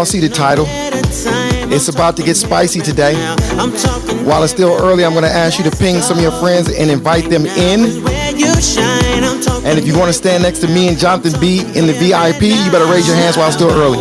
Y'all see the title. It's about to get spicy today. While it's still early, I'm going to ask you to ping some of your friends and invite them in. And if you want to stand next to me and Jonathan B in the VIP, you better raise your hands while it's still early.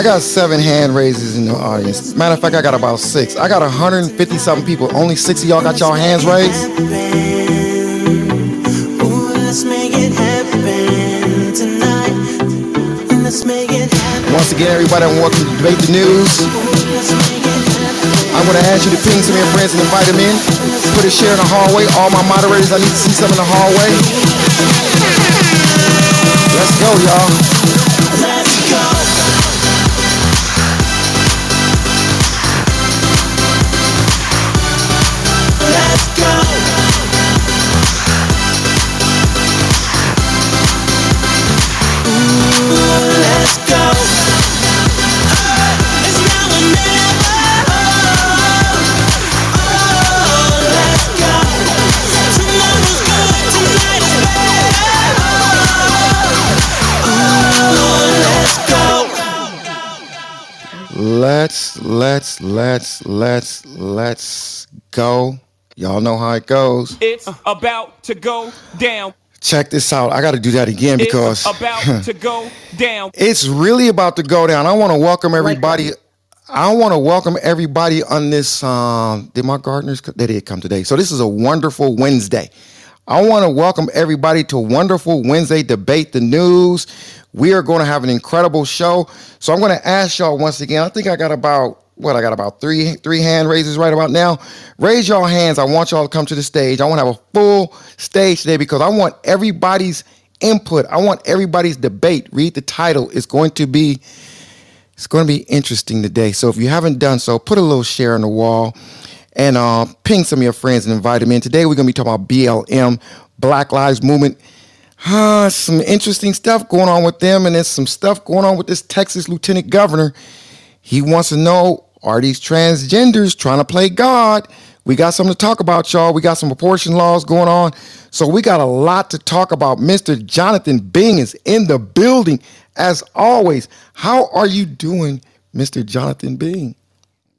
I got seven hand raises in the audience. Matter of fact, I got about six. I got 150 something people. Only six of y'all got y'all hands raised. Once again, everybody, and welcome to Debate the News. I'm going to ask you to ping some of your friends and invite them in. Put a share in the hallway. All my moderators, I need to see some in the hallway. Let's go, y'all. Let's, let's, let's, let's, let's go. Y'all know how it goes. It's about to go down. Check this out. I got to do that again because It's about to go down. it's really about to go down. I want to welcome everybody. I want to welcome everybody on this. Um, did my gardeners? co- They did come today. So this is a wonderful Wednesday. I want to welcome everybody to Wonderful Wednesday Debate the News. We are going to have an incredible show. So I'm going to ask y'all once again. I think I got about what I got about three three hand raises right about now. Raise your hands. I want y'all to come to the stage. I want to have a full stage today because I want everybody's input. I want everybody's debate. Read the title. It's going to be it's going to be interesting today. So if you haven't done so, put a little share on the wall and uh, ping some of your friends and invite them in. Today we're going to be talking about BLM, Black Lives Movement. Uh, some interesting stuff going on with them, and there's some stuff going on with this Texas lieutenant governor. He wants to know are these transgenders trying to play God? We got something to talk about, y'all. We got some abortion laws going on. So we got a lot to talk about. Mr. Jonathan Bing is in the building as always. How are you doing, Mr. Jonathan Bing?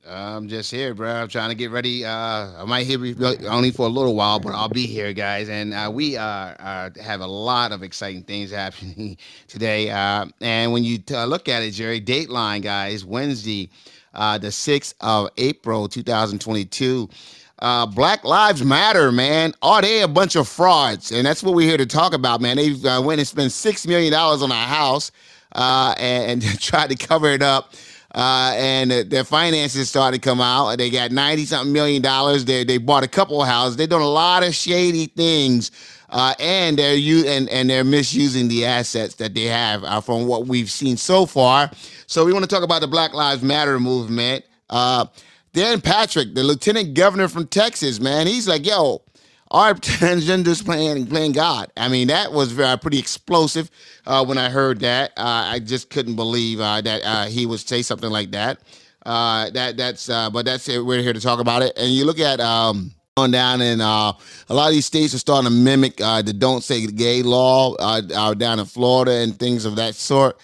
I'm just here, bro. I'm trying to get ready. Uh, I might here be only for a little while, but I'll be here, guys. And uh, we uh, uh have a lot of exciting things happening today. Uh, and when you t- uh, look at it, Jerry, Dateline, guys, Wednesday, Uh, the 6th of April, 2022. Uh, Black Lives Matter, man. Are they a bunch of frauds? And that's what we're here to talk about, man. They uh, went and spent $6 million on a house and, and tried to cover it up uh, and their finances started to come out. They got ninety something million dollars. They they bought a couple houses. They're doing a lot of shady things, uh, and they're you and and they're misusing the assets that they have uh, from what we've seen so far. So we want to talk about the Black Lives Matter movement. Uh, Dan Patrick, the lieutenant governor from Texas, man, he's like, yo, our transgenders playing playing God. I mean, that was very, pretty explosive uh, when I heard that. Uh, I just couldn't believe uh, that uh, he would say something like that. Uh, that that's uh, but that's it. We're here to talk about it. And you look at um, on down in a lot of these states are starting to mimic the "Don't Say Gay" law down in Florida and things of that sort.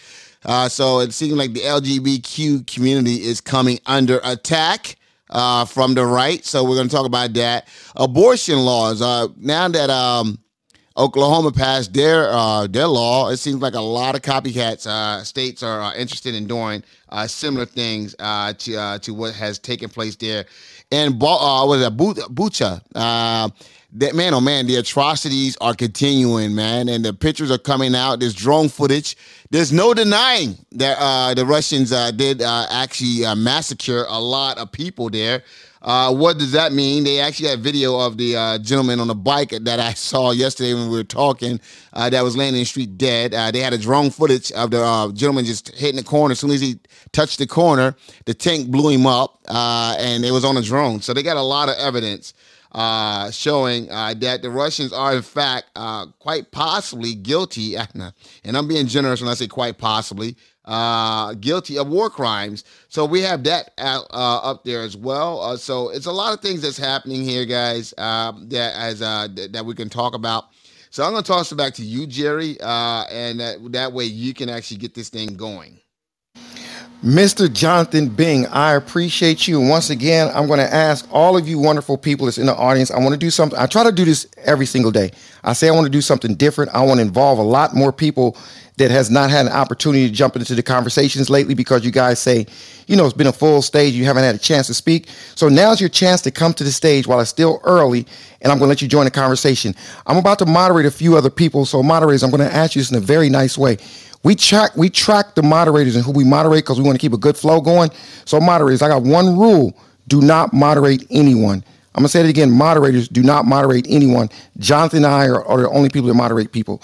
so it seems like the LGBTQ community is coming under attack uh, from the right. So we're going to talk about that. Abortion laws. Uh, now that um, Oklahoma passed their uh, their law, it seems like a lot of copycats uh, states are uh, interested in doing uh, similar things uh, to uh, to what has taken place there. And uh, was it Bucha? Uh, that man, oh man, the atrocities are continuing, man, and the pictures are coming out. There's drone footage. There's no denying that uh, the Russians uh, did uh, actually uh, massacre a lot of people there. Uh, what does that mean? They actually had video of the uh, gentleman on the bike that I saw yesterday when we were talking that was laying in the street dead. they had a drone footage of the gentleman just hitting the corner. As soon as he touched the corner, the tank blew him up, and it was on a drone. So they got a lot of evidence uh, showing uh, that the Russians are, in fact, uh, quite possibly guilty, and I'm being generous when I say quite possibly, uh, guilty of war crimes. So we have that uh, up there as well. Uh, so it's a lot of things that's happening here, guys, um, that as uh that we can talk about. So I'm to toss it back to you, Jerry, uh, and that, that way you can actually get this thing going. Mr. Jonathan Bing, I appreciate you. And once again, I'm going to ask all of you wonderful people that's in the audience. I want to do something. I try to do this every single day. I say I want to do something different. I want to involve a lot more people that has not had an opportunity to jump into the conversations lately because you guys say, you know, it's been a full stage. You haven't had a chance to speak. So now's your chance to come to the stage while it's still early. And I'm going to let you join the conversation. I'm about to moderate a few other people. So moderators, I'm going to ask you this in a very nice way. We track we track the moderators and who we moderate because we want to keep a good flow going. So moderators, I got one rule: do not moderate anyone. I'm gonna say it again: moderators do not moderate anyone. Jonathan and I are, are the only people that moderate people.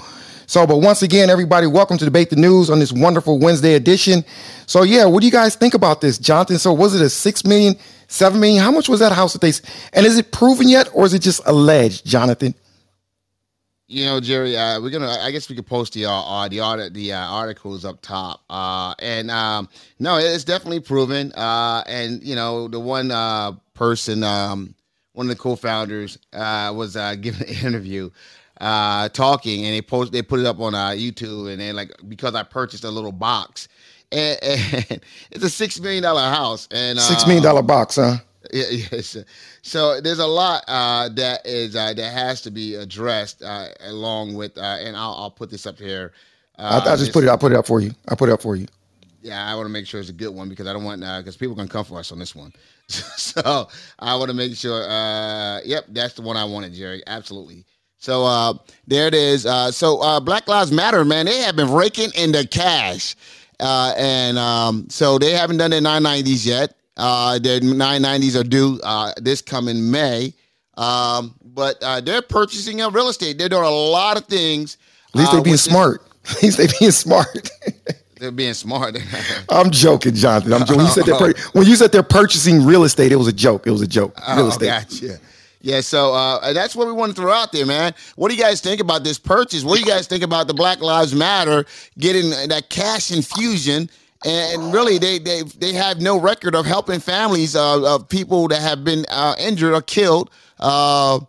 So, but once again, everybody, welcome to debate the news on this wonderful Wednesday edition. So, yeah, what do you guys think about this, Jonathan? So, was it a six million, seven million? How much was that house that they? And is it proven yet, or is it just alleged, Jonathan? You know, Jerry, uh, we're gonna. I guess we could post the uh, the art the uh, articles up top. Uh, and um, no, it's definitely proven. Uh, and you know, the one uh, person, um, one of the co-founders, uh, was uh, giving an interview, uh, talking, and they post they put it up on uh, YouTube, and then like because I purchased a little box, and, and it's a six million dollar house, and uh, six million dollar box, huh? Yeah, yes. So there's a lot uh, that is uh, that has to be addressed uh, along with, uh, and I'll, I'll put this up here. I, I just put it. I put it up for you. I put it up for you. Yeah, I want to make sure it's a good one because I don't want because uh, people can come for us on this one. so I want to make sure. Uh, yep, that's the one I wanted, Jerry. Absolutely. So uh, there it is. Uh, so uh, Black Lives Matter, man, they have been raking in the cash, uh, and um, so they haven't done their 990s yet. Uh, their 990s are due uh, this coming May. Um, but uh, they're purchasing real estate. They're doing a lot of things. At least they uh, being smart. At least they're being smart. they're being smart. I'm joking, Jonathan. I'm joking. When you, said they're pur- when you said they're purchasing real estate, it was a joke. It was a joke. Real oh, estate. Gotcha. Yeah, so uh, that's what we want to throw out there, man. What do you guys think about this purchase? What do you guys think about the Black Lives Matter getting that cash infusion and really they they they have no record of helping families uh, of people that have been uh, injured or killed uh,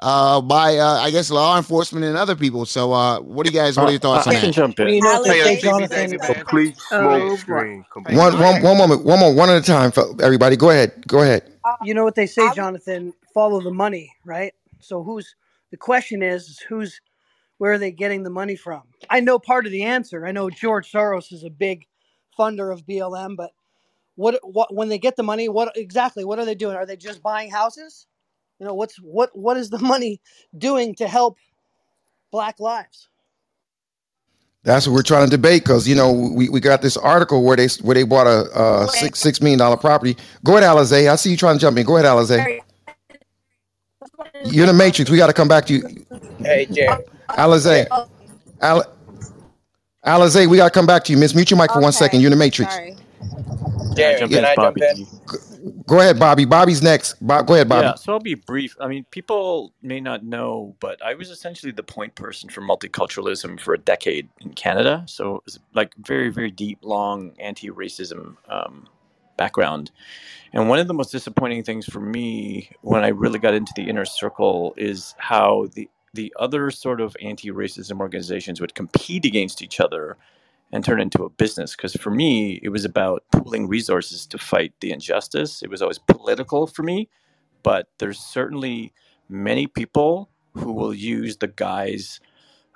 uh, by uh, I guess law enforcement and other people. So, uh, what do you guys? What are your thoughts I, on I can that? jump in. you know what they say, uh, Jonathan? Complete Oh, smoke screen. Complete One, smoke one, one moment, one moment, one at a time. fo- Everybody, go ahead, go ahead. You know what they say, Jonathan? Follow the money, right? So who's the question is, is who's where are they getting the money from? I know part of the answer. I know George Soros is a big funder of BLM, but what what when they get the money, what exactly what are they doing? Are they just buying houses? You know, what's what what is the money doing to help black lives? That's what we're trying to debate because you know we, we got this article where they where they bought a, uh six six million dollar property. Go ahead, Alizé. I see you trying to jump in. Go ahead, Alizé. You're in the matrix. We got to come back to you, Hey, Jerry. Alizé. Al- Alizé, we got to come back to you. Miss, mute your mic for one second. You're in the matrix. Sorry. Can I Jerry, jump can in, I jump Bobby? in? Go ahead, Bobby. Bobby's next. Bob, go ahead, Bobby. Yeah, so I'll be brief. I mean, people may not know, but I was essentially the point person for multiculturalism for a decade in Canada. So it was like very, very deep, long anti-racism um, background. And one of the most disappointing things for me when I really got into the inner circle is how the the other sort of anti-racism organizations would compete against each other and turn it into a business. Because for me, it was about pooling resources to fight the injustice. It was always political for me, but there's certainly many people who will use the guise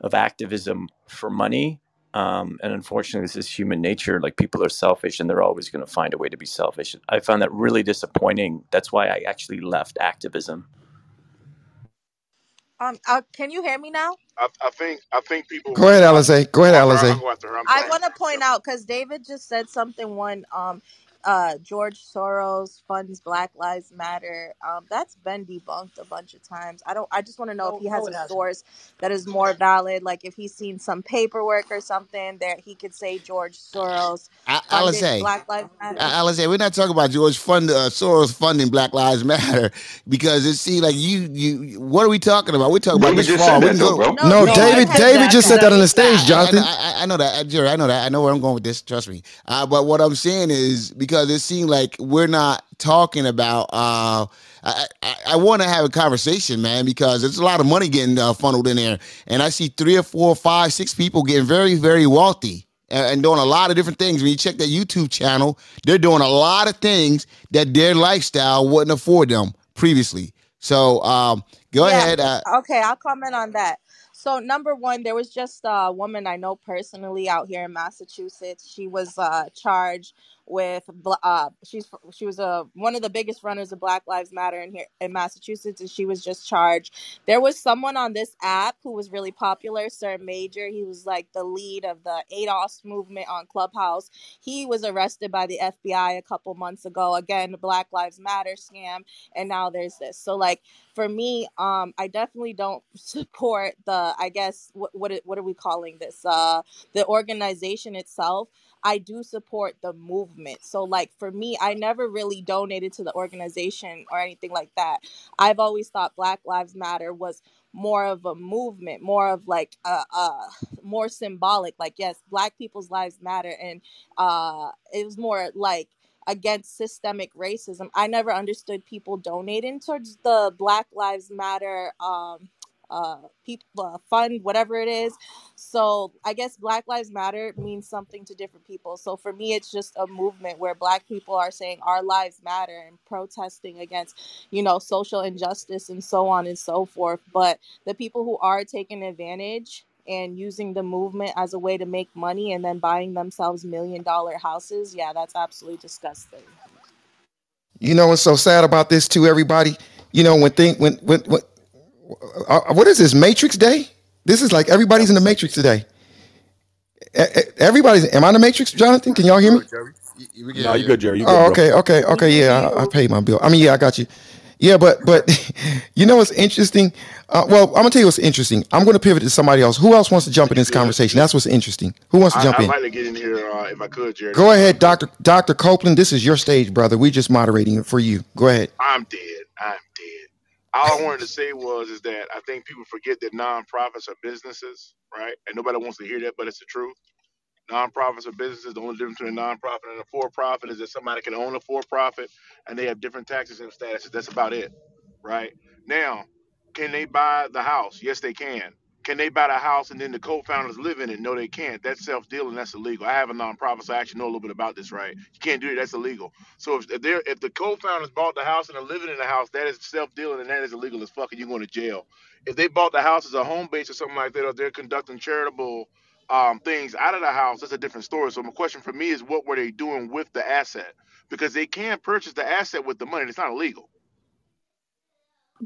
of activism for money. Um, and unfortunately, this is human nature. Like people are selfish, and they're always going to find a way to be selfish. I found that really disappointing. That's why I actually left activism. Um, uh, can you hear me now? I, I think I think people. Go ahead, Alizé. Go ahead, I'll, I'll Alizé. go after her. I'm I sorry. want to point out because David just said something when um uh George Soros funds Black Lives Matter. Um, that's been debunked a bunch of times. I don't. I just want to know if he has no, a hasn't. source that is more valid. Like if he's seen some paperwork or something that he could say George Soros Al- funded Alizé, Black Lives Matter. Al- Alizé, we're not talking about George fund uh, Soros funding Black Lives Matter because it seems like you you. What are we talking about? We're talking about David this just fall. that though, No, No, no, David. David just said that on the stage, I, I, Jonathan. I, I know that, Jerry. I know that. I know where I'm going with this. Trust me. Uh, but what I'm saying is because it seems like we're not talking about. Uh, I, I, I want to have a conversation, man, because there's a lot of money getting uh, funneled in there, and I see three or four, five, six people getting very, very wealthy and, and doing a lot of different things. When you check that YouTube channel, they're doing a lot of things that their lifestyle wouldn't afford them previously. So um, go Yeah. ahead. Uh, Okay, I'll comment on that. So number one, there was just a woman I know personally out here in Massachusetts. She was uh, charged with uh, she's she was a one of the biggest runners of Black Lives Matter in here in Massachusetts, and she was just charged. There was someone on this app who was really popular, Sir Maejor. He was like the lead of the ADOS movement on Clubhouse. He was arrested by the FBI a couple months ago. Again, Black Lives Matter scam, and now there's this. So like for me, um, I definitely don't support the. I guess what what what are we calling this? Uh, the organization itself. I do support the movement. So like for me, I never really donated to the organization or anything like that. I've always thought Black Lives Matter was more of a movement, more of like a, more symbolic. Like yes, Black people's lives matter, and uh, it was more like against systemic racism. I never understood people donating towards the Black Lives Matter um uh people uh, fund whatever it is. So, I guess Black Lives Matter means something to different people. So, for me it's just a movement where black people are saying our lives matter and protesting against, you know, social injustice and so on and so forth. But the people who are taking advantage and using the movement as a way to make money and then buying themselves million dollar houses, yeah, that's absolutely disgusting. You know what's so sad about this too, everybody? You know when think when when, when what is this Matrix Day? This is like everybody's in the Matrix today. Everybody's. Am I in the Matrix, Jonathan? Can y'all hear me? Jerry. you- you- No, you good, Jerry. You good, Oh, bro. okay, okay, okay. Yeah, I, I paid my bill. I mean, yeah, I got you. Yeah, but but you know what's interesting? Uh, well, I'm gonna tell you what's interesting. I'm gonna pivot to somebody else. Who else wants to jump in this conversation? That's what's interesting. Who wants to I, jump I'd in? like to get in here uh, if I could, Jerry. Go ahead, Doctor Doctor Copeland. This is your stage, brother. We just moderating it for you. Go ahead. I'm dead. I'm dead. All I wanted to say was is that I think people forget that nonprofits are businesses, right? And nobody wants to hear that, but it's the truth. Nonprofits are businesses. The only difference between a nonprofit and a for-profit is that somebody can own a for-profit and they have different taxes and statuses. That's about it, right? Now, Can they buy the house? Yes, they can. Can they buy the house and then the co-founders live in it? No, they can't. That's self-dealing. That's illegal. I have a nonprofit, so I actually know a little bit about this, right? You can't do it. That's illegal. So if if they're if the co-founders bought the house and are living in the house, that is self-dealing and that is illegal as fuck, and you're going to jail. If they bought the house as a home base or something like that, or they're conducting charitable um, things out of the house, that's a different story. So my question for me is, what were they doing with the asset? Because they can purchase the asset with the money. It's not illegal.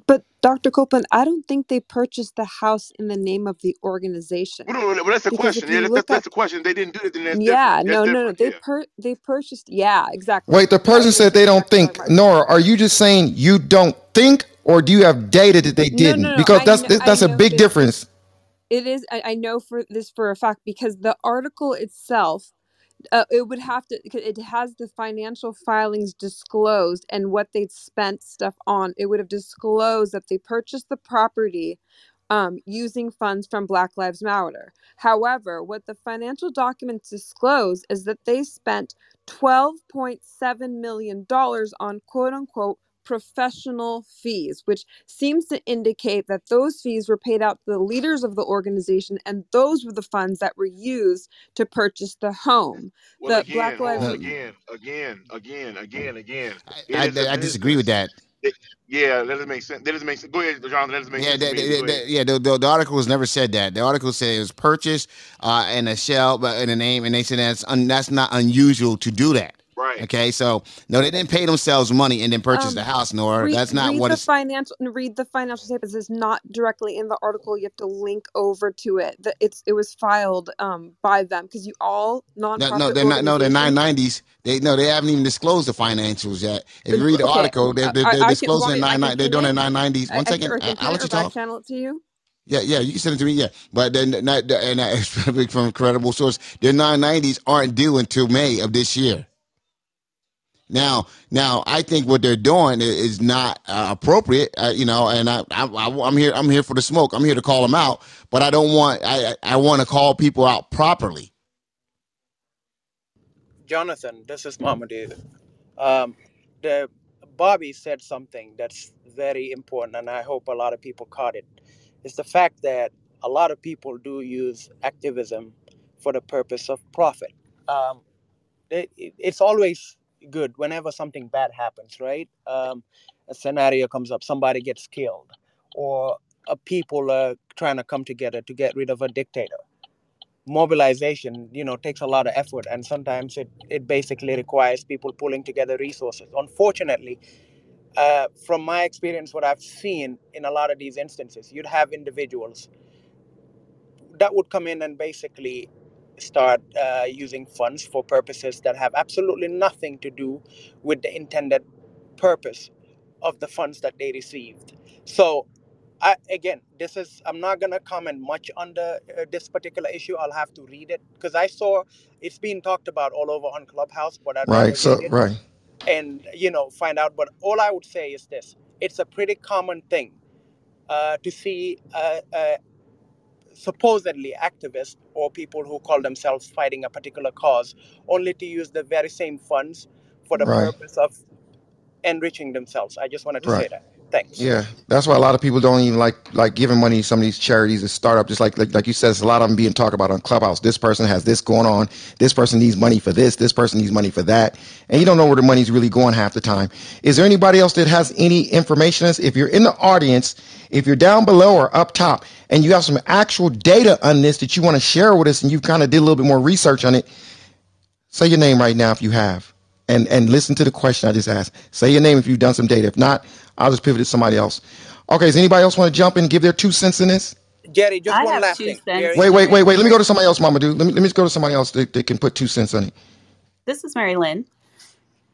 But Dr. Copeland, I don't think they purchased the house in the name of the organization. Well, no, no, but that's the Because if question. Yeah, you that's, look that's up, the question. They didn't do it, then that's yeah, different. That's no, no, no, different. they Yeah. per they purchased, yeah, exactly. Wait, the person That said they don't exactly think. what Nora, are you just saying you don't think, or do you have data that they No, didn't? no, no. Because I that's know, I that's a know big this. difference. It is. I, I know for this for a fact because the article itself uh, it would have to it has the financial filings disclosed and what they'd spent stuff on. It would have disclosed that they purchased the property um, using funds from black lives matter. However what the financial documents disclose is that they spent 12.7 million dollars on quote unquote professional fees which seems to indicate that those fees were paid out to the leaders of the organization and those were the funds that were used to purchase the home Well, the black again, hold lives on. Uh, Again, again, again, again, again. I, It is a I, I disagree with that. It, yeah, that doesn't make sense. That doesn't make sense. Go ahead, Jonathan. That doesn't make Yeah, sense to the, me. the, Go the, ahead. yeah. The, the, the article has never said that. The article said it was purchased uh, and a shell, but in a name, and they said that's un, that's not unusual to do that. Right. Okay, so no, they didn't pay themselves money and then purchase the um house. Nor read, that's not read what the it's. financial read the financial statements it's not directly in the article you have to link over to it the, it's it was filed um by them because you all No, no, they're not. No, they're nine organizations nineties. They no, they haven't even disclosed the financials yet. If you read the okay article, they're they're, I they're I can disclosing want in me I nine nine. They're doing it it nine nineties. I, One I, second, I, I'll let you talk. channel it to you Yeah, yeah, you can send it to me. Yeah, but then not and uh, from a credible source, their nine nineties aren't due until May of this year. Now, now, I think what they're doing is not uh, appropriate. Uh, you know, and I, I, I'm here. I'm here for the smoke. I'm here to call them out. But I don't want. I, I want to call people out properly. Jonathan, this is Mahmoud. Um, the Bobby said something that's very important, and I hope a lot of people caught it. It's the fact that a lot of people do use activism for the purpose of profit. Um, it- it's always good whenever something bad happens, right? Um, a scenario comes up, somebody gets killed, or a people are trying to come together to get rid of a dictator mobilization you know takes a lot of effort and sometimes it, it basically requires people pulling together resources unfortunately uh, from my experience what i've seen in a lot of these instances you'd have individuals that would come in and basically start uh, using funds for purposes that have absolutely nothing to do with the intended purpose of the funds that they received so I, again, this is I'm not gonna comment much on the uh, this particular issue. I'll have to read it because I saw it's being talked about all over on Clubhouse, but I'd rather right. So read it right. and you know find out. But all I would say is this: it's a pretty common thing uh, to see uh, uh, supposedly activists or people who call themselves fighting a particular cause only to use the very same funds for the Right. purpose of enriching themselves. I just wanted to Right. say that. Thanks. Yeah, that's why a lot of people don't even like like giving money to some of these charities that start up. Just like like, like you said, it's a lot of them being talked about on Clubhouse. This person has this going on. This person needs money for this. This person needs money for that, and you don't know where the money's really going half the time. Is there anybody else that has any information? If you're in the audience, if you're down below or up top, and you have some actual data on this that you want to share with us, and you kind of did a little bit more research on it, Say your name right now if you have, and and listen to the question I just asked. Say your name if you've done some data. If not, I'll just pivot to somebody else. Okay, does anybody else want to jump in and give their two cents in this? Jerry, just I one have last two thing. cents. Jerry, Wait, wait, wait, wait. Let me go to somebody else, Mama Dude. Let me let me just go to somebody else that, that can put two cents on it. This is Mary Lynn.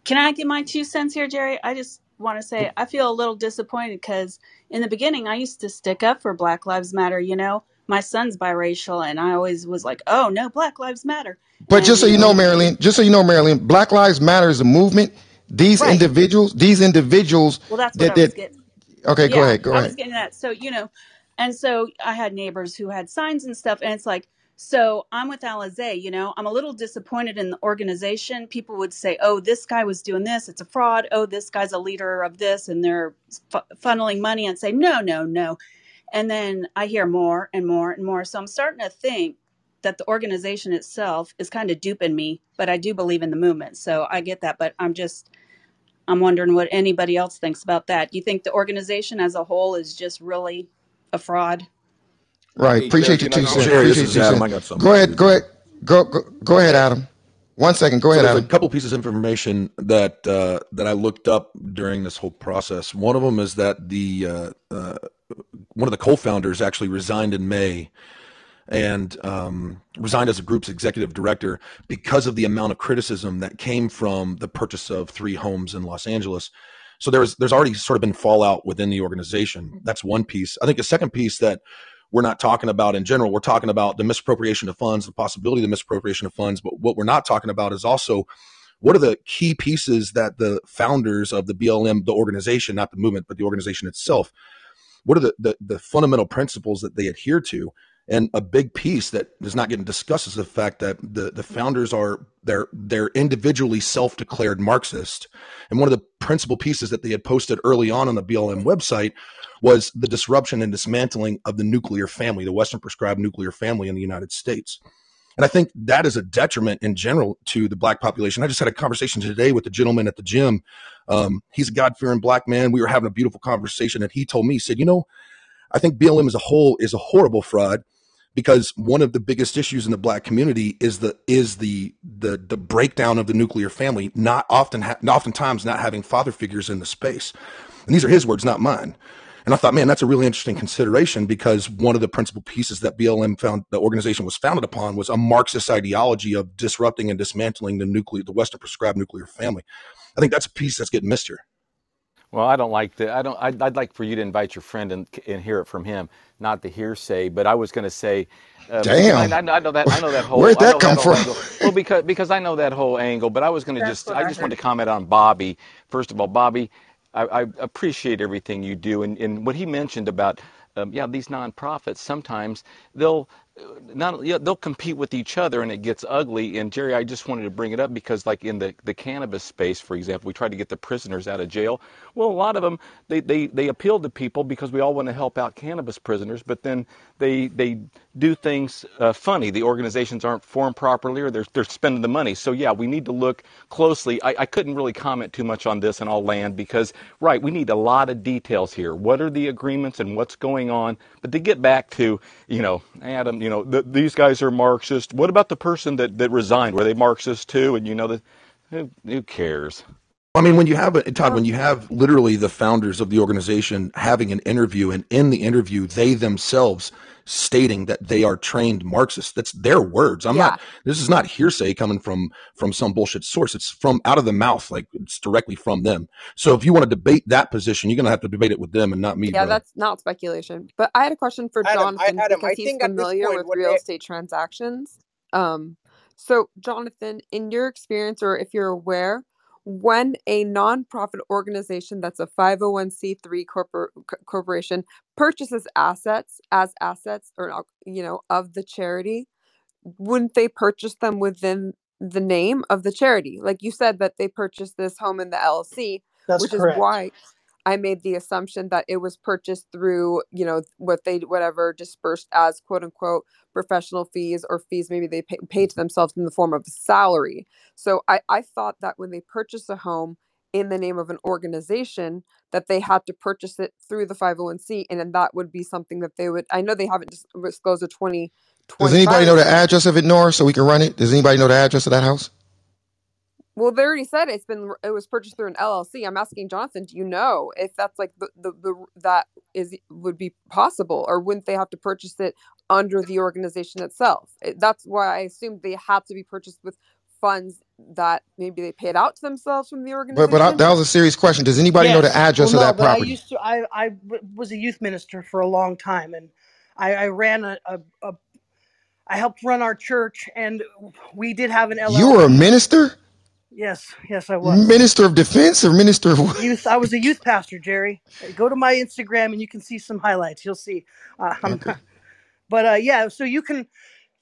Can I get my two cents here, Jerry? I just want to say I feel a little disappointed because in the beginning I used to stick up for Black Lives Matter. You know, my son's biracial, and I always was like, "Oh no, Black Lives Matter." But And just so you you know, know, Marilyn, just so you know, Marilyn, Black Lives Matter is a movement. These right? individuals, these individuals Well, that's what that I was that getting. okay, go Yeah, ahead, go I was getting that. So, you know, and so I had neighbors who had signs and stuff, and it's like, So I'm with Alizé, you know, I'm a little disappointed in the organization. People would say, oh, this guy was doing this, it's a fraud. Oh, this guy's a leader of this, and they're fu- funneling money and say, no, no, no. And then I hear more and more and more. So I'm starting to think that the organization itself is kind of duping me, but I do believe in the movement. So I get that. But I'm just, I'm wondering what anybody else thinks about that. Do you think the organization as a whole is just really a fraud? Right. Appreciate you, your can I two go? cents. Jerry, this Appreciate is your two Adam. I cents. got something Go ahead. you. Go ahead. Go, go, go ahead, Adam. One second. Go So ahead, there's a Adam. couple pieces of information that uh, that I looked up during this whole process. One of them is that the uh, uh, one of the co-founders actually resigned in May and um, resigned as a group's executive director because of the amount of criticism that came from the purchase of three homes in Los Angeles. So there's there's already sort of been fallout within the organization. That's one piece. I think the second piece that we're not talking about in general, we're talking about the misappropriation of funds, the possibility of the misappropriation of funds. But what we're not talking about is also what are the key pieces that the founders of the BLM, the organization, not the movement, but the organization itself, what are the, the, the fundamental principles that they adhere to? And a big piece that is not getting discussed is the fact that the, the founders are they're they're individually self-declared Marxist. And one of the principal pieces that they had posted early on on the BLM website was the disruption and dismantling of the nuclear family, the Western prescribed nuclear family in the United States. And I think that is a detriment in general to the black population. I just had a conversation today with the gentleman at the gym. Um, he's a God fearing black man. We were having a beautiful conversation, and he told me, he said, You know, I think BLM as a whole is a horrible fraud because one of the biggest issues in the black community is the is the the the breakdown of the nuclear family not often ha- oftentimes not having father figures in the space. And these are his words not mine. And i thought man that's a really interesting consideration because one of the principal pieces that blm found the organization was founded upon was a marxist ideology of disrupting and dismantling the nuclear the western prescribed nuclear family. I think that's a piece that's getting missed here Well, I don't like the. I don't. I'd, I'd like for you to invite your friend and, and hear it from him, not the hearsay. But I was going to say, uh, because I, Damn. I know I know that I know that whole Where'd I that know come that whole from? angle. Well, because because I know that whole angle. But I was going to That's just what I I just wanted heard. to comment on Bobby. First of all, Bobby, I, I appreciate everything you do, and and what he mentioned about. Um, yeah, these nonprofits sometimes they'll not yeah, they'll compete with each other and it gets ugly. And Jerry, I just wanted to bring it up because like in the, the cannabis space, for example, we try to get the prisoners out of jail. Well, a lot of them they, they, they appeal to people because we all want to help out cannabis prisoners, but then they they do things uh, funny. The organizations aren't formed properly or they're they're spending the money. So yeah, we need to look closely. I, I couldn't really comment too much on this and I'll land because right, we need a lot of details here. What are the agreements and what's going on? But to get back to, you know, Adam, you know, th- these guys are Marxist. What about the person that, that resigned? Were they Marxist too? And you know, who, who cares? I mean, when you have it, Todd, when you have literally the founders of the organization having an interview, and in the interview, they themselves stating that they are trained Marxists. That's their words. I'm yeah. not. This is not hearsay coming from from some bullshit source. It's from out of the mouth, like it's directly from them. So if you want to debate that position, you're gonna have to debate it with them and not me, Yeah, brother. that's not speculation. But I had a question for Adam, I, Jonathan Adam, because I he's think familiar point, with real they, estate transactions. Um, so Jonathan, in your experience, or if you're aware, when a nonprofit organization that's a 501c3 corpor- corporation purchases assets as assets or uh, you know of the charity, wouldn't they purchase them within the name of the charity? Like you said that they purchased this home in the LLC, That's which is why I made the assumption that it was purchased through, you know, what they whatever dispersed as quote unquote professional fees or fees maybe they pay, paid to themselves in the form of salary. So I I thought that when they purchase a home in the name of an organization that they had to purchase it through the 501c and then that would be something that they would I know they haven't dis- disclosed a 20 Does anybody know the address of it, Nora, so we can run it? Does anybody know the address of that house? Well, they already said it's been it was purchased through an LLC. I'm asking Jonathan, do you know if that's like the, the, the that is would be possible, or wouldn't they have to purchase it under the organization itself? It, that's why I assumed they had to be purchased with funds that maybe they paid out to themselves from the But but I, that was a serious question. Does anybody know the Yes. Well, address of no, that but I property? used to. I I w- was a youth minister for a long time, and I, I ran a, a, a. I helped run our church, and we did have an LLC. You were a LLC. minister, Yes, yes, I was minister of defense, or minister of what? youth. I was a youth pastor, Jerry. Go to my Instagram, and you can see some highlights. You'll see. Uh, I'm Okay. not, but uh, yeah, so you can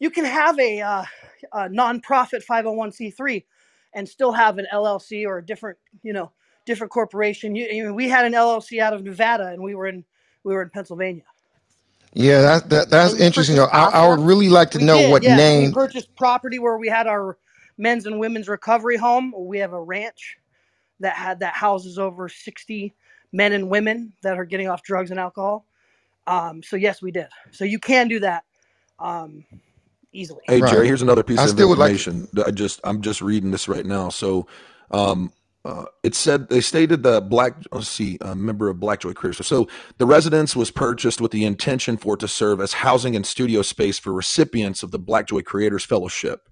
you can have a, uh, a nonprofit 501c3 and still have an LLC or a different, you know, different corporation. You, you know, we had an LLC out of Nevada, and we were in we were in Pennsylvania. Yeah, that, that that's And we interesting. purchased I, I would really like to We know did, what yeah. and We name. purchased property where we had our men's and women's recovery home. We have a ranch that had that houses over 60 men and women that are getting off drugs and alcohol. Um, so yes, we did. So you can do that um, easily. Hey Jerry, here's another piece I of still would like. information. I just I'm just reading this right now. So, um, uh, it said they stated that Black let's see, a member of Black Joy Creators. So the residence was purchased with the intention for it to serve as housing and studio space for recipients of the Black Joy Creators Fellowship.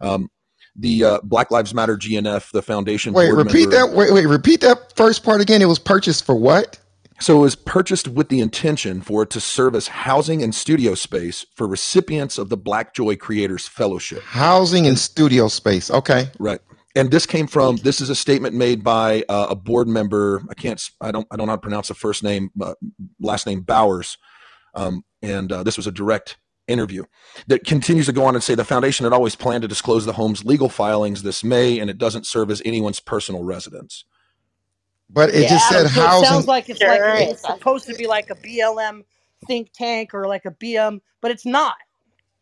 Um, the uh, Black Lives Matter GNF, the foundation Wait, repeat member. that. Wait, wait, repeat that first part again. It was purchased for what? So it was purchased with the intention for it to serve as housing and studio space for recipients of the Black Joy Creators Fellowship. Housing and studio space. Okay. Right. And this came from this is a statement made by uh, a board member. I can't. I don't. I don't know how to pronounce the first name. Uh, last name Bowers. Um, and uh, this was a direct interview that continues to go on and say the foundation had always planned to disclose the home's legal filings this May, and it doesn't serve as anyone's personal residence. But it Yeah, just said Adam. So it sounds like it's like it's supposed to be like a BLM think tank or like a BM, but it's not.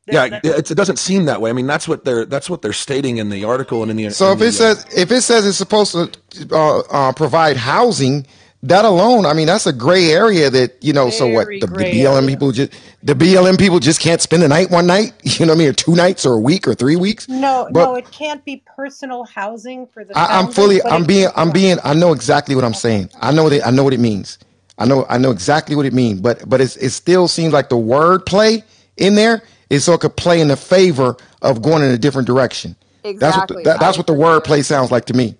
That, Yeah, that, it, it doesn't seem that way. I mean, that's what they're that's what they're stating in the article and in the So in if it the, uh, says if it says it's supposed to uh, uh, provide housing, that alone, I mean, that's a gray area. That you know. So what? The, the BLM area. people just the BLM people just can't spend a night one night. You know what I mean? Or two nights or a week or three weeks. No, But no, it can't be personal housing for the I, I'm fully. I'm being. I'm being. I know exactly what I'm saying. I know that. I know what it means. I know. I know exactly what it means. But but it's, it still seems like the word play in there is so it could play in the favor of going in a different direction. That's what. The, Exactly. that, I that's what the word play sounds like to me.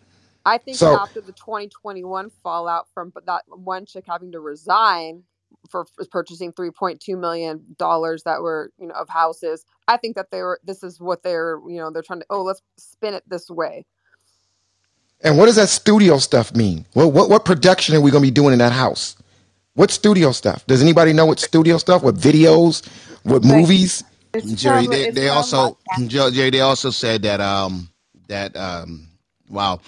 I think So after the 2021 fallout from that one chick having to resign for f- purchasing 3.2 million dollars that were you know of houses, I think that they were. This is what they're you know they're trying to. Oh, let's spin it this way. And what does that studio stuff mean? What what, what production are we going to be doing in that house? What studio stuff? Does anybody know what studio stuff? What videos? What Like movies? it's Jerry, from they, they also Jerry, they also said that um that um wow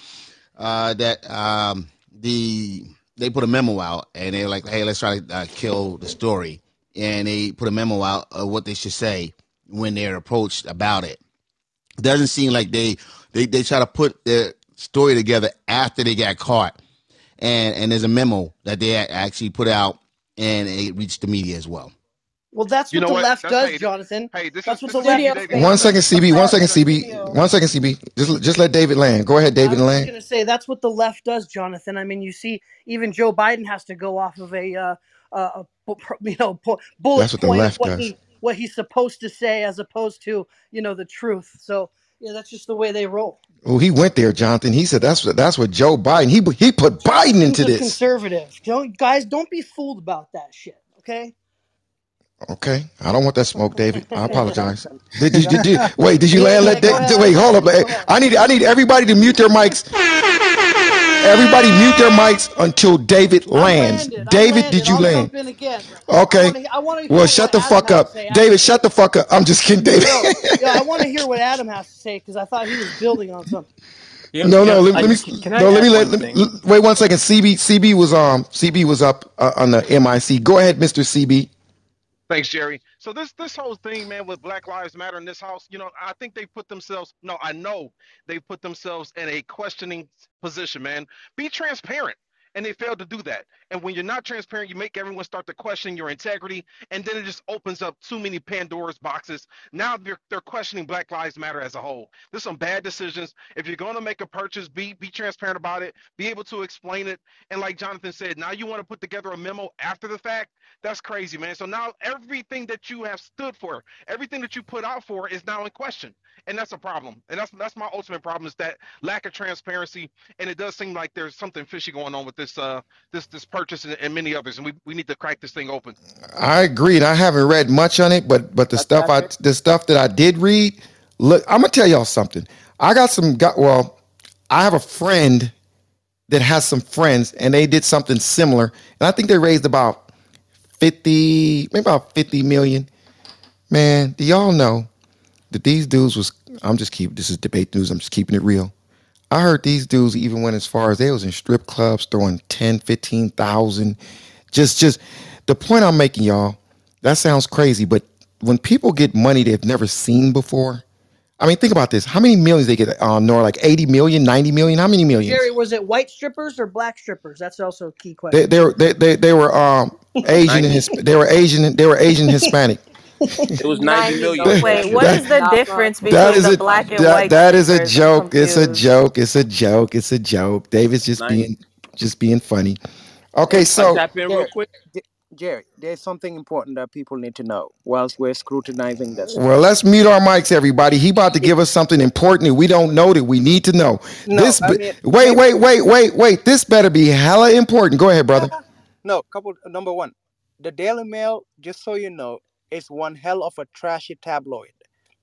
uh that um the they put a memo out and they're like, hey, let's try to uh, kill the story, and they put a memo out of what they should say when they're approached about it. Doesn't seem like they they they try to put their story together after they got caught, and and there's a memo that they actually put out and it reached the media as well. Well, that's You what know the what? left That's does, hey, Jonathan. hey, this That's is what this the is left David. thinks. One second, CB. One second, studio. CB. One second, CB. Just just let David land. Go ahead, I David, was and just land. gonna say that's what the left does, Jonathan. I mean, you see, even Joe Biden has to go off of a, uh, uh, a bu- you know bu- bullet That's what the point of left what does. he what he's supposed to say, as opposed to you know the truth. So yeah, that's just the way they roll. Oh, he went there, Jonathan. He said that's what that's what Joe Biden. He he put Biden into a this. conservative. Don't guys, don't be fooled about that shit. Okay. Okay, I don't want that smoke, David. I apologize. Did, Go did, did, did- wait, did you yeah, land? yeah, Let go wait, hold up. Go. I need I need everybody to mute their mics. Everybody mute their mics until David lands. David, landed. did you I'll land? jump in. I Okay. want to. I want to Well, shut the Adam fuck up. David. Shut the fuck up. I'm just kidding, David. No, yeah, I want to hear what Adam has to say because I thought he was building on something. You know, No, you no. Let, I, let me. can, can I No, let me let. one let me, thing? l- wait one second. CB CB was um CB was up uh, on the MIC. Go ahead, Mr. CB. Thanks, Jerry. So this this whole thing, man, with Black Lives Matter in this house, you know, I think they put themselves. No, I know they put themselves in a questioning position, man. Be transparent. And they failed to do that. And when you're not transparent, you make everyone start to question your integrity, and then it just opens up too many Pandora's boxes. Now they're they're questioning Black Lives Matter as a whole. There's some bad decisions. If you're going to make a purchase, be be transparent about it. Be able to explain it. And like Jonathan said, now you want to put together a memo after the fact. That's crazy, man. So now everything that you have stood for, everything that you put out for, is now in question, and that's a problem. And that's that's my ultimate problem is that lack of transparency. And it does seem like there's something fishy going on with this uh this this and, and many others, and we, we need to crack this thing open. I agreed. I haven't read much on it, but but the That's stuff I Patrick. the stuff that I did read, look, I'm gonna tell y'all something. I got some got well, I have a friend that has some friends and they did something similar. And I think they raised about 50, maybe about 50 million. Man, do y'all know that these dudes was. I'm just keep. This is debate news. I'm just keeping it real. I heard these dudes even went as far as they was in strip clubs throwing 10, 15,000. Just, just the point I'm making, y'all. That sounds crazy, but when people get money they've never seen before, I mean, think about this. How many millions they get on Nora? Like 80 million, 90 million? How many millions? Jerry, was it white strippers or black strippers? That's also a key question. they were they, they, they were um Asian and they were Asian they were Asian Hispanic. It was 90 90 million. million. Wait, what is the difference between That is the a black and that, white that is a joke. It's a joke. It's a joke. It's a joke. David's just Nine- being just being funny. Okay, so tap in real Jerry, quick? Jerry, there's something important that people need to know whilst we're scrutinizing this. well, let's mute our mics, everybody. He about to give us something important that we don't know that we need to know. No, This, I be- mean, wait, wait, wait, wait, wait. This better be hella important. Go ahead, brother. no, couple, number one, the Daily Mail, just so you know, is one hell of a trashy tabloid.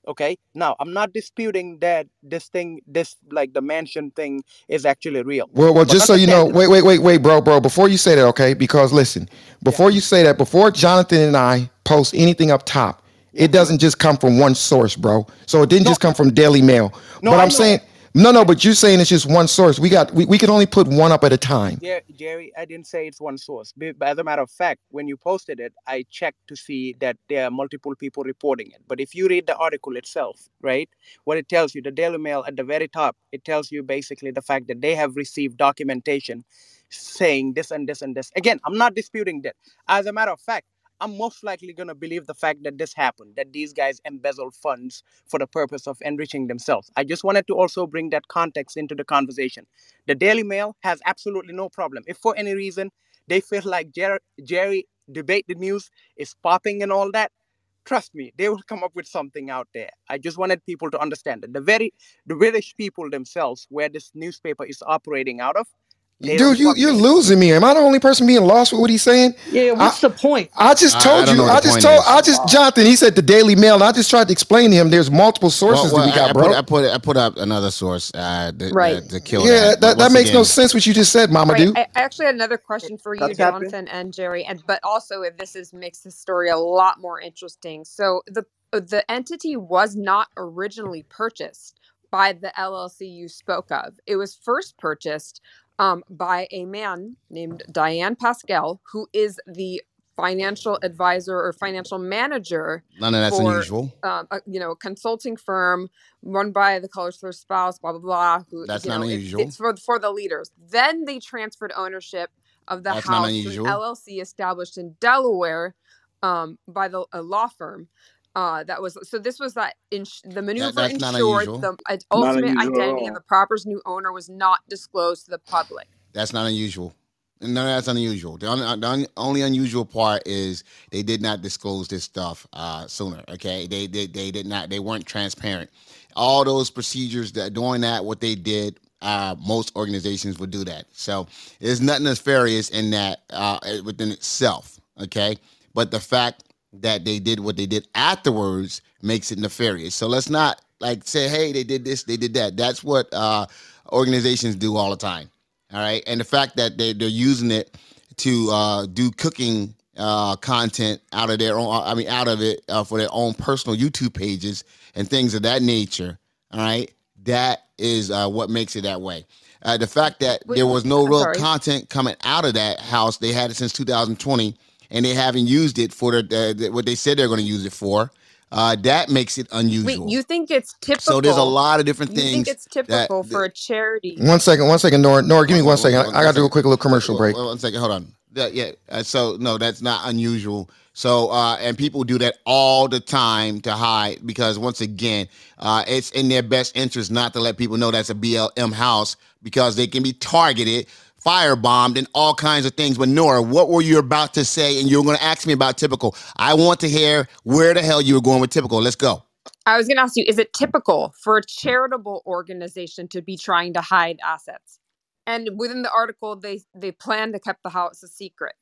Okay. Now, I'm not disputing that this thing, this like the mansion thing, is actually real. Well, well, But just so you know, wait, wait, wait, wait, bro, bro. Before you say that, okay? Because listen, before you say that, before Jonathan and I post anything up top, it mm-hmm. doesn't just come from one source, bro. So it didn't no, just come from Daily Mail. no, but I'm saying, no, no, but you're saying it's just one source. We got, we, we can only put one up at a time. Jer- Jerry, I didn't say it's one source. But as a matter of fact, when you posted it, I checked to see that there are multiple people reporting it. But if you read the article itself, right, what it tells you, the Daily Mail at the very top, it tells you basically the fact that they have received documentation saying this and this and this. Again, I'm not disputing that. As a matter of fact, I'm most likely going to believe the fact that this happened, that these guys embezzled funds for the purpose of enriching themselves. I just wanted to also bring that context into the conversation. The Daily Mail has absolutely no problem. If for any reason they feel like Jer- Jerry debate the news is popping and all that, trust me, they will come up with something out there. I just wanted people to understand that the very the British people themselves, where this newspaper is operating out of, Dude, you, you're with losing me. Am I the only person being lost with what he's saying? Yeah, yeah, I what's the point? I just I, I told you. I just told. is. I just Jonathan. He said the Daily Mail, and I just tried to explain to him. There's multiple sources well that we I, got, I bro. put I put I put up another source uh, to, Right. to, to kill yeah, that. That, that once makes no sense what you just said, Mama Right. dude. I, I actually had another question for you, tap in? Jonathan and Jerry, and but also if this is makes the story a lot more interesting. So the the entity was not originally purchased by the LLC you spoke of. It was first purchased um, by a man named Dyane Pascall, who is the financial advisor or financial manager none of that's for unusual. um, a, you know a consulting firm run by the Cullors their spouse blah blah blah who That's not know it, unusual. it's for for the leaders then they transferred ownership of the That's house to an llc established in delaware um, by the a law firm uh, that was so this was that ins- the maneuver That, ensured the uh, ultimate identity of the property's new owner was not disclosed to the public That's not unusual. None of that's unusual. The only, the only- only unusual part is they did not disclose this stuff uh, sooner. Okay, they did. They, did not. They weren't transparent. All those procedures that doing that, what they did, uh, most organizations would do that. So there's nothing nefarious in that uh, within itself. Okay, but the fact that they did what they did afterwards makes it nefarious. So let's not like say, hey, they did this, they did that. That's what uh, organizations do all the time. All right, and the fact that they they're using it to uh, do cooking uh, content out of their own, I mean, out of it uh, for their own personal YouTube pages and things of that nature. All right, that is uh, what makes it that way. Uh, the fact that Wait, there was no I'm real sorry. content coming out of that house, they had it since 2020, and they haven't used it for the, the what they said they're going to use it for. Uh, that makes it wait unusual. you think it's typical So there's a lot of different you think things it's that typical for a charity One second, one second, Nora. Nora, give me One- one second. I, got to do a quick little commercial break. One- one second, hold on. Yeah, yeah. Uh, so no, that's not unusual. So uh, and people do that all the time to hide because once again, uh, it's in their best interest not to let people know that's a BLM house because they can be targeted, firebombed, and all kinds of things. But Nora, what were you about to say? And you were going to ask me about typical. I want to hear where the hell you were going with typical. Let's go. I was going to ask you, is it typical for a charitable organization to be trying to hide assets? And within the article, they they plan to keep the house a secret.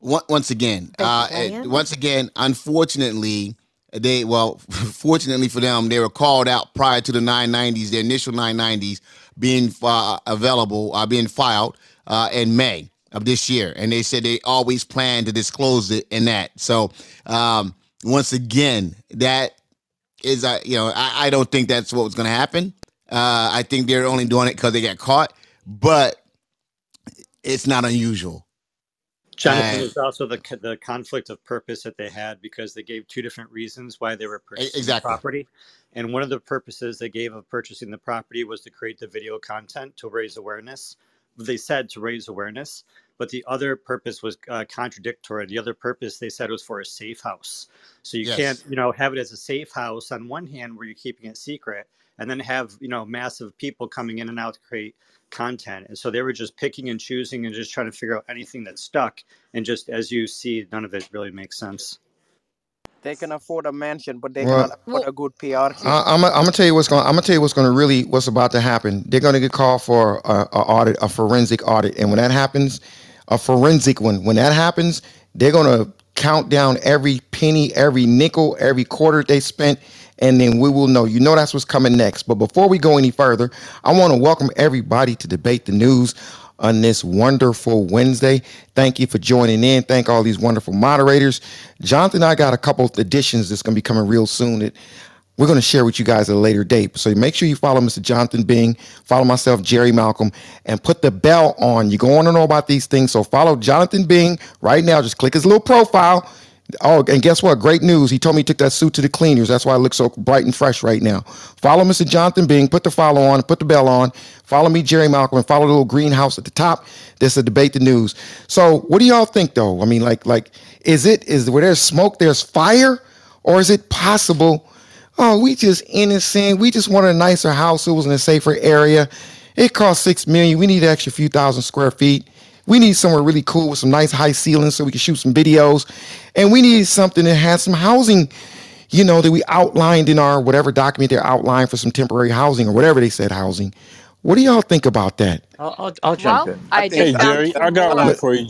Once once again, uh, once again, unfortunately, they well, fortunately for them, they were called out prior to the 990s, the initial 990s being uh, available, uh, being filed uh, in May of this year, and they said they always plan to disclose it in that. So, um, once again, that is I you know I, I don't think that's what was going to happen. Uh, I think they're only doing it because they got caught, but it's not unusual. Jonathan, And there's also the the conflict of purpose that they had because they gave two different reasons why they were purchasing exactly. property, and one of the purposes they gave of purchasing the property was to create the video content to raise awareness. They said to raise awareness, but the other purpose was uh, contradictory. The other purpose they said was for a safe house. So you can't, you know, have it as a safe house on one hand where you're keeping it secret, and then have you know massive people coming in and out to create content. And so they were just picking and choosing and just trying to figure out anything that stuck. And just as you see, none of it really makes sense. They can afford a mansion, but they Well, cannot afford a good PR team. I, I'm, I'm gonna tell you what's going. I'm gonna tell you what's going to really what's about to happen. They're going to get called for a, a audit, a forensic audit, and when that happens, a forensic one. When that happens, they're going to count down every penny, every nickel, every quarter they spent, and then we will know. You know that's what's coming next. But before we go any further, I want to welcome everybody to debate the news on this wonderful Wednesday. Thank you for joining in. Thank all these wonderful moderators. Jonathan, I got a couple additions that's going to be coming real soon that we're going to share with you guys at a later date. So make sure you follow Mr. Jonathan Bing, follow myself, Jerry Malcolm, and put the bell on. You're going to know about these things. So follow Jonathan Bing right now. Just click his little profile. Oh, and guess what? Great news. He told me he took that suit to the cleaners. That's why I look so bright and fresh right now. Follow Mr. Jonathan Bing. Put the follow on. Put the bell on. Follow me, Jerry Malcolm, and follow the little greenhouse at the top. This is debate the news. So, what do y'all think, though? I mean, like, like, is it is where there's smoke, there's fire, or is it possible? Oh, we just innocent. We just wanted a nicer house. It was in a safer area. It cost six million. We need an extra few thousand square feet. We need somewhere really cool with some nice high ceilings so we can shoot some videos. And we need something that has some housing, you know, that we outlined in our whatever document they outlined for some temporary housing or whatever they said housing. What do y'all think about that? I'll, I'll, I'll jump Well, in. I think just found some more.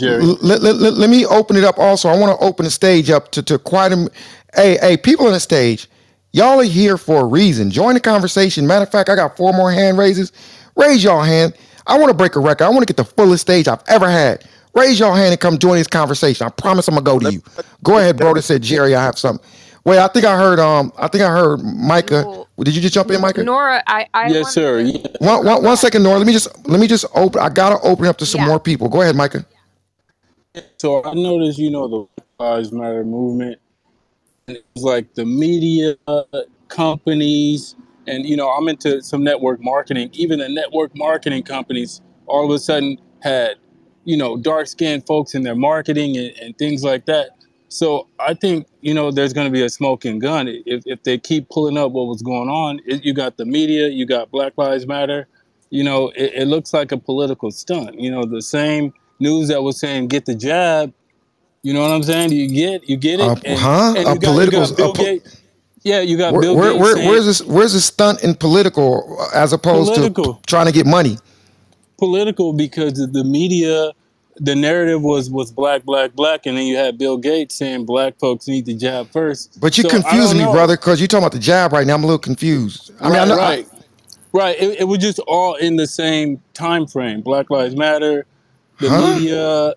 Let, let, let, let- let me open it up also. I want to open the stage up to, to quite a hey, hey, people on the stage, y'all are here for a reason. Join the conversation. Matter of fact, I got four more hand raises. Raise y'all hand. I want to break a record. I want to get the fullest stage I've ever had. Raise your hand and come join this conversation. I promise I'm gonna go to you. Go ahead, bro. That said Jerry, I have something. Wait, I think I heard um I think I heard Micah. Did you just jump in, Micah? Nora, I, I Yes, sir. to, One, one, one second, Nora. Let me just let me just open. I gotta open up to some yeah. more people. Go ahead, Micah. So I noticed, you know, the Black Lives Matter movement. And it's like the media companies, and you know, I'm into some network marketing. Even the network marketing companies all of a sudden had, you know, dark skinned folks in their marketing and, and things like that. So I think you know there's going to be a smoking gun if, if they keep pulling up what was going on. It, you got the media, you got Black Lives Matter. You know, it, it looks like a political stunt. You know, the same news that was saying get the jab. You know what I'm saying? You get you get it, Uh, and huh? and A got political. got A po- Yeah, you got where, Bill where, Gates where, saying where's this? Where's the stunt in political as opposed to political. trying to get money? political because the media the narrative was was black black black and then you had bill gates saying black folks need the jab first But you're so i confusing me, know brother, because you're talking about the jab right now. I'm a little confused. I mean, I right. I, right right it, it was just all in the same time frame black lives matter the huh? media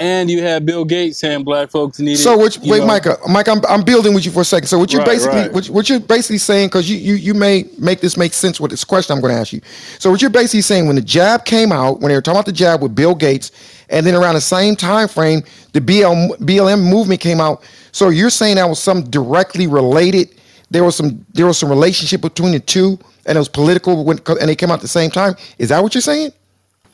and you had bill gates saying black folks need So which you wait, know Micah, Mike, I'm I'm building with you for a second. So what you're right basically right what, what you're basically saying, because you you you may make this make sense with this question I'm going to ask you. So what you're basically saying when the jab came out, when they were talking about the jab with Bill Gates, and then around the same time frame, the BL, BLM movement came out. So you're saying that was some directly related. There was some there was some relationship between the two, and it was political when and they came out at the same time. Is that what you're saying?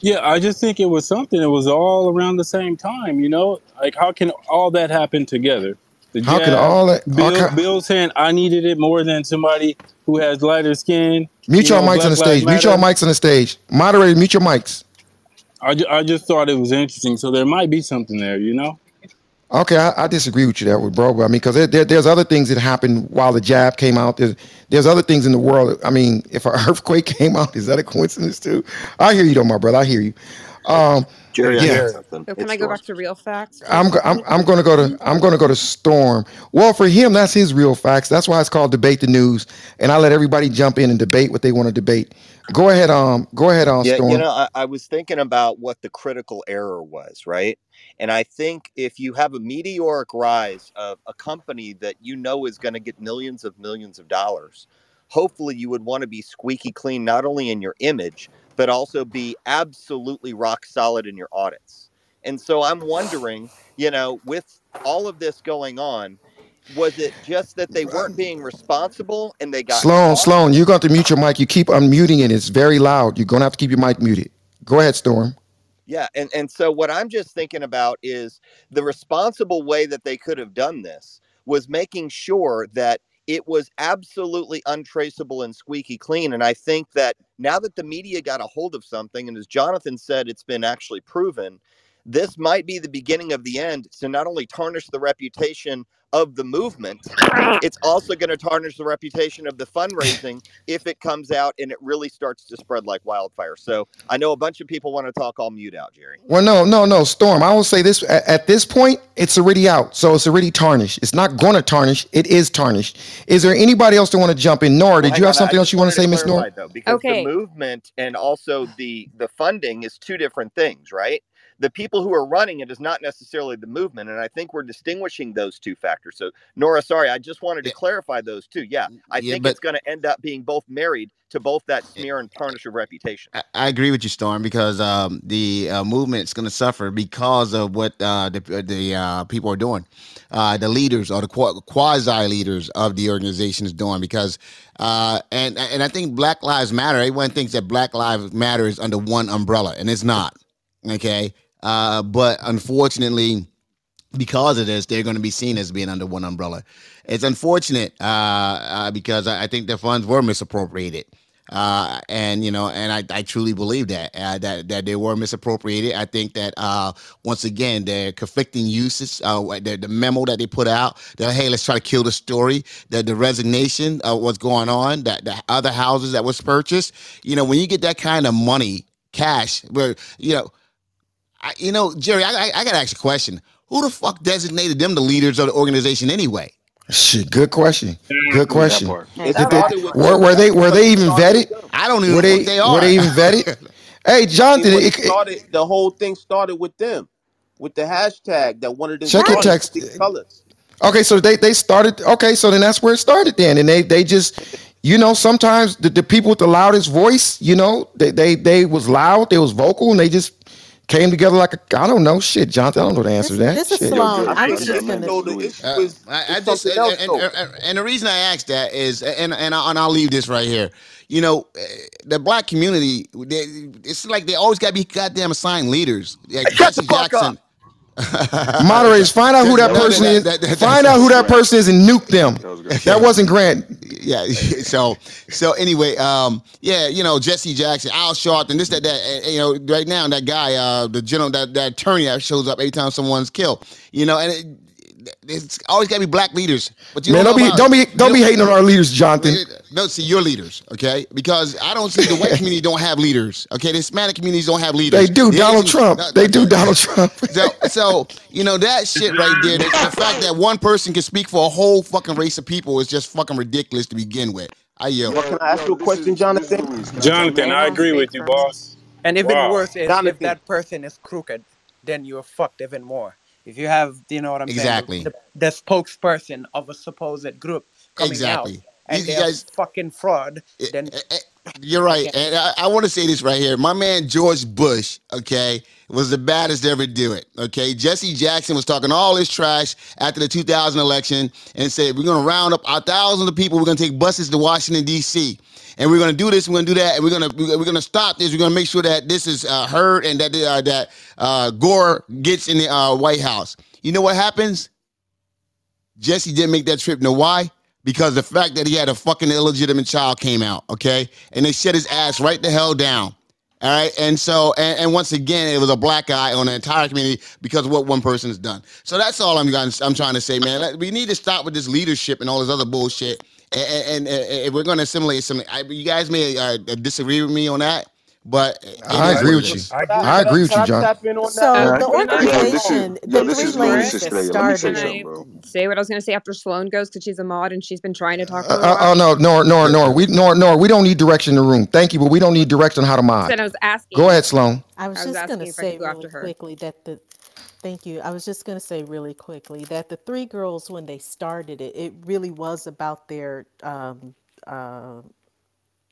Yeah, I just think it was something. It was all around the same time, you know. Like, how can all that happen together? The How can all that? Bill, Bill saying I needed it more than somebody who has lighter skin. mute You your know, mics on the stage. Mute your mics on the stage. Moderator, mute your mics. I, I just thought it was interesting. So there might be something there, you know. Okay, I, I disagree with you that with bro. I mean, because there, there, there's other things that happened while the jab came out. There's there's other things in the world. I mean, if an earthquake came out, is that a coincidence too? I hear you, though, my brother. I hear you. Um, Jerry, Yeah. got something. Oh, can It's I go Storm. back to real facts? for a I'm, go- I'm? I'm gonna go to I'm gonna go to Storm. Well, for him, that's his real facts. That's why it's called debate the news. And I let everybody jump in and debate what they want to debate. Go ahead, um, go ahead, on Yeah, Storm. you know, I, I was thinking about what the critical error was, right? And I think if you have a meteoric rise of a company that you know is going to get millions of millions of dollars, hopefully you would want to be squeaky clean, not only in your image, but also be absolutely rock solid in your audits. And so I'm wondering, you know, with all of this going on, was it just that they weren't being responsible and they got Sloan, caught? Sloan, you're going to to mute your mic. You keep unmuting it. It's very loud. You're gonna have to keep your mic muted. Go ahead, Storm. Yeah, and and so what I'm just thinking about is the responsible way that they could have done this was making sure that it was absolutely untraceable and squeaky clean. And I think that now that the media got a hold of something, and as Jonathan said, it's been actually proven, this might be the beginning of the end to not only tarnish the reputation of the movement, it's also going to tarnish the reputation of the fundraising if it comes out and it really starts to spread like wildfire. So I know a bunch of people want to talk. I'll mute out, Jerry. Well, no, no, no, Storm. I will say this: at, at this point, it's already out, so it's already tarnished. It's not going to tarnish; it is tarnished. Is there anybody else that want to jump in? Nora, did hang you have on, something else you want to say, Miss clarify, Nora? though, because Okay. the movement and also the the funding is two different things, right? The people who are running it is not necessarily the movement, and I think we're distinguishing those two factors. So, Nora, sorry, I just wanted to clarify those two. Yeah, I Yeah, think but- it's going to end up being both married to both that smear and tarnish of reputation. I, I agree with you, Storm, because um, the uh, movement's going to suffer because of what uh, the the uh, people are doing, uh, the leaders or the quasi leaders of the organization is doing. Because uh, and and I think Black Lives Matter. Everyone thinks that Black Lives Matter is under one umbrella, and it's not. Okay, uh, but unfortunately because of this, they're going to be seen as being under one umbrella. It's unfortunate uh, uh, because I, I think the funds were misappropriated, uh, and you know, and I, I truly believe that uh, that that they were misappropriated. I think that uh, once again, their conflicting uses, uh, the, the memo that they put out, that hey, let's try to kill the story, that the resignation of what's going on, that the other houses that was purchased. You know, when you get that kind of money, cash, where you know. I, you know, Jerry, I, I, I got to ask you a question. Who the fuck designated them the leaders of the organization anyway? Shit, good question. Good question. Did they- were, were they were they even vetted? I don't even Were know they what they were they even vetted? Hey, See, Jonathan, when it, it it- started, the whole thing started with them, with the hashtag that wanted them Check your text. Cullors. Okay, so they they started. Okay, so then that's where it started. Then, and they they just, you know, sometimes the, the people with the loudest voice, you know, they they they was loud, they was vocal, and they just came together like a I don't know shit, Jonathan. I don't know the answer to that. this is Shit. Sloan. Yo, I was just you gonna. know the issue Uh, is, I, I just and, else and, and, and the reason I asked that is, and and, I, and I'll leave this right here. You know, eh, the black community, they, it's like they always got to be goddamn assigned leaders. Like Shut the Jesse fuck Jackson. Moderators, find out who that person is. that- that- find out who that person is and nuke them. That wasn't Grant. yeah. So so anyway, um, yeah, you know Jesse Jackson, Al Sharpton, this that that. eh, You know, right now that guy, uh, the general, that that attorney that shows up every time someone's killed. You know, and it, it's always got to be black leaders. But you Man, don't know be don't be don't be hating on our leaders, Jonathan. No, see your leaders, okay? Because I don't see the white community don't have leaders. Okay, the Hispanic communities don't have leaders. They do The Donald Asian- Trump. no, They no, do no. Donald Trump. So, so you know that shit right there. The, the fact that one person can speak for a whole fucking race of people is just fucking ridiculous to begin with. I Well, yield. can I ask you a question, Jonathan? Jonathan, I agree with you, boss. And even Wow. worse is if that person is crooked, then you're fucked even more. If you have, you know what I'm Exactly. saying, the, the spokesperson of a supposed group coming Exactly. out and You they're guys- fucking fraud, eh, then eh, eh, You're right, and I, I want to say this right here. My man George Bush, okay, was the baddest to ever do it. Okay, Jesse Jackson was talking all this trash after the 2000 election and said we're going to round up our thousands of people. We're going to take buses to Washington D.C. and we're going to do this. We're going to do that, and we're going to we're going to stop this. We're going to make sure that this is uh, heard and that uh, that uh, Gore gets in the uh, White House. You know what happens? Jesse didn't make that trip. Know why? Because the fact that he had a fucking illegitimate child came out, okay? And they shut his ass right the hell down. All right. And so, and, and once again, it was a black eye on the entire community because of what one person has done. So that's all I'm going I'm trying to say, man. We need to stop with this leadership and all this other bullshit. And, and, and if we're going to assimilate some. I, you guys may uh, disagree with me on that, but it I is agree what with you. is. I agree with Can you, I John. tap in on So that? the real quick? Yo, this is organization, yo, the this three is Louis ladies that Estrella. Let me say started can something. I bro. say what I was gonna say after Sloan goes because she's a mod and she's been trying to talk for Uh, a little uh, while? oh no, Nor, Nor, Nor. We Nor, Nor. We don't need direction in the room. Thank you, but we don't need direction on how to mod. Said I was asking. Go ahead, Sloan. I was I was just going asking to if I could say go really after her. quickly that the thank you. I was just going to say really quickly that the three girls when they started it, it really was about their um, uh,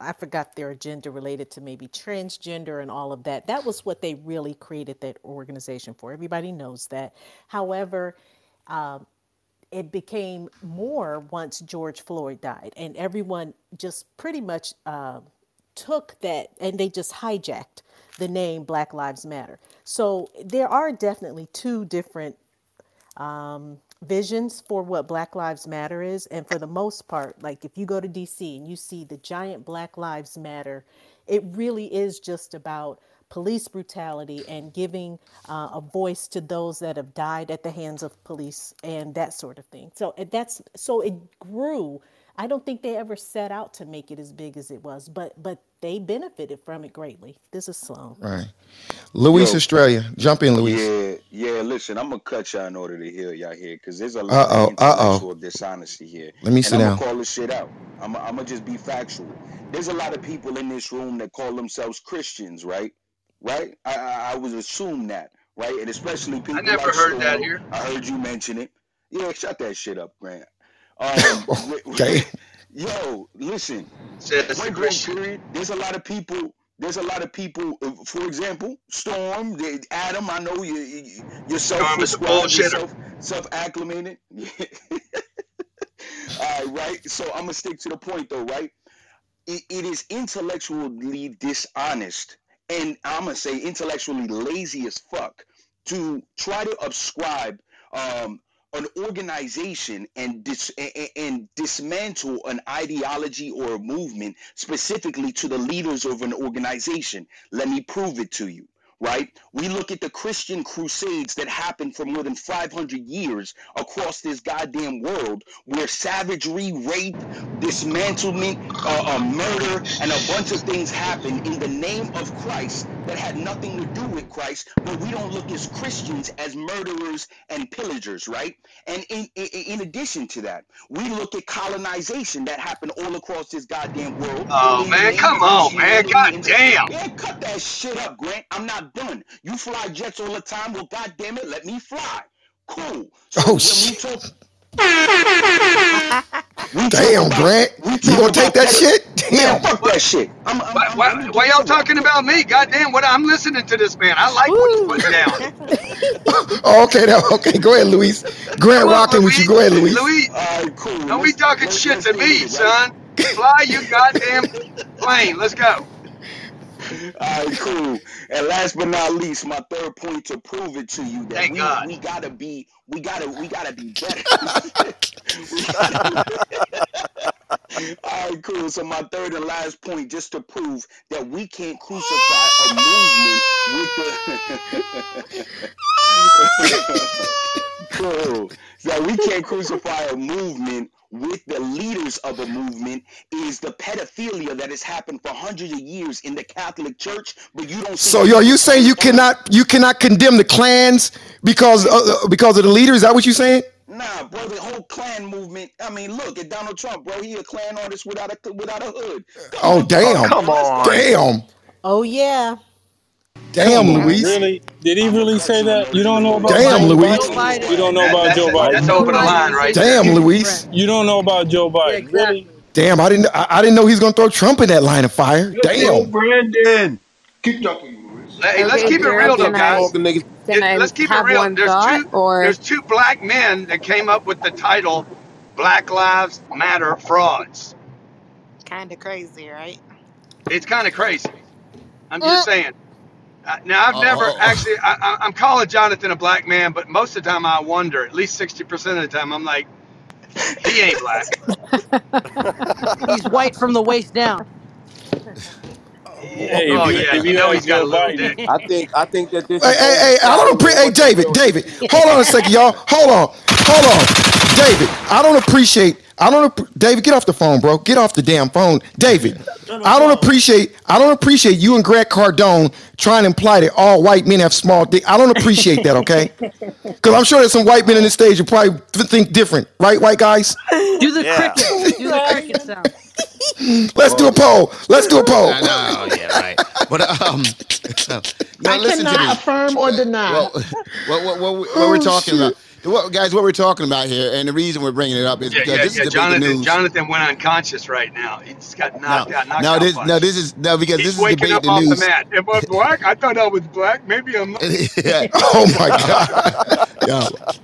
I forgot their agenda related to maybe transgender and all of that. That was what they really created that organization for. Everybody knows that. However, um, it became more once George Floyd died, and everyone just pretty much uh, took that and they just hijacked the name Black Lives Matter. So there are definitely two different um, visions for what Black Lives Matter is. And for the most part, like if you go to DC and you see the giant Black Lives Matter, it really is just about police brutality and giving uh, a voice to those that have died at the hands of police and that sort of thing. So that's so it grew. I don't think they ever set out to make it as big as it was, but but they benefited from it greatly. This is Sloan. Right. Luis Yo, Estrella. Jump in, Luis. yeah, yeah. Listen, I'm gonna cut y'all in order to hear y'all here because there's a lot of oh. Uh oh. dishonesty here, Let me and sit I'm down. gonna call this shit out. I'm I'm gonna just be factual. There's a lot of people in this room that call themselves Christians, right? Right? I I, I would assume that, right? And especially people I never like heard that here. I heard you mention it. Yeah, shut that shit up, Grant. Um, Okay. yo, listen. Says the Point blank Christian. period. There's a lot of people. There's a lot of people. uh, For example, Storm, the- Adam. I know you. you- You're Storm is a self-prescribed. You're bullshitter. self self-acclimated. All right, right. So I'm gonna stick to the point though, right? It, it is intellectually dishonest, and I'm gonna say intellectually lazy as fuck to try to ascribe um, an organization and dis- and, dismantle an ideology or a movement specifically to the leaders of an organization. Let me prove it to you. Right? We look at the Christian crusades that happened for more than 500 years across this goddamn world, where savagery, rape, dismantlement, uh, uh, murder, and a bunch of things happened in the name of Christ that had nothing to do with Christ. But we don't look as Christians as murderers and pillagers, right? And in, in, in addition to that, we look at colonization that happened all across this goddamn world Oh man, come on, man. God damn. yeah, cut that shit up, Grant. I'm not done. You fly jets all the time. Well, goddamn it, let me fly. Cool. So Oh when we shit. talk, we Damn, about Grant. we You gonna take about that pedi- shit? Man, Damn. fuck that shit. I'm, I'm, Why, I'm, why, let me why y'all simple. talking about me? Goddamn, what I'm listening to this man. I like what he's putting down. Oh, okay, now, okay. Go ahead, Luis. Grant Come on, rocking with you. Go ahead, Luis. Louis, All right, cool. don't be Let's talking shit let's to me, right? son. Fly you goddamn plane. Let's go. All right, cool. And last but not least, my third point to prove it to you that Thank we God. we gotta be we gotta we gotta be better. All right, cool. So my third and last point, just to prove that we can't crucify a movement with the cool. That we can't crucify a movement with the leaders of a movement is the pedophilia that has happened for hundreds of years in the Catholic Church, but you don't see So, yo, you saying you cannot you cannot condemn the Klans because uh, because of the leader? Is that what you're saying? Nah, bro, the whole Klan movement. I mean, look at Donald Trump, bro. He a Klan artist without a without a hood. Come Oh, on, bro. damn. Come on. Damn. Oh yeah. Damn, on, Luis. Really? Did he really say that? You don't know hear about it. Damn, Joe Luis. Biden? Biden. You don't know about that's Joe a, that's Biden? Joe over the line right a there. Damn, Luis. You don't know about Joe Yeah, Biden? Really? Damn, I didn't I, I didn't know he's gonna throw Trump in that line of fire. Let's go, Damn. Brandon. Keep talking, Luis. Hey, let's Okay, keep it real though, guys. Talking niggas. can It- I let's keep it real. There's thought two or there's two black men that came up with the title Black Lives Matter frauds. Kind of crazy, right? It's kind of crazy. I'm just uh, saying. Uh, now I've Oh, never oh, oh. actually. I, I- I'm calling Jonathan a black man, but most of the time I wonder. At least sixty percent of the time, I'm like, he ain't black. He's white from the waist down. Hey, Oh you yeah, if you you know he's got a Joe little dick. I think I think that this Hey, is hey, hey, I don't overshadowing appreciate. Hey, David, David, hold on a second, y'all. Hold on, hold on, David. I don't appreciate I don't. David, get off the phone, bro. Get off the damn phone, David. I don't appreciate. I don't appreciate you and Grant Cardone trying to imply that all white men have small dick. I don't appreciate that. Okay, because I'm sure there's some white men in the stage who probably think different, right? White guys. Do the Yeah. cricket. Do the cricket sound. Let's do a poll. Let's do a poll. I know, yeah, right. But um, now I listen to cannot me. affirm or deny. Well, what, what, what, what Oh, we're talking about, what, guys, what we're talking about here, and the reason we're bringing it up is Yeah, because yeah, this yeah. is the big Jonathan, news. Jonathan went unconscious right now. He just got No, knocked out. Knocked no, out this, no, this is no because He's this is waking debate up the off news. the mat. Am I black? I thought I was black. Maybe I'm. Yeah. Oh my god.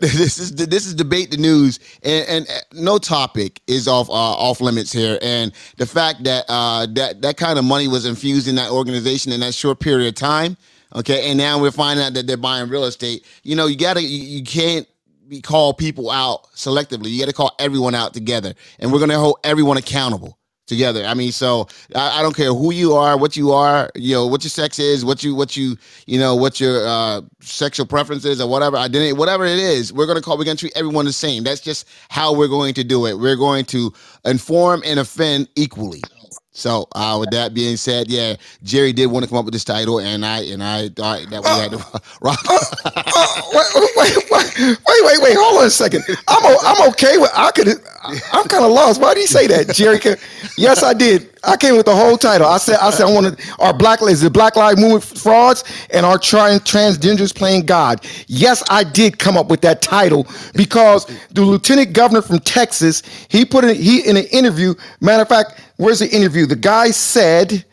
This is this is debate the news, and, and uh, no topic is off uh, off limits here. And the fact that uh, that that kind of money was infused in that organization in that short period of time, okay, and now we're finding out that they're buying real estate. You know, you gotta you, you can't be call people out selectively. You got to call everyone out together, and we're gonna hold everyone accountable together. I mean, so I, I don't care who you are, what you are, you know, what your sex is, what you what you you know, what your uh, sexual preferences or whatever identity, whatever it is. We're gonna call. We're gonna treat everyone the same. That's just how we're going to do it. We're going to inform and offend equally. So, uh, with that being said, yeah, Jerry did want to come up with this title, and I and I thought that we had to uh, rock. Uh, uh, wait, wait, wait, wait, wait, wait, hold on a second. I'm o- I'm okay with. I could. I'm kind of lost. Why did you say that, Jerry? Yes, I did. I came with the whole title. I said. I said I wanted our black is the Black Lives Movement frauds and our trying transgenders playing God. Yes, I did come up with that title because the lieutenant governor from Texas he put in he in an interview. Matter of fact, where's the interview? The guy said.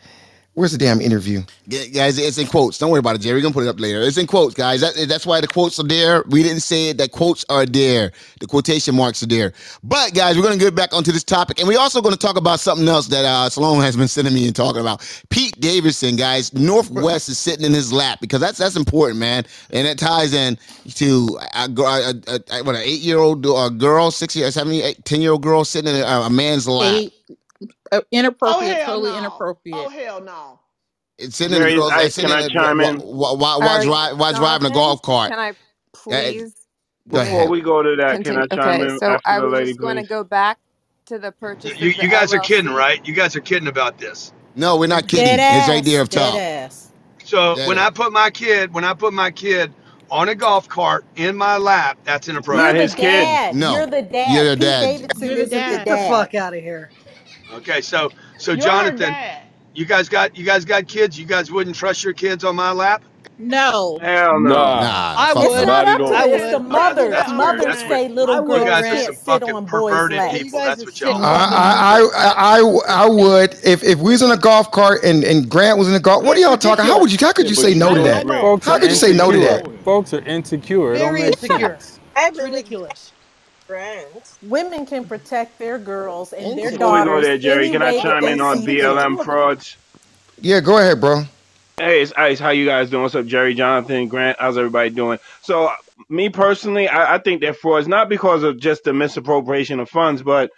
Where's the damn interview? Yeah, guys, it's in quotes. Don't worry about it, Jerry. We're gonna put it up later. It's in quotes, guys. That, that's why the quotes are there. We didn't say it. That quotes are there. The quotation marks are there. But guys, we're gonna get back onto this topic, and we're also gonna talk about something else that uh, Sloan has been sending me and talking about. Pete Davidson, guys. North West is sitting in his lap because that's that's important, man, and it ties in to a, gr- a, a, a- what an eight year old uh, girl, six year, seven, eight, ten year old girl sitting in a, a man's lap. Eight, Oh, oh, inappropriate, hell totally no. inappropriate. Oh hell no. It's sitting in the Jerry, girls. I- can in I a- chime in? while, while, while, while driving a golf cart. Can I please Go Before we go to that, can? I chime Okay, in so after I was lady, just going to go back to the purchase You of the you guys are kidding, right? You guys are kidding about this. No, we're not kidding. Dead It's right there ass. up Dead top. ass. So That. I put my kid, when I put my kid on a golf cart in my lap, that's inappropriate. not You're the his kid. No, You're the you're dad. the Pete dad. Davidson You're the isn't the dad. Get the fuck out of here. Okay, so so You're Jonathan, dad. you guys got you guys got kids. You guys wouldn't trust your kids on my lap. No. Hell no. Nah, Nah, I fuck It's would. not up to don't. I the, it's the would. mothers. That's. Mothers That's say little I You would, girls guys are can't sit fucking on boys' perverted laps. You people. guys That's what y'all are. I, I, I, I would if if we was in a golf cart and, and Grant was in a golf. What are y'all talking? How would you? How could you say no to know, I, I that? folks How could you say no to that? Folks are insecure. It Very insecure. sense. I It's believe ridiculous. Friends. Women can protect their girls and their Before we go daughters there, Jerry, any can I way that chime they in on see fit. BLM frauds? Yeah, go ahead, bro. Hey, it's Ice. How you guys doing? What's up, Jerry, Jonathan, Grant? How's everybody doing? So, me personally, I, I think they're frauds, not because of just the misappropriation of funds, but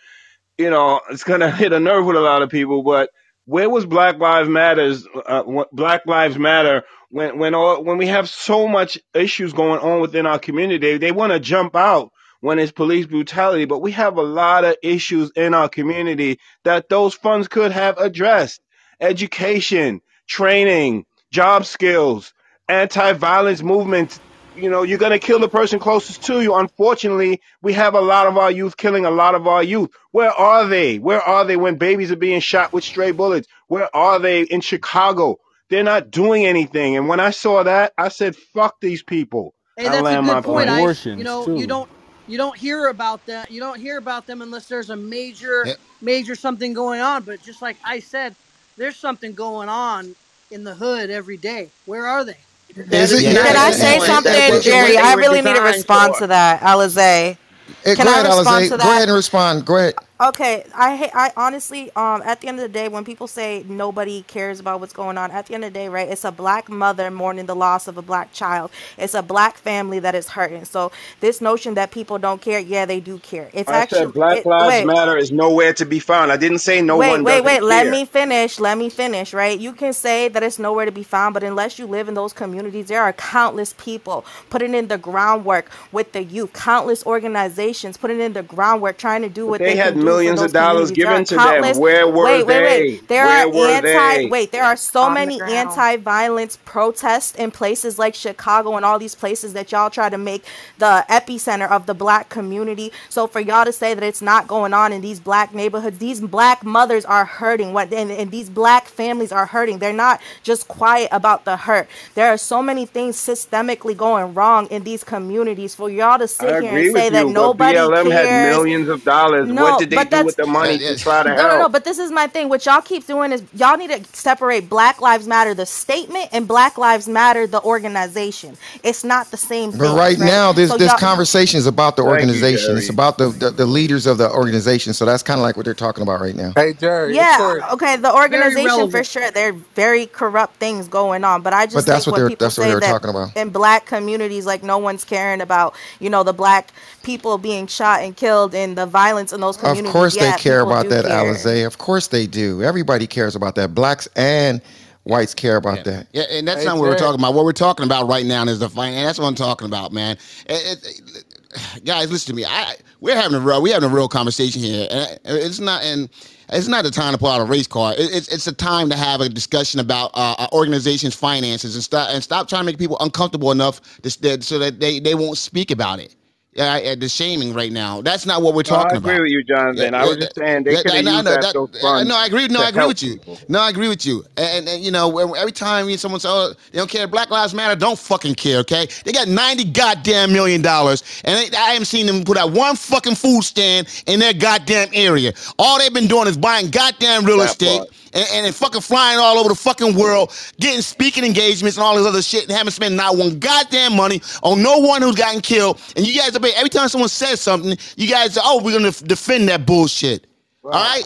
you know, it's gonna hit a nerve with a lot of people. But where was Black Lives Matters? Uh, what- Black Lives Matter when when all when we have so much issues going on within our community. They want to jump out when it's police brutality, but we have a lot of issues in our community that those funds could have addressed: education, training, job skills, anti-violence movements. You know, you're gonna kill the person closest to you. Unfortunately, we have a lot of our youth killing a lot of our youth. Where are they? Where are they when babies are being shot with stray bullets? Where are they in Chicago? They're not doing anything. And when I saw that, I said, "Fuck these people." Hey, that's a good point, plane. Ice. You Abortions know, you don't you don't hear about that. You don't hear about them unless there's a major Yep. major something going on. But just like I said, there's something going on in the hood every day. Where are they? Is it? Yeah, Yeah, Can I say something, Jerry? I really need a response for. to that, Alizé. Hey, Can go I ahead, respond Alizé. to Go ahead and respond. Go ahead. Okay, I I honestly, um, at the end of the day, when people say nobody cares about what's going on, at the end of the day, right? It's a black mother mourning the loss of a black child. It's a black family that is hurting. So this notion that people don't care, yeah, they do care. It's I said actually, Black it, Lives wait, Matter is nowhere to be found. I didn't say no Wait, one wait, doesn't wait. Let me finish. Let me finish, right? You can say that it's nowhere to be found, but unless you live in those communities, there are countless people putting in the groundwork with the youth, countless organizations putting in the groundwork trying to do But what they they had can do for millions of dollars communities. There are given to them. Where were Wait, wait, they? wait. There Where are were anti they? wait, there are so On many anti-violence protests in places like Chicago and all these places that y'all try to make the epicenter of the black community. So for y'all to say that it's not going on in these black neighborhoods, these black mothers are hurting. What and, and these black families are hurting. They're not just quiet about the hurt. There are so many things systemically going wrong in these communities. For y'all to I sit here and say with that nobody BLM had cares. millions of dollars. What No, did they but do with the money to try to no, no, no. But this is my thing. What y'all keep doing is y'all need to separate Black Lives Matter, the statement, and Black Lives Matter, the organization. It's not the same But thing, right right? now, this So this conversation is about the Thank you, organization. It's about the, the the leaders of the organization. So that's kind of like what they're talking about right now. Hey Jerry, yeah, okay, the organization for sure. There are very corrupt things going on, but I just But just that's think what when they're people that's what they're were that talking about. in black communities, like no one's caring about, you know, the black people being shot and killed and the violence in those communities. Of communities. course they care about that, care. Alizé. Of course they do. Everybody cares about that. Blacks and whites care about that. Yeah, and that's Hey not what we're Jerry. talking about. What we're talking about right now is the finance. That's what I'm talking about, man. It- it- it- guys, listen to me. I we're having a real we're having a real conversation here, and it's not and it's not the time to pull out a race card. It's it's a time to have a discussion about uh, our organization's finances and stop and stop trying to make people uncomfortable enough to, so that they they won't speak about it. Yeah, uh, the shaming right now. That's not what we're talking about. No, I agree about. with you, Yeah, I was just saying they could have used that that. uh, funds No, I agree. No, I agree with you. people. No, I agree with you. And, and you know, every time someone says, "Oh, they don't care," Black Lives Matter don't fucking care. Okay, they got ninety goddamn million dollars, and they, I haven't seen them put out one fucking food stand in their goddamn area. All they've been doing is buying goddamn real That estate. part. And, and, and fucking flying all over the fucking world, getting speaking engagements and all this other shit, and haven't spent not one goddamn money on no one who's gotten killed. And you guys, are every time someone says something, you guys say, "Oh, we're gonna defend that bullshit." All right,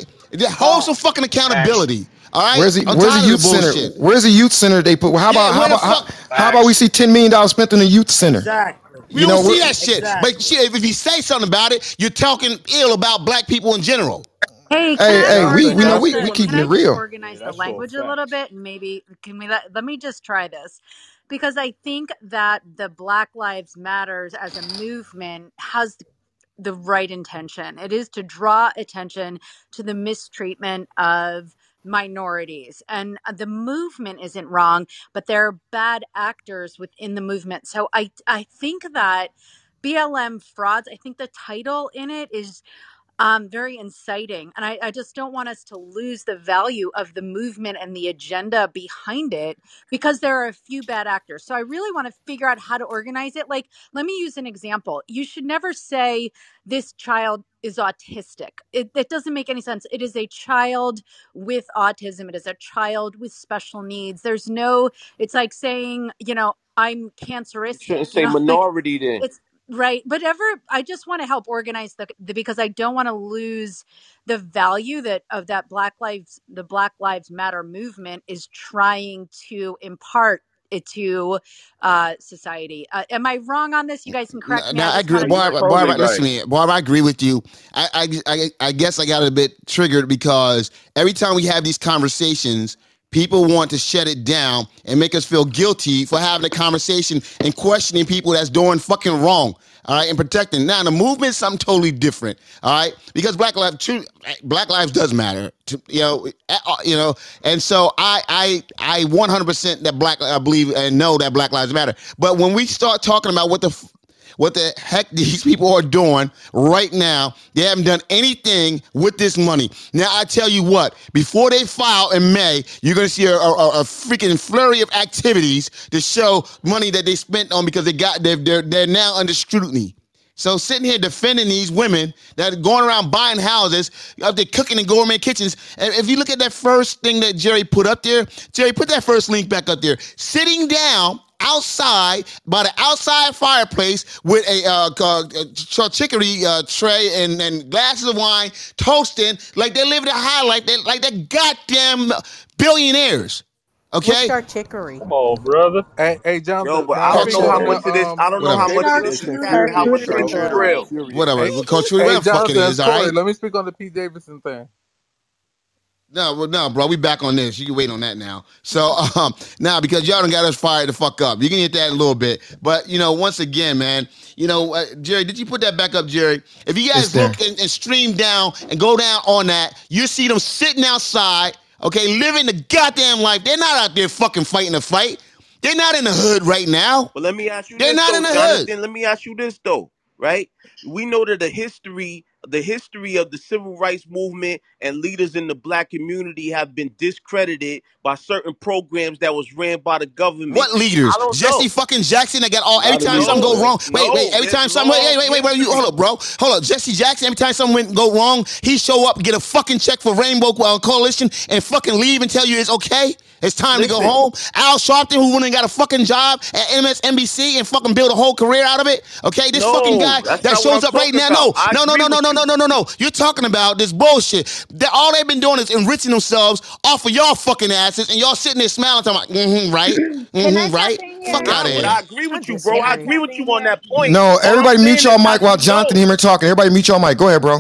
hold some fucking accountability. All right, Where's the Where's the of youth center? Where's the youth center they put? How Yeah, about how about how, how about we see ten million dollars spent in the youth center? Exactly. We You don't know, see that shit. Exactly. But shit, if you say something about it, you're talking ill about black people in general. Hey, Hey, can I hey, we organize we know we the, we can keeping I it just real. organize Yeah, the that's so language a little facts. bit and maybe can we let let me just try this because I think that the Black Lives Matters as a movement has the right intention. It is to draw attention to the mistreatment of minorities and the movement isn't wrong but there are bad actors within the movement so i i think that blm frauds i think the title in it is um, very inciting. And I, I just don't want us to lose the value of the movement and the agenda behind it because there are a few bad actors. So I really want to figure out how to organize it. Like, let me use an example. You should never say this child is autistic. It, it doesn't make any sense. It is a child with autism, it is a child with special needs. There's no, it's like saying, you know, I'm You canceristic, shouldn't you say know, like minority then. it's right But ever, i just want to help organize the, the because i don't want to lose the value that of that black lives the black lives matter movement is trying to impart it to uh society uh, am i wrong on this you guys can correct me Now i I just agree, want to You're be Barbara. totally Barbara, listen right. to me, Barbara. I agree with you. I, I, I, I guess I got a bit triggered because every time we have these conversations, people want to shut it down and make us feel guilty for having a conversation and questioning people that's doing fucking wrong. All right, and protecting. Now the movement is something totally different. All right, because Black lives, true, Black lives does matter. You know, you know, and so I, I, I 100% that Black, I believe and know that Black lives matter. But when we start talking about what the what the heck these people are doing right now. They haven't done anything with this money. Now I tell you what, before they file in May, you're gonna see a, a, a freaking flurry of activities to show money that they spent on because they got they're they're, they're now under scrutiny. So sitting here defending these women that are going around buying houses, up there cooking in gourmet kitchens. And if you look at that first thing that Jerry put up there, Jerry, put that first link back up there. Sitting down outside by the outside fireplace with a uh, uh, chicory uh, tray and, and glasses of wine, toasting like they're living a high life, they, like they're goddamn billionaires. Okay. What's charcuterie? Come on, brother. Hey, hey, Jonathan. Yo, but I don't know how much of this. um, I don't know how much of this is. How much of this is real. Whatever. Hey, Coach, hey, whatever fuck it Jonathan, is, all Corey, right? let me speak on the Pete Davidson thing. No, well, no, bro, we back on this. You can wait on that now. So, um, now because y'all done got us fired the fuck up. You can get that in a little bit, but you know, once again, man, you know, uh, Jerry, did you put that back up, Jerry? If you guys It's look and, and stream down and go down on that, you see them sitting outside, okay, living the goddamn life. They're not out there fucking fighting a fight. They're not in the hood right now. But let me ask you They're this not though, in the Jonathan. hood. Let me ask you this though, right? We know that the history, the history of the civil rights movement and leaders in the black community have been discredited by certain programs that was ran by the government. What leaders? I don't Jesse know. fucking Jackson that got all every time even something go wrong. Wait, no, wait, every time something wait, wait, wait, wait, wait, you hold up, bro. Hold up. Jesse Jackson, every time something went go wrong, he show up, get a fucking check for Rainbow uh, Coalition and fucking leave and tell you it's okay. It's time to go home. Al Sharpton, who went and got a fucking job at MSNBC and fucking built a whole career out of it. Okay, this No, fucking guy that shows up right talking now. No, no, no, no, no, no, no, no, no, no. You're talking about this bullshit. That all they've been doing is enriching themselves off of y'all fucking asses, and y'all sitting there smiling, talking about, mm-hmm, right, mm-hmm, right. Fuck out of here. I agree with you, bro. I agree with you on that point. No, everybody mute saying your is, mic while Jonathan know? Hemmer talking. Everybody mute your mic. Go ahead, bro.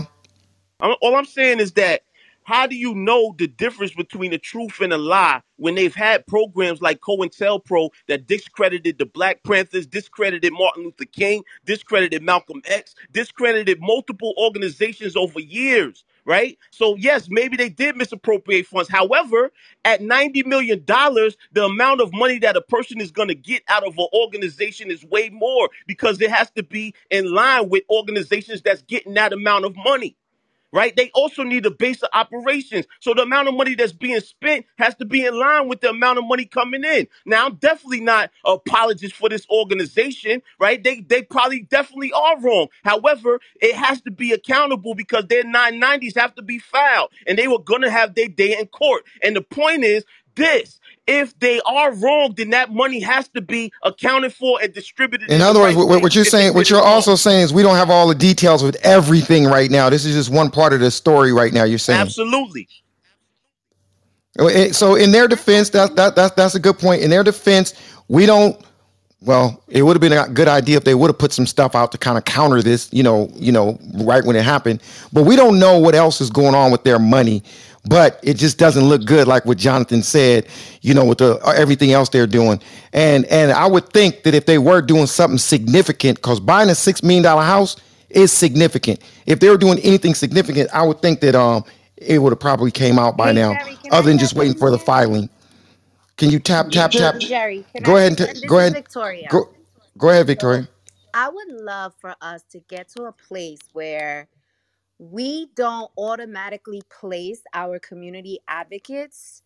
All I'm saying is that how do you know the difference between a truth and a lie when they've had programs like COINTELPRO that discredited the Black Panthers, discredited Martin Luther King, discredited Malcolm X, discredited multiple organizations over years, right? So yes, maybe they did misappropriate funds. However, at $90 million, the amount of money that a person is going to get out of an organization is way more because it has to be in line with organizations that's getting that amount of money right? They also need a base of operations. So the amount of money that's being spent has to be in line with the amount of money coming in. Now, I'm definitely not an apologist for this organization, right? They they probably definitely are wrong. However, it has to be accountable because their 990s have to be filed and they were going to have their day in court. And the point is this. If they are wrong, then that money has to be accounted for and distributed. In in other words, right what, way what you're saying, what you're wrong. also saying is we don't have all the details with everything right now. This is just one part of the story right now. You're saying. Absolutely. So in their defense, that that that's that's a good point. In their defense, we don't. Well, it would have been a good idea if they would have put some stuff out to kind of counter this, you know, you know, right when it happened. But we don't know what else is going on with their money. But it just doesn't look good, like what Jonathan said, you know, with the uh, everything else they're doing. And and I would think that if they were doing something significant, because buying a six million dollar house is significant. If they were doing anything significant, I would think that um it would have probably came out by Hey now, Jerry, can I other than just waiting for the filing. Can you tap tap tap? Jerry, can Go I? ahead and t- go ahead. Victoria. Go go ahead, Victoria. I would love for us to get to a place where we don't automatically place our community advocates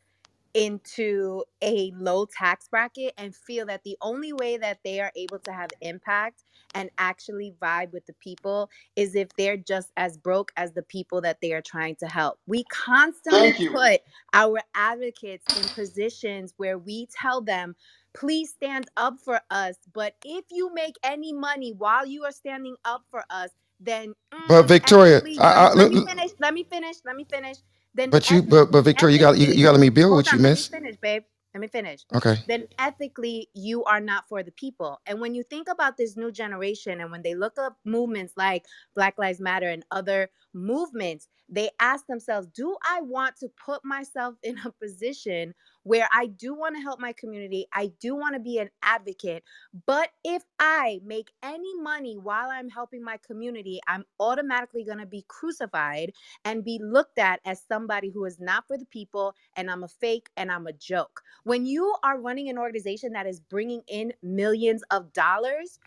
into a low tax bracket and feel that the only way that they are able to have impact and actually vibe with the people is if they're just as broke as the people that they are trying to help. We constantly put our advocates in positions where we tell them, please stand up for us. But if you make any money while you are standing up for us, then But mm, Victoria, ethically, I, I, let, let me finish. Let me finish. Let me finish. Then but you but but Victoria, you got you, you got to let me build what you me miss. finish, babe. Let me finish. Okay. Then ethically, you are not for the people. And when you think about this new generation, and when they look up movements like Black Lives Matter and other movements, they ask themselves, "Do I want to put myself in a position where I do want to help my community? I do want to be an advocate, but if I make any money while I'm helping my community, I'm automatically going to be crucified and be looked at as somebody who is not for the people and I'm a fake and I'm a joke. When you are running an organization that is bringing in millions of dollars,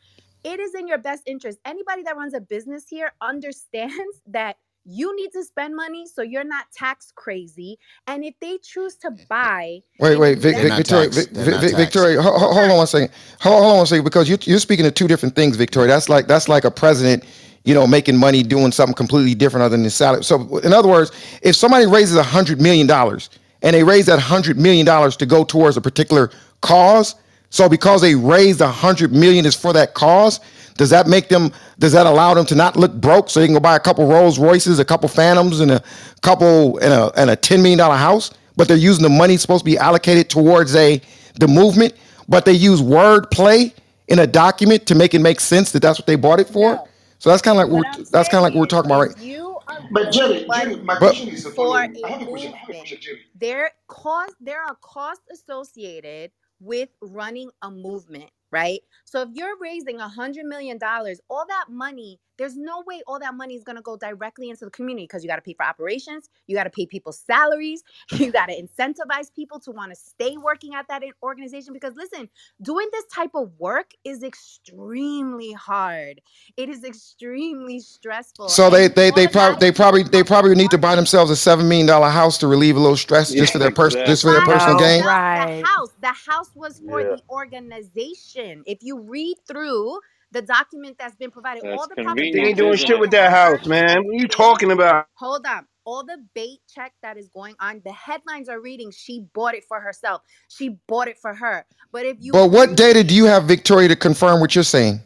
it is in your best interest. Anybody that runs a business here understands that you need to spend money so you're not tax crazy. And if they choose to eh, eh, buy, Wait, wait, Vic, Vic, Victoria. Vic, Vic, not Vic- taxed. Victoria, ho- ho- hold on one second. Hold, hold on one second, because you, you're speaking of two different things, Victoria. That's like that's like a president, you know, making money doing something completely different other than his salary. So, in other words, if somebody raises a hundred million dollars and they raise that hundred million dollars to go towards a particular cause, So because they raised a hundred million is for that cause, does that make them? Does that allow them to not look broke so they can go buy a couple Rolls Royces, a couple Phantoms, and a couple and a and a ten million dollar house? But they're using the money supposed to be allocated towards a the movement, but they use word play in a document to make it make sense that that's what they bought it for. So that's kind of like what we're, that's kind of like what we're talking about, right? You are But doing Jerry, Jerry, my But question is the for following. I a have a question. I have a movement. question, Jerry. There cost there are costs associated with running a movement, right? So if you're raising a hundred million dollars, all that money, there's no way all that money is gonna go directly into the community because you got to pay for operations, you got to pay people's salaries, you got to incentivize people to want to stay working at that organization. Because listen, doing this type of work is extremely hard. It is extremely stressful, so they they they all probably they probably they probably need to buy themselves a seven million dollar house to relieve a little stress Yeah, just for their person just for their personal no, gain. Right. the house. The house was for Yeah, the organization. If you read through the document that's been provided, that's all the proper They ain't doing shit with that house, man. What are you talking about? Hold on. All the bait check that is going on, the headlines are reading she bought it for herself. She bought it for her. But if you But what data do you have, Victoria, to confirm what you're saying?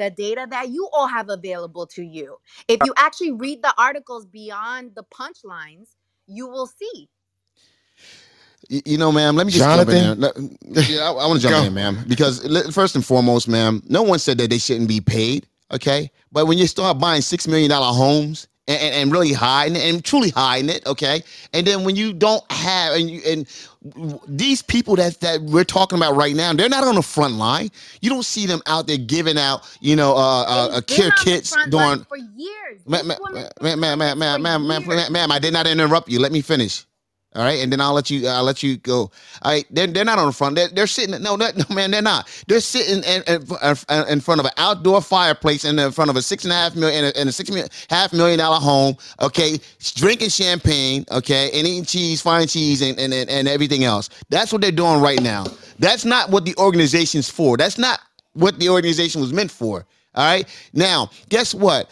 the data that you all have available to you, if you actually read the articles beyond the punchlines, you will see. Y- You know, ma'am, let me just jump in there. Yeah, I, want to jump go. in, ma'am, because first and foremost, ma'am, no one said that they shouldn't be paid. Okay, but when you start buying six million dollar homes and, and, and really hiding it and truly hiding it, okay, and then when you don't have and you and these people that that we're talking about right now, they're not on the front line. You don't see them out there giving out, you know, uh, uh, uh They've been care on the kits front line during. for years. Ma'am, This woman ma'am, ma'am, ma'am, ma'am, for ma'am, ma'am, years. ma'am, ma'am, I did not interrupt you. Let me finish. All right, and then I'll let you. I'll let you go. All right, they're, they're not on the front. They're, they're sitting. No, no, man, they're not. They're sitting in, in, in front of an outdoor fireplace and in front of a six and a half million six half million dollar home. Okay, drinking champagne. Okay, and eating cheese, fine cheese, and and and everything else. That's what they're doing right now. That's not what the organization's for. That's not what the organization was meant for. All right. Now, guess what?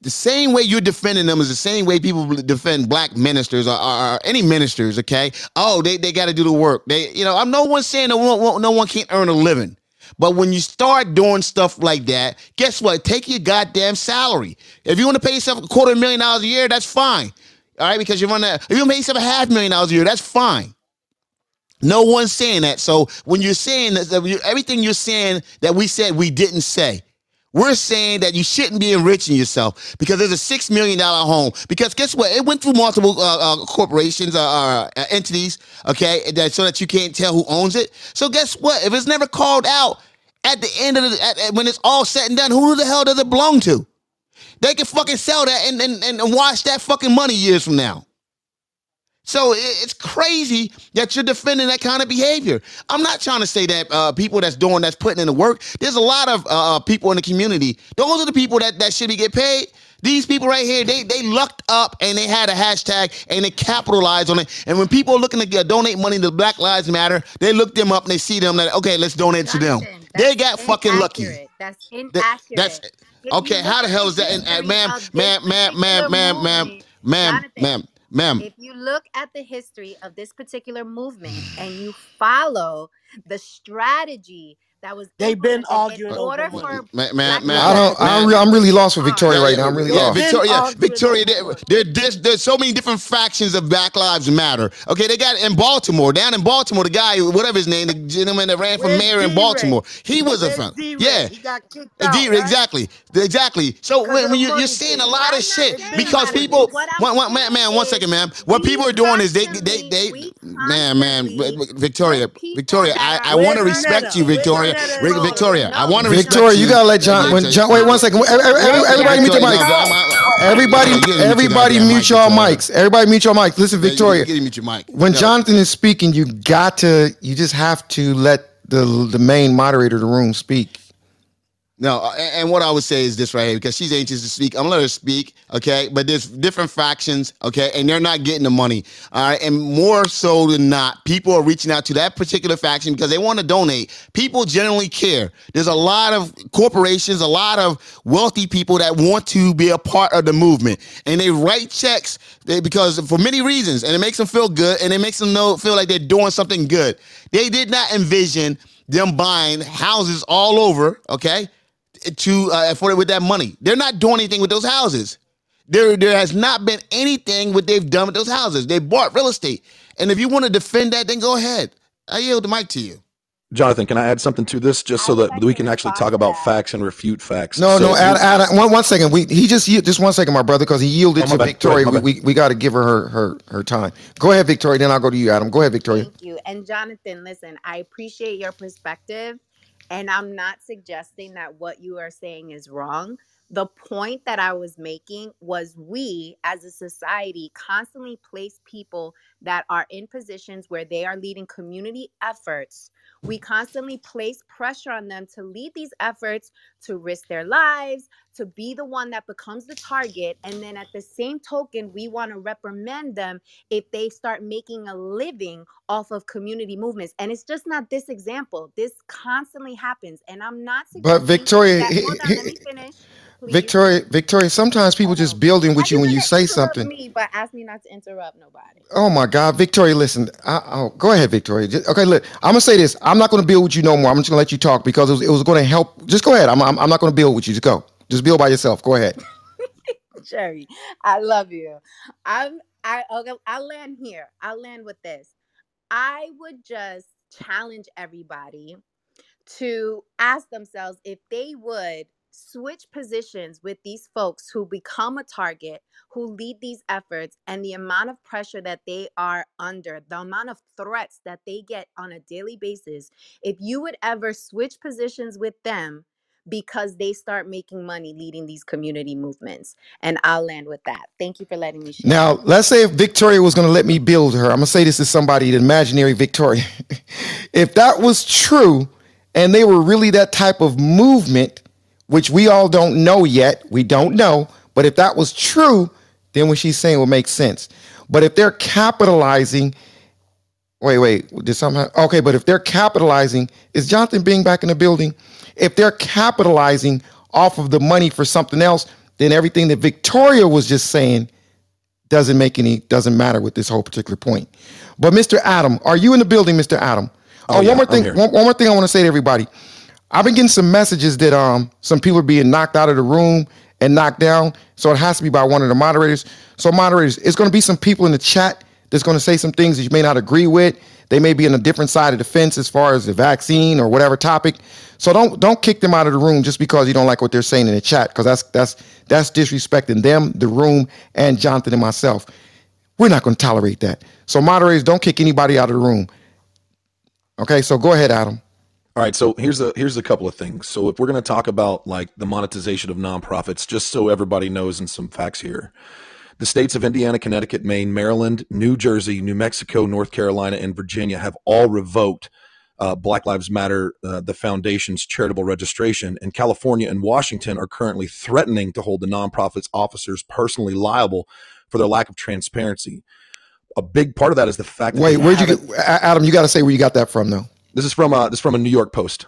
The same way you're defending them is the same way people defend black ministers or, or, or any ministers. Okay. Oh, they, they got to do the work. They, you know, I'm no one saying no one, no one can't earn a living. But when you start doing stuff like that, guess what? Take your goddamn salary. If you want to pay yourself a quarter million dollars a year, that's fine. All right, because you're running. If you to pay yourself a half million dollars a year, that's fine. No one's saying that. So when you're saying that, everything you're saying that we said we didn't say, we're saying that you shouldn't be enriching yourself because there's a six million dollar home. Because guess what? It went through multiple uh, uh, corporations, uh, uh, entities. Okay, that so that you can't tell who owns it. So guess what? If it's never called out at the end of the at- when it's all said and done, who the hell does it belong to? They can fucking sell that and and, and wash that fucking money years from now. So it's crazy that you're defending that kind of behavior. I'm not trying to say that uh, people that's doing that's putting in the work. There's a lot of uh, people in the community. Those are the people that that should be get paid. These people right here, they they lucked up and they had a hashtag and they capitalized on it. And when people are looking to get, donate money to Black Lives Matter, they look them up and they see them that okay, let's donate to them. They got fucking lucky. inaccurate. That's That- inaccurate. that's okay. How the hell is that? And, and ma'am, ma'am, ma'am, ma'am, ma'am, ma'am, ma'am, ma'am, ma'am. if you look at the history of this particular movement and you follow the strategy that was They've been arguing in order for Man, black man, man, I don't. lives I'm, re- I'm really lost with. Victoria Yeah, right yeah, now. I'm really yeah, lost. Victoria, yeah, Victoria. There, there, there's, there's so many different factions of Black Lives Matter. Okay, they got in Baltimore, down in Baltimore, the guy, whatever his name, the gentleman that ran for Where's mayor in DeRay? Baltimore, he was a Where's fan. DeRay? Yeah, He got kicked out, D- right? exactly, exactly. So when, when the you, you're seeing a lot of shit because people, What I'm one, one, man, man, one is second, man. What people are doing is they, they, they, we man, man, Victoria, Victoria, I, I want to respect you, Victoria, Netta Rick- and all of Victoria. them? I want to no, Victoria, you you. gotta let John. When John, wait one second. Every- every- Where's Everybody, mute your mics. no, I'm, I, Everybody, yeah, you gotta mute your everybody, mute mic, your mics. Everybody, mute your mics. Listen, Yeah, you, you Victoria. mute your mic. When No. Jonathan is speaking, you got to. You just have to let the the main moderator of the room speak. No, uh, and, what I would say is this right here, because she's anxious to speak. I'm gonna let her speak, okay? But there's different factions, okay, and they're not getting the money, all right. And more so than not, people are reaching out to that particular faction because they want to donate. People generally care. There's a lot of corporations, a lot of wealthy people that want to be a part of the movement, and they write checks because for many reasons, and it makes them feel good, and it makes them know feel like they're doing something good. They did not envision them buying houses all over, okay? To uh, for with that money. They're not doing anything with those houses. There, there has not been anything what they've done with those houses. They bought real estate, and if you want to defend that, then go ahead. I yield the mic to you. Jonathan, can I add something to this just so that we can actually talk about facts and refute facts? No, so no, add, add, one, one second. We he just just one second, my brother, because he yielded Oh, to bad. Victoria. Go ahead, we we, we got to give her, her her her time. Go ahead, Victoria. Then I'll go to you, Adam. Go ahead, Victoria. Thank you. And Jonathan, listen, I appreciate your perspective. And I'm not suggesting that what you are saying is wrong. The point that I was making was we as a society constantly place people that are in positions where they are leading community efforts. We constantly place pressure on them to lead these efforts, to risk their lives, to be the one that becomes the target. And then at the same token, we want to reprimand them if they start making a living off of community movements. And it's just not this example. This constantly happens. And I'm not But Victoria, that hold on, let me finish. Victoria, Victoria. Sometimes people just building with you when you say something. me, but ask me not to interrupt nobody. Oh my God, Victoria, listen. I, oh, go ahead, Victoria. Just- okay, look, I'm gonna say this. I'm not gonna build with you no more. I'm just gonna let you talk because it was, it was gonna help. Just go ahead. I'm, I'm I'm not gonna build with you. Just go. Just build by yourself. Go ahead. Jerry, I love you. I'm I okay, I'll land here. I'll land with this. I would just challenge everybody to ask themselves if they would switch positions with these folks who become a target, who lead these efforts, and the amount of pressure that they are under, the amount of threats that they get on a daily basis. If you would ever switch positions with them because they start making money leading these community movements. And I'll land with that. Thank you for letting me share. Now, let's say if Victoria was gonna let me build her. I'm gonna say this to somebody, the imaginary Victoria. if that was true, and they were really that type of movement, which we all don't know yet, we don't know. But if that was true, then what she's saying would make sense. But if they're capitalizing Wait, wait. Did somehow? Okay, but if they're capitalizing, is Jonathan being back in the building? If they're capitalizing off of the money for something else, then everything that Victoria was just saying doesn't make any doesn't matter with this whole particular point. But Mr. Adam, are you in the building, Mr. Adam? Oh, Oh, yeah, one more I'm thing. One, one more thing I want to say to everybody. I've been getting some messages that um some people are being knocked out of the room and knocked down. So it has to be by one of the moderators. So moderators, it's going to be some people in the chat that's going to say some things that you may not agree with. They may be on a different side of the fence as far as the vaccine or whatever topic. So don't don't kick them out of the room just because you don't like what they're saying in the chat because that's that's that's disrespecting them, the room, and Jonathan and myself. We're not going to tolerate that. So moderators, don't kick anybody out of the room. Okay, so go ahead, Adam. All right, so here's a here's a couple of things. So if we're going to talk about like the monetization of nonprofits, just so everybody knows, and some facts here, the states of Indiana, Connecticut, Maine, Maryland, New Jersey, New Mexico, North Carolina, and Virginia have all revoked uh, Black Lives Matter, uh, the foundation's charitable registration, and California and Washington are currently threatening to hold the nonprofits officers personally liable for their lack of transparency. A big part of that is the fact. That Wait, where'd you get, Adam? You got to say where you got that from, though. This is from uh, this is from a New York Post.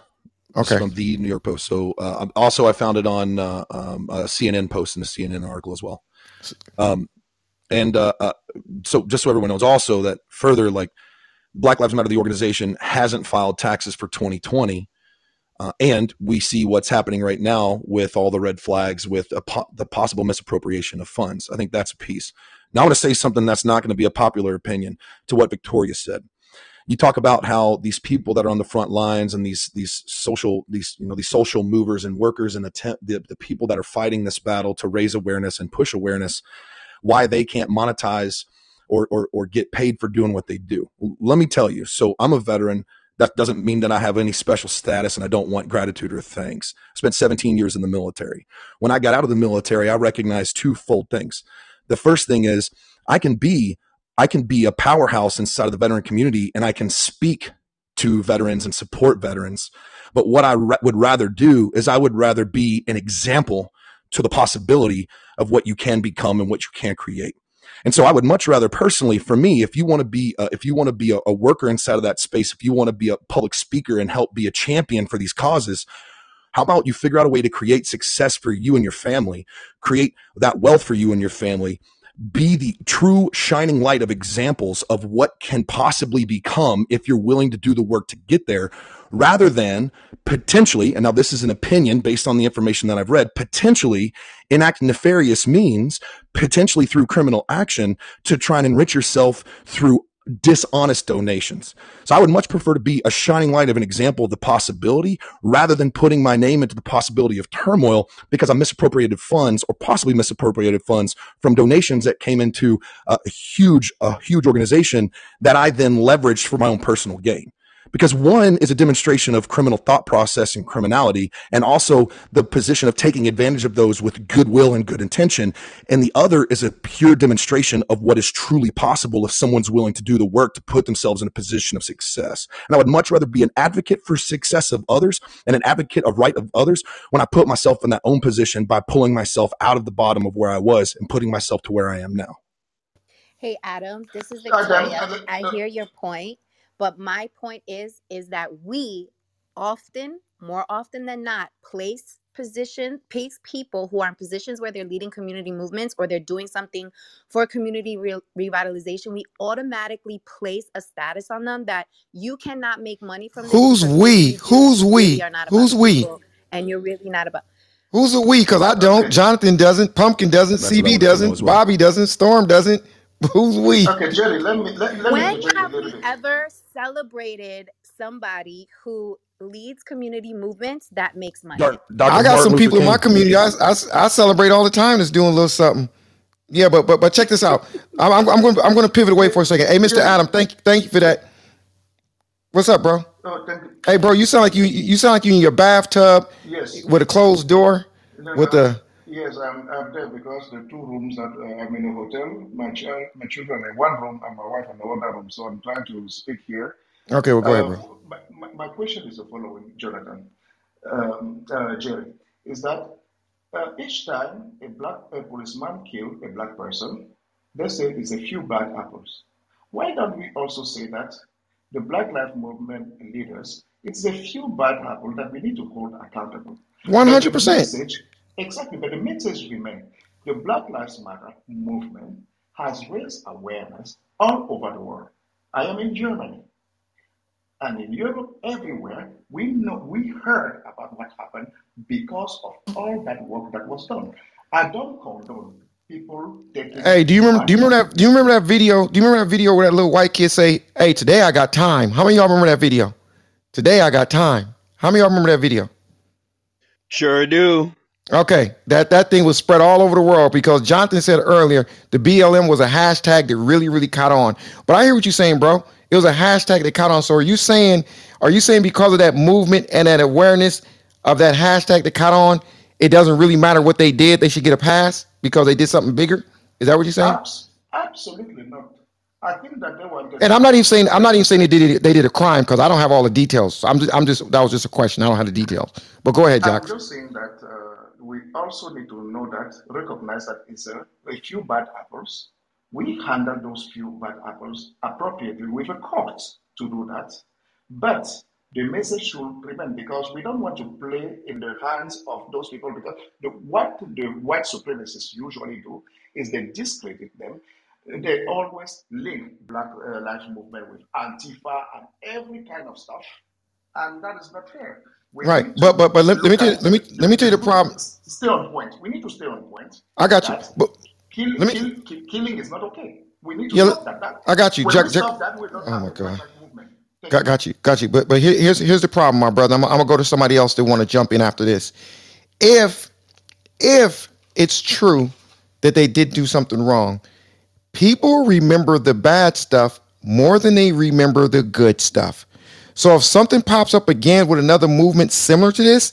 Okay. from the New York Post. So uh, also, I found it on uh, um, a CNN post in a CNN article as well. Um, and uh, uh, so, just so everyone knows, also that further, like Black Lives Matter, the organization hasn't filed taxes for 2020, uh, and we see what's happening right now with all the red flags with a po- the possible misappropriation of funds. I think that's a piece. Now, I want to say something that's not going to be a popular opinion to what Victoria said you talk about how these people that are on the front lines and these these social these you know these social movers and workers and the the, the people that are fighting this battle to raise awareness and push awareness why they can't monetize or, or or get paid for doing what they do. Let me tell you so i'm a veteran. That doesn't mean that i have any special status and i don't want gratitude or thanks. I spent 17 years in the military. When i got out of the military i recognized two fold things. The first thing is i can be I can be a powerhouse inside of the veteran community and I can speak to veterans and support veterans But what I ra- would rather do is I would rather be an example to the possibility of what you can become and what you can create. And so I would much rather personally, for me, if you want to be, if you want to be a, a worker inside of that space, if you want to be a public speaker and help be a champion for these causes, how about you figure out a way to create success for you and your family, create that wealth for you and your family, be the true shining light of examples of what can possibly become if you're willing to do the work to get there rather than potentially, and now this is an opinion based on the information that I've read, potentially enact nefarious means, potentially through criminal action to try and enrich yourself through dishonest donations. So I would much prefer to be a shining light of an example of the possibility rather than putting my name into the possibility of turmoil because I misappropriated funds or possibly misappropriated funds from donations that came into a huge, a huge organization that I then leveraged for my own personal gain because one is a demonstration of criminal thought process and criminality and also the position of taking advantage of those with goodwill and good intention. And the other is a pure demonstration of what is truly possible if someone's willing to do the work to put themselves in a position of success. And i would much rather be an advocate for success of others and an advocate of right of others when i put myself in that own position by pulling myself out of the bottom of where i was and putting myself to where i am now. Hey Adam, this is Adam, Victoria. I hear your point, but my point is is that we often, more often than not, place position place people who are in positions where they're leading community movements or they're doing something for community re- revitalization we automatically place a status on them that you cannot make money from this Who's because what we? Who's really we? are not about Who's the we? people and you're really not about Who's a we? Because I don't. Jonathan doesn't. Pumpkin doesn't. that's what i CB wanted to know doesn't. well Bobby doesn't. Storm doesn't. Who's we? Okay, Jerry, let me let, let me When interject a have little we bit. ever celebrated somebody who leads community movements that makes money? Dar- I got martin some luther people in my community. I, I, I celebrate all the time. That's doing a little something. Yeah, but but but check this out. I'm I'm, I'm going to I'm going to pivot away for a second. Hey, Mr. Adam, thank thank you for that. What's up, bro? oh, thank you. Hey, bro, you sound like you you sound like you in your bathtub Yes, with a closed door no, with no, the. Yes, I'm, I'm there because the two rooms that uh, I'm in a hotel, my child, my children in one room, and my wife in the other room. So I'm trying to speak here. Okay, well, go ahead, Uh, bro. my, my, my question is the following, Jonathan, um, uh, Jerry, is that uh, each time a black a policeman kill a black person, they say it's a few bad apples. Why don't we also say that the Black Lives Movement leaders, it's a few bad apples that we need to hold accountable. One But hundred the percent. message, exactly, but the message remains. The Black Lives Matter movement has raised awareness all over the world. I am in Germany. And in Europe, everywhere, we know we heard about what happened because of all that work that was done. I don't condone people taking Hey, do you remember? Do you remember that? Do you remember that video? Do you remember that video where that little white kid say, "Hey, today I got time"? How many of y'all remember that video? Today I got time. How many of y'all remember that video? Sure do. Okay, that that thing was spread all over the world because Jonathan said earlier the BLM was a hashtag that really really caught on. But I hear what you're saying, bro. It was a hashtag that caught on. So are you saying are you saying because of that movement and that awareness of that hashtag that caught on, it doesn't really matter what they did, they should get a pass because they did something bigger? Is that what you're saying? Absolutely not. I think that they wanted And I'm not even saying I'm not even saying they did it, they did a crime because I don't have all the details. I'm just I'm just that was just a question. I don't have the details. But go ahead, I'm just saying that we also need to know that, recognize that it's a, a few bad apples. We handle those few bad apples appropriately with a court to do that. But the message should remain because we don't want to play in the hands of those people because the, what the white supremacists usually do is they discredit them. They always link Black uh, Lives Movement with Antifa and every kind of stuff, and that is not fair. Right. But but but let, let me tell you, let me let me tell you the problem. stay on point. We need to stay on point I got you. that But kill, let me kill, kill, killing is not okay. We need to yeah, stop that. that. I got you. When Jack, we Jack, stop that, we don't oh my a God. lives movement. Thank Got, you. got you. Got you. But but here, here's here's the problem, my brother. I'm, I'm gonna go to somebody else that want to jump in after this. If if it's true that they did do something wrong, people remember the bad stuff more than they remember the good stuff. So if something pops up again with another movement similar to this,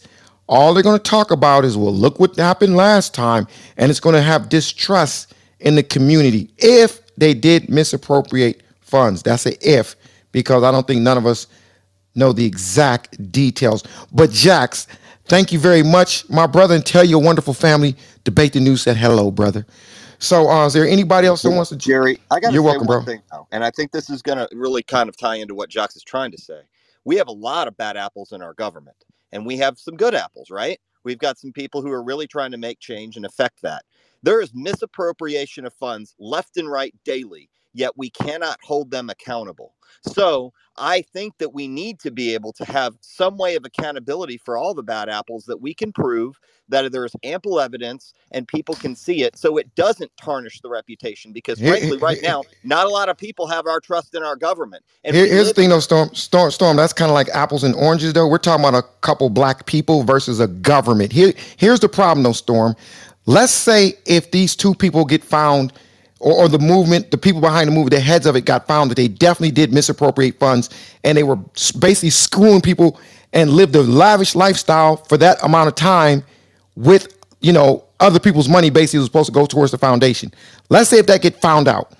all they're going to talk about is, well, look what happened last time. And it's going to have distrust in the community if they did misappropriate funds. That's a if, because I don't think none of us know the exact details. But Jax, thank you very much, my brother, and tell your wonderful family. Debate the news said hello, brother. So, uh, is there anybody else that wants to? Jerry, I got You're welcome, bro. thing now, and I think this is going to really kind of tie into what Jax is trying to say. We have a lot of bad apples in our government, and we have some good apples, right? We've got some people who are really trying to make change and affect that. There is misappropriation of funds left and right daily, yet we cannot hold them accountable. So I think that we need to be able to have some way of accountability for all the bad apples that we can prove that there is ample evidence and people can see it so it doesn't tarnish the reputation. Because frankly, right now, not a lot of people have our trust in our government. And Here- here's the thing, though, Storm. Storm, Storm. That's kind of like apples and oranges, though. We're talking about a couple black people versus a government. Here, here's the problem, though, Storm. Let's say if these two people get found, or, or the movement, the people behind the movement, the heads of it got found that they definitely did misappropriate funds, and they were basically screwing people and lived a lavish lifestyle for that amount of time with you know other people's money basically was supposed to go towards the foundation. Let's say if that get found out,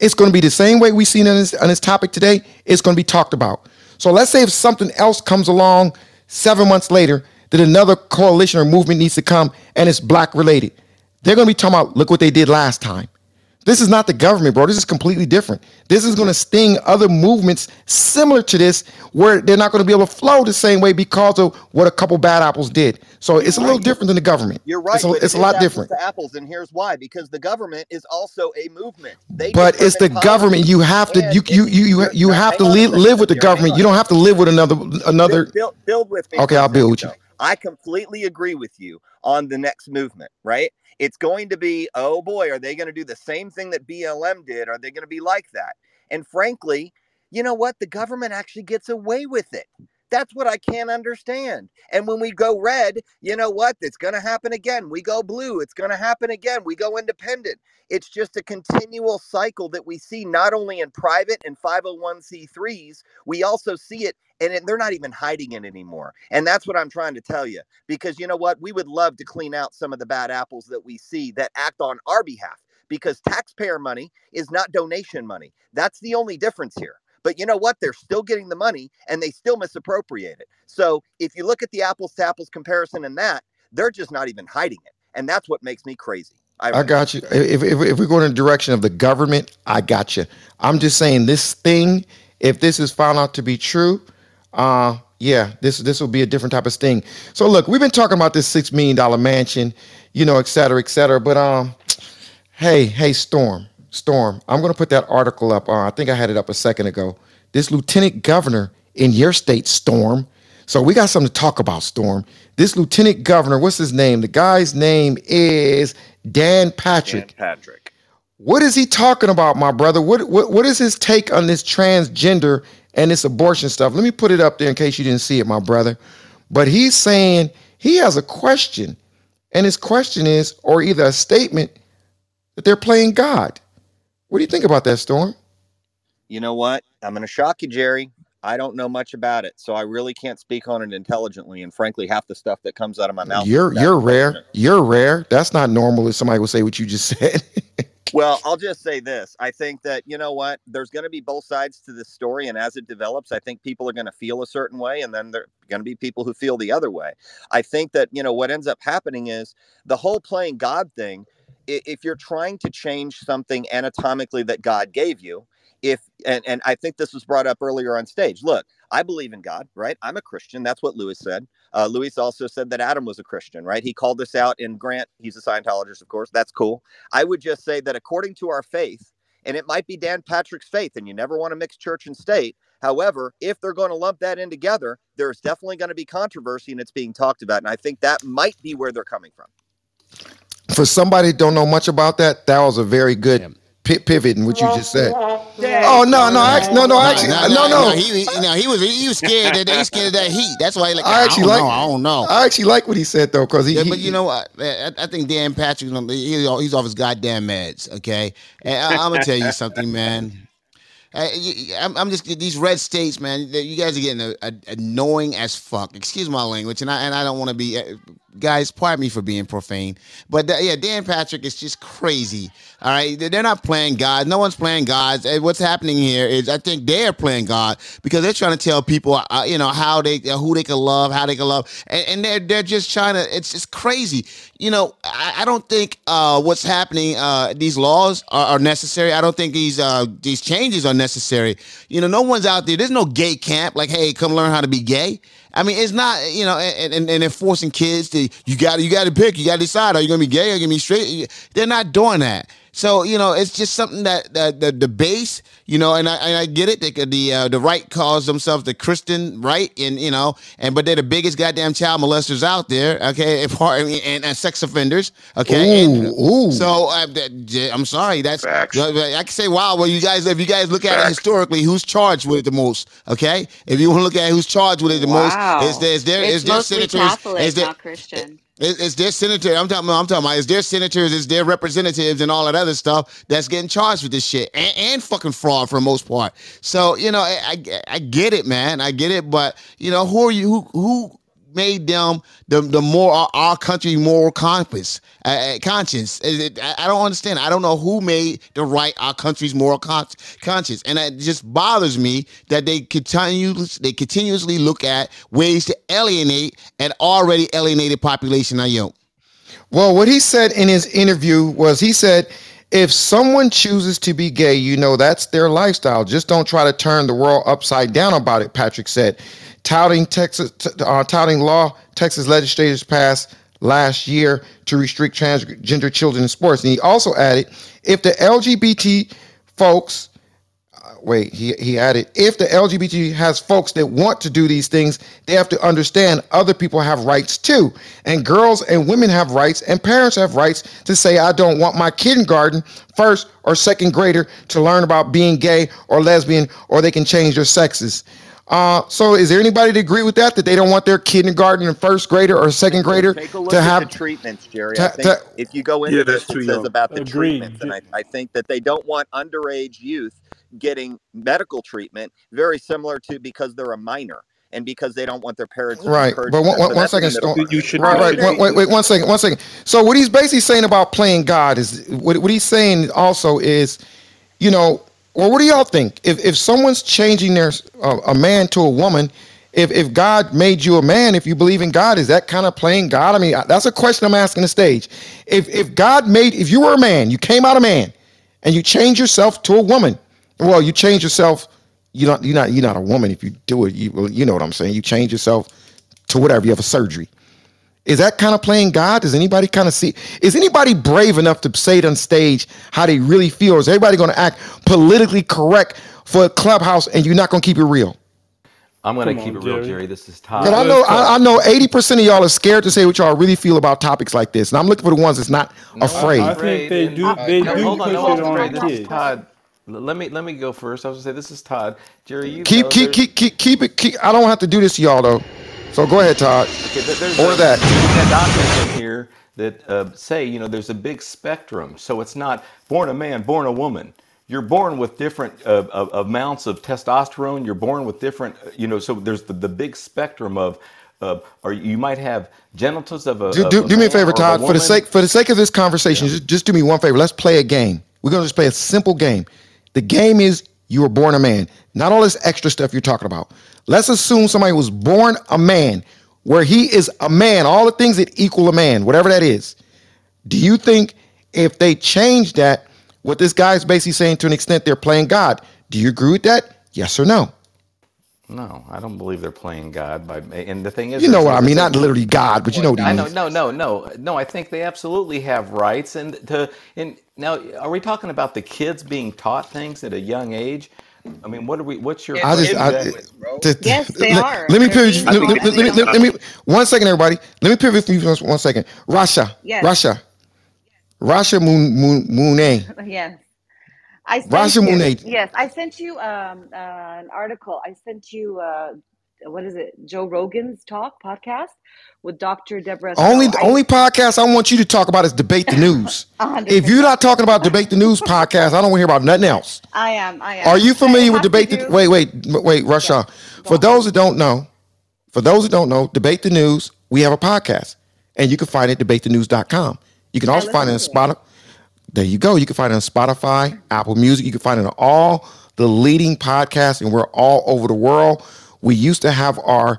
it's going to be the same way we've seen on this, on this topic today. It's going to be talked about. So let's say if something else comes along seven months later, that another coalition or movement needs to come and it's black related. They're going to be talking about, look what they did last time. This is not the government, bro. This is completely different. This is going to sting other movements similar to this, where they're not going to be able to flow the same way because of what a couple bad apples did. So it's a little different than the government. You're right. It's a, it's a lot different. Apples, and here's why: because the government is also a movement. They But it's the government. You have to you you you you, you have to a live, with the government. You don't have to live with another another. build, build, with me. Okay, I'll build with you. I completely agree with you on the next movement, right? It's going to be, oh boy, are they going to do the same thing that BLM did? Are they going to be like that? And frankly, you know what? The government actually gets away with it. That's what I can't understand. And when we go red, you know what? It's going to happen again. We go blue. It's going to happen again. We go independent. It's just a continual cycle that we see not only in private and 501c3s, we also see it and they're not even hiding it anymore. And that's what I'm trying to tell you. Because you know what? We would love to clean out some of the bad apples that we see that act on our behalf because taxpayer money is not donation money. That's the only difference here. But you know what? They're still getting the money and they still misappropriate it. So if you look at the apples to apples comparison in that, they're just not even hiding it. And that's what makes me crazy. I got you. If, if, if we go in the direction of the government, I got you. I'm just saying this thing, if this is found out to be true, uh, yeah, this this will be a different type of sting. So look, we've been talking about this six million dollar mansion, you know, et cetera, et cetera. But um, hey, hey, Storm, Storm, I'm gonna put that article up. Uh, I think I had it up a second ago. This lieutenant governor in your state, Storm. So we got something to talk about, Storm. This lieutenant governor, what's his name? The guy's name is Dan Patrick. Dan Patrick. What is he talking about, my brother? What, what what is his take on this transgender and this abortion stuff? Let me put it up there in case you didn't see it, my brother. But he's saying he has a question, and his question is, or either a statement that they're playing God. What do you think about that, Storm? You know what? I'm going to shock you, Jerry. I don't know much about it, so I really can't speak on it intelligently. And frankly, half the stuff that comes out of my mouth. You're you're rare. You're rare. That's not normal if somebody would say what you just said. Well, I'll just say this. I think that, you know what, there's going to be both sides to this story. And as it develops, I think people are going to feel a certain way. And then there are going to be people who feel the other way. I think that, you know, what ends up happening is the whole playing God thing. If you're trying to change something anatomically that God gave you, if and, and I think this was brought up earlier on stage. Look, I believe in God, right? I'm a Christian. That's what Lewis said. Uh, Lewis also said that Adam was a Christian, right? He called this out in Grant. He's a Scientologist, of course. That's cool. I would just say that according to our faith, and it might be Dan Patrick's faith, and you never want to mix church and state. However, if they're going to lump that in together, there's definitely going to be controversy and it's being talked about. And I think that might be where they're coming from. For somebody that don't know much about that, that was a very good pi- pivot in what you just said. Oh no, no, actually, no, no, actually, no, no. He, he, no, he was he was scared that he was scared of that heat. That's why he like. I I, actually don't like. know. I don't know. I actually like what he said though, because he, Yeah, he- but you know what? I, I think Dan Patrick, he's off his goddamn meds. Okay, and I, I'm gonna tell you something, man. I, I'm, I'm just these red states, man. You guys are getting a, a, annoying as fuck. Excuse my language, and I and I don't want to be uh, guys, pardon me for being profane, but uh, yeah, Dan Patrick is just crazy. All right, They- they're not playing God. No one's playing God. And what's happening here is, I think they're playing God because they're trying to tell people, uh, you know, how they, uh, who they can love, how they can love, and, and they're they're just trying to. It's just crazy. You know, I, I don't think uh, what's happening. Uh, these laws are, are necessary. I don't think these uh, these changes are necessary. You know, no one's out there. There's no gay camp like, hey, come learn how to be gay. I mean, it's not you know, and, and, and they're forcing kids to you got you got to pick, you got to decide, are you gonna be gay or you gonna be straight? They're not doing that. So you know, it's just something that, that the the base, you know, and I and I get it. The the, uh, the right calls themselves the Christian right, and you know, and but they're the biggest goddamn child molesters out there. Okay, if, and, and sex offenders. Okay, and Ooh, ooh. so uh, that- I'm sorry. That's I can say, wow. Well, you guys, if you guys look at it historically, who's charged with it the most? Okay, if you want to look at who's charged with it the Wow. most, is there is there It's is there senators? Catholic, is there, not Christian. It's, their senator. I'm talking. I'm talking about. It's their senators. It's their representatives and all that other stuff that's getting charged with this shit and, and fucking fraud for the most part. So you know, I, I I get it, man. I get it. But you know, who are you? Who who made them the the more our, our country moral compass uh, uh, conscience? It, I, don't understand. I don't know who made the right our country's moral con- conscience, and it just bothers me that they continue they continuously look at ways to alienate an already alienated population. I yo. Well, what he said in his interview was he said, if someone chooses to be gay, you know that's their lifestyle. Just don't try to turn the world upside down about it, Patrick said. Touting Texas uh, touting law Texas legislators passed last year to restrict transgender children in sports. And he also added, if the LGBT folks wait, he, he added, if the LGBT has folks that want to do these things, they have to understand other people have rights too. And girls and women have rights, and parents have rights to say, I don't want my kindergarten, first or second grader to learn about being gay or lesbian, or they can change their sexes. Uh, so is there anybody to agree with that? That they don't want their kindergarten and first grader or second grader Take a look to at have the treatments, Jerry. to- I think to- if you go into Yeah, this, that's too it says young. about the Agreed. treatments, and I, I think that they don't want underage youth getting medical treatment, very similar to because they're a minor and because they don't want their parents to Right, encourage but one, them. one, So one that's in the second. middle Sto- part. right, right. Wait, wait, wait, one second, one second. So what he's basically saying about playing God is what, what he's saying also is, you know, well, what do y'all think? If if someone's changing their uh, a man to a woman, if if God made you a man, if you believe in God, is that kind of playing God? I mean, that's a question I'm asking the stage. If if God made, if you were a man, you came out a man, and you change yourself to a woman, well, you change yourself. You don't. You're not. You're not a woman if you do it. You you know what I'm saying. You change yourself to whatever. You have a surgery. Is that kind of playing God? Does anybody kind of see? Is anybody brave enough to say it on stage how they really feel? Is everybody going to act politically correct for a clubhouse and you're not going to keep it real? I'm going to keep on, it real, Jerry. Jerry. This is Todd. Because I know I, I know 80% of y'all are scared to say what y'all really feel about topics like this. And I'm looking for the ones that's not afraid. I think they do. They do. Hold on, no, afraid. This is Todd. Let me let me go first. I was gonna say this is Todd. Jerry, you keep keep, keep keep keep it. Keep, I don't have to do this to y'all though. So go ahead, Todd. Okay, there- there's Or a, that. There's documents in here that uh, say you know there's a big spectrum. So it's not born a man, born a woman. You're born with different uh, uh, amounts of testosterone. You're born with different, uh, you know. So there's the, the big spectrum of, uh, or you might have genitals of a. Do, of do, a do me a man favor, or of a Todd. For the woman. sake for the sake of this conversation, just, just do me one favor. Let's play a game. We're gonna just play a simple game. The game is you were born a man. Not all this extra stuff you're talking about. Let's assume somebody was born a man, where he is a man, all the things that equal a man, whatever that is. Do you think if they change that, what this guy is basically saying to an extent they're playing God? Do you agree with that? Yes or no? No, I don't believe they're playing God. By and the thing is, You know what I mean, not literally God, but you know what he I know, no, no, no, no. I think they absolutely have rights, and to and now, are we talking about the kids being taught things at a young age? I mean, what are we? What's your? I just, I, to- Yes, they let, are. Let me They're pivot. Let, let- let me, let, let me. One second, everybody. Let me pivot for you for one second. Rasha, Yes. Rasha, Rasha Moon Moon Moonay. Yes. I sent Rasha you, Mooney. yes, I sent you um, uh, an article. I sent you, uh, what is it, Joe Rogan's talk podcast with Dr. Deborah. Only the only podcast I want you to talk about is debate the news. If you're not talking about debate the news podcast, I don't want to hear about nothing else. I am. I am. Are you familiar with debate? The, do- wait, wait, wait, Rasha. For those that don't know, for those that don't know, debate the news. We have a podcast. and you can find it at debatethenews.com. You can also find it on. Spotify. There you go. You can find it on Spotify, Apple Music. You can find it on all the leading podcasts, and we're all over the world. We used to have our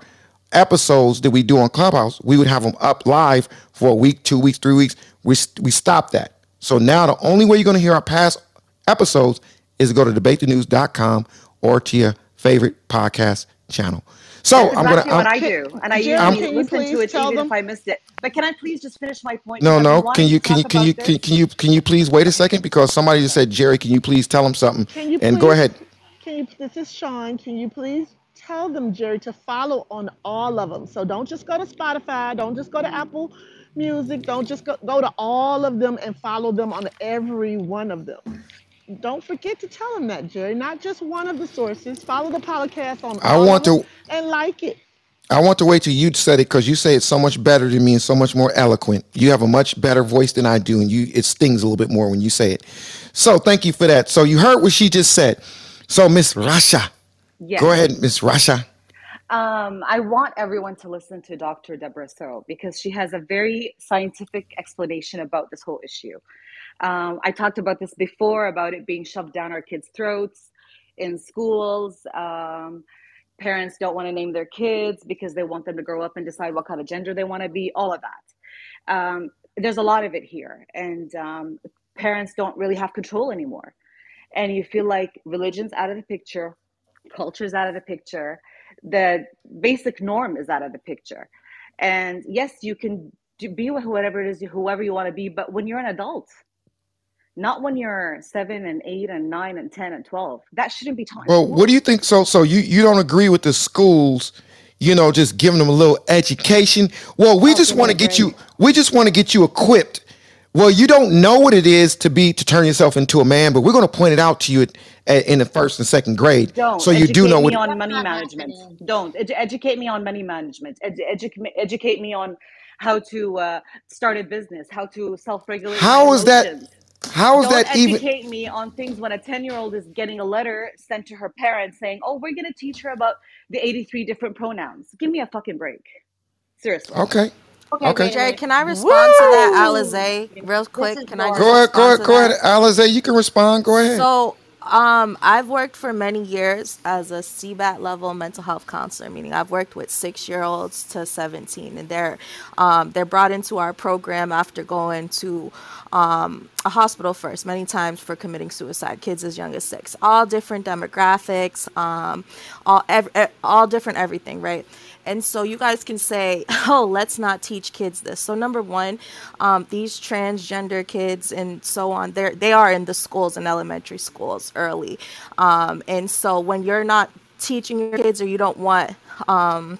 episodes that we do on Clubhouse. We would have them up live for a week, two weeks, three weeks. We we stopped that. So now the only way you're going to hear our past episodes is to go to debatethenews.com or to your favorite podcast channel. So That's I'm exactly gonna. what I'm, I do, and I Jerry, I'm- usually can you listen to please it tell even them? if I missed it. But can I please just finish my point? no, no. Can you can you can you can, can you can you please wait a second because somebody just said Jerry, can you please tell them something? Can you And go ahead. Can you? This is Sean. Can you please tell them, Jerry, to follow on all of them? So don't just go to Spotify. Don't just go to Apple Music. Don't just go go to all of them and follow them on every one of them. Don't forget to tell them that, Jerry. Not just one of the sources. Follow the podcast on I all want of them to and like it. I want to wait till you said it because you say it so much better than me and so much more eloquent. You have a much better voice than I do, and you it stings a little bit more when you say it. So thank you for that. So you heard what she just said. So Miss Rasha, Yes. go ahead, Miss Rasha. Um, I want everyone to listen to Dr. Deborah Soh because she has a very scientific explanation about this whole issue. Um, I talked about this before about it being shoved down our kids' throats in schools. Um, parents don't want to name their kids because they want them to grow up and decide what kind of gender they want to be, all of that. Um, there's a lot of it here, and um, parents don't really have control anymore. And you feel like religion's out of the picture, culture's out of the picture, the basic norm is out of the picture. And yes, you can do, be with whatever it is, whoever you want to be, but when you're an adult, not when you're seven and eight and nine and 10 and 12, that shouldn't be taught Well, what do you think? So so you you don't agree with the schools? You know, just giving them a little education. Well, we Oh, just want to get you. We just want to get you equipped. Well, you don't know what it is to be to turn yourself into a man, but we're going to point it out to you at, at- in the first and second grade, Don't so you do educate know me what. on money management. Don't Edu- educate me on money management. Edu- educate educate me on how to uh, start a business, how to self-regulate How is that? How is Don't that even? educate me on things when a 10-year-old is getting a letter sent to her parents saying, "Oh, we're going to teach her about the 83 different pronouns." Give me a fucking break. Seriously. Okay. Okay. Jerry, can I respond to that, Alize, real This quick? is Can I just Go ahead. Go respond ahead. to Go ahead, that? Alize. You can respond. Go ahead. So, um, I've worked for many years as a CBAT level mental health counselor, meaning I've worked with six year olds to 17, and they're um, they're brought into our program after going to um, a hospital first, many times for committing suicide. Kids as young as six, all different demographics, um, all ev- e- all different everything, right? And so you guys can say, oh, let's not teach kids this. So number one, um, these transgender kids and so on, they they are in the schools and elementary schools early. Um, and so when you're not teaching your kids or you don't want um,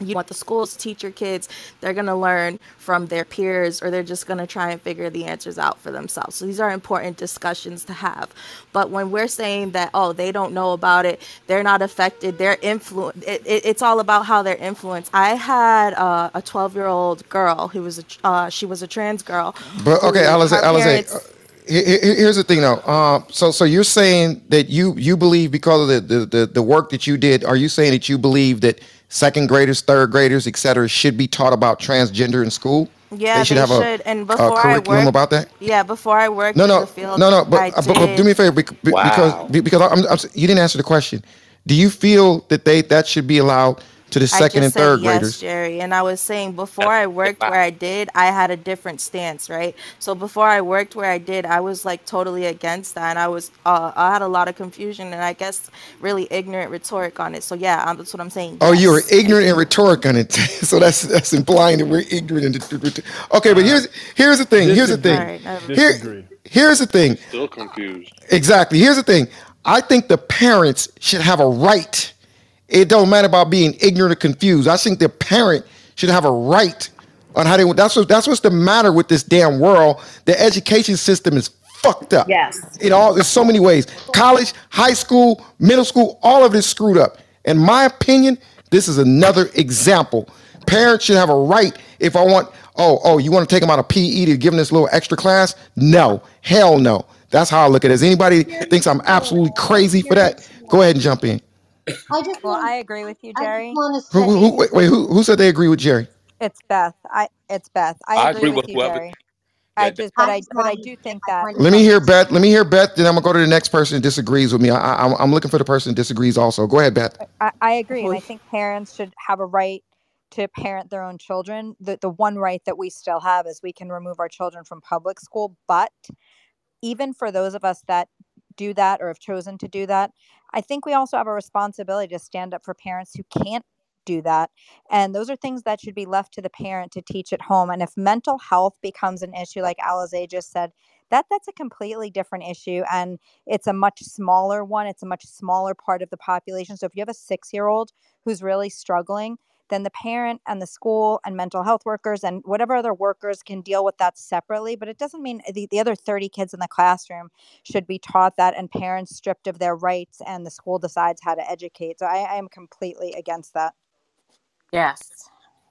you want the schools to teach your kids they're going to learn from their peers or they're just going to try and figure the answers out for themselves so these are important discussions to have but when we're saying that oh they don't know about it they're not affected they're influenced it, it, it's all about how they're influenced i had uh, a 12 year old girl who was a uh, she was a trans girl But okay, who Alize. her Alize. parents uh, he- he- Here's the thing, though. Um, so, so you're saying that you you believe because of the, the the the work that you did. Are you saying that you believe that second graders, third graders, et cetera, should be taught about transgender in school? yeah they should they have should a, and a before i curriculum worked about that. yeah before i worked No, in no, the field no, no. But i but, but do me a favor bec- because Wow. be- because I'm, I'm you didn't answer the question. Do you feel that they that should be allowed to the I second and said third yes, graders? Jerry. And I was saying before I worked where I did, I had a different stance, right? So before I worked where I did, I was like totally against that, and I was uh, I had a lot of confusion and I guess really ignorant rhetoric on it. So yeah, um, that's what I'm saying. Oh, you were ignorant and rhetoric on it. so that's that's implying that we're ignorant and. Okay, but here's here's the thing. Here's the thing. right, Here here's the thing. Still confused. Exactly. Here's the thing. I think the parents should have a right. It don't matter about being ignorant or confused. I think the parent should have a right on how they. That's what. That's what's the matter with this damn world. The education system is fucked up. Yes. In all, there's so many ways. College, high school, middle school, all of it is screwed up. In my opinion, this is another example. Parents should have a right. If I want, oh, oh, you want to take them out of PE to give them this little extra class? No, hell no. That's how I look at it. Is anybody thinks I'm absolutely crazy for that? Go ahead and jump in. I just Well, want, I agree with you, Jerry. Who, who, who, wait, wait, who, who said they agree with Jerry? It's Beth. I it's Beth. I I agree agree with with you. Jerry. I just but I I but I do think that Let me hear Beth. Let me hear Beth. Then I'm gonna go to the next person that disagrees with me. I, I, I'm looking for the person that disagrees also. Go ahead, Beth. I, I agree, and I think parents should have a right to parent their own children. The the one right that we still have is we can remove our children from public school, but even for those of us that do that or have chosen to do that, I think we also have a responsibility to stand up for parents who can't do that. And those are things that should be left to the parent to teach at home. And if mental health becomes an issue, like Alize just said, that that's a completely different issue and it's a much smaller one. It's a much smaller part of the population. So if you have a six year old who's really struggling, then the parent and the school and mental health workers and whatever other workers can deal with that separately. But it doesn't mean the, the other 30 kids in the classroom should be taught that and parents stripped of their rights and the school decides how to educate. So I, I am completely against that. Yes.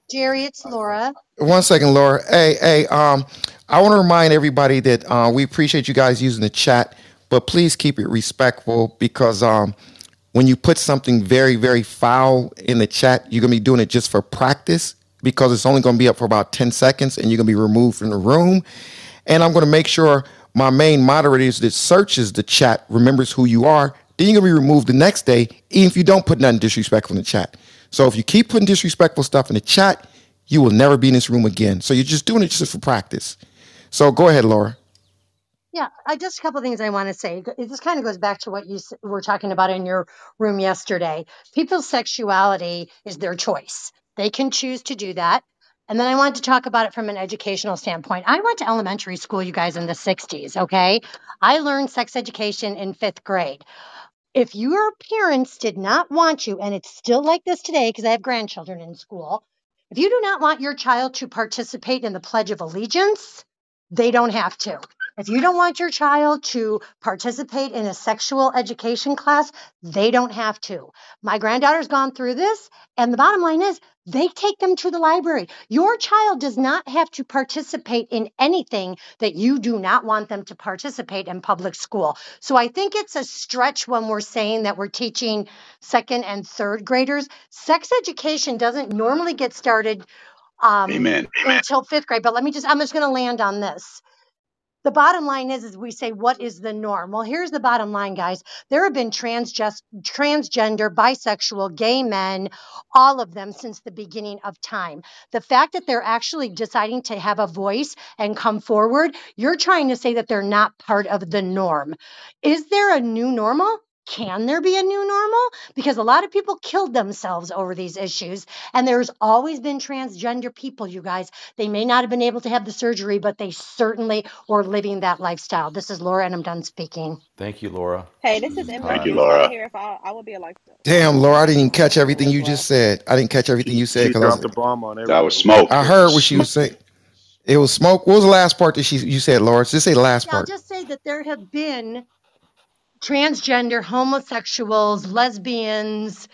Jerry, it's Laura. One second, Laura. Hey, hey. Um, I want to remind everybody that uh, we appreciate you guys using the chat, but please keep it respectful because um, when you put something very, very foul in the chat, you're gonna be doing it just for practice because it's only gonna be up for about 10 seconds and you're gonna be removed from the room. And I'm gonna make sure my main moderator that searches the chat remembers who you are. Then you're gonna be removed the next day, even if you don't put nothing disrespectful in the chat. So if you keep putting disrespectful stuff in the chat, you will never be in this room again. So you're just doing it just for practice. So go ahead, Laura. Yeah, I just a couple of things I want to say. Just kind of goes back to what you were talking about in your room yesterday. People's sexuality is their choice. They can choose to do that. And then I wanted to talk about it from an educational standpoint. I went to elementary school, you guys, in the 60s, okay? I learned sex education in fifth grade. If your parents did not want you, and it's still like this today because I have grandchildren in school, if you do not want your child to participate in the Pledge of Allegiance, they don't have to. If you don't want your child to participate in a sexual education class, they don't have to. My granddaughter's gone through this, and the bottom line is they take them to the library. Your child does not have to participate in anything that you do not want them to participate in public school. So I think it's a stretch when we're saying that we're teaching second and third graders. Sex education doesn't normally get started um, Amen. until fifth grade. But let me just, I'm just going to land on this. The bottom line is, is we say, what is the norm? Well, here's the bottom line, guys. There have been transgest, transgender, bisexual, gay men, all of them since the beginning of time. The fact that they're actually deciding to have a voice and come forward, you're trying to say that they're not part of the norm. Is there a new normal? Can there be a new normal? Because a lot of people killed themselves over these issues. And there's always been transgender people, you guys. They may not have been able to have the surgery, but they certainly were living that lifestyle. This is Laura, and I'm done speaking. Thank you, Laura. Hey, this is All Empress. right. Thank you, Can somebody Laura. hear if I, I would be a lifestyle. Damn, Laura, I didn't catch everything you just said. I didn't catch everything you said She because I dropped was the bomb on That was smoke. I heard what she was saying. It was smoke. What was the last part that she you said, Laura? Just say the last Yeah, I'll just say that there have been transgender, homosexuals, lesbians,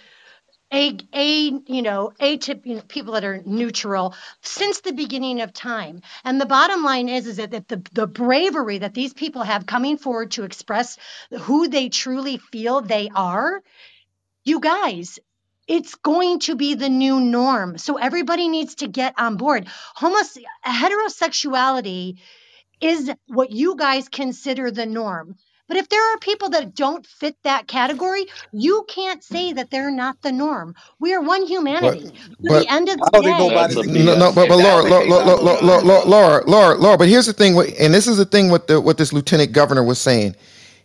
a, a you know, atyp, you know, people that are neutral since the beginning of time. And the bottom line is, is that, that the, the bravery that these people have coming forward to express who they truly feel they are, you guys, it's going to be the new norm. So everybody needs to get on board. Homos- heterosexuality is what you guys consider the norm. But if there are people that don't fit that category, you can't say that they're not the norm. We are one humanity. At but the end of I the don't think day, nobody's no, no, but but Laura, Laura. Laura, Laura. Laura, Laura, Laura, Laura. But here's the thing, and this is the thing with the what this lieutenant governor was saying.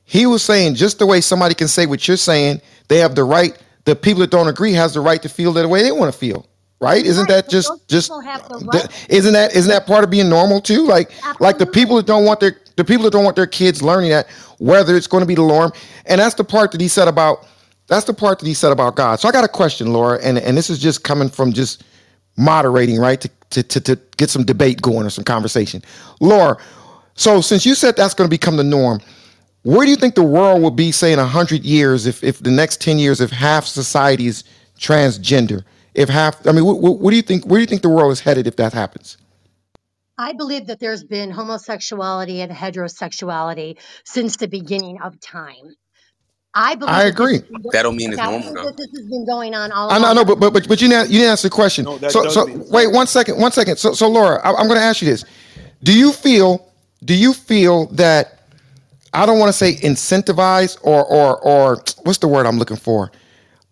He was saying just the way somebody can say what you're saying, they have the right. The people that don't agree has the right to feel the way they want to feel. Right? Isn't right, that just just have the right. isn't that isn't that part of being normal too? Like like the people that don't want their the people that don't want their kids learning that whether it's going to be the norm, and that's the part that he said about that's the part that he said about God. So I got a question, Laura, and and this is just coming from just moderating, right? To to to, to get some debate going or some conversation. Laura, so since you said that's going to become the norm, where do you think the world will be, say, in hundred years, if if the next ten years, if half society is transgender, if half, I mean, what, what do you think? Where do you think the world is headed if that happens? I believe that there's been homosexuality and heterosexuality since the beginning of time. I believe I agree. has That don't mean it's I normal believe though. that this has been going on all I know, I along. know, but but but, but you didn't you didn't answer the question. No, that so so mean wait one second, one second. So so Laura, I, I'm going to ask you this: Do you feel do you feel that I don't want to say incentivize or or or what's the word I'm looking for?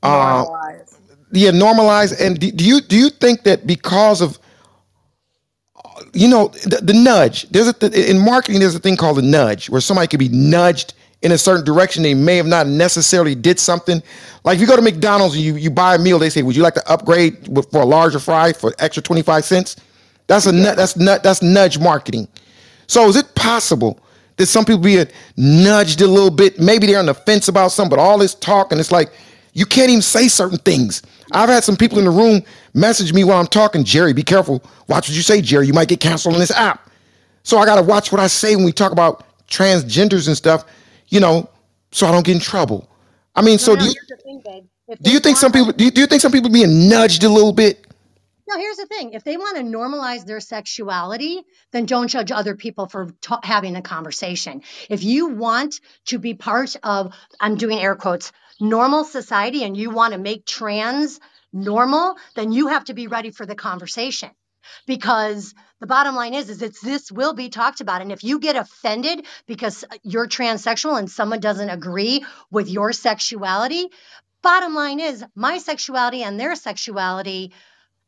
Uh, Normalize. yeah, normalize. And do, do you do you think that because of you know the, the nudge. There's a th- in marketing there's a thing called a nudge where somebody could be nudged in a certain direction. They may have not necessarily did something. Like if you go to mcdonald's and you, you buy a meal they say would you like to upgrade with, for a larger fry for extra 25 cents? That's a nut that's nut that's nudge marketing. So is it possible that some people be nudged a little bit? Maybe they're on the fence about something but all this talk and it's like you can't even say certain things i've had some people in the room message me while i'm talking jerry be careful watch what you say jerry you might get canceled on this app so I got to watch what I say when we talk about transgenders and stuff, you know, so I don't get in trouble. I mean, No, so no, do you, thing, do you think some people do you, do you think some people being nudged a little bit? No, here's the thing. If they want to normalize their sexuality, then don't judge other people for ta- having a conversation. If you want to be part of, I'm doing air quotes, normal society and you want to make trans normal, then you have to be ready for the conversation. Because the bottom line is, is it's this will be talked about. And if you get offended because you're transsexual and someone doesn't agree with your sexuality, bottom line is my sexuality and their sexuality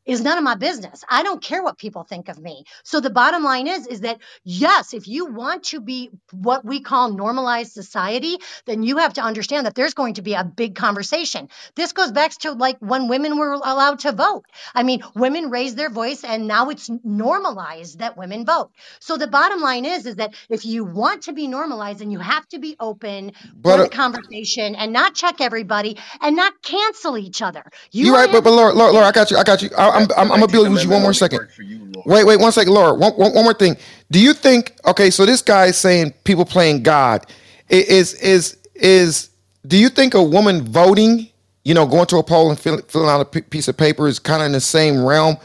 is none of my business. I don't care what people think of me. So the bottom line is is that yes, if you want to be what we call normalized society, then you have to understand that there's going to be a big conversation. This goes back to like when women were allowed to vote. I mean, women raised their voice and now it's normalized that women vote. So the bottom line is is that if you want to be normalized and you have to be open But for uh, the conversation and not check everybody and not cancel each other. You you right, but but Laura, Laura, Laura, I got you, I got you. I, I'm I'm, I'm gonna build with you one more second. you, Wait, wait, one second, Laura. One, one, one more thing. Do you think? Okay, so this guy is saying people playing God I- is is is. Do you think a woman voting, you know, going to a poll and fill, filling out a p- piece of paper is kind of in the same realm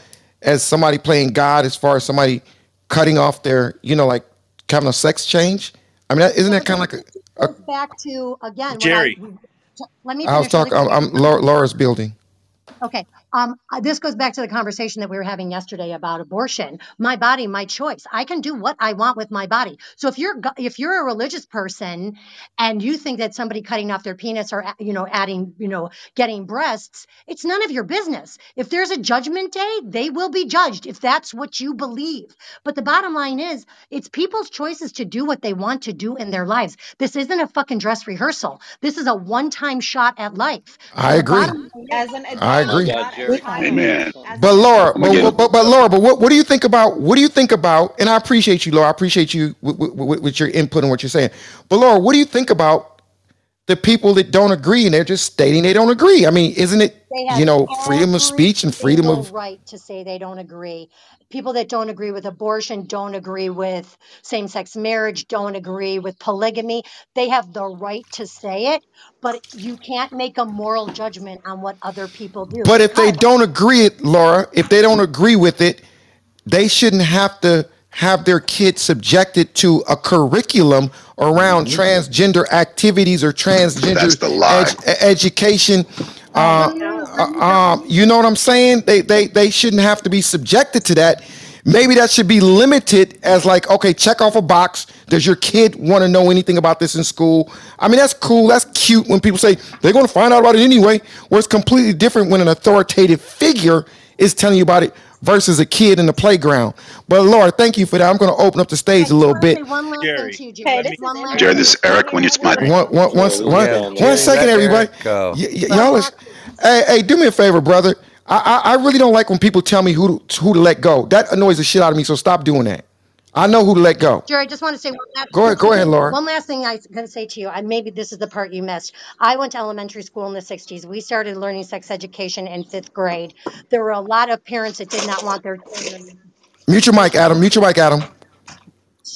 as somebody playing God, as far as somebody cutting off their, you know, like having a sex change? I mean, isn't that kind of like a, a back to again what I Jerry. let me I was talking. I'm, I'm Laura, Laura's building. Okay. Um, uh, this goes back to the conversation that we were having yesterday about abortion. My body, my choice. I can do what I want with my body. So if you're if you're a religious person and you think that somebody cutting off their penis or you know adding you know getting breasts, it's none of your business. If there's a judgment day, they will be judged if that's what you believe. But the bottom line is, it's people's choices to do what they want to do in their lives. This isn't a fucking dress rehearsal. This is a one-time shot at life. I the agree. bottom As an I adult, agree. Not as child. Amen. But Laura, I'm but, but, but Laura, but what, what do you think about what do you think about? And I appreciate you, Laura. I appreciate you with, with, with your input and what you're saying. But Laura, what do you think about the people that don't agree and they're just stating they don't agree? I mean, isn't it you know freedom of speech and freedom of right to say they don't agree. People that don't agree with abortion, don't agree with same sex marriage, don't agree with polygamy. They have the right to say it, but you can't make a moral judgment on what other people do. But if they don't agree Laura, if they don't agree with it, they shouldn't have to have their kids subjected to a curriculum around mm-hmm. transgender activities or transgender That's the lie. ed- e- education. Uh, uh, um, you know what I'm saying? They, they they shouldn't have to be subjected to that. Maybe that should be limited as like, okay, check off a box. Does your kid want to know anything about this in school? I mean, that's cool. That's cute when people say they're going to find out about it anyway. Where it's completely different when an authoritative figure is telling you about it versus a kid in the playground. But Lord, thank you for that. I'm going to open up the stage okay, a I little want to say bit. one last thing Jerry. to you, Hey, this is one last Eric. Jerry, this is Eric when it's my turn. One, one, one, oh, yeah, one Jerry, second, everybody. Go. Y- y- y'all is, hey, hey, do me a favor, brother. I, I, I really don't like when people tell me who to, who to let go. That annoys the shit out of me. So stop doing that. I know who to let go. Jerry, I just want to say one last, Go ahead, go ahead, Laura. one last thing I was going to say to you. I maybe this is the part you missed. I went to elementary school in the 60s. We started learning sex education in fifth grade. There were a lot of parents that did not want their children Mute your mic, Adam. Mute your mic, Adam.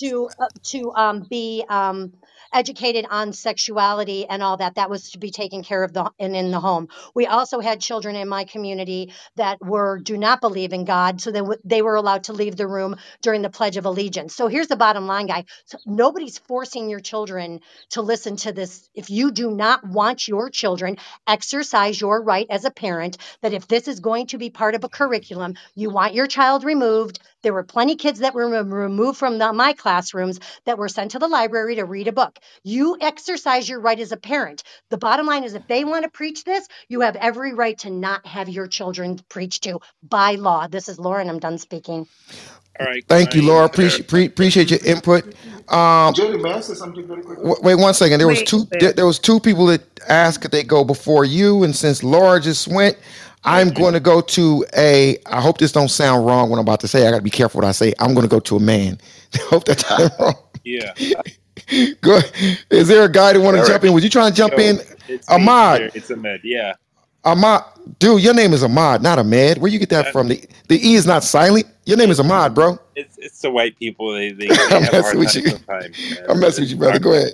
to uh, to um, be um, educated on sexuality and all that. That was to be taken care of the and in the home. We also had children in my community that were do not believe in God, so they they were allowed to leave the room during the Pledge of Allegiance. So here's the bottom line, guy. So nobody's forcing your children to listen to this. If you do not want your children, exercise your right as a parent that if this is going to be part of a curriculum, you want your child removed. There were plenty of kids that were removed from the, my classrooms that were sent to the library to read a book. You exercise your right as a parent. The bottom line is if they want to preach this, you have every right to not have your children preached to by law. This is Lauren. I'm done speaking. All right. Thank you, Laura. Appreciate pre- appreciate your input. Um, Jerry, may I say something very quickly? w- wait one second. There was two. There, there was two people that asked could they go before you, and since Laura just went, I'm going to go to a. I hope this don't sound wrong. What I'm about to say, I got to be careful what I say. I'm going to go to a man. I hope that's not wrong. Yeah. Go. Is there a guy that want to jump in? Would you try to jump Yo, in? It's Ahmad. Jerry. It's Ahmed. Yeah. Ahmad, dude, your name is Ahmad, not Ahmed. Where you get that from? The the E is not silent. Your name is Ahmad, bro. It's it's the white people. They they, they I'm have messing with you. I'm messing with you, brother. Go ahead.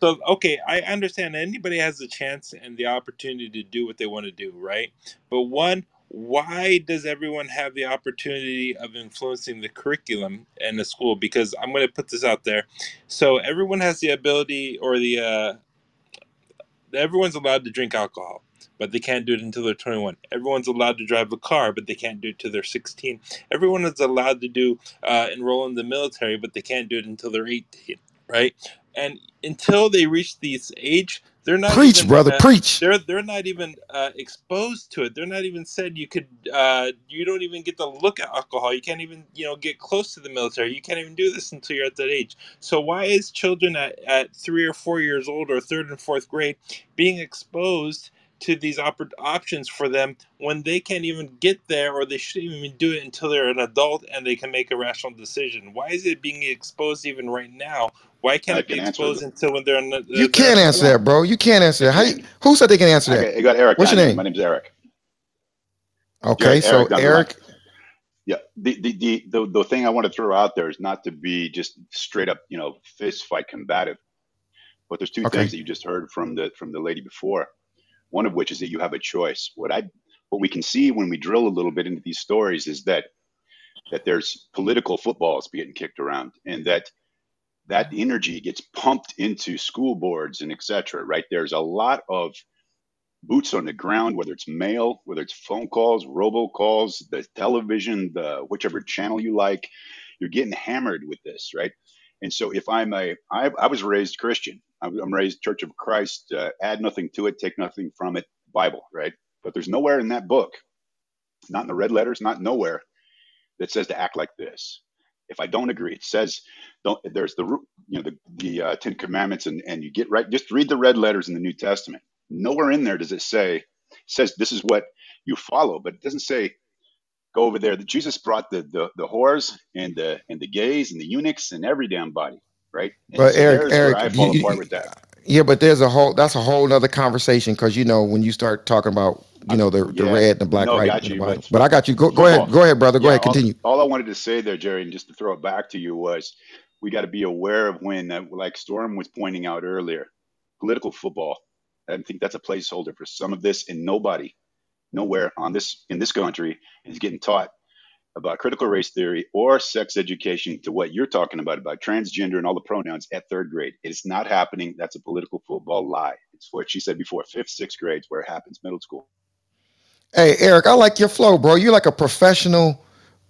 So okay, I understand anybody has the chance and the opportunity to do what they want to do, right? But one, why does everyone have the opportunity of influencing the curriculum in the school? Because I'm going to put this out there. So everyone has the ability or the uh, everyone's allowed to drink alcohol, but they can't do it until they're 21. Everyone's allowed to drive a car, but they can't do it till they're 16. Everyone is allowed to do uh, enroll in the military, but they can't do it until they're 18, right? And until they reach this age, they're not Preach, even, brother, uh, preach. They're they're not even uh, exposed to it. They're not even said you could. Uh, you don't even get to look at alcohol. You can't even you know get close to the military. You can't even do this until you're at that age. So why is children at, at three or four years old or third and fourth grade being exposed to these oppor- options for them when they can't even get there or they shouldn't even do it until they're an adult and they can make a rational decision? Why is it being exposed even right now? Why can't I it be can exposed until when they're an, uh, You can't answer that, bro. You can't answer that. How you, who said they can answer that? Okay, I got Eric. What's your name? My name's Eric. Okay, Jerry, so Eric down the line. Eric, Yeah, the, the the the the thing I want to throw out there is not to be just straight up, you know, fist fight combative. But there's two Okay. things that you just heard from the from the lady before. One of which is that you have a choice. What I what we can see when we drill a little bit into these stories is that that there's political footballs getting kicked around, and that that energy gets pumped into school boards and et cetera. Right? There's a lot of boots on the ground, whether it's mail, whether it's phone calls, robocalls, the television, the whichever channel you like, you're getting hammered with this, right? And so if I'm a, I, I was raised Christian. I'm raised Church of Christ. Uh, add nothing to it, take nothing from it. Bible, right? But there's nowhere in that book, not in the red letters, not nowhere, that says to act like this. If I don't agree, it says don't. There's the you know the the uh, Ten Commandments, and and you get right. Just read the red letters in the New Testament. Nowhere in there does it say says this is what you follow, but it doesn't say go over there. Jesus brought the the, the whores and the and the gays and the eunuchs and every damn body, right? And but so Eric, Eric, I fall you- apart with that. yeah, but there's a whole. That's a whole other conversation because you know when you start talking about you know the the Yeah. red and the black, No, white, got and the you, but- But I got you. Go, go ahead, go ahead, brother. Go Yeah, ahead, all- continue. All, I wanted to say there, Jerry, and just to throw it back to you was we got to be aware of when, uh, like Storm was pointing out earlier, political football. I think that's a placeholder for some of this, and nobody, nowhere on this in this country is getting taught about critical race theory or sex education to what you're talking about about transgender and all the pronouns at third grade. It's not happening. That's a political football lie. It's what she said before, fifth, sixth grades where it happens, middle school. Hey, Eric, I like your flow, bro. You're like a professional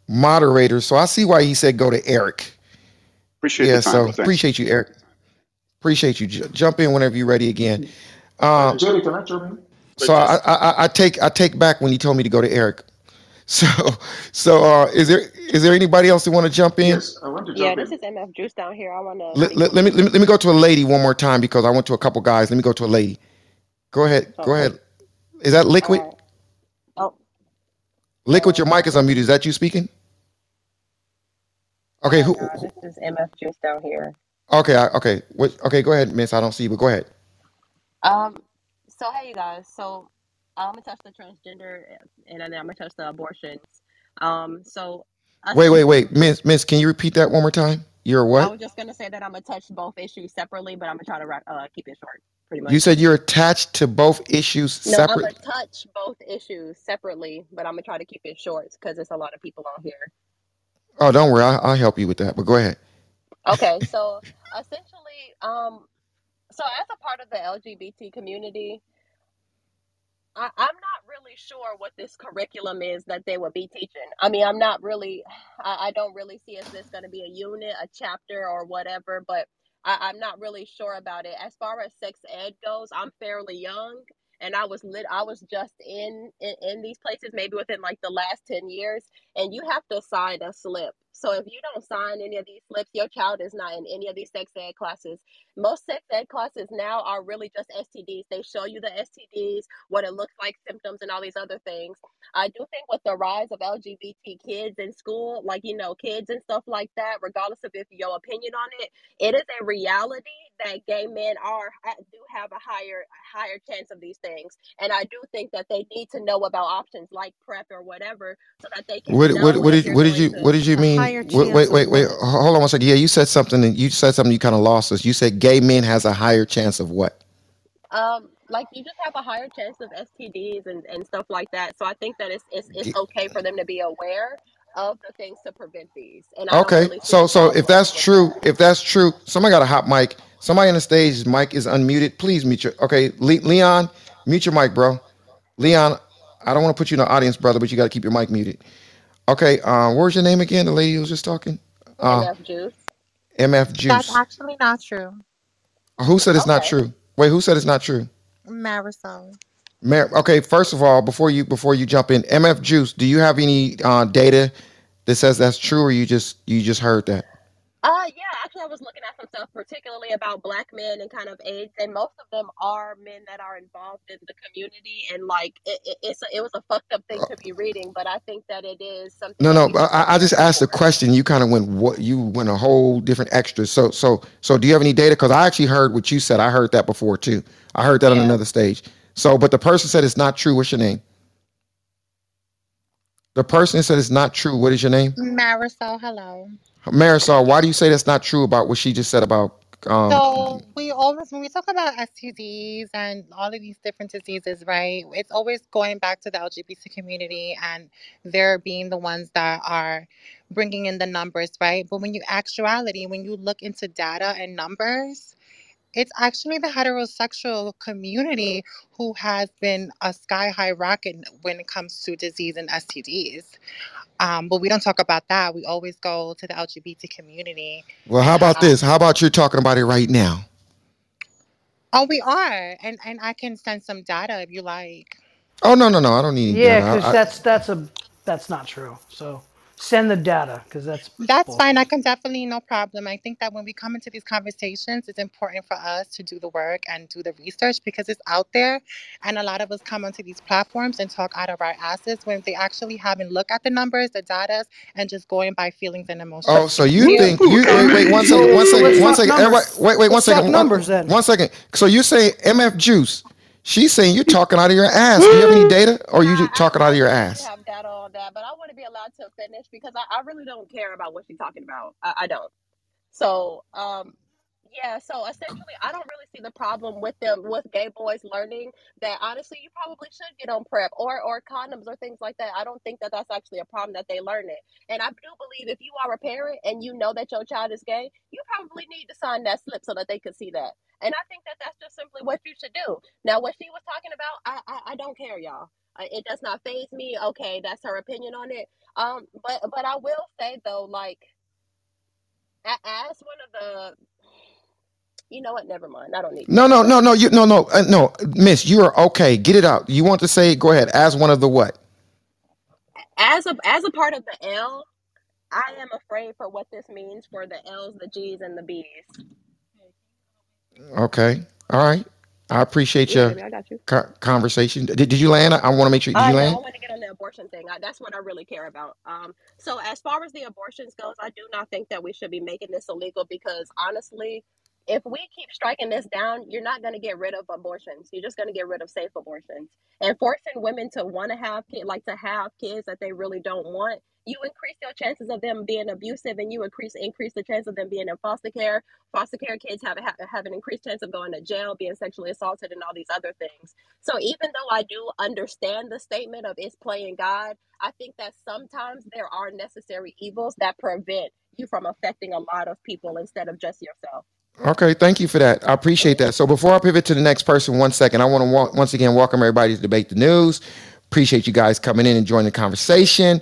moderator, so I see why he said go to Eric. Appreciate yeah, the time, so bro. Thanks. appreciate you, Eric. Appreciate you. J- jump in whenever you're ready again. Um, Jerry, can I jump in? So I, I, I- I take I take back when you told me to go to Eric. So so uh, is there is there anybody else who want to jump in? Yes, I want to jump Yeah, jump this is MF Juice down here. I want to. Let, let, let me, let me go to a lady one more time because I went to a couple guys. Let me go to a lady. Go ahead. Go ahead. Is that liquid? Oh, Liquid, your mic is unmuted. Is that you speaking? Okay. Who? uh, this is MF Juice down here. Okay. I- Okay. What, okay. Go ahead, Miss. I don't see you, but go ahead. Um, so hey you guys, so I'm gonna touch the transgender, and then I'm gonna touch the abortions. Um, so Wait, wait, wait, Miss. Miss, can you repeat that one more time? You're what I what? was just gonna say that I'm gonna touch both issues separately, but I'm gonna try to wrap- uh, keep it short, pretty much. You much. said you're attached to both issues separately. No, I'm gonna touch both issues separately, but I'm gonna try to keep it short because there's a lot of people on here. Oh, don't worry. I'll, I'll help you with that. But go ahead. Okay, so essentially, um, so as a part of the LGBT community, I, I'm not really sure what this curriculum is that they will be teaching. I mean, I'm not really, I, I don't really see if this going to be a unit, a chapter, or whatever, but I, I'm not really sure about it. As far as sex ed goes, I'm fairly young. And I was lit. I was just in, in in these places maybe within like the last ten years, and you have to sign a slip. So if you don't sign any of these slips, your child is not in any of these sex ed classes. Most sex ed classes now are really just STDs. They show you the STDs, what it looks like, symptoms, and all these other things. I do think with the rise of LGBT kids in school, like you know, kids and stuff like that, regardless of if your opinion on it, it is a reality that gay men are do have a higher higher chance of these things, and I do think that they need to know about options like PrEP or whatever, so that they can What what what did what did you what did you mean? Higher Wait chance wait of wait wait. Hold on one second. Yeah, you said something. and You said something. You kind of lost us. You said gay men has a higher chance of what? Um, like you just have a higher chance of STDs and, and stuff like that. So I think that it's, it's it's okay for them to be aware of the things to prevent these. And I Okay, really so so if that's true, that. if that's true, somebody got a hot mic. Somebody on the stage, mic is unmuted. Please mute your. Okay, Le- Leon, mute your mic, bro. Leon, I don't want to put you in the audience, brother, but you got to keep your mic muted. Okay, um, what was your name again? The lady who was just talking. Uh, MF juice. MF That's Juice. actually not true. Who said it's not Okay. true? Wait, who said it's not true? Marisol. Mar- okay, first of all, before you before you jump in, MF Juice, do you have any uh, data that says that's true, or you just you just heard that? Uh yeah, actually I was looking at some stuff particularly about black men and kind of AIDS and most of them are men that are involved in the community and like it, it, it's a, it was a fucked up thing to be reading, but I think that it is something No, no. we but have to I, I just asked a question. You kind of went what you went a whole different extra. So, so, so, do you have any data? Because I actually heard what you said. I heard that before too. I heard that on another stage. So, but the person said it's not true. What's your name? The person said it's not true. What is your name? Marisol, hello. Marisol. Why do you say that's not true about what she just said about? Um, So we always, when we talk about STDs and all of these different diseases, right? It's always going back to the LGBT community and they're being the ones that are bringing in the numbers, right? But when you actuality, when you look into data and numbers, it's actually the heterosexual community who has been a sky high rocket when it comes to disease and STDs. Um, but we don't talk about that. We always go to the LGBT community. well, how about um, this? How about you're talking about it right now? oh, we are, and and I can send some data if you like. Oh no, no, no. I don't need Yeah, because I, I, that's that's a that's not true. So send the data because that's That's bull. fine. I can definitely, no problem. I think that when we come into these conversations, it's important for us to do the work and do the research because it's out there. And a lot of us come onto these platforms and talk out of our asses when they actually haven't looked at the numbers, the data, and just going by feelings and emotions. Oh, so you Yeah. think you wait wait one second So one so second let's one talk second everybody numbers. wait wait one Let's talk second one, numbers then. one second. So you say MF Juice? She's saying you're talking out of your ass. Do you have any data, or you just talking out of your do actually ass? That, but I want to be allowed to finish because I, I really don't care about what she's talking about. I, I don't. So, um, yeah, so essentially, I don't really see the problem with them with gay boys learning that honestly, you probably should get on PrEP or or condoms or things like that. I don't think that that's actually a problem that they learn it. And I do believe if you are a parent and you know that your child is gay, you probably need to sign that slip so that they can see that. And I think that that's just simply what you should do. Now, what she was talking about, I I, I don't care, y'all. Uh, It does not faze me. Okay, that's her opinion on it. Um, but but I will say though, like as one of the you know what? Never mind. I don't need No, no, no, no. You no, no, uh, no, Miss. You are okay. Get it out. You want to say? it? Go ahead. As one of the what? As a as a part of the L, I am afraid for what this means for the L's, the G's, and the B's. Okay. All right. I appreciate Yeah, your baby, I got you. co- conversation. Did, did you land? I, I want to make sure. Did Uh, you no, I land? want to get on the abortion thing. I, that's what I really care about. Um, so as far as the abortions goes, I do not think that we should be making this illegal because honestly, if we keep striking this down, you're not going to get rid of abortions. You're just going to get rid of safe abortions. And forcing women to want to have kids, like to have kids that they really don't want, you increase your chances of them being abusive and you increase increase the chance of them being in foster care foster care kids have, have, have an increased chance of going to jail being sexually assaulted and all these other things so even though i do understand the statement of it's playing god i think that sometimes there are necessary evils that prevent you from affecting a lot of people instead of just yourself Okay, thank you for that. I appreciate that. So before I pivot to the next person, one second, I want to once again welcome everybody to debate the news. Appreciate you guys coming in and joining the conversation.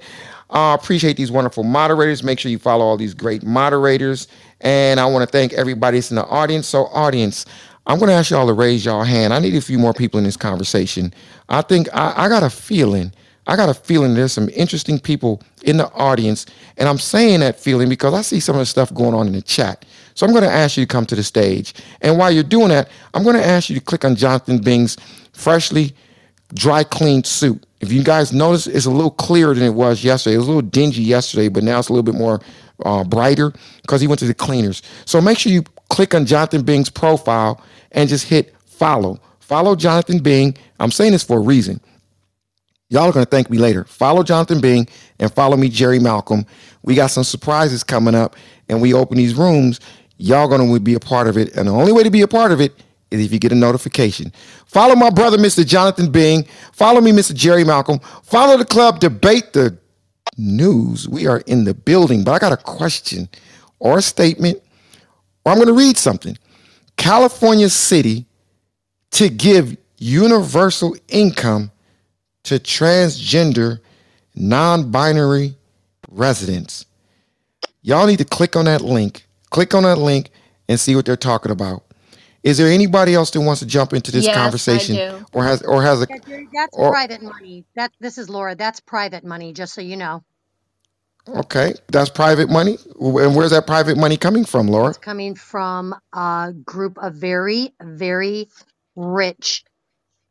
Uh, appreciate these wonderful moderators. Make sure you follow all these great moderators. And I want to thank everybody that's in the audience. So, audience, I'm going to ask y'all to raise y'all hand. I need a few more people in this conversation. I think I, I got a feeling. I got a feeling there's some interesting people in the audience. And I'm saying that feeling because I see some of the stuff going on in the chat. So I'm going to ask you to come to the stage. And while you're doing that, I'm going to ask you to click on Jonathan Bing's freshly dry cleaned suit. If you guys notice, it's a little clearer than it was yesterday. It was a little dingy yesterday, but now it's a little bit more uh, brighter because he went to the cleaners. So make sure you click on Jonathan Bing's profile and just hit follow. Follow Jonathan Bing. I'm saying this for a reason. Y'all are going to thank me later. Follow Jonathan Bing and follow me, Jerry Malcolm. We got some surprises coming up, and we open these rooms. Y'all going to be a part of it. And the only way to be a part of it if you get a notification. Follow my brother, Mr. Jonathan Bing. Follow me, Mr. Jerry Malcolm. Follow the club, debate the news. We are in the building, but I got a question or a statement, or I'm going to read something. California City to give universal income to transgender, non binary residents. Y'all need to click on that link. Click on that link and see what they're talking about. Is there anybody else that wants to jump into this Yes, I conversation do. or has or has a that's or private money. That this is Laura. That's private money, just so you know. okay, that's private money. And where's that private money coming from, Laura? It's coming from a group of very, very rich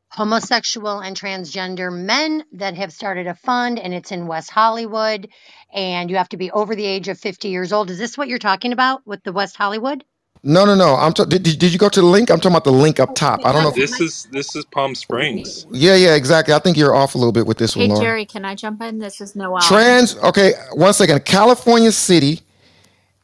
homosexual and transgender men that have started a fund and it's in West Hollywood and you have to be over the age of 50 years old. Is this what you're talking about with the West Hollywood? No, no, no. I'm ta- did, did did you go to the link? I'm talking about the link up top. I don't know if This is this is Palm Springs. Yeah, yeah, exactly. I think you're off a little bit with this one, Hey, Laura. Jerry, can I jump in? This is Noelle. Trans, okay, one second. California City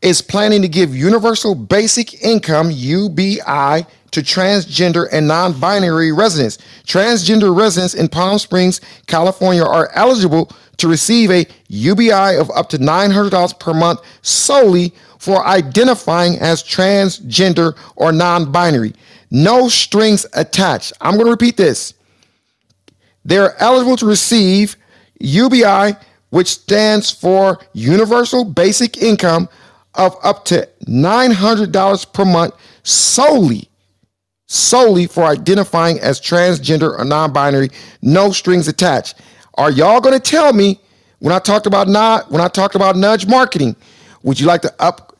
is planning to give universal basic income, UBI, to transgender and non binary residents. Transgender residents in Palm Springs, California are eligible to receive a UBI of up to $900 per month solely for identifying as transgender or non binary. No strings attached. I'm going to repeat this. They're eligible to receive UBI, which stands for Universal Basic Income of up to $900 per month solely solely for identifying as transgender or non-binary, no strings attached. Are y'all going to tell me when I talked about not when I talked about nudge marketing, would you like to up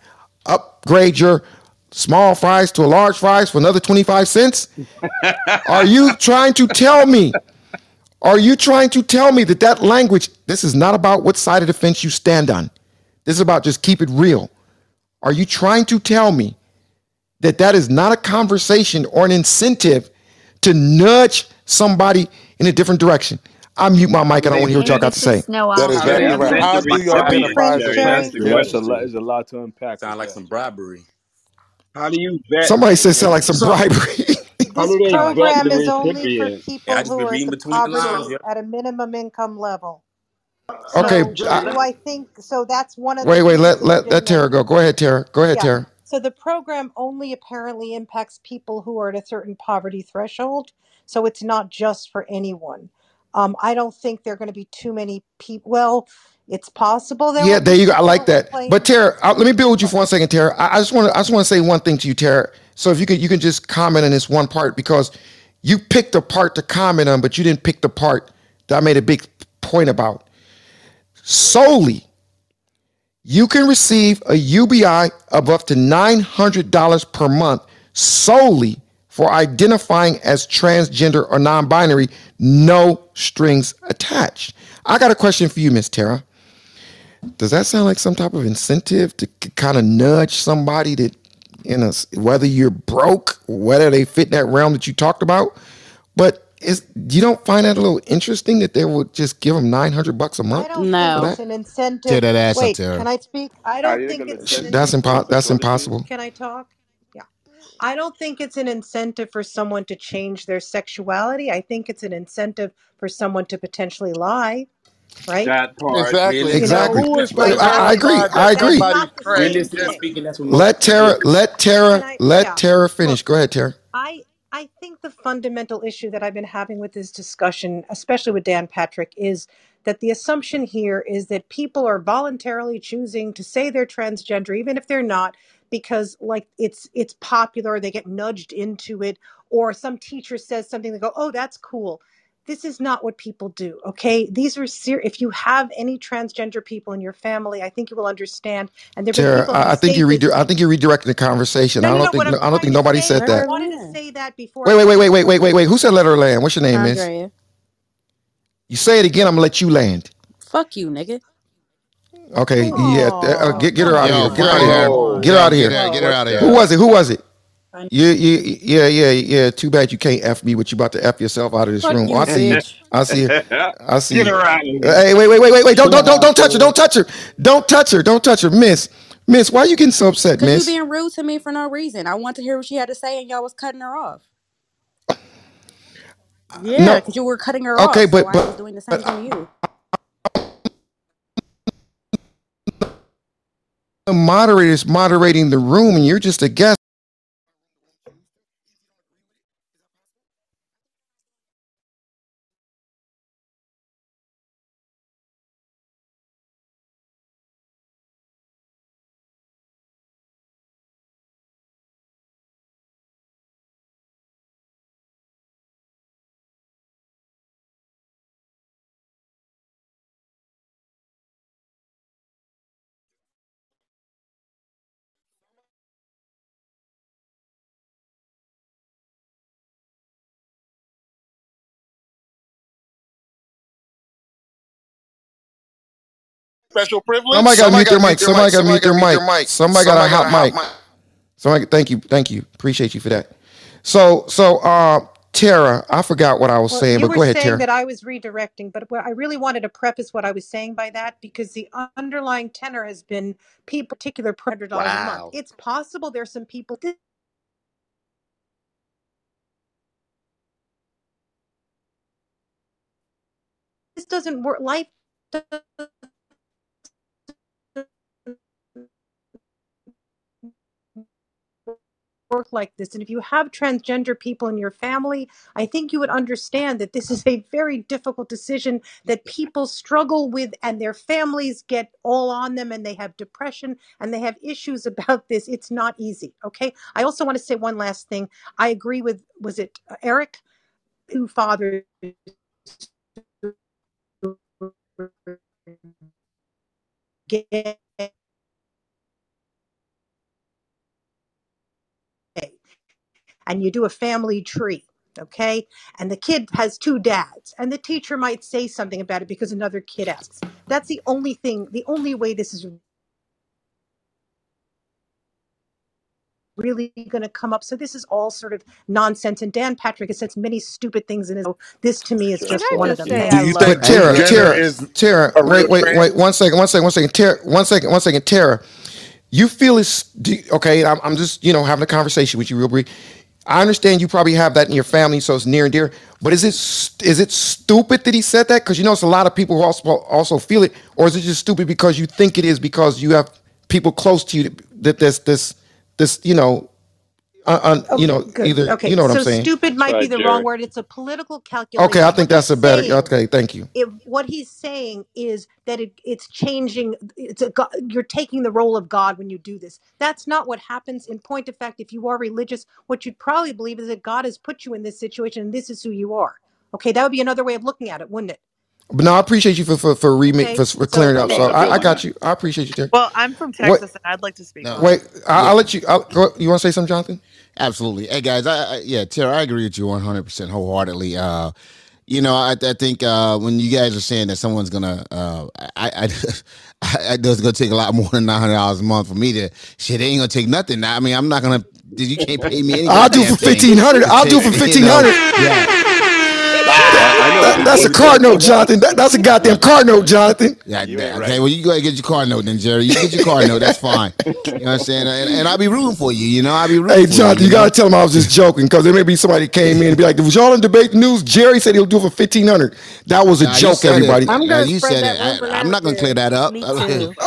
upgrade your small fries to a large fries for another 25 cents? Are you trying to tell me? Are you trying to tell me that that language this is not about what side of the fence you stand on. This is about just keep it real. Are you trying to tell me that that is not a conversation or an incentive to nudge somebody in a different direction? I mute my mic. I don't want to hear what y'all got to say. That is Jerry, exactly I right. think How the do you right identify as a Jerry, that's transgender? Yeah, a lot. question. It's a lot to unpack. Sound like some bribery. How do you vet? Somebody said sound like some So, bribery. How do This vet program the is only for recipient? people Yeah, I just who been are at the between the lines. poverty Yep. at a minimum income level. okay, So do I, I think so? That's one of the wait, wait. reasons Let let let didn't. Tara go. Go ahead, Tara. Go ahead, Yeah. Tara. So the program only apparently impacts people who are at a certain poverty threshold. So it's not just for anyone. Um, I don't think there are going to be too many people. Well, it's possible there Yeah, there you go. I like that. playing. But Tara, uh, let me build with you for one second, Tara. I, I just want to I just want to say one thing to you, Tara. So if you can you can just comment on this one part because you picked a part to comment on, but you didn't pick the part that I made a big point about. Solely, you can receive a UBI of up to $900 per month solely for identifying as transgender or non-binary, no strings attached. I got a question for you, Miss Tara. Does that sound like some type of incentive to kind of nudge somebody that in a whether you're broke, whether they fit in that realm that you talked about? But is you don't find that a little interesting that they would just give them nine hundred bucks a month don't think No. it's that? an Tear incentive. that ass up, Wait, Tara. can I speak? I don't think it's Sh- an. send That's impo- That's impossible. Can I talk? Yeah. I don't think it's an incentive for someone to change their sexuality. I think it's an incentive for someone to potentially lie, right? That part. Exactly. You know, Exactly. Who is by I, I agree. I agree. somebody's not the crazy? same Realistically thing. speaking, that's what most Let Tara. Let Tara. I? Let Yeah. Tara finish. Look, Go ahead, Tara. I I think the fundamental issue that I've been having with this discussion, especially with Dan Patrick, is that the assumption here is that people are voluntarily choosing to say they're transgender, even if they're not, because like it's it's popular, they get nudged into it, or some teacher says something, they go, "Oh, that's cool." This is not what people do, okay? These are ser- if you have any transgender people in your family, I think you will understand. And there've Tara, people who I, I think say you this. redi- I think you're redirecting the conversation. No, I no, don't no. think What I'm I don't trying think to nobody say, said I that. wanted to say that before Wait, I wait, wait, got wait, wait, wait, wait, wait. Who said let her land? What's your name, Miss? Andrea. You say it again, I'm gonna let you land. Fuck you, nigga. Okay, yeah. uh, Oh, get get her come out of here. Get her out of here. Get her out of get here. her, get her out of here. Who was it? Who was it? I- You, you, yeah, yeah, yeah. Too bad you can't f me, but you about to f yourself out of this Fuck room. Oh, I see you. I see you. I see Get her out of here. Hey, wait, wait, wait, wait, wait! Don't, don't, don't, don't touch her! Don't touch her! Don't touch her! Don't touch her, Miss. Miss, why are you getting so upset, Cause you being rude to me for no reason. I want to hear what she had to say, and y'all was cutting her off. Yeah, No. because you were cutting her Okay, off, so but I was but doing the same thing to you. The moderator is moderating the room, and you're just a guest. Special privilege. Somebody got to mute their mic. Somebody got to mute their mic. Somebody got a hot mic. Somebody, thank you, thank you, appreciate you for that. So, so, uh, Tara, I forgot what I was Well, saying, but go ahead, saying Tara. that I was redirecting, but I really wanted to preface what I was saying by that because the underlying tenor has been people particular hundred dollars a month. It's possible there's some people this this doesn't work. Life work like this. And if you have transgender people in your family, I think you would understand that this is a very difficult decision that people struggle with and their families get all on them and they have depression and they have issues about this. It's not easy. Okay. I also want to say one last thing. I agree with, was it uh, Eric? Who fathers and you do a family tree okay? And the kid has two dads and the teacher might say something about it because another kid asks. That's the only thing the only way this is really going to come up. So this is all sort of nonsense and dan patrick has said many stupid things in his this to me is Can just I one of just them. say thank I you Do you love think But Tara, transgender Tara, is Tara, a real wait, wait, wait, one second, one second, one second, Tara, one second, one second, Tara. You feel it's do, okay. I'm, I'm just, you know, having a conversation with you, real brief. I understand you probably have that in your family, so it's near and dear. But is it is it stupid that he said that? Because you know, it's a lot of people who also also feel it, or is it just stupid because you think it is because you have people close to you that this this this you know, uh, uh, you okay know, good either okay you know what so I'm saying. stupid might be Right, the Jerry. wrong word it's a political calculation. Okay, I calculation think what that's he's a better. saying Okay, thank you. if what he's saying is that it, it's changing it's a god, you're taking the role of god when you do this that's not what happens in point of fact if you are religious what you'd probably believe is that god has put you in this situation and this is who you are okay that would be another way of looking at it wouldn't it But no, I appreciate you for for for remake okay for, for clearing it up. So I, I got you. I appreciate you, Terry. Well, I'm from What? Texas and I'd like to speak No. on Wait. I, Yeah. I'll let you. I'll, go, you want to say something, Jonathan? Absolutely. Hey guys, I, I yeah, Tara, I agree with you 100% wholeheartedly. Uh you know, I, I think uh, when you guys are saying that someone's gonna, uh, I, I, I, it's gonna take a lot more than nine hundred dollars a month for me to shit. It ain't gonna take nothing. I mean, I'm not gonna. You can't pay me any I'll do goddamn for thing fifteen hundred. to I'll do take. for You fifteen know, hundred. yeah. I know That- that's a card note, Jonathan. That, that's a goddamn card note, Jonathan. Yeah, You ain't okay. right. Well, you go ahead and get your card note then, Jerry. You get your card note. That's fine. You know what I'm saying? And, and I'll be rooting for you. You know, I'll be rooting Hey, for Jonathan, you. you gotta tell him I was just joking because there may be somebody came in and be like, "Was y'all in debate news?" Jerry said he'll do it for fifteen hundred. That was a Nah, joke, said it. everybody. I'm gonna you said that it. I- I'm not gonna clear that up.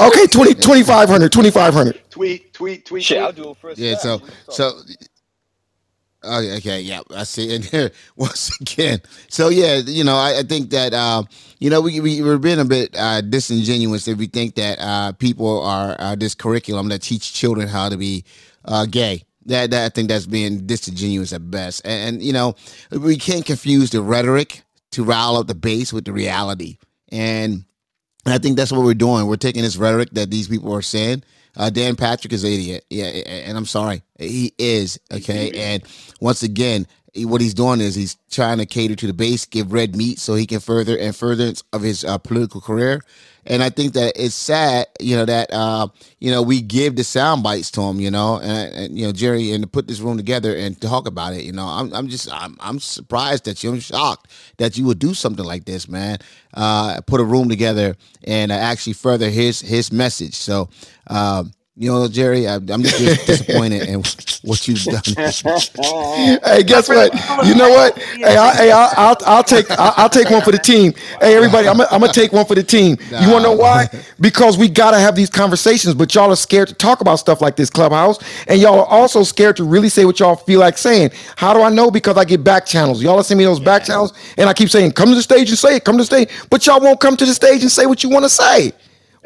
Okay. too. 20, 2500, 2500. Tweet, tweet, tweet. Shit. I'll do it for a Yeah, so so okay, okay, yeah, I see. And here once again, so yeah, you know, I, I think that uh, you know we we we're being a bit uh, disingenuous if we think that uh, people are uh, this curriculum that teach children how to be uh, gay. That, that I think that's being disingenuous at best, and, and you know we can't confuse the rhetoric to rile up the base with the reality, and I think that's what we're doing. We're taking this rhetoric that these people are saying. Uh, Dan Patrick is an idiot. Yeah, and I'm sorry. He is. Okay. And once again, what he's doing is he's trying to cater to the base, give red meat so he can further and furtherance of his uh, political career. And I think that it's sad, you know, that uh, you know we give the sound bites to him, you know, and, and you know Jerry, and to put this room together and talk about it, you know, I'm I'm just I'm I'm surprised that you, I'm shocked that you would do something like this, man. Uh, put a room together and actually further his his message. So. Um, you know, Jerry, I, I'm just disappointed in what you've done. Hey, guess what? You know what? Hey, I, hey, I'll, I'll, I'll take I'll, I'll take one for the team. Hey, everybody, I'm gonna I'm gonna take one for the team. You want to know why? Because we gotta have these conversations, but y'all are scared to talk about stuff like this, Clubhouse, and y'all are also scared to really say what y'all feel like saying. How do I know? Because I get back channels. Y'all are sending me those back channels, and I keep saying, "Come to the stage and say it. Come to the stage," but y'all won't come to the stage and say what you want to say.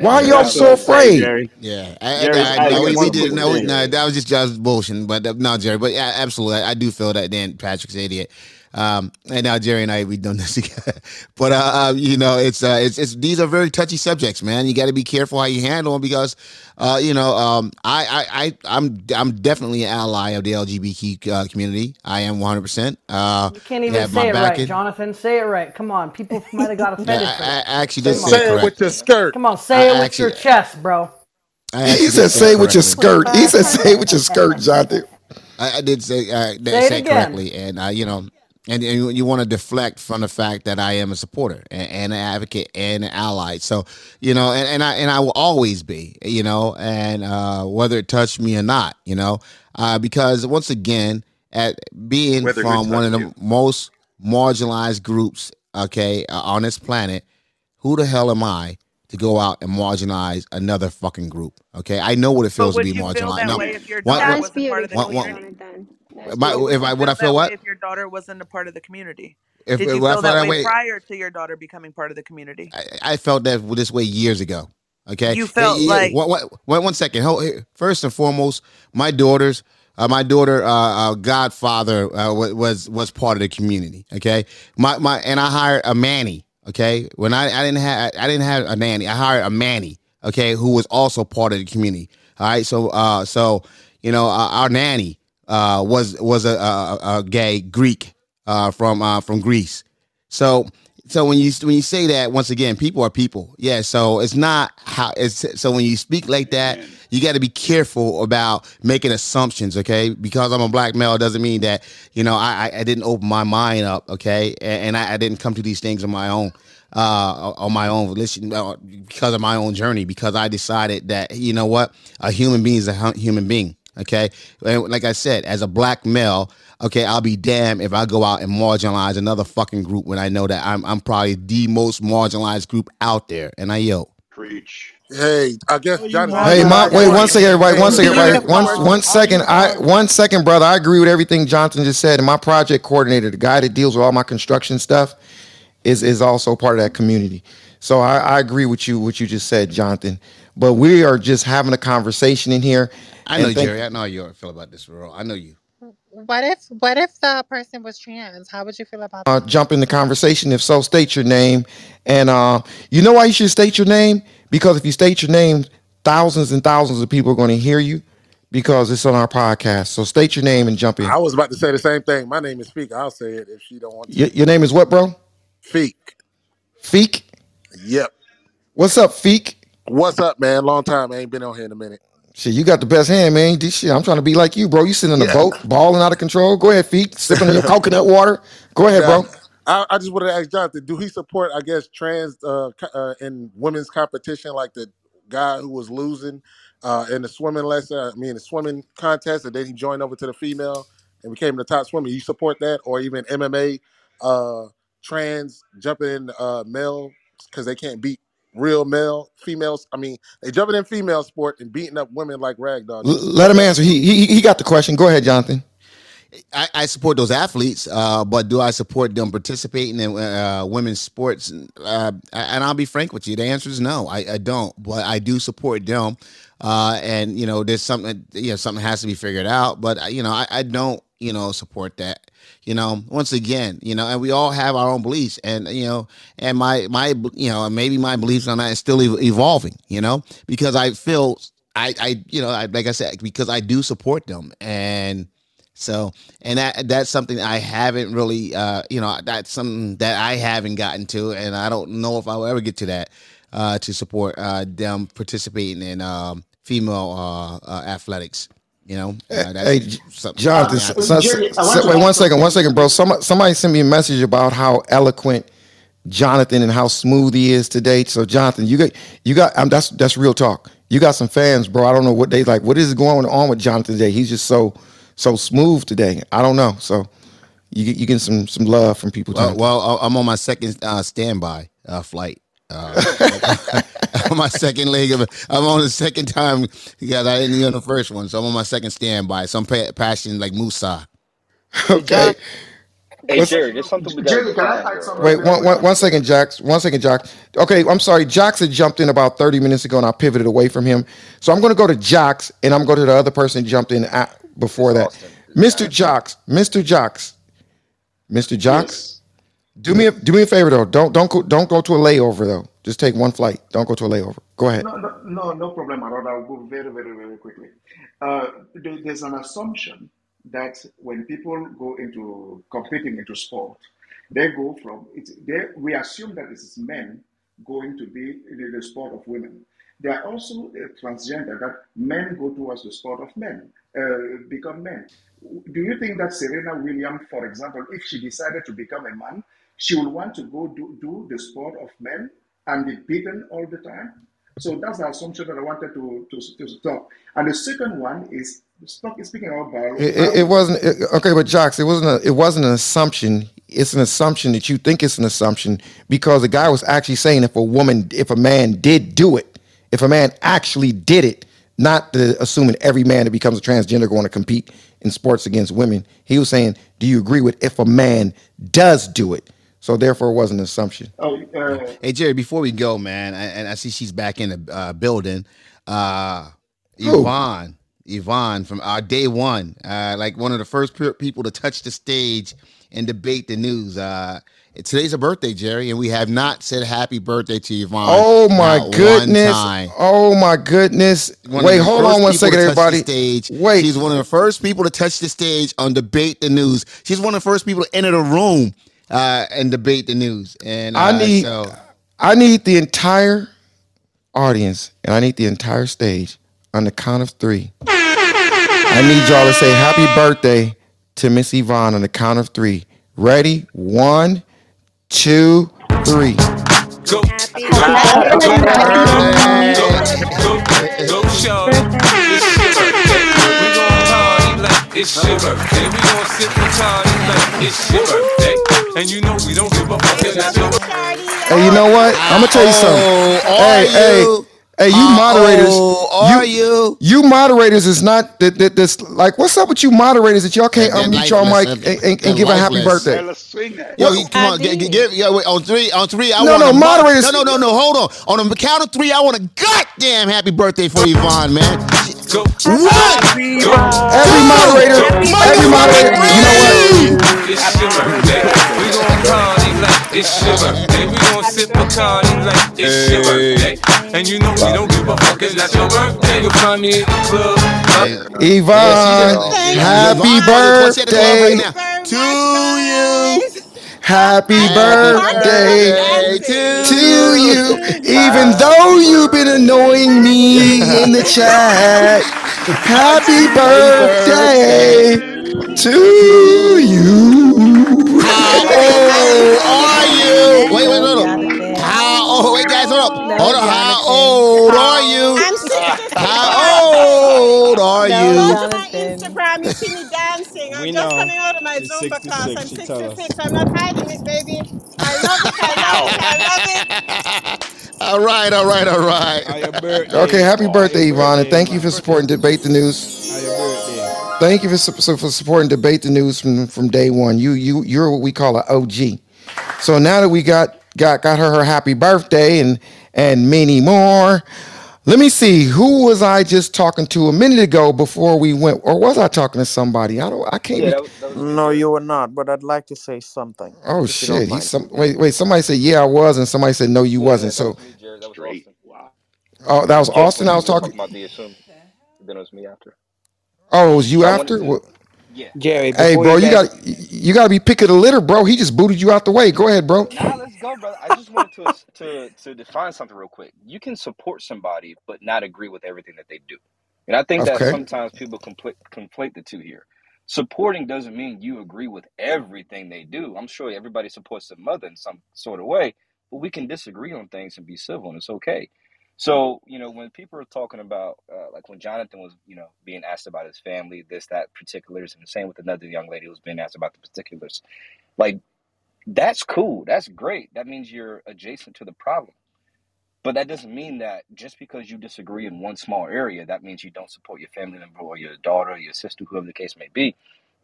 Why are y'all so what I'm saying, afraid? Jerry. Yeah, I, I, I I, no, we, we did what no, you're we, saying. no, that was just just bullshit. But uh, no, Jerry, but yeah, absolutely, I, I do feel that Dan Patrick's an idiot. Um, and now Jerry and I we've done this together. But uh, uh, you know, it's uh, it's it's these are very touchy subjects, man. You got to be careful how you handle them because, uh, you know, um, I I I I'm I'm definitely an ally of the LGBT uh, community. I am 100. percent Uh, You can't even say it right, backing. Jonathan. Say it right. Come on. People might have got I, offended I, I actually did Come say it Say it with your skirt. Come on. I Say it with your chest, bro. He said, say "Say it it with your correctly. skirt." He said, "Say with your skirt, Jonathan." I, I did say uh, that Say it say it correctly, and uh, you know, and, and you, you want to deflect from the fact that I am a supporter and, and an advocate and an ally. So you know, and, and I and I will always be, you know, and uh, whether it touched me or not, you know, uh, because once again, at being Whether from one of touched the most marginalized groups, okay, uh, on this planet, who the hell am I? To go out and marginalize another fucking group, okay? I know what it feels to be marginalized. that No, way if your one, daughter one, wasn't part of the one, one, community? My, if I would I feel feel that way what? if your daughter wasn't a part of the community? If, Did you I feel that that way way, prior to your daughter becoming part of the community? I, I felt that this way years ago. Okay, You felt yeah, like one, one, one second. First and foremost, my daughters, uh, my daughter, uh, uh, godfather uh, wa- was was part of the community. Okay, my my and I hired a manny. Okay, when I, I didn't have I didn't have a nanny, I hired a manny. Okay, who was also part of the community. All right, so uh, so you know uh, our nanny uh, was was a, a, a gay Greek uh, from uh, from Greece. So so when you when you say that once again, people are people. Yeah. So it's not how it's so when you speak like that, you got to be careful about making assumptions. Okay, because I'm a black male doesn't mean that you know I I- didn't open my mind up. Okay, and, and I, I didn't come to these things on my own. Uh, on my own volition, uh, because of my own journey, because I decided that you know what, a human being is a human being. Okay, and like I said, as a black male, okay, I'll be damned if I go out and marginalize another fucking group when I know that I'm I'm probably the most marginalized group out there. And I yo, Preach. Hey, I guess Jonathan. Hey, my, wait one second, everybody. One second, Hey, everybody. One, one second. I one second, brother. I agree with everything Johnson just said. And my project coordinator, the guy that deals with all my construction stuff, is is also part of that community. So I, I agree with you what you just said, Jonathan. But we are just having a conversation in here. I and know thank- Jerry. I know how you feel about this, bro. I know you. What if what if the person was trans? How would you feel about uh, jump in the conversation. If so, state your name. And uh, you know why you should state your name? Because if you state your name, thousands and thousands of people are going to hear you because it's on our podcast. So state your name and jump in. I was about to say the same thing. My name is Feek. I'll say it if she don't want to. Your, your name is what, bro? Feek. Feek? Yep. What's up, Feek? What's up, man? Long time. I ain't been on here in a minute. Shit, you got the best hand, man. This shit, I'm trying to be like you, bro. You sitting in the Yeah. boat, balling out of control. Go ahead, Feek, Sipping your coconut water. Go ahead, bro. I, I just wanted to ask Jonathan, do he support, I guess, trans uh, uh, in women's competition, like the guy who was losing uh, in the swimming lesson, I mean, the swimming contest, and then he joined over to the female and became the top swimmer. You support that, or even MMA uh, trans jumping in uh, male because they can't beat real male females. I mean, they jumping in female sport and beating up women like ragdoll. Do L- let support him answer. He, he he got the question. Go ahead, Jonathan. I, I support those athletes, uh, but do I support them participating in uh, women's sports? Uh, and I'll be frank with you, the answer is no, I, I don't. But I do support them, uh, and you know, there's something, you know, something has to be figured out. But uh, you know, I, I don't, you know, support that. You know, once again, you know, and we all have our own beliefs, and you know, and my my, you know, maybe my beliefs on that is still evolving. You know, because I feel. I, I, you know, I, like I said, because I do support them, and so, and that that's something I haven't really, uh, you know, that's something that I haven't gotten to, and I don't know if I'll ever get to that uh, to support uh, them participating in um, female uh, uh, athletics. You know, uh, Hey, Jonathan. I s- s- Jerry, I s- want wait one ask second. One something. second, bro. Somebody somebody sent me a message about how eloquent Jonathan and how smooth he is today. So, Jonathan, you got you got. Um, that's that's real talk. You got some fans, bro. I don't know what they like. What is going on with Jonathan today? He's just so so smooth today. I don't know. So, you get- you getting some some love from people. Well, well, I- I'm on my second uh, standby uh, flight. Uh, on my second leg of it. I'm on the second time because I didn't get on the first one, so I'm on my second standby. So I'm pa- passionate like Musa. okay. Hey, Jerry, there's something we got to Jerry, can I define ask here, something Wait, right? one, one, one second, Jax. One second, Jax. Okay, I'm sorry. Jax had jumped in about 30 minutes ago and I pivoted away from him. So I'm going to go to Jax and I'm going to the other person jumped in at, before that. Mr. Jax, Mr. Jax, Mr. Jax. Do me a do me a favor though. Don't don't go don't go to a layover though. Just take one flight. Don't go to a layover. Go ahead. No, no, no, no problem at all. I'll go very, very, very quickly. Uh, there- there's an assumption that when people go into competing into sport, they go from it's they we assume that this is men going to be in the sport of women. There are also uh, transgender that men go towards the sport of men, uh, become men. Do you think that Serena Williams, for example, if she decided to become a man, she will want to go do, do the sport of men and be beaten all the time? So that's the assumption that I wanted to, to, to stop. And the second one is speaking about biology. It, it, it wasn't it, okay, but Jax, it wasn't a, it wasn't an assumption. It's an assumption that you think it's an assumption because the guy was actually saying if a woman, if a man did do it, if a man actually did it, not the, assuming every man that becomes a transgender going to compete in sports against women. He was saying, do you agree with if a man does do it? So therefore, it wasn't an assumption. Oh, uh, Hey Jerry, before we go, man, I, and I see she's back in the uh, building. Uh, Who? Yvonne, Yvonne from our day one, uh, like one of the first pe- people to touch the stage and debate the news. Uh, today's a birthday, Jerry, and we have not said happy birthday to Yvonne. Oh my not one goodness! time. Oh my goodness! One of Wait, the hold first on one people second, to touch the everybody. Stage. Wait. she's one of the first people to touch the stage on debate the news. She's one of the first people to enter the room uh, and debate the news. And uh, I need so, I need the entire audience and I need the entire stage on the count of three. I need y'all to say happy birthday to Miss Yvonne on the count of three. Ready? One, two, three. Go, go, go, go, shorty. It's your birthday. It's your birthday. We gon' sip and party like it's your birthday. And you know we don't give a fuck. It's not your Hey, you know what? I'm gonna tell you something. Oh, hey, hey, you? hey, you moderators. Uh-oh, are you? You moderators is not that that this like what's up with you moderators that y'all can't They're unmute your mic lifeless. and, and, and give a happy lifeless. birthday. let's swing that. Yo, you- come on, get, get, get- yeah, wait, on three, on three. I No, want no, moderators- No, no, no, no. Hold on. On the count of three, I want a goddamn happy birthday for Yvonne, man. Go. What? Every moderator, every moderator, you know what? It's your birthday. We gon' party like it's your birthday. We gon' sip a party like it's your birthday. And you know we don't give a fuck. It's not your birthday. You'll find me at the club. Yvonne, happy Yvonne, what's at the club birthday? To you. Happy, birthday, birthday to, to you. Even though you've been annoying me in the chat. Happy birthday to you. How old are you? Wait, wait, hold wait. How old? Wait, guys, hold up. Hold up. How old are you? How old are you? Oh, go to my She's Zumba class. 66. I'm She tell us. 66. I'm not hiding it, baby. I love it. I love it. I love it. all right, all right, all right. How your birthday? Okay, happy birthday, your Yvonne, and birthday, thank you for Yvonne. supporting Debate the News. How your birthday? Thank you for, su- so for supporting Debate the News from, from day one. You you you're what we call an OG. So now that we got got got her her happy birthday and and many more. Let me see. Who was I just talking to a minute ago before we went, or was I talking to somebody? I don't. I can't. Yeah, Be, that, was- that was No, you were not, but I'd like to say something. oh if you don't shit. He's some. Wait wait. Somebody said yeah I was, and somebody said no you Yeah, wasn't. that So was me, Jerry. That was Straight. Austin. Wow. oh that was Just Austin. I was talking talking. about the assumed, then it was me after. Oh, it was you I after? to, What- yeah. Jerry, Hey, bro, you you got you got to be picking the litter, bro. He just booted you out the way. Go ahead, bro. Nah, let's go, brother. I just wanted to to to define something real quick. You can support somebody but not agree with everything that they do, and I think that sometimes people conflate conflate the two here. Supporting doesn't mean you agree with everything they do. I'm sure everybody supports their mother in some sort of way, but we can disagree on things and be civil, and it's okay. So, you know, when people are talking about, uh, like when Jonathan was, you know, being asked about his family, this, that, particulars, and the same with another young lady who was being asked about the particulars, like that's cool. That's great. That means you're adjacent to the problem. But that doesn't mean that just because you disagree in one small area, that means you don't support your family member or your daughter, or your sister, whoever the case may be.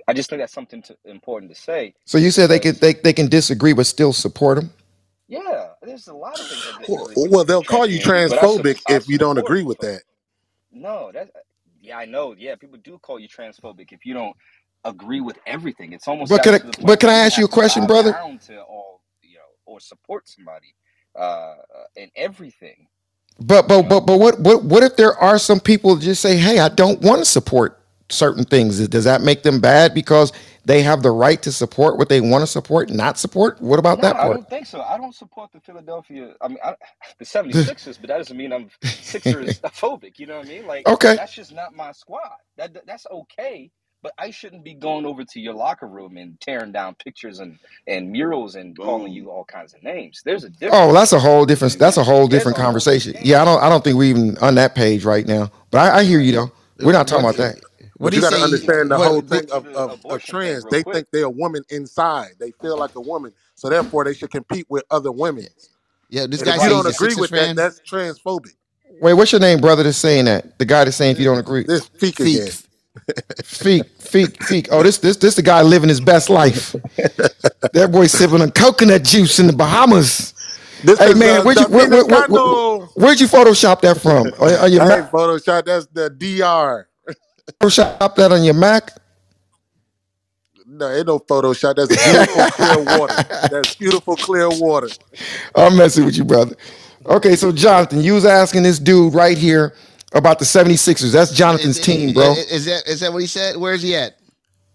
I just think that's something to, important to say So you said they can they, they can disagree but still support them. yeah, there's a lot of things I Well, disagree with well, they'll call you transhumanity, but I, sup- transphobic I if you don't support agree with for that. No, that yeah, I know. Yeah, people do call you transphobic if you don't agree with everything. It's almost But can I but can I ask you a question, brother? down to all, you know, or support somebody uh, in everything. But but but but what what what if there are some people just say, "Hey, I don't want to support certain things." Does that make them bad because they have the right to support what they want to support, not support? What about no, that part? I don't think so. I don't support the Philadelphia. I mean, I, the 76ers, but that doesn't mean I'm Sixers phobic. You know what I mean? Like okay. that's just not my squad. That- that's okay. But I shouldn't be going over to your locker room and tearing down pictures and, and murals and calling you all kinds of names. There's a Oh, difference. that's a whole different. That's a whole different a whole different conversation. game. Yeah, I don't. I don't think we even on that page right now. But I, I hear you though. We're not talking about that. what But do you you got to say? understand the What, whole thing get to of, the of, of abortion thing trans. real They quick. think they're a woman inside. They feel like a woman, so therefore they should compete with other women. yeah, this And if guy you says don't he's a agree Sixers with that, fan. that's transphobic. Wait, what's your name, brother? That's saying that. The guy that's saying if you don't agree. This peak again. Feek. Feek, feek. Oh, this this this the guy living his best life. That boy sipping on coconut juice in the Bahamas. This Hey man, uh, where'd you where, where, where, where'd you Photoshop that from? On, on your Hey, Mac? Photoshop. That's the DR. Photoshop that on your Mac? No, ain't no Photoshop. That's beautiful clear water. That's beautiful clear water. I'm messing with you, brother. Okay, so Jonathan, you was asking this dude right here about the 76ers. That's Jonathan's is, team, bro. is that is that what he said? Where's he at?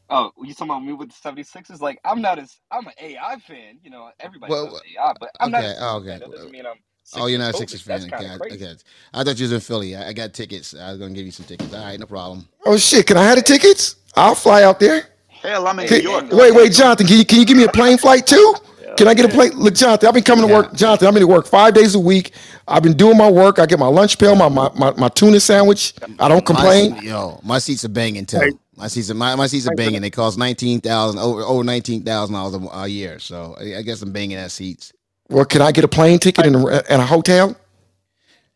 Oh, you talking about me with the 76ers? Like, I'm not as, I'm an AI fan. You know, everybody Well, loves AI, but I'm not okay, oh, fan. okay. That doesn't mean I'm Oh, you're Sixers not a. Sixers fan. Okay, I, okay. I thought you was in Philly. I, I got tickets. I was gonna give you some tickets. All right, no problem. Oh shit, can I have the tickets? I'll fly out there. Hell, I'm in Hey, New Can- York. wait, wait. Jonathan, can you can you give me a plane flight too? Can I get a plane? Look, Jonathan, I've been coming to work. Jonathan, I've been to work five days a week. I've been doing my work. I get my lunch pail, my my, my, my tuna sandwich. I don't complain. seat, yo, my seats are banging Hey, too. My seats are my, my seats are banging. They cost nineteen thousand over over nineteen thousand dollars a a year. So I, I guess I'm banging at seats. Well, can I get a plane ticket and a, and a hotel?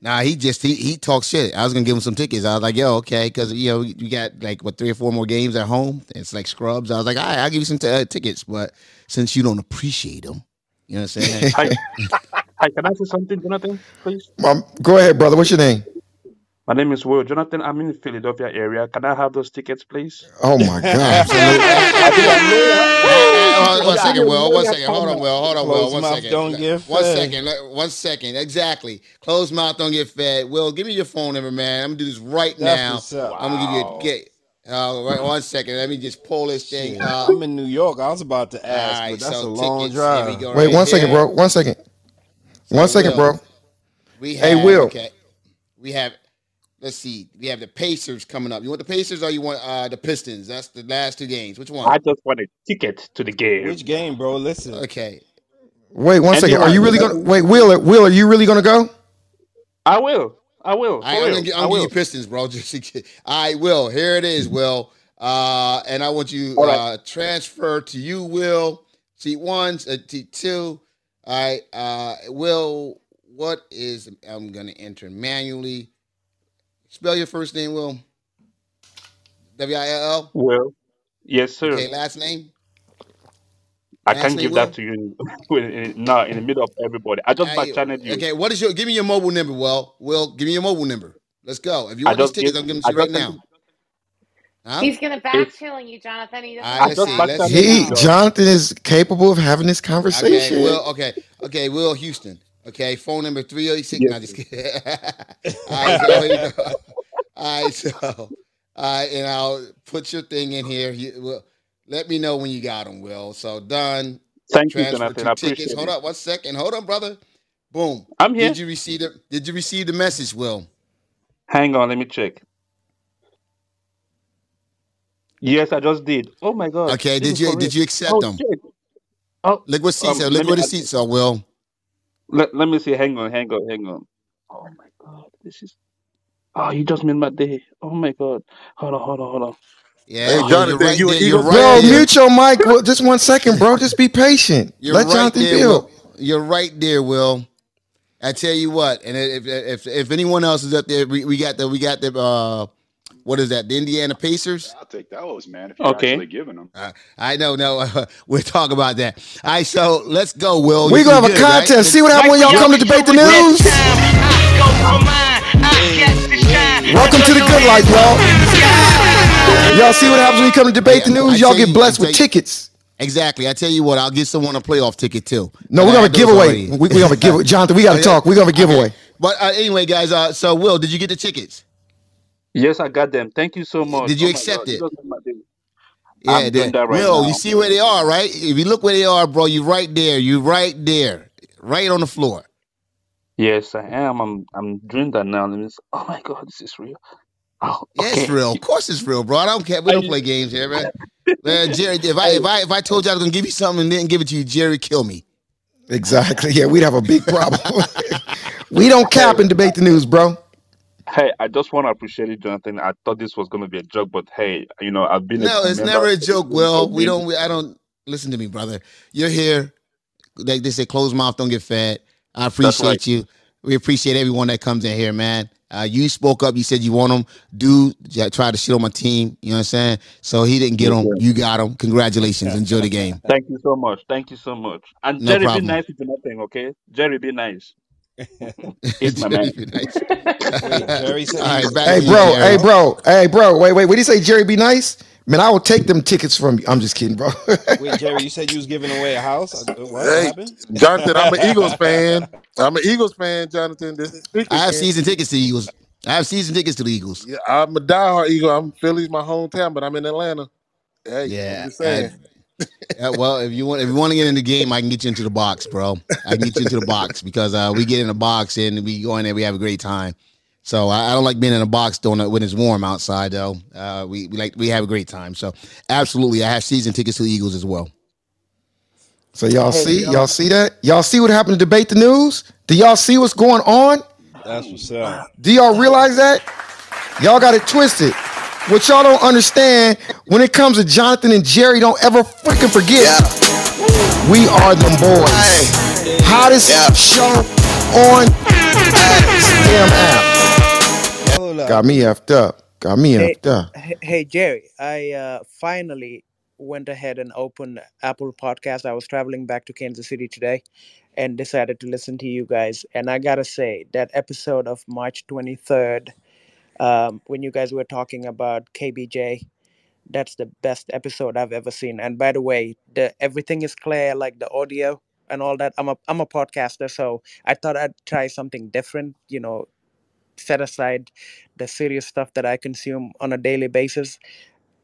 Nah, he just he he talks shit. I was gonna give him some tickets. I was like, yo, okay, because you know you got like what three or four more games at home. It's like scrubs. I was like, all right, I'll give you some t- uh, tickets, but since you don't appreciate them, you know what I'm saying? Hi, hi. Can I say something, Jonathan, please? Um, go ahead, brother. What's your name? My name is Will. Jonathan, I'm in the Philadelphia area. Can I have those tickets, please? Oh my God. Absolutely. I'll be a lawyer. Uh, one I'll be second, a Will. One lawyer second. Hold on. Will. Hold on, Will. Closed One mouth second. don't get One fed. second. Let- One second. Exactly. Closed mouth don't get fed. Will, give me your phone number, man. I'm gonna do this right That's now. I'm gonna give you a Wow. get. Uh, right, one second. Let me just pull this thing Shit, up. I'm in New York. I was about to All ask, but right. that's a So long tickets. Here we drive. go. Wait, Right one second, here. bro. One second. So One second, Will, bro. we Hey, Will. okay. We have. Let's see. We have the Pacers coming up. You want the Pacers or you want uh, the Pistons? That's the last two games. Which one? I just want a ticket to the game. Which game, bro? Listen. Okay. Wait, one second. Are you really gonna wait, Will? Will, are you really gonna go? I will. I will. I, I'm real. gonna, I I'm gonna give you Pistons, bro. Just to get- All right, Will. Here it is, Will. Uh, and I want you All right. uh transfer to you, Will. Seat one, uh, seat two. All right. Uh, Will, what is I'm gonna enter manually. Spell your first name, Will. W I L L. Well, yes, sir. Okay, last name. I Last can't give Will. that to you in, in, now in the middle of everybody. I just I, back channeled you. okay, what is your? Give me your mobile number, Will. Will, give me your mobile number. Let's go. If you I want these just tickets, give. I'm giving them I to you right now. Huh? He's gonna back It's channel you, Jonathan. He doesn't I right, let's just see. back Let's channeled see. you, He Jonathan is capable of having this conversation. Okay. Will. Okay, okay, Will Houston. Okay, phone number three eight six. Yes, No, just sir. kidding. all right, so here you go. All right, so all right, and I'll put your thing in here. You, will let me know when you got them, Will. So done. Thank you, Jonathan. I tickets. appreciate Hold it. up, one second. Hold on, brother. Boom. I'm here. Did you receive the Did you receive the message, Will? Hang on, let me check. Yes, I just did. Oh my God, Okay. this Did you. Did you accept Oh them? shit. Oh, Look what seats um, are. Look what the seats are, Will. let, let me see. Hang on, hang on, hang on. Oh my God, this is. Oh, you just made my day. Oh my God. Hold on, hold on, hold on. Yeah, Hey, Will. You're Jonathan, right you an there. You're right Bro, fan? there. mute your mic. Well, just one second, bro. Just be patient. You're Let right Jonathan there, build. Will. You're right there, Will. I tell you what, and if if if anyone else is up there, we, we got the we got the uh, what is that? The Indiana Pacers. I'll take those, man. If you're Okay. actually giving them. Uh, I know, no, we'll talk about that. All right, so let's go, Will. We You, gonna you have a good, right? contest. See what happens when y'all Will, come to debate the news. Welcome to the good life, y'all. Y'all see what happens when you come to debate the I news? Y'all get blessed tell with you, tickets. exactly. I tell you what, I'll get someone a playoff ticket too. No, we're gonna had have a giveaway. We, we gonna give a. Jonathan, we gotta talk. We're gonna give away. okay. But uh, anyway, guys. Uh, so Will, did you get the tickets? Yes, I got them. Thank you so much. Did you Oh accept it? just made my day. Yeah, I'm doing that right Will, you see where they are, right? If you look where they are, bro, you right there. You right there, right on the floor. Yes, I am. I'm I'm doing that now. Let me s- Oh my God, this is real. Oh, Yeah, it's real. Of course, it's real, bro. I don't care. We don't play games here, man. Man, Jerry, if I if I if I told you I was gonna give you something and didn't give it to you, Jerry, kill me. Exactly. Yeah, we'd have a big problem. we don't cap and debate the news, bro. hey, I just want to appreciate it, Jonathan. I thought this was going to be a joke, but hey, you know, I've been a No, it's member never a joke, team for Will. We don't. We, I don't. Listen to me, brother. You're here. Like they say, closed mouth don't get fed. I That's right. appreciate you. We appreciate everyone that comes in here, man. Uh, you spoke up. You said you want them. Dude yeah, tried to shit on my team. You know what I'm saying? So he didn't get Yes, them. You got them. Congratulations. Enjoy the game. Thank you so much. Thank you so much. And No Jerry, be problem. nice to nothing, okay? Jerry, be nice. He's my man. Be nice. Wait, Jerry said right, Hey, to you, bro. Hey, bro. Hey, bro. Wait, wait. What did he say? Jerry, be nice. Man, I will take them tickets from you. I'm just kidding, bro. Wait, Jerry, you said you was giving away a house. What? What Hey, happened? Jonathan, I'm an Eagles fan. I'm an Eagles fan, Jonathan. This is I have season tickets to the Eagles. I have season tickets to the Eagles. Yeah, I'm a diehard Eagle. I'm Philly's my hometown, but I'm in Atlanta. Hey, Yeah. just I, yeah, well, if you want, if you want to get in the game, I can get you into the box, bro. I can get you into the box because uh, we get in the box and we go in there, we have a great time. So I, I don't like being in a box doing it when it's warm outside, though. Uh, we, we like we have a great time. So absolutely, I have season tickets to the Eagles as well. So y'all Hey, see, Joe. y'all see that? Y'all see what happened to debate the news? Do y'all see what's going on? That's what's up. Do y'all realize that? Y'all got it twisted. What y'all don't understand when it comes to Jonathan and Jerry, don't ever freaking forget. We are them boys. Hottest show on this damn app. Got me effed up. Got me Hey, effed up. hey, hey, Jerry. I uh, finally went ahead and opened Apple Podcast. I was traveling back to Kansas City today and decided to listen to you guys. And I gotta say, that episode of March 23rd, um, when you guys were talking about KBJ, that's the best episode I've ever seen. And by the way, the everything is clear, like the audio and all that. I'm a I'm a podcaster, so I thought I'd try something different. You know, set aside the serious stuff that I consume on a daily basis.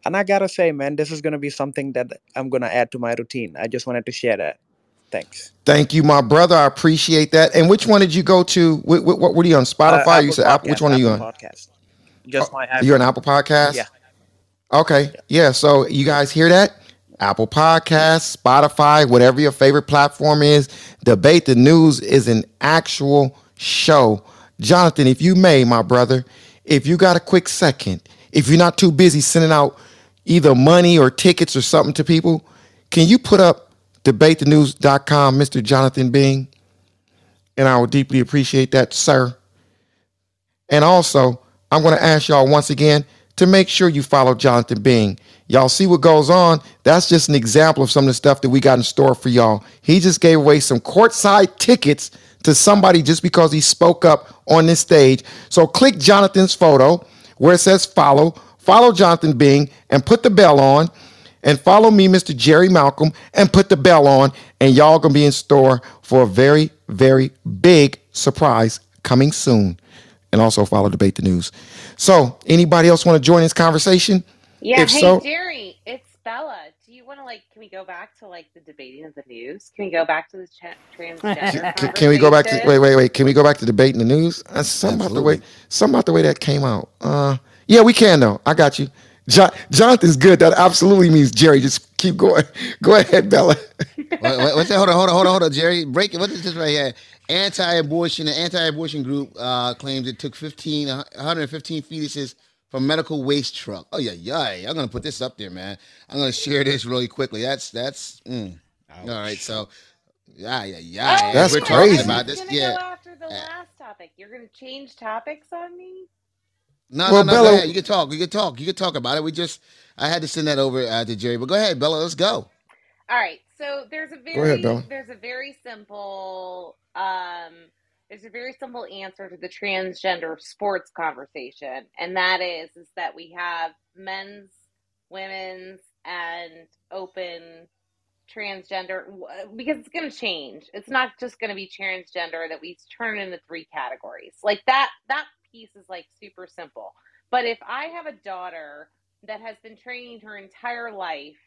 And I gotta say, man, this is gonna be something that I'm gonna add to my routine. I just wanted to share that. Thanks. Thank you, my brother. I appreciate that. And which one did you go to? What, what, what were you on? Uh, Spotify? you Apple said Apple. Which one are you on? Podcast. Just my You're on. Apple Podcast. Yeah. Okay. Yeah. So you guys hear that? Apple Podcasts, Spotify, whatever your favorite platform is. Debate the News is an actual show. Jonathan, if you may, my brother, if you got a quick second, if you're not too busy sending out either money or tickets or something to people, can you put up debatethenews.com, Mr. Jonathan Bing? And I would deeply appreciate that, sir. And also, I'm going to ask y'all once again to make sure you follow Jonathan Bing. Y'all see what goes on? That's just an example of some of the stuff that we got in store for y'all. He just gave away some courtside tickets to somebody just because he spoke up on this stage. So click Jonathan's photo where it says follow, follow Jonathan Bing, and put the bell on. And follow me, Mr. Jerry Malcolm, and put the bell on. And y'all gonna be in store for a very, very big surprise coming soon. And also follow Debate the News. So, anybody else want to join this conversation? Yeah, If hey so, Jerry, it's Bella. Do you want to like? Can we go back to like the debating of the news? Can we go back to the cha- transgender can, can we go back to wait, conversation? wait, wait? Can we go back to debating the news? Uh, some about the way, some about the way that came out. Uh, yeah, we can though. I got you. John, Jonathan's good. That absolutely means Jerry. Just keep going. Go ahead, Bella. What, what- what's that? Hold on, hold on, hold on, hold on, Jerry. Break it. What is this right here? Anti-abortion. The anti-abortion group uh, claims it took 15, 115 fetuses from medical waste truck. Oh yeah, yeah. I'm gonna put this up there, man. I'm gonna share this really quickly. That's that's. Mm. All right, so yeah, yeah, yeah. Oh, That's We're yeah, talking about this. gonna Yeah. go after the last topic. You're gonna change topics on me? No, Well, no, no. Go Bella, ahead. You can talk. You can talk. You can talk about it. We just. I had to send that over uh, to Jerry, but go ahead, Bella. Let's go. All right. So there's a go ahead, very there's a very simple um there's a very simple answer to the transgender sports conversation, and that is is that we have men's, women's, and open transgender because it's going to change. It's not just going to be transgender that we turn into three categories. Like that that piece is like super simple. But if I have a daughter that has been training her entire life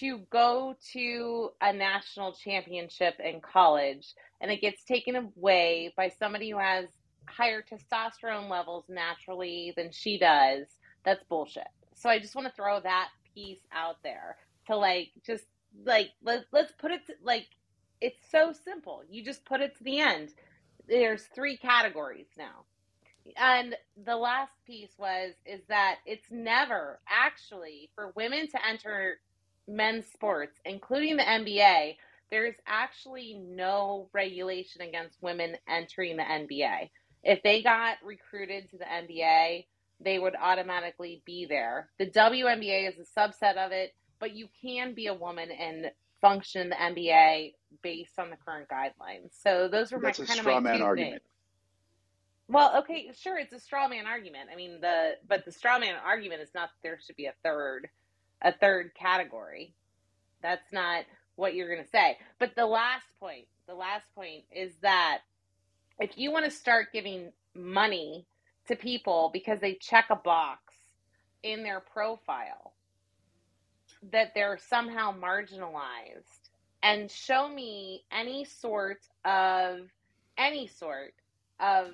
to go to a national championship in college and it gets taken away by somebody who has higher testosterone levels naturally than she does, that's bullshit. So I just want to throw that piece out there to like just like let, let's put it to, like it's so simple. You just put it to the end. There's three categories now. And the last piece was is that it's never actually for women to enter men's sports, including the NBA, there is actually no regulation against women entering the NBA. If they got recruited to the NBA, they would automatically be there. The WNBA is a subset of it, but you can be a woman and function in the NBA based on the current guidelines. So those were my That's a kind of straw my man two argument. things. Well, okay, sure, it's a straw man argument. I mean, the but the straw man argument is not that there should be a third a third category. That's not what you're going to say. But the last point, the last point is that if you want to start giving money to people because they check a box in their profile that they're somehow marginalized and show me any sort of any sort of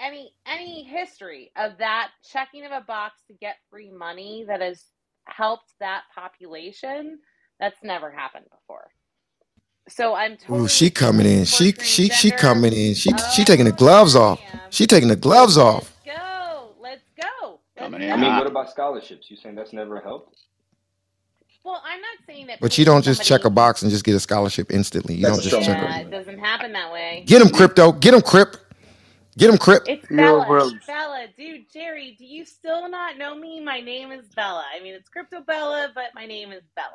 any any history of that checking of a box to get free money that has helped that population that's never happened before so i'm Ooh, she coming in. She she she coming in. She oh, she oh taking the gloves off. She taking the gloves off. go let's go let's Coming I in mean, what about scholarships? You saying that's never helped? well i'm not saying that But you don't just check a box and just get a scholarship instantly. You That's don't just straw check yeah it doesn't happen that way Get him crypto. Get him crip. Get him crip. It's Yo, Bella. bro. It's Bella. Dude, Jerry, do you still not know me? My name is Bella. I mean, it's Crypto Bella, but my name is Bella.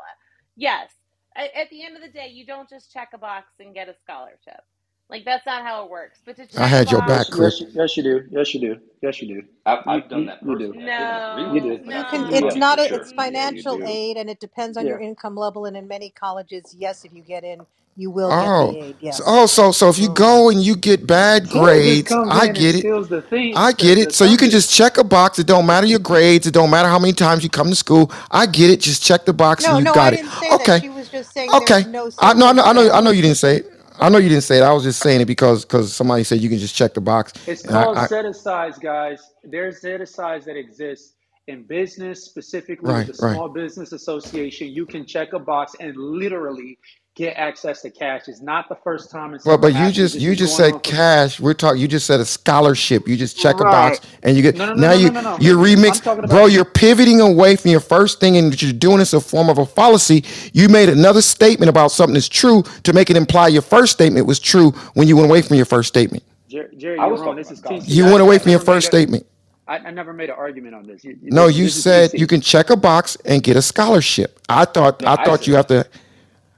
Yes. At, at the end of the day, you don't just check a box and get a scholarship. Like, that's not how it works. But to I check a had your back, Yes, crip. yes, you- yes, you do. Yes, you do. Yes, you do. I've, You, I've done you, that you do. personally. I didn't agree You with do. it, but You I've can. done It's that no. not a. sure. It's Yeah, you financial do. aid, and it depends on Yeah. your income level. And in many colleges, yes, if you get in, you will get Oh, the aid. so, oh, so so if you go mm-hmm. and you get bad Bull grades, I get it. steals the theme, I get it. So you can just check a box. It don't matter your grades. It don't matter how many times you come to school. I get it. Just check the box and you no, I got it. didn't say that. Okay. She was just saying Okay. there's no I no, I know, I know, I know you didn't say it. I know you didn't say it. I was just saying it because because somebody said you can just check the box. It's And I, called I set asides, guys. There's set asides that exist, In business, specifically with Right, the right. Small Business Association, you can check a box and literally get access to cash. It's not the first time it's Well, but you just you just said for cash. We're talking. You just said a scholarship. You just check a box and you get. No, no, no, now no, you no, no, no. you're remix, bro. You're pivoting away from your first thing and you're doing is a form of a fallacy. You made another statement about something that's true to make it imply your first statement was true when you went away from your first statement. Jer- Jerry. I You're was wrong. This is scholarship. You I, went away from your first statement. I, I never made an argument on this. You- you- No, This, you this said you can check a box and get a scholarship. I thought No, I I thought said you have to.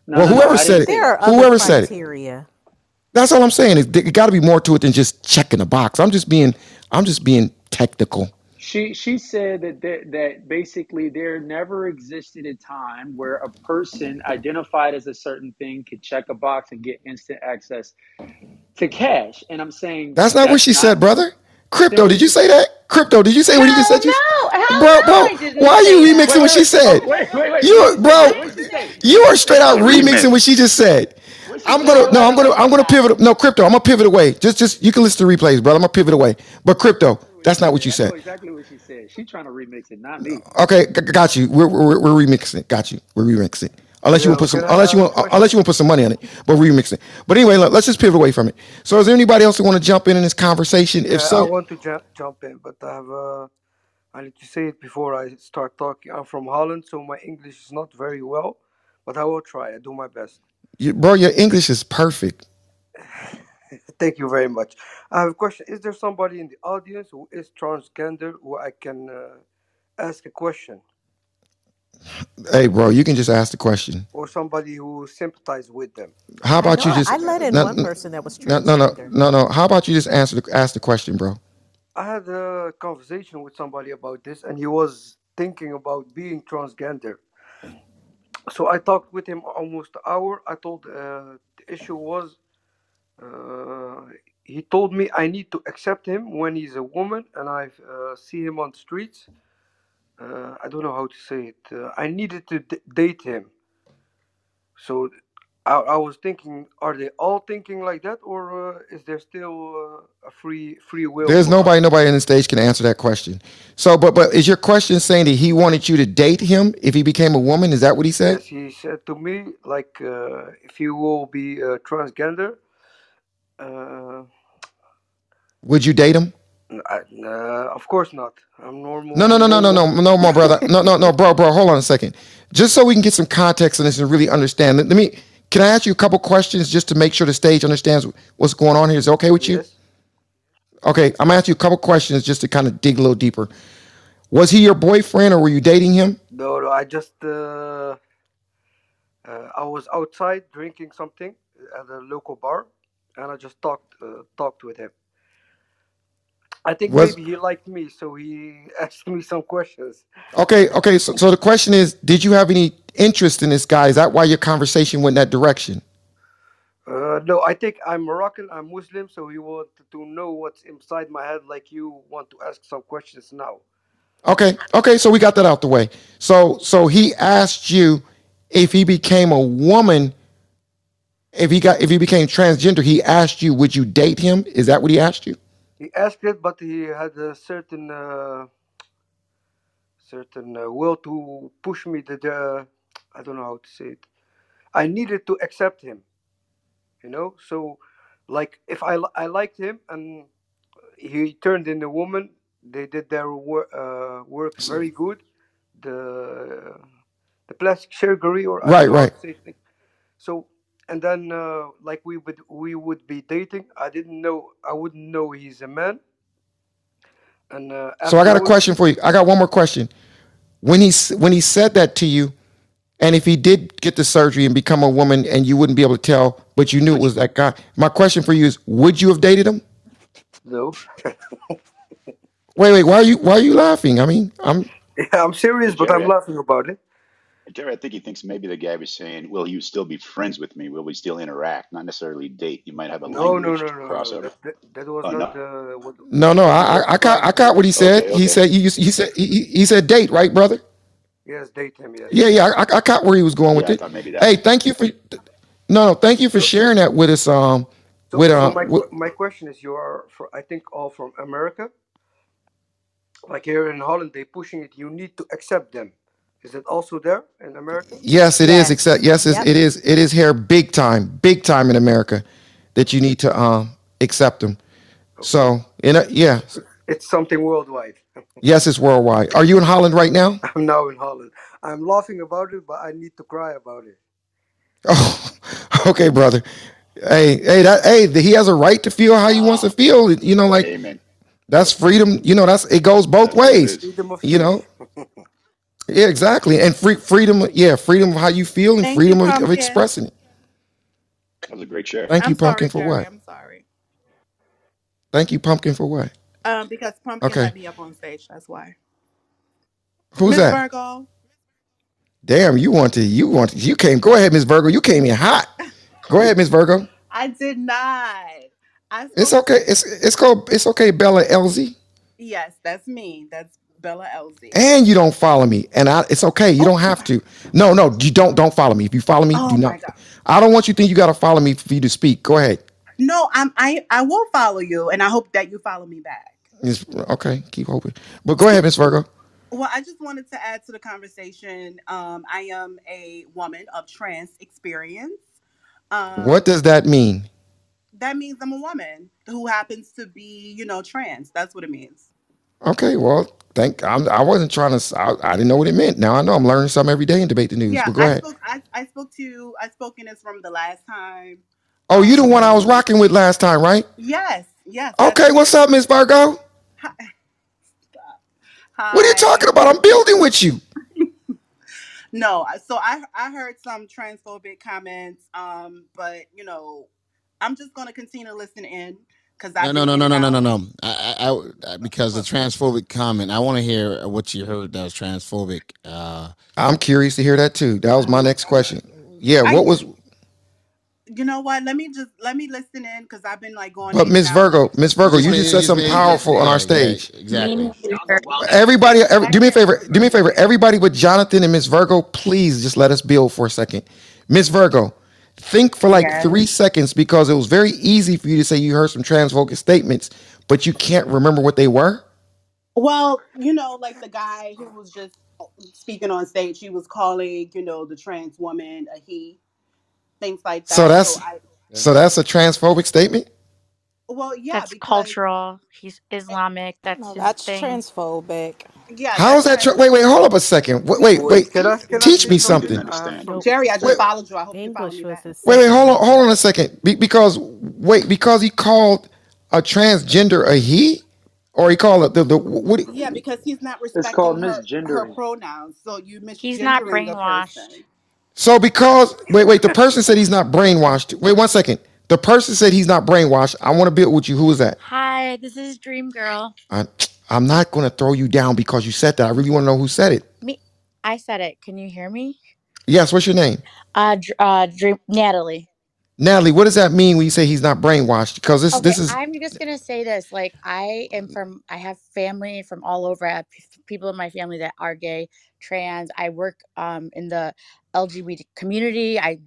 No, Well, no, no. whoever I said didn't it, There that. are other whoever said it. criteria. That's all I'm saying. Is there got to be more to it than just checking a box. I'm just being I'm just being technical. She she said that there, that basically there never existed a time where a person identified as a certain thing could check a box and get instant access to cash. And I'm saying That's not what that's she not. said, brother. Then Crypto, did did you say say? that? Crypto, did you say what you just said? You, no! Hell bro, bro, why are you remixing what she said? wait, wait, wait. You, What bro, What she say? you are straight out remixing what she just said. I'm gonna no, I'm gonna I'm gonna pivot. No, crypto, I'm gonna pivot away. Just just you can listen to replays, bro. I'm gonna pivot away. But crypto, that's not what you said. exactly what she said. She trying to remix it, not me. Okay, got you. We're, we're we're remixing. Got you. We're remixing. Unless you want to put some, unless you want, unless you want to put some money on it, but we're remixing. But anyway, let, us just pivot away from it. So, is there anybody else who want to jump in in this conversation? If so, I want to ju- jump in, but I have uh, I need to say it before I start talking. I'm from Holland, so my English is not very well, but I will try. I do my best. you, bro, your English is perfect. Thank you very much. I have a question. Is there somebody in the audience who is transgender who I can uh, ask a question, Hey, bro, you can just ask the question. or somebody who sympathize with them? How I about know you I, just I let in no one person that was no no no transgender. no no? How about you just answer the ask the question, bro? I had a conversation with somebody about this, and he was thinking about being transgender. So I talked with him almost an hour. I told uh, the issue was uh, he told me I need to accept him when he's a woman and I uh, see him on the streets. Uh, I don't know how to say it. Uh, I needed to d- date him. So I, I was thinking, are they all thinking like that, or uh, is there still uh, a free free will There's nobody nobody in the stage can answer that question. So, but but is your question saying that he wanted you to date him if he became a woman? Is that what he said? Yes, he said to me, like, uh, if you will be uh, transgender, uh, Would you date him? Uh, of course not. I'm normal. No, no, no, no, no, no, no, my brother. No, no, no, bro, bro. Hold on a second. Just so we can get some context on this and really understand. Let let me. Can I ask you a couple questions just to make sure the stage understands what's going on here? Is it okay with you? Yes. Okay, I'm gonna ask you a couple questions just to kind of dig a little deeper. Was he your boyfriend or were you dating him? No, no. I just uh, uh, I was outside drinking something at a local bar, and I just talked uh, talked with him. I think Was maybe he liked me, so he asked me some questions. okay, okay. So, so the question is, did you have any interest in this guy? Is that why your conversation went that direction? Uh, no, I think I'm Moroccan. I'm Muslim, so he wanted to know what's inside my head, like you want to ask some questions now. Okay, okay. So we got that out the way. So, so he asked you if he became a woman, if he got, if he became transgender. He asked you, would you date him? Is that what he asked you? He asked it, but he had a certain uh, certain uh, will to push me to the. I don't know how to say it. I needed to accept him, you know. So, like, if I I liked him and he turned in a woman, they did their work uh, work very good. The the plastic surgery, or Right, don't know how right. to say it. So, and then uh, like we would we would be dating. I didn't know I wouldn't know he's a man. And uh, So I got a question for you. I got one more question. When he when he said that to you, and if he did get the surgery and become a woman, and you wouldn't be able to tell, but you knew it was that guy. My question for you is: Would you have dated him? no. Wait, wait. Why are you why are you laughing? I mean, I'm yeah, I'm serious, but I'm Jerry, laughing about it. Jerry, I think he thinks maybe the guy was saying, "Will you still be friends with me? Will we still interact? Not necessarily date. You might have a No, no, no, no, no. crossover." That that, that was Oh not no. uh, what no, no. I I, I got I to got what he said. Okay, He said he he said he, he he said date, right, brother? Yes, date him. Yes. Yeah, yeah. I, I got where he was going with Yeah, it. maybe that. Hey, thank you for no, no. Thank you for So, sharing that with us. Um, so, with so uh, my with, my question is, you are, for, I think, all from America. Like here in Holland, they pushing it. You need to accept them. Is it also there in America? Yes, it is. Except yes, it's, Yep. it is. It is here big time, big time in America that you need to um accept them. So in a, yeah, It's something worldwide. yes, it's worldwide. Are you in Holland right now? I'm now in Holland. I'm laughing about it, but I need to cry about it. Oh, okay, brother. Hey, hey, that hey, he has a right to feel how he wants to feel. You know, like Amen. that's freedom. You know, that's it goes both ways. You know, yeah, exactly. And free freedom, yeah, freedom of how you feel and Thank freedom you, of, of Pumpkin. expressing it. That was a great share. Thank you, I'm sorry, pumpkin, for Jerry. what? I'm sorry. Thank you, pumpkin, for what? Um, because Pumpkin Okay, let me up on stage. That's why. who's Miss that? Virgo. Damn, you want to, you want to, you came. Go ahead, Miss Virgo. You came in hot. Go ahead, Miss Virgo. I did not. I It's spoke. okay. It's it's called it's okay, Bella LZ. Yes, that's me. That's Bella Elsie. And you don't follow me, and I, it's okay. You don't have to. No, no, you don't. Don't follow me. If you follow me, Oh do my not. God. I don't want you to think you got to follow me for you to speak. Go ahead. No, I'm. I I will follow you, and I hope that you follow me back. It's, okay, keep hoping. But go ahead, Miss Virgo. Well, I just wanted to add to the conversation. Um, I am a woman of trans experience. Um, What does that mean? that means I'm a woman who happens to be, you know, trans. That's what it means. Okay, well, thank. I'm, I wasn't trying to. I didn't know what it meant. Now I know. I'm learning something every day in debate the news. Yeah, But go I ahead. spoke. I, I spoke to. I spoke in this room the last time. Oh, you the one I was rocking with last time, right? Yes, yes. Okay, what's up, Miss Virgo? Hi. What are you talking about? I'm building with you. No, so I I heard some transphobic comments, um, but you know, I'm just gonna continue to listen in because No, I've no, no, no, no, no, no, no. I, I, I, because the transphobic comment, I want to hear what you heard that was transphobic. Uh, I'm curious to hear that too. That was my next question. Yeah, I, what was? you know what? Let me just let me listen in because I've been like going But Miss. Virgo, Miss Virgo, you just said just something powerful on our stage. exactly. Everybody, every, do me a favor. Do me a favor. Everybody but Jonathan and Miss Virgo, please just let us build for a second. Miss Virgo, think for like Yes. three seconds because it was very easy for you to say you heard some transphobic statements, but you can't remember what they were. Well, you know, like the guy who was just speaking on stage, he was calling, you know, the trans woman a he, things like that. So that's I, so that's a transphobic statement. well, yeah, That's because cultural. He's eh, Islamic. That's No, his that's thing. transphobic. Yeah, How is that? Tra- wait, wait, hold up a second. Wait, wait, Wait, wait. can I can I Teach say me something? something. Uh, understand. Jerry, I just Wait, followed you. I hope you follow English me was back. his wait, wait, hold on, hold on a second. Be- because wait, because he called a transgender a he, or he called it the the what? Yeah, because he's not It's called respecting her her misgendering. pronouns, so you He's not misgendering a brainwashed. person. So because wait, wait, the person said he's not brainwashed. Wait one second. The person said he's not brainwashed. I want to build with you. Who is that? Hi, this is Dream Girl. I, I'm not going to throw you down because you said that. I really want to know who said it. Me, I said it. Can you hear me? Yes. What's your name? Uh, uh, Dream Natalie. Natalie, what does that mean when you say he's not brainwashed? Because this Okay, this is I'm just gonna say this. Like, I am from. I have family from all over. I have people in my family that are gay, trans. I work um in the LGBT community. I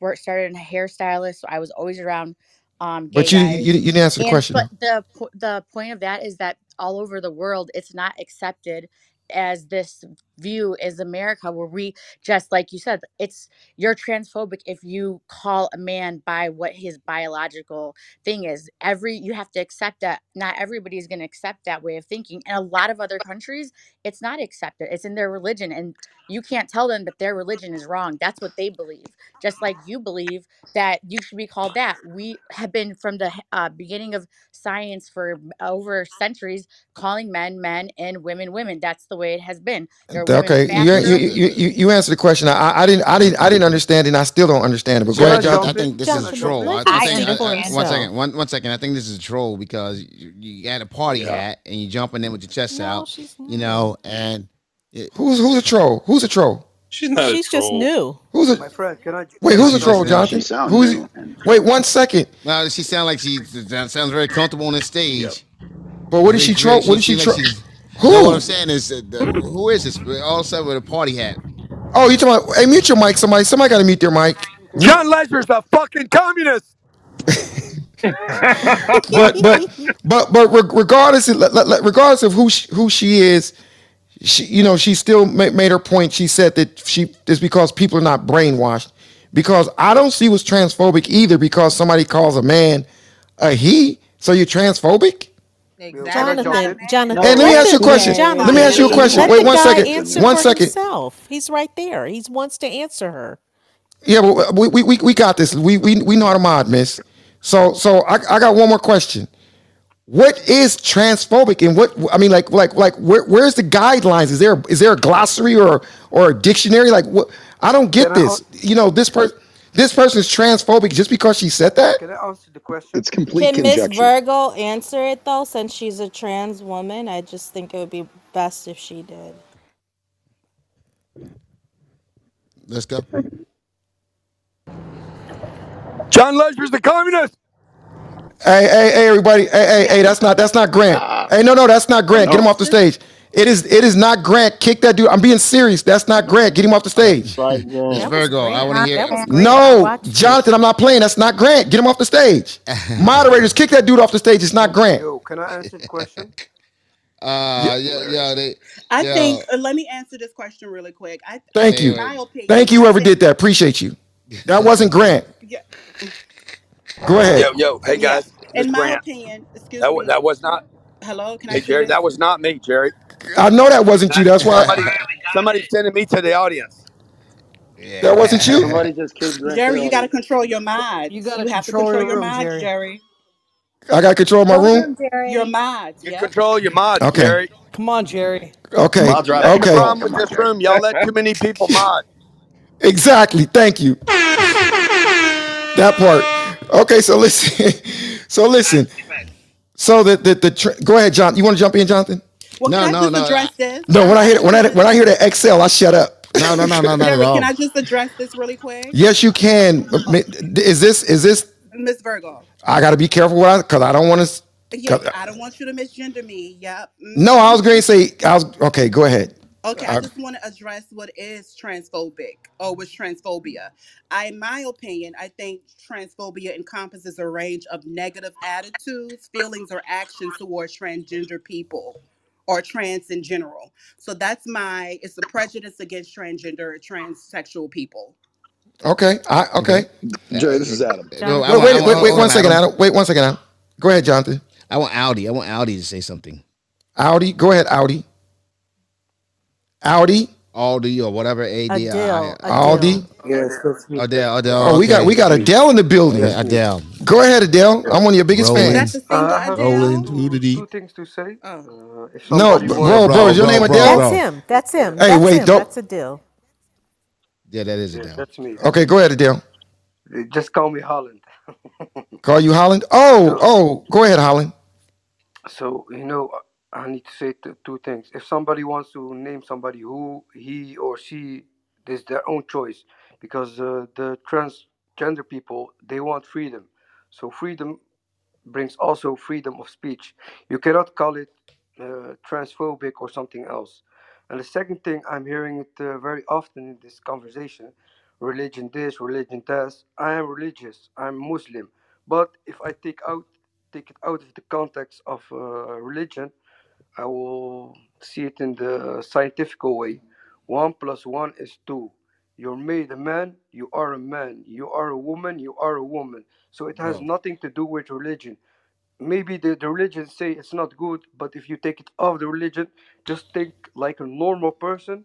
work started in a hairstylist, so I was always around um gay but you you, you didn't answer the And question. but the the point of that is that all over the world, it's not accepted as this view is America, where we just like you said, it's you're transphobic if you call a man by what his biological thing is. Every you have to accept that not everybody's going to accept that way of thinking. And a lot of other countries, it's not accepted. It's in their religion, and you can't tell them that their religion is wrong. That's what they believe. Just like you believe that you should be called that. We have been from the uh, beginning of science for over centuries calling men men and women women. That's the way it has been. There Okay, you, you you you you answered the question. I, I didn't I didn't I didn't understand it. and I still don't understand it. But go I ahead, jump Jonathan. I think this is a troll. I, let I think. I, am for I, trans. one himself. second. One one second. I think this is a troll because you, you got a party Yeah. hat and you jumping in with your chest No, out. she's You know, and it, Who's who's a troll? Who's a troll? She's not a She's just troll. new. Who's a My friend, can I wait? Who's a troll, in? Jonathan? She Who's new. And wait one second. well, she sounds like she sounds very comfortable on the stage. yep. But what is She, she troll? What is she she troll? She's. No, what I'm saying is, uh, the, who is this? All of a sudden with a party hat. Oh, you talking about? Hey, mute your mic. Somebody somebody got to mute their mic. Mute. John Legend's a fucking communist. but but but but regardless of, regardless of who she, who she is, she you know she still made her point. She said that she is because people are not brainwashed. Because I don't see what's transphobic either. Because somebody calls a man a he, so you're transphobic. Exactly. Jonathan, Jonathan. Hey, let me ask you a question. Jonathan, let me ask you a question. Let Wait one second. One second. Himself. He's right there. He wants to answer her. Yeah, but we, we, we, we got this. We, we, we know how to mod, miss. So so I, I got one more question. What is transphobic and what I mean like like like where, where's the guidelines? Is there is there a glossary or or a dictionary? Like what I don't get Can this. I, you know, this person this person is transphobic just because she said that? Can I answer the question? It's complete Can Miss conjecture. Virgo answer it though, since she's a trans woman? I just think it would be best if she did. Let's go. John Legend's the communist. Hey, hey, hey, everybody. Hey, hey, hey, that's not that's not Grant. Ah. Hey, no, no, that's not Grant. Get him off the stage. It is it is not Grant. Kick that dude. I'm being serious. That's not Grant. Get him off the stage. Right, It's Virgo. I want to hear. No, Jonathan, I'm not playing. That's not Grant. Get him off the stage. Moderators, kick that dude off the stage. It's not Grant. Yo, can I answer the question? Uh, yeah, yeah, they. I yeah. think. Uh, let me answer this question really quick. I, Thank you. opinion, Thank you, whoever did that. Appreciate you. That wasn't Grant. Yeah. Go ahead. Yo, yo, hey Yeah. guys. In my Grant. opinion, excuse That, me. that was not. Hello, can I Hey, Jerry, that was not me, Jerry. I know that wasn't you. That's why Somebody, somebody sending me to the audience. that wasn't you. Somebody just kicked Grant Jerry, you got to Hill. control your mods. You gotta have to control control your your room, mods, Jerry. Jerry. I got control of my room. Jerry. Your mods. You Yeah. control your mods, Okay. Jerry. Come on, Jerry. Okay. That's the Okay. problem with this room. Y'all let too many people mod. Exactly. Thank you. That part. Okay. So listen. So listen. So the the the tr- go ahead, John. You want to jump in, Jonathan? Well, No, can I no, just no, address this? No. When I hear when I when I hear the Excel, I shut up. No, no, no, no, not at Jerry, all. can I just address this really quick? Yes, you can. Is this is this? Miss Virgo. I got to be careful what I because I don't want to. Yeah, I don't want you to misgender me. Yep. Mm. No, I was going to say I was okay. Go ahead. Okay, I- I just want to address what is transphobic or what's transphobia. I, in my opinion, I think transphobia encompasses a range of negative attitudes, feelings, or actions towards transgender people or trans in general. So that's my it's a prejudice against transgender or transsexual people. Okay. I mm-hmm. okay. Jerry, this is Adam. No, I Wait, want- wait, I wait, want- wait I one want second, Adam. Wait one second, Adam. Go ahead, Jonathan. I want Audi. I want Audi to say something. Audi. Go ahead, Audi. Audi. Audi or whatever. A D Adele. I. Audi. Yes, that's me. Adele. Adele. Oh, we got okay. we got Adele in the building. Yeah, Adele. Go ahead, Adele. I'm one of your biggest Rolling. That fans. the single Uh, I have Adele? Rolling to the two things to say. Oh. Uh, if No, somebody bro, wants- bro, is your bro, name bro, Adele? bro. That's him. That's him. Hey, That's wait, him. don't- That's a deal. Yeah, that is Yeah, Adele. that's me. Okay, go ahead, Adele. Just call me Holland. Call you Holland. Oh, oh, go ahead, Holland. So you know, I need to say t- two things. If somebody wants to name somebody who he or she, is their own choice, because uh, the transgender people they want freedom. So freedom brings also freedom of speech. You cannot call it uh, transphobic or something else. And the second thing, I'm hearing it uh, very often in this conversation religion this, religion that. I am religious, I'm Muslim. But if I take out take it out of the context of uh, religion, I will see it in the scientific way. One plus one is two. You're made a man, you are a man. You are a woman, you are a woman. So it has Bro. nothing to do with religion. Maybe the, the religion say it's not good, but if you take it off the religion, just think like a normal person.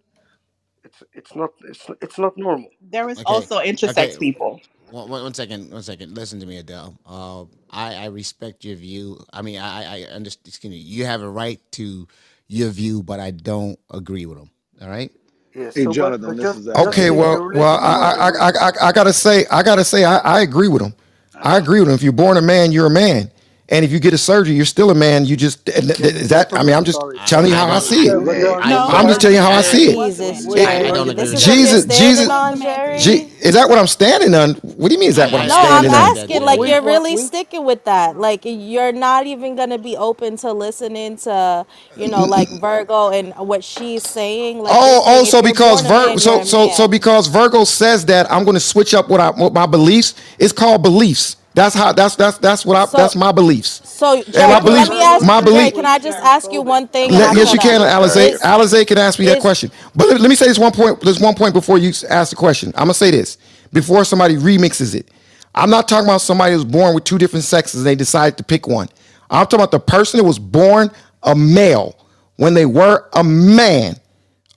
It's it's not it's it's not normal. There is Okay, also intersex okay. people. One, one, one second, one second. Listen to me, Adele. Uh, I, I respect your view. I mean, I, I understand. Excuse me. You have a right to your view, but I don't agree with them. All right. Yeah, Hey, so Jonathan, this just is. Okay, well, well, I, I, I, I, I gotta say, I gotta say, I, I agree with him. I agree with him. If you're born a man, you're a man, and if you get a surgery, you're still a man. You just is that? I mean, I'm just telling you how I see it. but there are No. I'm just telling you how I see it. Jesus, Jerry. I don't agree with that. Jesus, Jesus, on, Jerry? G, is that what I'm standing on? What do you mean? Is that what I'm No, I'm standing on? asking. Like you're really sticking with that. Like you're not even gonna be open to listening to, you know, like Virgo and what she's saying. Like oh, you're Oh, saying, oh, so you're because born a Vir, man, so you're a so so man. because Virgo says that I'm going to switch up what I what my beliefs. It's called beliefs. That's how. That's that's that's what I. So That's my beliefs. so And my beliefs. let me ask My belief. can I just ask you one thing Let, yes, you can? Alize. Alize can ask me that question. But let, let me say this one point. There's one point before you ask the question. I'm gonna say this before somebody remixes it. I'm not talking about somebody who's born with two different sexes and they decided to pick one. I'm talking about the person that was born a male when they were a man.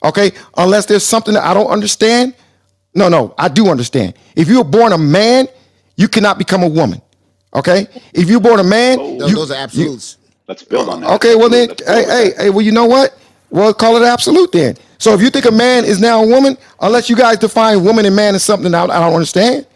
Okay, unless there's something that I don't understand. No, no, I do understand. If you were born a man, you cannot become a woman. Okay, if you're born a man, Those, you, those are you absolutes. Let's build on that. Okay, well then, hey, hey, hey, well, you know what? Well, call it absolute then. So if you think a man is now a woman, unless you guys define woman and man as something I, I don't understand,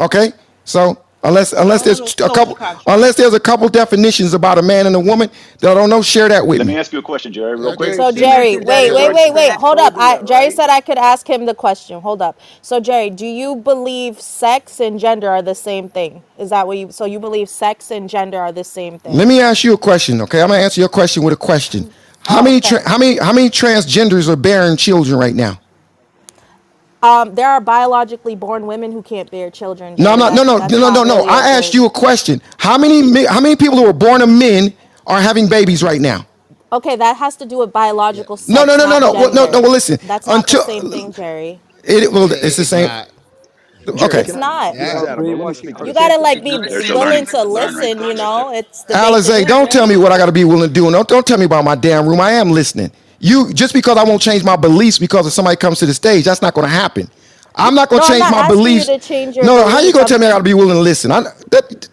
okay? So unless unless there's a couple unless there's a couple definitions about a man and a woman that I don't know, share that with me. Let me. me ask you a question, Jerry, real quick. So Jerry, wait, wait, wait, wait. Hold up. I, Jerry said I could ask him the question. Hold up. So Jerry, do you believe sex and gender are the same thing? Is that what you? So you believe sex and gender are the same thing? Let me ask you a question, okay? I'm gonna answer your question with a question. How Oh, many okay. tra- how many how many transgenders are bearing children right now? Um, there are biologically born women who can't bear children, No, Jerry. no, no, That's no, that's no, no, not no. really a I asked good. you a question. How many mi- how many people who are born of men are having babies right now? Okay, that has to do with biological No, no, sex, no, no, not no. Well, no, no. gender. Well, listen. That's not the Until same thing, Jerry. it, well, It- it's the it's same. not. Jerry, Okay, It's can I? not. This Yeah. Y'all Adam, bro. Let me brainwashing speak to You gotta Christians like be there's a learning willing to learning listen, you process know? It's the Alizé, don't tell me what I got to be willing to do. Don't don't tell me about my damn room. I am listening. You just because I won't change my beliefs because if somebody comes to the stage, that's not going to happen. I'm not going No, to change my beliefs. change your No, no. How you going to tell me I got to be willing to listen? I, that,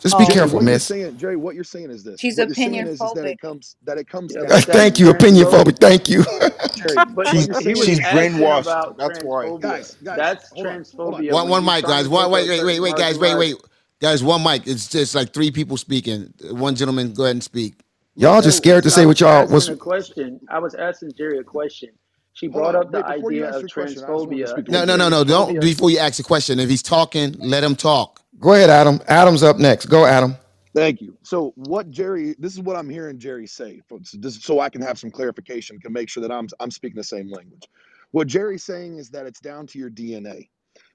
just be oh, Jerry, careful, what you're miss. saying, Jerry, what you're saying is this. She's What you're saying opinion is, is that phobic. it comes that it comes Yeah, down but to Thank you, opinion But phobic. Thank you. Jerry. but What he you're he saying was is She's brainwashed. That's why. guys, guys, That's hold on, hold on. transphobia One, one mic, guys. One, wait, wait, wait, wait, guys, wait, wait, guys. One mic. It's just like three people speaking. One gentleman, go ahead and speak. Y'all just No, scared to I say was what y'all asking was. a question. I was asking Jerry a question. She hold brought on. up the Wait, before you idea ask of your question, I just wanted to transphobia, speak to No, and no, no, Jerry no. said. Don't transphobia. before you ask a question. If he's talking, let him talk. Go ahead, Adam. Adam's up next. Go, Adam. Thank you. So, what Jerry? This is what I'm hearing Jerry say, for, so so I can have some clarification, can make sure that I'm I'm speaking the same language. What Jerry's saying is that it's down to your DNA.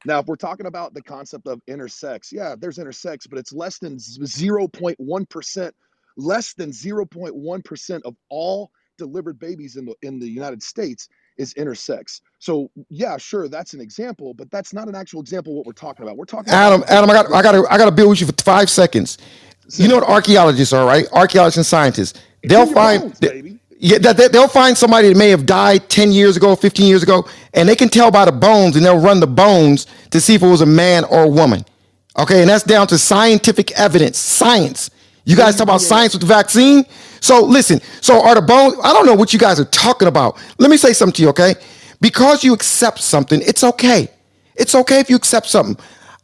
Now, if we're talking about the concept of intersex, yeah, there's intersex, but it's less than 0.1 percent, less than 0.1 percent of all delivered babies in the in the United States is intersex. So, yeah, sure, that's an example, but that's not an actual example of what we're talking about. We're talking Adam, the Adam, I got, I got I got to build with you for five seconds. You know what archaeologists are, right? Archaeologists and scientists. They'll find, bones, baby. yeah, that they, they'll find somebody that may have died ten years ago, fifteen years ago, and they can tell by the bones, and they'll run the bones to see if it was a man or a woman. Okay, and that's down to scientific evidence, science. You guys talk about science with the vaccine. So listen, so are the bones? I don't know what you guys are talking about. Let me say something to you, okay? Because you accept something, it's okay. It's okay if you accept something.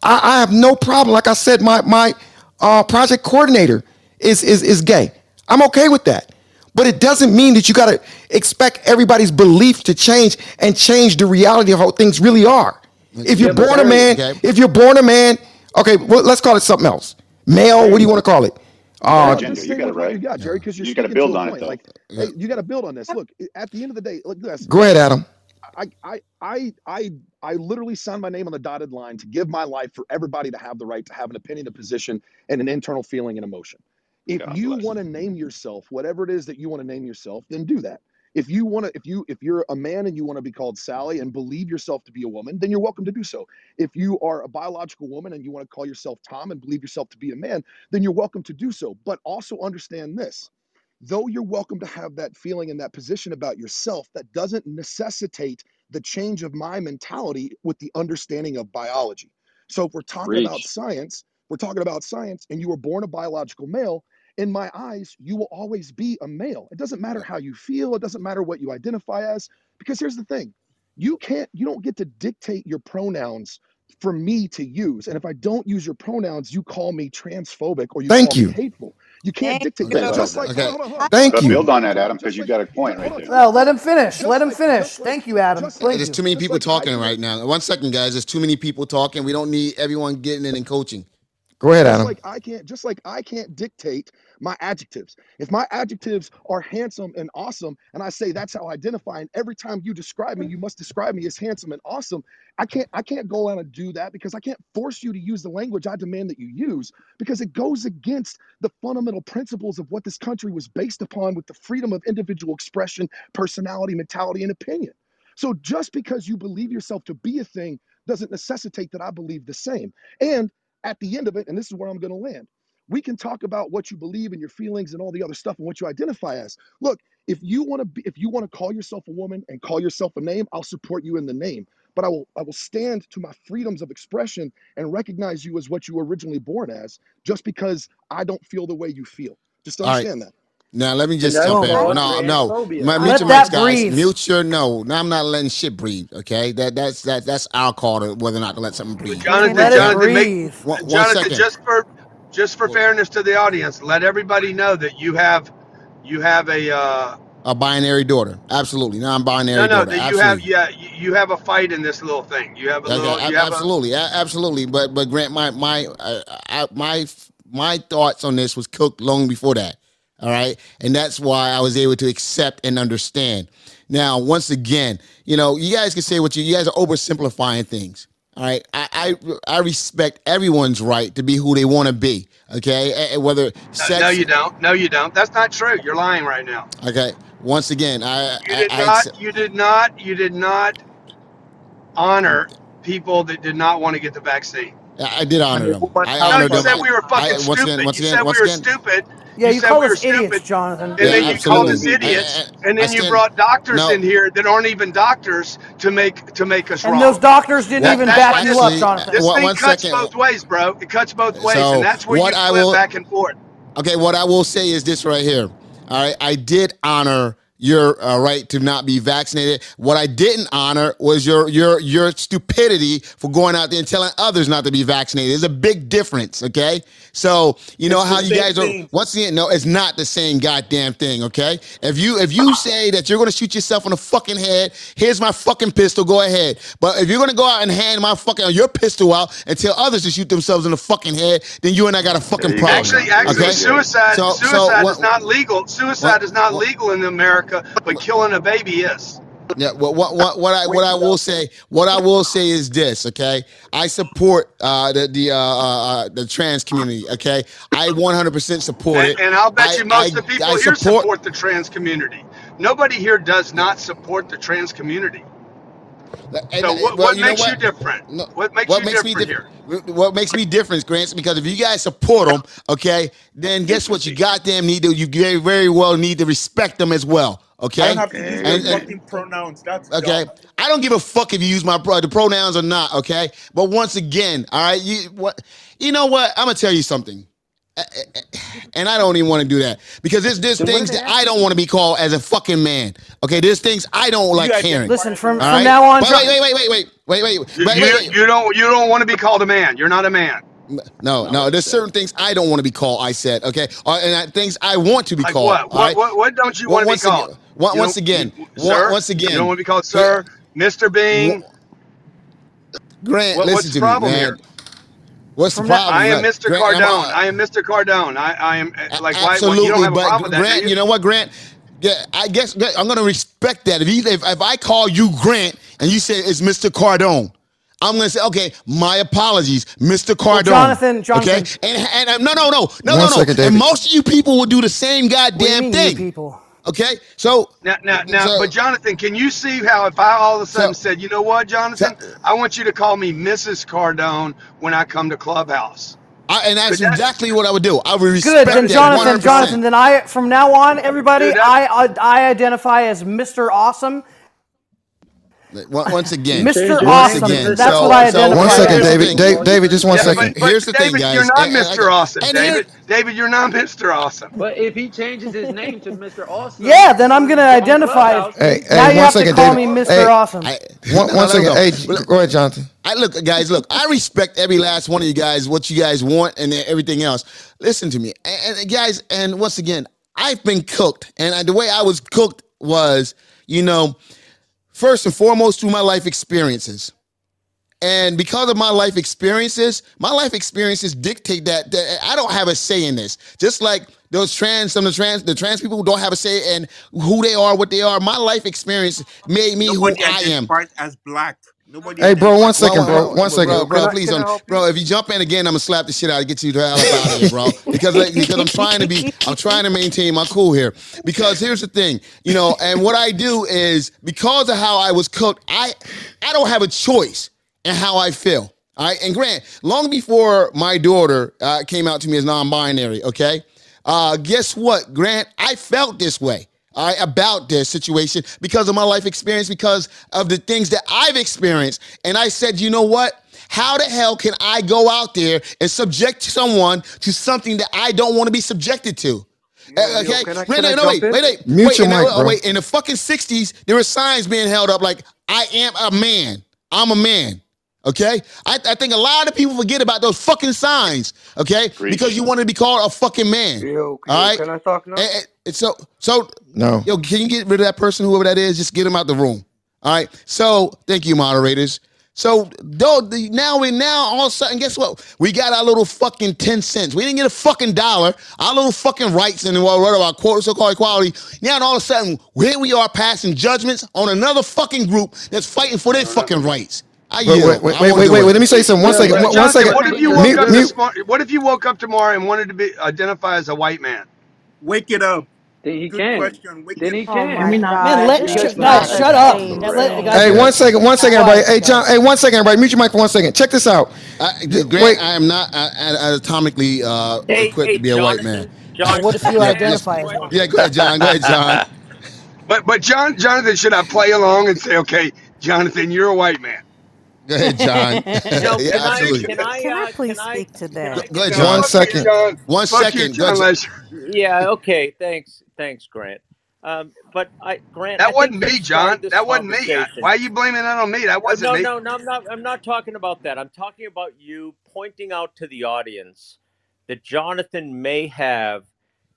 I, I have no problem. Like I said, my my uh, project coordinator is is is gay. I'm okay with that. But it doesn't mean that you got to expect everybody's belief to change and change the reality of how things really are. If you're Yeah, born a man, Okay. if you're born a man, okay, well, let's call it something else. Male, what do you want to call it? No, Transgender, oh, you got it with you right. got, Yeah. Jerry, because you're You got to build to a on it though. Like, Yeah. hey, you got to build on this. Look, at the end of the day, look, this. go ahead, Adam. I, I, I, I, I literally signed my name on the dotted line to give my life for everybody to have the right to have an opinion, a position, and an internal feeling and emotion. If God you want to name yourself whatever it is that you want to name yourself, then do that. If you want to, if you, if you're a man and you want to be called Sally and believe yourself to be a woman, then you're welcome to do so. If you are a biological woman and you want to call yourself Tom and believe yourself to be a man, then you're welcome to do so. But also understand this though you're welcome to have that feeling and that position about yourself, that doesn't necessitate the change of my mentality with the understanding of biology. So if we're talking about science, we're talking about science, and you were born a biological male. In my eyes, you will always be a male. It doesn't matter how you feel, it doesn't matter what you identify as, because here's the thing you can't, you don't get to dictate your pronouns for me to use. And if I don't use your pronouns, you call me transphobic or you Thank call me you. hateful. You can't Thank dictate that. Just like, Okay. hold on, hold on, Thank but you. build on that, Adam, because just you like, got a point right there. No, let him finish. just Let him finish. like, Thank you, Adam. just like, Thank There's you. too many just people like talking right now. One second, guys. There's too many people talking. We don't need everyone getting in and coaching. Go ahead, Just Adam. like I can't, just like I can't dictate my adjectives. If my adjectives are handsome and awesome, and I say that's how I identify, and every time you describe me, you must describe me as handsome and awesome. I can't, I can't go out and do that because I can't force you to use the language I demand that you use because it goes against the fundamental principles of what this country was based upon with the freedom of individual expression, personality, mentality, and opinion. So just because you believe yourself to be a thing doesn't necessitate that I believe the same. And at the end of it, and this is where I'm going to land, we can talk about what you believe and your feelings and all the other stuff and what you identify as. Look, if you want to be, if you want to call yourself a woman and call yourself a name, I'll support you in the name. But I will, I will stand to my freedoms of expression and recognize you as what you were originally born as, just because I don't feel the way you feel. Just All right. understand that. Now let me just that's jump in. No, no, transphobia. my, Let mute your that mics, guys. breathe. Mute your no. Now I'm not letting shit breathe. Okay, that that's that that's our call to whether or not to let something breathe. Jonathan, Let it Jonathan, make breathe. One, one Jonathan, second. just for just for fairness to the audience, let everybody know that you have you have a uh, A binary daughter, absolutely. Non-binary no, no, daughter, that you absolutely. have yeah, you you have a fight in this little thing. You have a Okay, little, ab- you have absolutely, a- absolutely. But but Grant, my my uh, I, my my thoughts on this was cooked long before that. All right, and that's why I was able to accept and understand. Now, once again, you know, you guys can say what you you guys are oversimplifying things. All right, I I, I respect everyone's right to be who they want to be. Okay, A- a- whether no, sex. no, you don't. No, you don't. That's not true. You're lying right now. Okay, once again, I You I, did I not. accept. You did not. You did not honor people that did not want to get the vaccine. I I did honor And them. woman I No, honored you them. said we were I, fucking once again, stupid. once You again, said we once were again. stupid. Yeah, You you said call we were us idiots, stupid. Jonathan. And Yeah, then you called us absolutely. I- idiots, I- and I then you brought doctors no. in here that aren't even doctors to make to make us And wrong. those doctors didn't That- even back why you up, Jonathan. this one- thing one cuts second. both ways, bro. It cuts both ways, So and that's where what you I flip will back and forth. okay, what I will say is this right here. All right, I did honor your uh, right to not be vaccinated. What I didn't honor was your your your stupidity for going out there and telling others not to be vaccinated. There's a big difference, okay? So you know It's how you same guys are. thing. Once again, no, it's not the same goddamn thing, okay? If you if you ah. say that you're gonna shoot yourself in the fucking head, here's my fucking pistol. Go ahead. But if you're gonna go out and hand my fucking your pistol out and tell others to shoot themselves in the fucking head, then you and I got a fucking There you go. problem. Actually, actually, okay? suicide So- so suicide what- is not legal. Suicide what- is not what- legal in America, but killing a baby is. Yeah, what what what what I what I will say what I will say is this, okay? I support uh the the uh, uh uh, the trans community, okay? I 100% support And, it. and I'll bet I- you most I- of the people I here support- support the trans community. Nobody here does not support the trans community. And- So what, well, what you makes you different? No, What makes what you makes me different different? What makes me different, Grants? Because if you guys support them, okay, then guess what? You goddamn need to. You very well need to respect them as well. Okay. I don't have to use And- your and- fucking pronouns. That's Okay, dumb. I don't give a fuck if you use my pro- the pronouns or not. Okay, but once again, all right, you what? You know what? I'm gonna tell you something, and I don't even want to do that because there's there's things that I don't want to be called as a fucking man. Okay, there's things I don't like hearing. Listen, from, from right? now on, Wait, Jon- wait, wait, wait, wait, wait, wait, wait, You, wait, you, wait, wait. you don't you don't want to be called a man. You're not a man. No, no, there's certain things I don't want to be called. I said, okay, uh, and uh, things I want to be Like called. what? What, right? what? What don't you want to be once again- called? Once, once again, you- once, sir? once again, You don't want to be called sir, Mister Bing. Grant, What- listen what's to the me, problem man. here? What's the From that- problem? I am Like, Mr. Grant, I'm Cardone. a- I am Mr. Cardone. I, I am uh, like why, why Absolutely, you don't have a but problem with that, Grant, you? you know what, Grant? Yeah, I guess I'm gonna respect that. If you if, if I call you Grant and you say it's Mr. Cardone, I'm gonna say, okay, my apologies, Mr. Cardone. Jonathan, Jonathan. Okay, and and um, no, no, no, no, One no, no. second, David. and most of you people will do the same what do you goddamn mean, thing. you people? Okay, so Now, now, now, So- but Jonathan, can you see how if I all of a sudden So- said, you know what, Jonathan, I want you to call me Mrs. Cardone when I come to Clubhouse. I, and that's But that- exactly what I would do. I would respect Good, then Jonathan, 100%. Jonathan, then I, from now on, everybody, Dude, I, I, I identify as Mr. Awesome. Once once again, Mr. once Awesome, again. that's so- what I so identify One as. second, David. David, just one Yeah, second. but, but Here's the thing, David, guys. you're not And- and- Mr. Awesome. and here- David, David, you're not Mr. Awesome. But if he changes his name to Mr. Awesome, Yeah, then I'm gonna identify Clubhouse, Hey, Now hey, you have second, to call David. me Mr. Hey, Awesome. I, One, one no, second. no. Hey, But- go ahead, Jonathan. I look, guys. Look, I respect every last one of you guys. What you guys want and everything else. Listen to me, and, and guys. And once again, I've been cooked, and I, the way I was cooked was, you know, first and foremost through my life experiences. And because of my life experiences, my life experiences dictate that, that I don't have a say in this. Just like those trans, some of the trans, the trans people who don't have a say in who they are, what they are. My life experience made me who I am. as black. Nobody Hey, bro, one second, bro. One second. bro, bro, I please bro. If you jump in again, I'm gonna slap the shit out of get you the hell out of here, bro. Because like, because I'm trying to be, I'm trying to maintain my cool here. Because here's the thing, you know, and what I do is because of how I was cooked, I I don't have a choice in how I feel. All right, and Grant, long before my daughter uh, came out to me as non-binary, okay, uh, guess what, Grant? I felt this way all right, about this situation because of my life experience, because of the things that I've experienced. And I said, you know what? How the hell can I go out there and subject someone to something that I don't want to be subjected to? Yo, yo, okay, can I wait, no, no, wait, wait, wait, Mute wait, your in the, mic, bro. wait. In the fucking '60s, there were signs being held up like "I am a man." I'm a man. Okay, I, I think a lot of people forget about those fucking signs. Okay, Preach. because you want to be called a fucking man. Yo, All yo, right, can I talk now? and, and- and so so No. Yo, can you get rid of that person, whoever that is? Just get him out the room. All right. So, thank you, moderators. So, though the, now we now all of a sudden, guess what? We got our little fucking ten cents. We didn't get a fucking dollar. Our little fucking rights and what what about quote so-called equality. Now, all of a sudden, here we are passing judgments on another fucking group that's fighting for their fucking rights. I Wait, wait, wait, I wait, wait, wait, wait. Let me say something. One Yeah, second. but One, one Jonathan, second. what if you woke Mute, up yeah. this morning? What if you woke up tomorrow and wanted to be identify as a white man? Wake it up. Then he Good can. question. Wake Then it he up. Oh can. my Man, God, let sh- is guys not shut up. insane, Let, let, bro. guys, Hey, one second, one second, everybody. Hey, John. Hey, one second, everybody. Mute your mic for one second. Check this out. I, D- Grant, Wait. I am not uh, anatomically uh, Hey, equipped hey, to be a white man. Jonathan. Jonathan, what if you Yeah, yes. identify as one? Yeah, go ahead, John. Go ahead, John. But but John Jonathan, should I play along and say, okay, Jonathan, you're a white man? Go ahead, John. No, yeah, can I absolutely. can I Can I uh, please can I speak to can that? I Go get ahead, John. One Fuck you. John. One Fuck you, John yeah okay thanks thanks Grant um but I Grant That think wasn't me, John. That wasn't me. Why are you blaming that on me? That wasn't no, me. no, no, I'm not. I'm not talking about that. I'm talking about you pointing out to the audience that Jonathan may have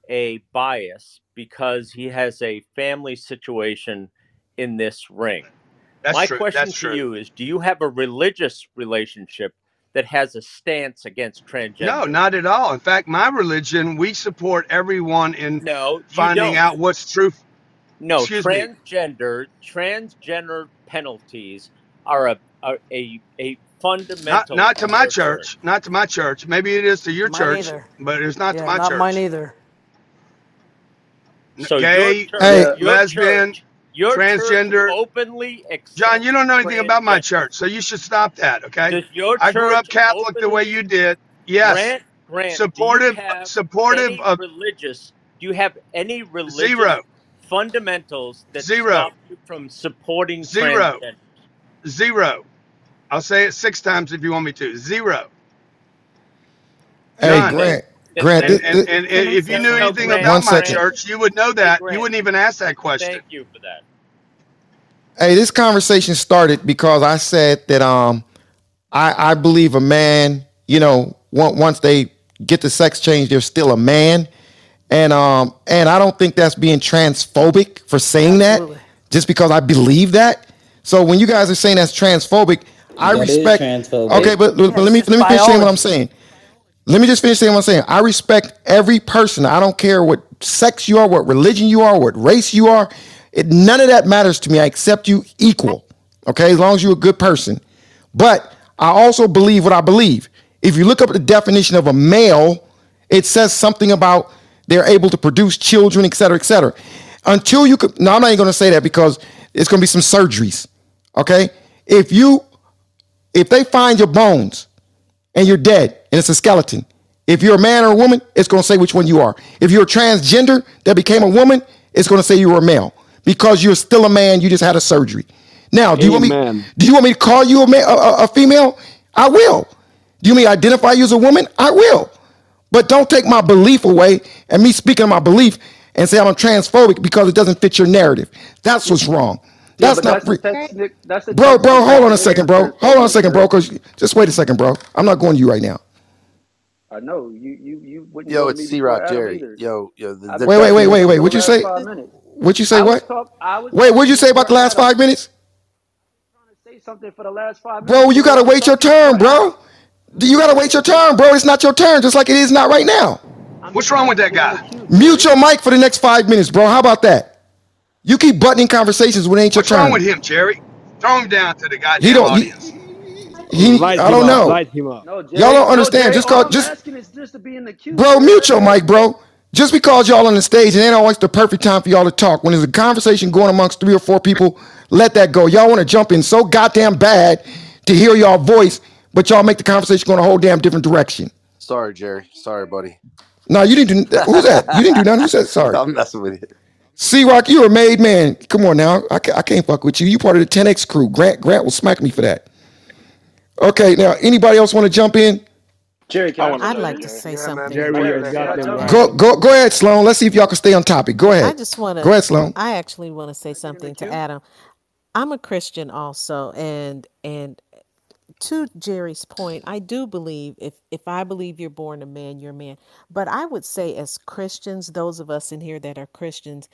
a bias because he has a family situation in this ring. That's My true. question That's to true. you is: Do you have a religious relationship that has a stance against transgender. No, not at all. In fact, my religion, we support everyone in No, finding don't. out what's true. No, Excuse me. transgender transgender penalties are a are a a fundamental not to my church. church. Not to my church. Maybe it is to your Mine church, either. but it's not to my not mine either. N- So your Gay, church, Hey, your lesbian, church, your transgender. openly John, you don't know anything about my church, so you should stop that, okay? Does your I grew up church Catholic the way openly you did. Yes. grant grant? Do you Supportive have uh, supportive any of religious? Do you have any religious zero. fundamentals that Zero. stop you from supporting Zero. transgender? Zero. I'll say it six times if you want me to. Zero. Hey, None. Okay. Grant. Th- Grant. And This, and, this, and if you knew anything Grant. one about my second. Church, you would know Hey, that. You wouldn't even ask that question. Thank you for that. Hey, this conversation started because I said that um I I believe a man, you know, on- once they get the sex change, they're still a man. And um and I don't think that's being transphobic for saying that just because I believe that. So when you guys are saying that's transphobic, I That is respect transphobic. Okay, but, but Yeah, let me let me finish saying what I'm biology. saying. Let me just finish saying what I'm saying. I respect every person. I don't care what sex you are, what religion you are, what race you are. It, none of that matters to me. I accept you equal. Okay, as long as you're a good person. But I also believe what I believe. If you look up the definition of a male, it says something about they're able to produce children, et cetera, et cetera. Until you could, no, I'm not even going to say that because it's going to be some surgeries. Okay, if you, if they find your bones and you're dead and it's a skeleton. If you're a man or a woman, it's going to say which one you are. If you're a transgender that became a woman, it's going to say you were a male because you're still a man. You just had a surgery. Now, do you want me? Do you want me to call you a, ma- a, a- female? I will. Do you want me to identify you as a woman? I will. But don't take my belief away and me speaking of my belief and say I'm transphobic because it doesn't fit your narrative. That's what's wrong. Yeah, That's but not that's the free. technical. That's the Bro, bro, technical hold on a second, bro. answer Hold on a second, bro. question. Cause just wait a second, bro. I'm not going to you right now. I know you. You. You wouldn't Yo, go to it's me C before Rock Adam Jerry. either. Yo, yo, the, I've the been Wait, wait, wait, talking wait, to wait. you for What'd you last say? five minutes. What'd you say? I was What? talk. I was Wait, what'd to you you say about before the last Adam. five minutes? Trying to say something for the last five bro. minutes. You What gotta I've wait your talking turn, for an hour. bro. You gotta wait your turn, bro. It's not your turn, just like it is not right now. I'm What's just wrong with asking that in the guy? queue, Mute Jerry. your mic for the next five minutes, bro. How about that? You keep buttoning conversations when it ain't your What's wrong turn. with him, Jerry? Throw him down to the guy. He goddamn don't. He, audience. he Light I him don't up. know. Light him up. No, Y'all Jerry. don't No, understand. Jerry. Just All cause, I'm just asking is just to be in the queue, bro, Jerry. mute your mic, bro. Just because y'all on the stage, it ain't always the perfect time for y'all to talk. When there's a conversation going amongst three or four people, let that go. Y'all want to jump in so goddamn bad to hear y'all voice, but y'all make the conversation go in a whole damn different direction. Sorry, Jerry. Sorry, buddy. No, you didn't do. Who's that? You didn't do nothing. Who said sorry? I'm messing with you. C Rock, you're a made man. Come on now. I can't, I can't fuck with you. You part of the 10X crew. Grant Grant will smack me for that. Okay, now anybody else want to jump in? Jerry, can I I want to jump I'd go, in like there? to say Yeah, something. Jerry, Wait a you're a minute. Can I goddamn jump right. Go go go ahead, Sloan. Let's see if y'all can stay on topic. Go ahead. I just want to Go ahead, Sloan. I actually want to say Get in the something to. Adam. I'm a Christian also, and and to Jerry's point, I do believe if if I believe you're born a man, you're a man. But I would say as Christians, those of us in here that are Christians,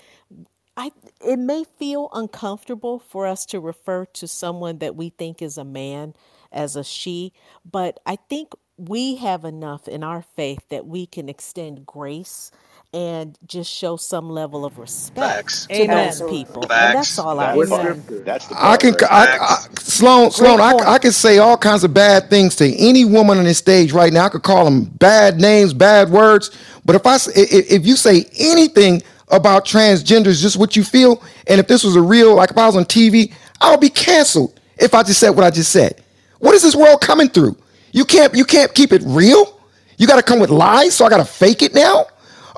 I it may feel uncomfortable for us to refer to someone that we think is a man as a she, but I think we have enough in our faith that we can extend grace and just show some level of respect Facts. to those Absolutely. people. And that's all I That With would say. scripture. That's the I part can right I, there. I Sloan Sloan Great I, point. I can say all kinds of bad things to any woman on this stage right now. I could call them bad names, bad words. But if I s- i- i- if you say anything about transgenders, just what you feel, and if this was a real like if I was on TV, I would be canceled if I just said what I just said. What is this world coming through? You can't you can't keep it real. You got to come with lies, so I got to fake it now.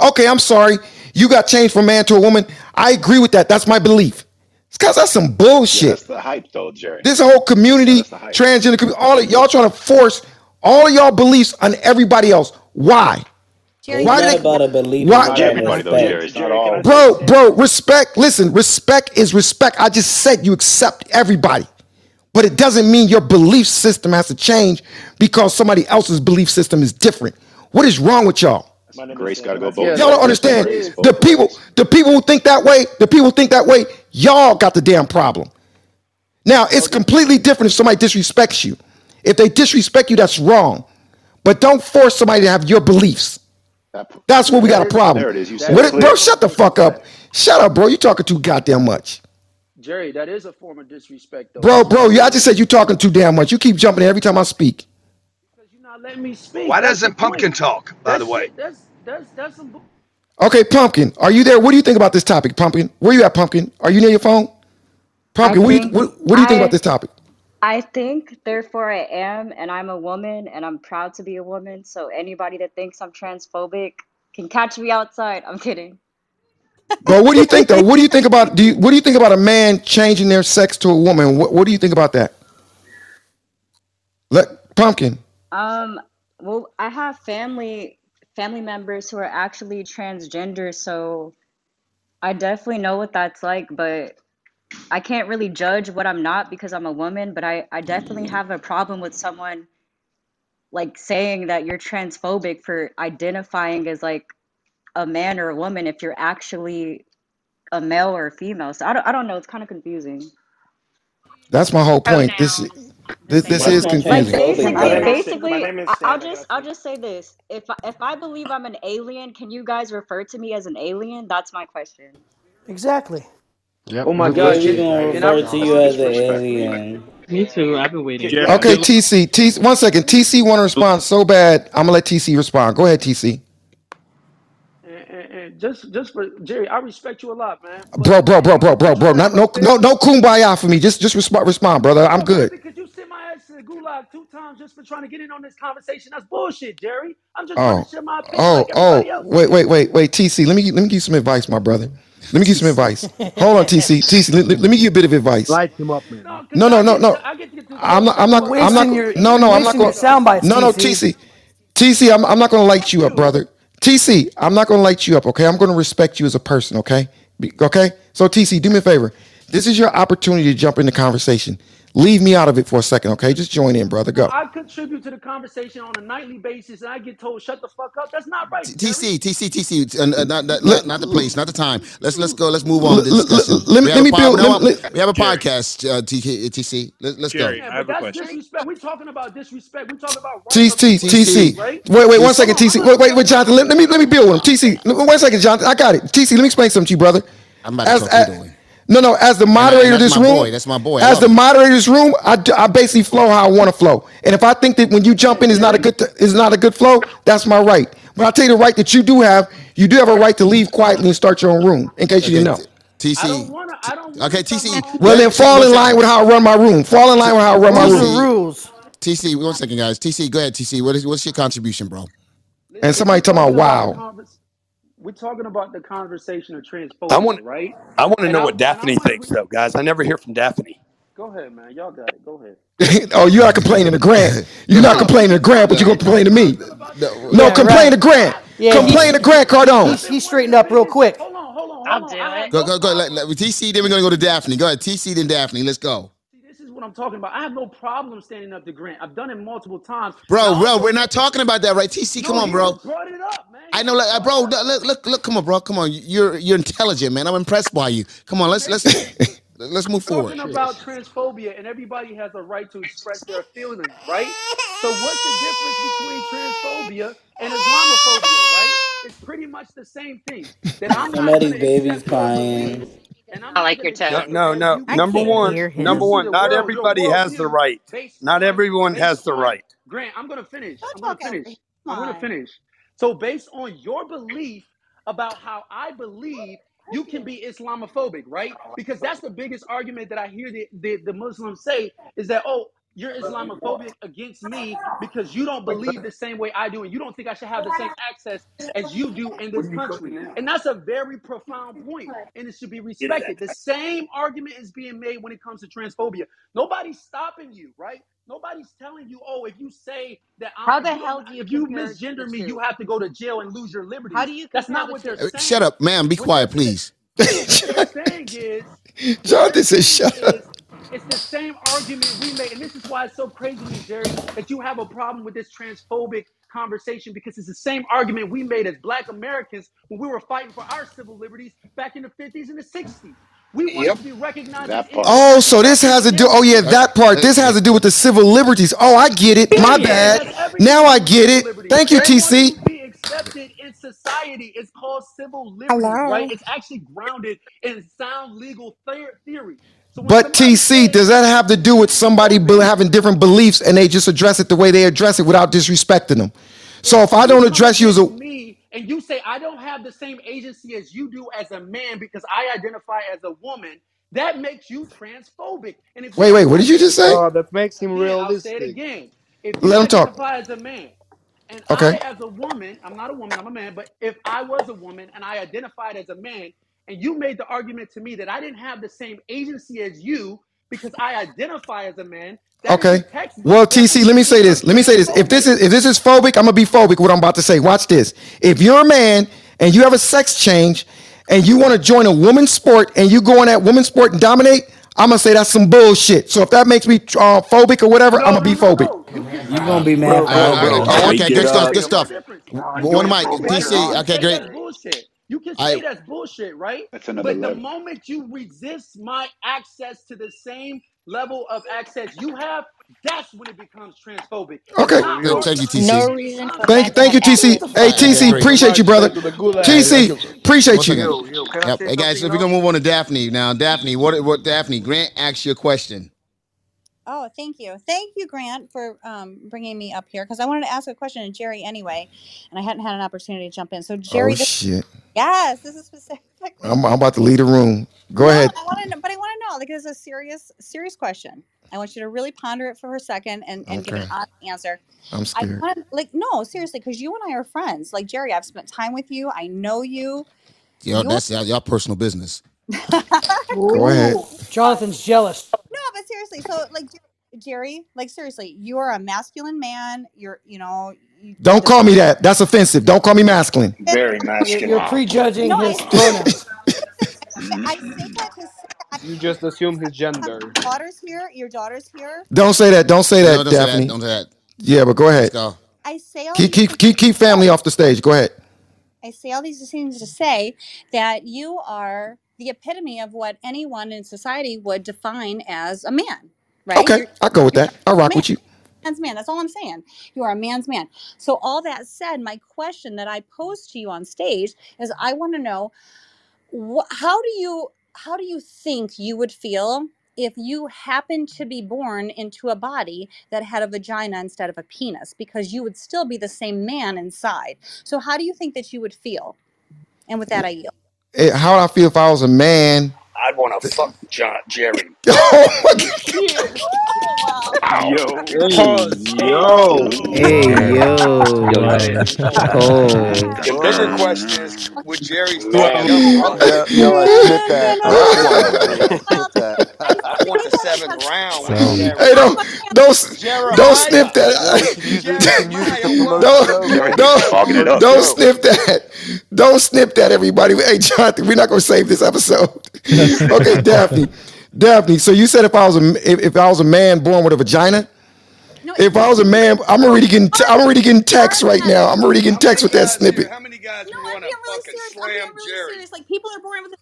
Okay, I'm sorry. You got changed from man to a woman. I agree with that. That's my belief. It's cause that's some Yeah, bullshit. that's the hype, though, Jerry. This whole community, That's the hype. transgender community, all of y'all trying to force all of y'all beliefs on everybody else. Why? It's Why not do about a belief. Why? It's Not everybody, though. Jerry. Jerry, can I all. say Bro, bro, respect. Listen, respect is respect. I just said you accept everybody. But it doesn't mean your belief system has to change because somebody else's belief system is different. What is wrong with y'all? My name is Grace got to go say both Y'all don't understand. Grace The people, ways. the people who think that way, the people who think that way, y'all got the damn problem. Now it's Okay. completely different if somebody disrespects you. If they disrespect you, that's wrong. But don't force somebody to have your beliefs. That's where we got a problem. there it is. You said What it is it, bro? Shut the fuck up. Shut up, bro. You talking too goddamn much, Jerry, that is a form of disrespect, though. bro. What you Bro, I just said you talking too damn much. You keep jumping every time I speak. Because you're not letting me speak. Why That's doesn't point. Pumpkin talk, by the way? That's that's that's some. bu- Okay, Pumpkin, are you there? What do you think about this topic, Pumpkin? Where you at, Pumpkin? Are you near your phone? Pumpkin, what do you think what, what do you think about this topic? I think therefore I am and I'm a woman and I'm proud to be a woman. So anybody that thinks I'm transphobic can catch me outside. I'm kidding. But what do you think though? What do you think about do you, what do you think about a man changing their sex to a woman? What, what do you think about that? Let Pumpkin. Um well I have family family members who are actually transgender, so I definitely know what that's like, but I can't really judge what I'm not because I'm a woman, but I, I definitely have a problem with someone like saying that you're transphobic for identifying as like a man or a woman if you're actually a male or a female. So I don't, I don't know. It's kind of confusing. That's my whole oh, point. This this, this is not Like confusing. transphobic, My basically, name is Sa- my basically, name is I- I'll Sam. Just, got I'll you. just say this: if I, if I believe I'm an alien, can you guys refer to me as an alien? That's my question. Exactly. Yep. Oh my Good God! Yeah, we're question. Gonna can I refer to you respond? It's as an respect. alien. Me too. I've been waiting can for I? Okay. TC. TC. One second. TC want to respond so bad. I'm gonna let TC respond. Go ahead, TC. And, and, and just just for Jerry, I respect you a lot, man. But Bro, bro, bro, bro, we're bro, bro. Not have no no no kumbaya for me. Just just respond respond, brother. I'm No, man, good. because you sent my ass to the gulag two times just for trying to get in on this conversation. That's bullshit, Jerry. I'm just trying to Oh, share my opinion oh, like oh, everybody oh. else Wait, wait, wait, wait. TC, let me let me give you some advice, my brother. Let me give you some advice. Hold on, TC. TC, let, let me give you a bit of advice. Light him up, man. No, because No, no, I no, get no. to I get to get to I'm not. I'm the not. You're up I'm not. wasting your. No, you're no. I'm not wasting your going. sound bites, No, no, TC. TC. TC, I'm, I'm not going to light you up, brother. TC, I'm not going to light you up. Okay, I'm going to respect you as a person. Okay, Be- okay. So TC, do me a favor. This is your opportunity to jump in the conversation. Leave me out of it for a second, okay? Just join in, brother. Go. I contribute to the conversation on a nightly basis, and I get told shut the fuck up. That's not right, Jerry. TC, TC, TC, uh, uh, not, not, Let- not, not the place, not the time. Let's let's go. Let's move on with the L- l- discussion. let me- We have let a me pod- build- no, let me- let- we have a Jerry. podcast, uh, TK, TC. Let, let's Jerry, go. Yeah, I have a that's question. disrespect. We're talking about disrespect. We're talking about T rights of T people T to C. speak, right? Wait, wait, one Hold second, on, TC. I'm Wait, gonna wait, wait, tell you Jonathan. Let, let me let me build with him. TC. One second, Jonathan. I got it. TC. Let me explain something to you, brother. I'm about to As, torpedo as- him. No, no. As the moderator of this room, boy. That's my boy. I As the him. moderator of this room, I, do- I basically flow how I want to flow. And if I think that when you jump in is not a good is not a good flow, that's my right. But I'll tell you the right that you do have. You do have a right to leave quietly and start your own room. In case you didn't know. TC. I don't wanna. I don't wanna Okay, start TC. own Well, then Wait, fall one in second. line with how I run my room. Fall in line with how I run my Rules room. are rules. TC, one second, guys. TC, go ahead. TC, what is what's your contribution, bro? And somebody talking about wow. We're talking about the conversation of I want right? I want to And know I- what and I Daphne wanna thinks, though, guys. I never hear from Daphne. Go ahead, man. Y'all got it. Go ahead. oh, you're not complaining to Grant. You're not complaining to Grant, but you're gonna complain to me. No, Yeah, complain right. to Grant. Yeah, complain he- to Grant Cardone. He's, he straightened up real quick. Hold on, hold on, I'll hold do on. I it. have Go, no go, go. Let, let, TC, then we're gonna go to Daphne. Go ahead. TC, then Daphne. Let's go. This is what I'm talking about. I have no problem standing up to Grant. I've done it multiple times. Bro, And I bro, we're not talking about that, right? TC, come on, bro. brought it up, man. I know, like, uh, bro. Look, look, look, look, come on, bro. Come on. You're you're intelligent, man. I'm impressed by you. Come on, let's let's let's move forward. talking about transphobia and everybody has a right to express their feelings, right? So what's the difference between transphobia and Islamophobia, right? It's pretty much the same thing. That I'm not Somebody's going baby's accept your crying. Beliefs, and I'm I like your to tone. No, no, as no. Number one, hear You him. number one. Not everybody has the right. Not everyone has the right. Grant, I'm gonna finish. Don't I'm gonna talk finish. I'm gonna finish. So based on your belief about how I believe, you can be Islamophobic, right? Oh, because that's the biggest argument that I hear the, the, the Muslims say is that, oh, you're Islamophobic against me because you don't believe the same way I do, and you don't think I should have the same access as you do in this country. And that's a very profound point, and it should be respected. The same argument is being made when it comes to transphobia. Nobody's stopping you, right? Nobody's telling you, oh, if you say that I'm, How the hell do you if you compare misgender the me, two? you have to go to jail and lose your liberty. How do you That's compare not the what they're two? Uh, saying. Shut up, man. Be What quiet, they're please. what they're saying is, what Jonathan they're said, "Shut up." Is, It's the same argument we made, and this is why it's so crazy to me, Jerry, that you have a problem with this transphobic conversation because it's the same argument we made as Black Americans when we were fighting for our civil liberties back in the 50s and the 60s. We wanted Yep. to be recognized That as part. Oh, so this has to do. Oh yeah, that part. This has to do with the civil liberties. Oh, I get it. My Period. It bad. has everything Now to I do with get civil it. liberties. Thank you, They want TC. to be accepted in society. It's called civil liberties, Hello. right? It's actually grounded in sound legal the- theory. So when But TC, does that have to do with somebody having different beliefs and they just address it the way they address it without disrespecting them? So if I don't address you as a me and you say I don't have the same agency as you do as a man because I identify as a woman, that makes you transphobic. And if wait, wait, what did you just say? Oh, that makes him again, I'll say it again. If you Let him talk. identify as a man, and Okay. I, as a woman, I'm not a woman, I'm a man, but if I was a woman and I identified as a man, and you made the argument to me that I didn't have the same agency as you because I identify as a man, that is Okay. Well, TC, let me say this. Let me say this. If this is if this is phobic, I'm gonna be phobic. What I'm about to say. Watch this. If you're a man and you have a sex change and you want to join a woman's sport and you go in that woman's sport and dominate, I'm gonna say that's some bullshit. So if that makes me uh, phobic or whatever, I'm gonna be phobic. You're gonna be mad Uh, uh, forever. oh, okay, good stuff. Good stuff. One mic, Right? TC. Okay, great. Bullshit. You can I- that's bullshit, right? That's another But the moment you resist my access to the same level of access you have, that's when it becomes transphobic. Okay. not Good. Thank you, TC. No reason Thank that thank you, TC. happen. Hey, TC, appreciate you, brother. Back to the gulag. TC, appreciate you. second. Yo, yo, can I Yep. Hey guys, something if we're gonna move on to Daphne now, Daphne, what what Daphne Grant asked you a question. Oh, thank you. Thank you, Grant, for um, bringing me up here because I wanted to ask a question to Jerry anyway, and I hadn't had an opportunity to jump in. So, Jerry, Oh this, shit. yes, this is specific. I'm, I'm about to leave the room. Go No, ahead. I want to know, but I want to know, like, it's a serious, serious question. I want you to really ponder it for a second and, and give an Okay. honest answer. I'm I scared. want, like, no, seriously, because you and I are friends. Like, Jerry, I've spent time with you. I know you. Yo, You're- that's y'all, y'all personal business. Go ahead. Jonathan's jealous. No, but seriously, so like Jerry, like seriously, you are a masculine man. You're, you know, you, Don't call me that. That's offensive. Don't call me masculine. Very You're, masculine. you're prejudging No, his pronouns. I say that to You just assume his gender. Your daughter's here. Your daughter's here. Don't say that. Don't say that, No, don't say that. Daphne. Don't say that. Yeah, but go Let's ahead. go. I say all Keep keep keep keep family off the stage. Go ahead. I say all these things to say that you are the epitome of what anyone in society would define as a man, right? Okay, You're, I go with that. I rock man. with you. Man's man. That's all I'm saying. You are a man's man. So all that said, my question that I pose to you on stage is, I want to know, wh- how do you how do you think you would feel if you happened to be born into a body that had a vagina instead of a penis? Because you would still be the same man inside. So how do you think that you would feel? And with that, I yield. Eh, How would I feel if I was a man? I'd want to fuck John Jerry. Oh my God. Yo, Pause. Yo. Hey, yo. Oh. The bigger question is, would Jerry stay Well, double? Yo, yo, I snip that. I snip that. I want the seventh round with So, Hey, don't don't don't snip Jeremiah. Yo, we that. can use it. We can use it to Jeremiah, promote what? the show, Jerry man. thinks he's fogging it Don't don't Yo. snip that. Don't snip that, everybody. Hey, Jonathan, we're not gonna save this episode. okay, Daphne. Daphne. So you said if I was a if, if I was a man born with a vagina, No, if I was a man, I'm already getting t- I'm already getting text right now. I'm already getting How text many with that guys here? snippet. How many guys No, would I'm want to being really fucking serious. I'm being slam really Jerry? serious. Like people are born with.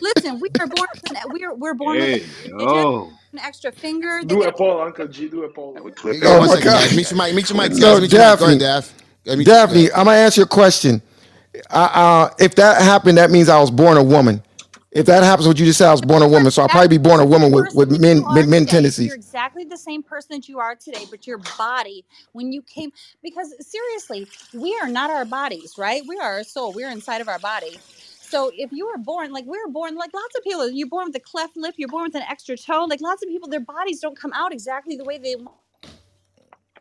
Listen, we are born with an, we are we're born with Hey, an extra digit, yo. an extra finger. They Do a get poll, Uncle G. Do a poll. That would Hey, clip guys, Oh one my second, guys. God. Meet your mic. Meet your mics, guys. No, Meet your mic. Go ahead, Daphne. Daph. Go ahead, meet your, go Daphne, ahead. I'm gonna ask you a question. Uh, uh, if that happened, that means I was born a woman. If that happens, what you just said, I was born a woman. So I'll probably be born a woman with, person with that men you are men, men today. You're exactly the same person that you are today, but your body, when you came, because seriously, we are not our bodies, right? We are our soul. We're inside of our body. So if you were born, like we were born, like lots of people, you're born with a cleft lip, you're born with an extra toe. Like lots of people, their bodies don't come out exactly the way they want.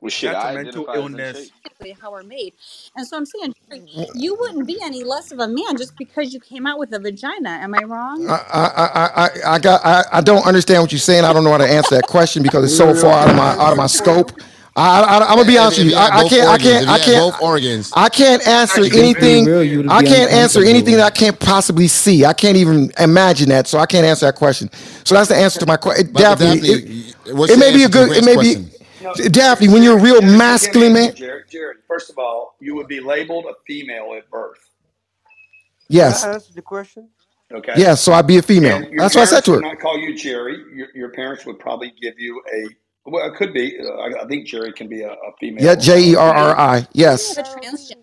Well, shit, That's a I mental identify as in illness. shape. exactly how we're made. And so I'm saying Jerry, you wouldn't be any less of a man just because you came out with a vagina. Am I wrong? I, I, I, I I got I, I don't understand what you're saying. I don't know how to answer that question because it's so far out of my out of my scope. I, I, I'm gonna be If, honest if with you you. had I, I both can't I organs, can't if I you had can't both organs, I can't answer To be anything. real, you would I be can't answer anything that I uncomfortable. can't possibly see. I can't even imagine that, so I can't answer that question. So that's the answer to my question. but, but Daphne, Daphne, it, what's it your may be a to good. It Grant's may be question? No, Daphne when you're a real Jerry, let masculine answer man. Jerry. Jerry, first of all, you would be labeled a female at birth. Can Yes, I answer the question? Okay. yes. So I'd be a female. And your That's what I said parents to would her. not call you Jerry. Your, your parents would probably give you a, well, it could be, uh, I, I think Jerry can be a, a Yeah, female J E uh, R R name. I. Yes. have a transgender.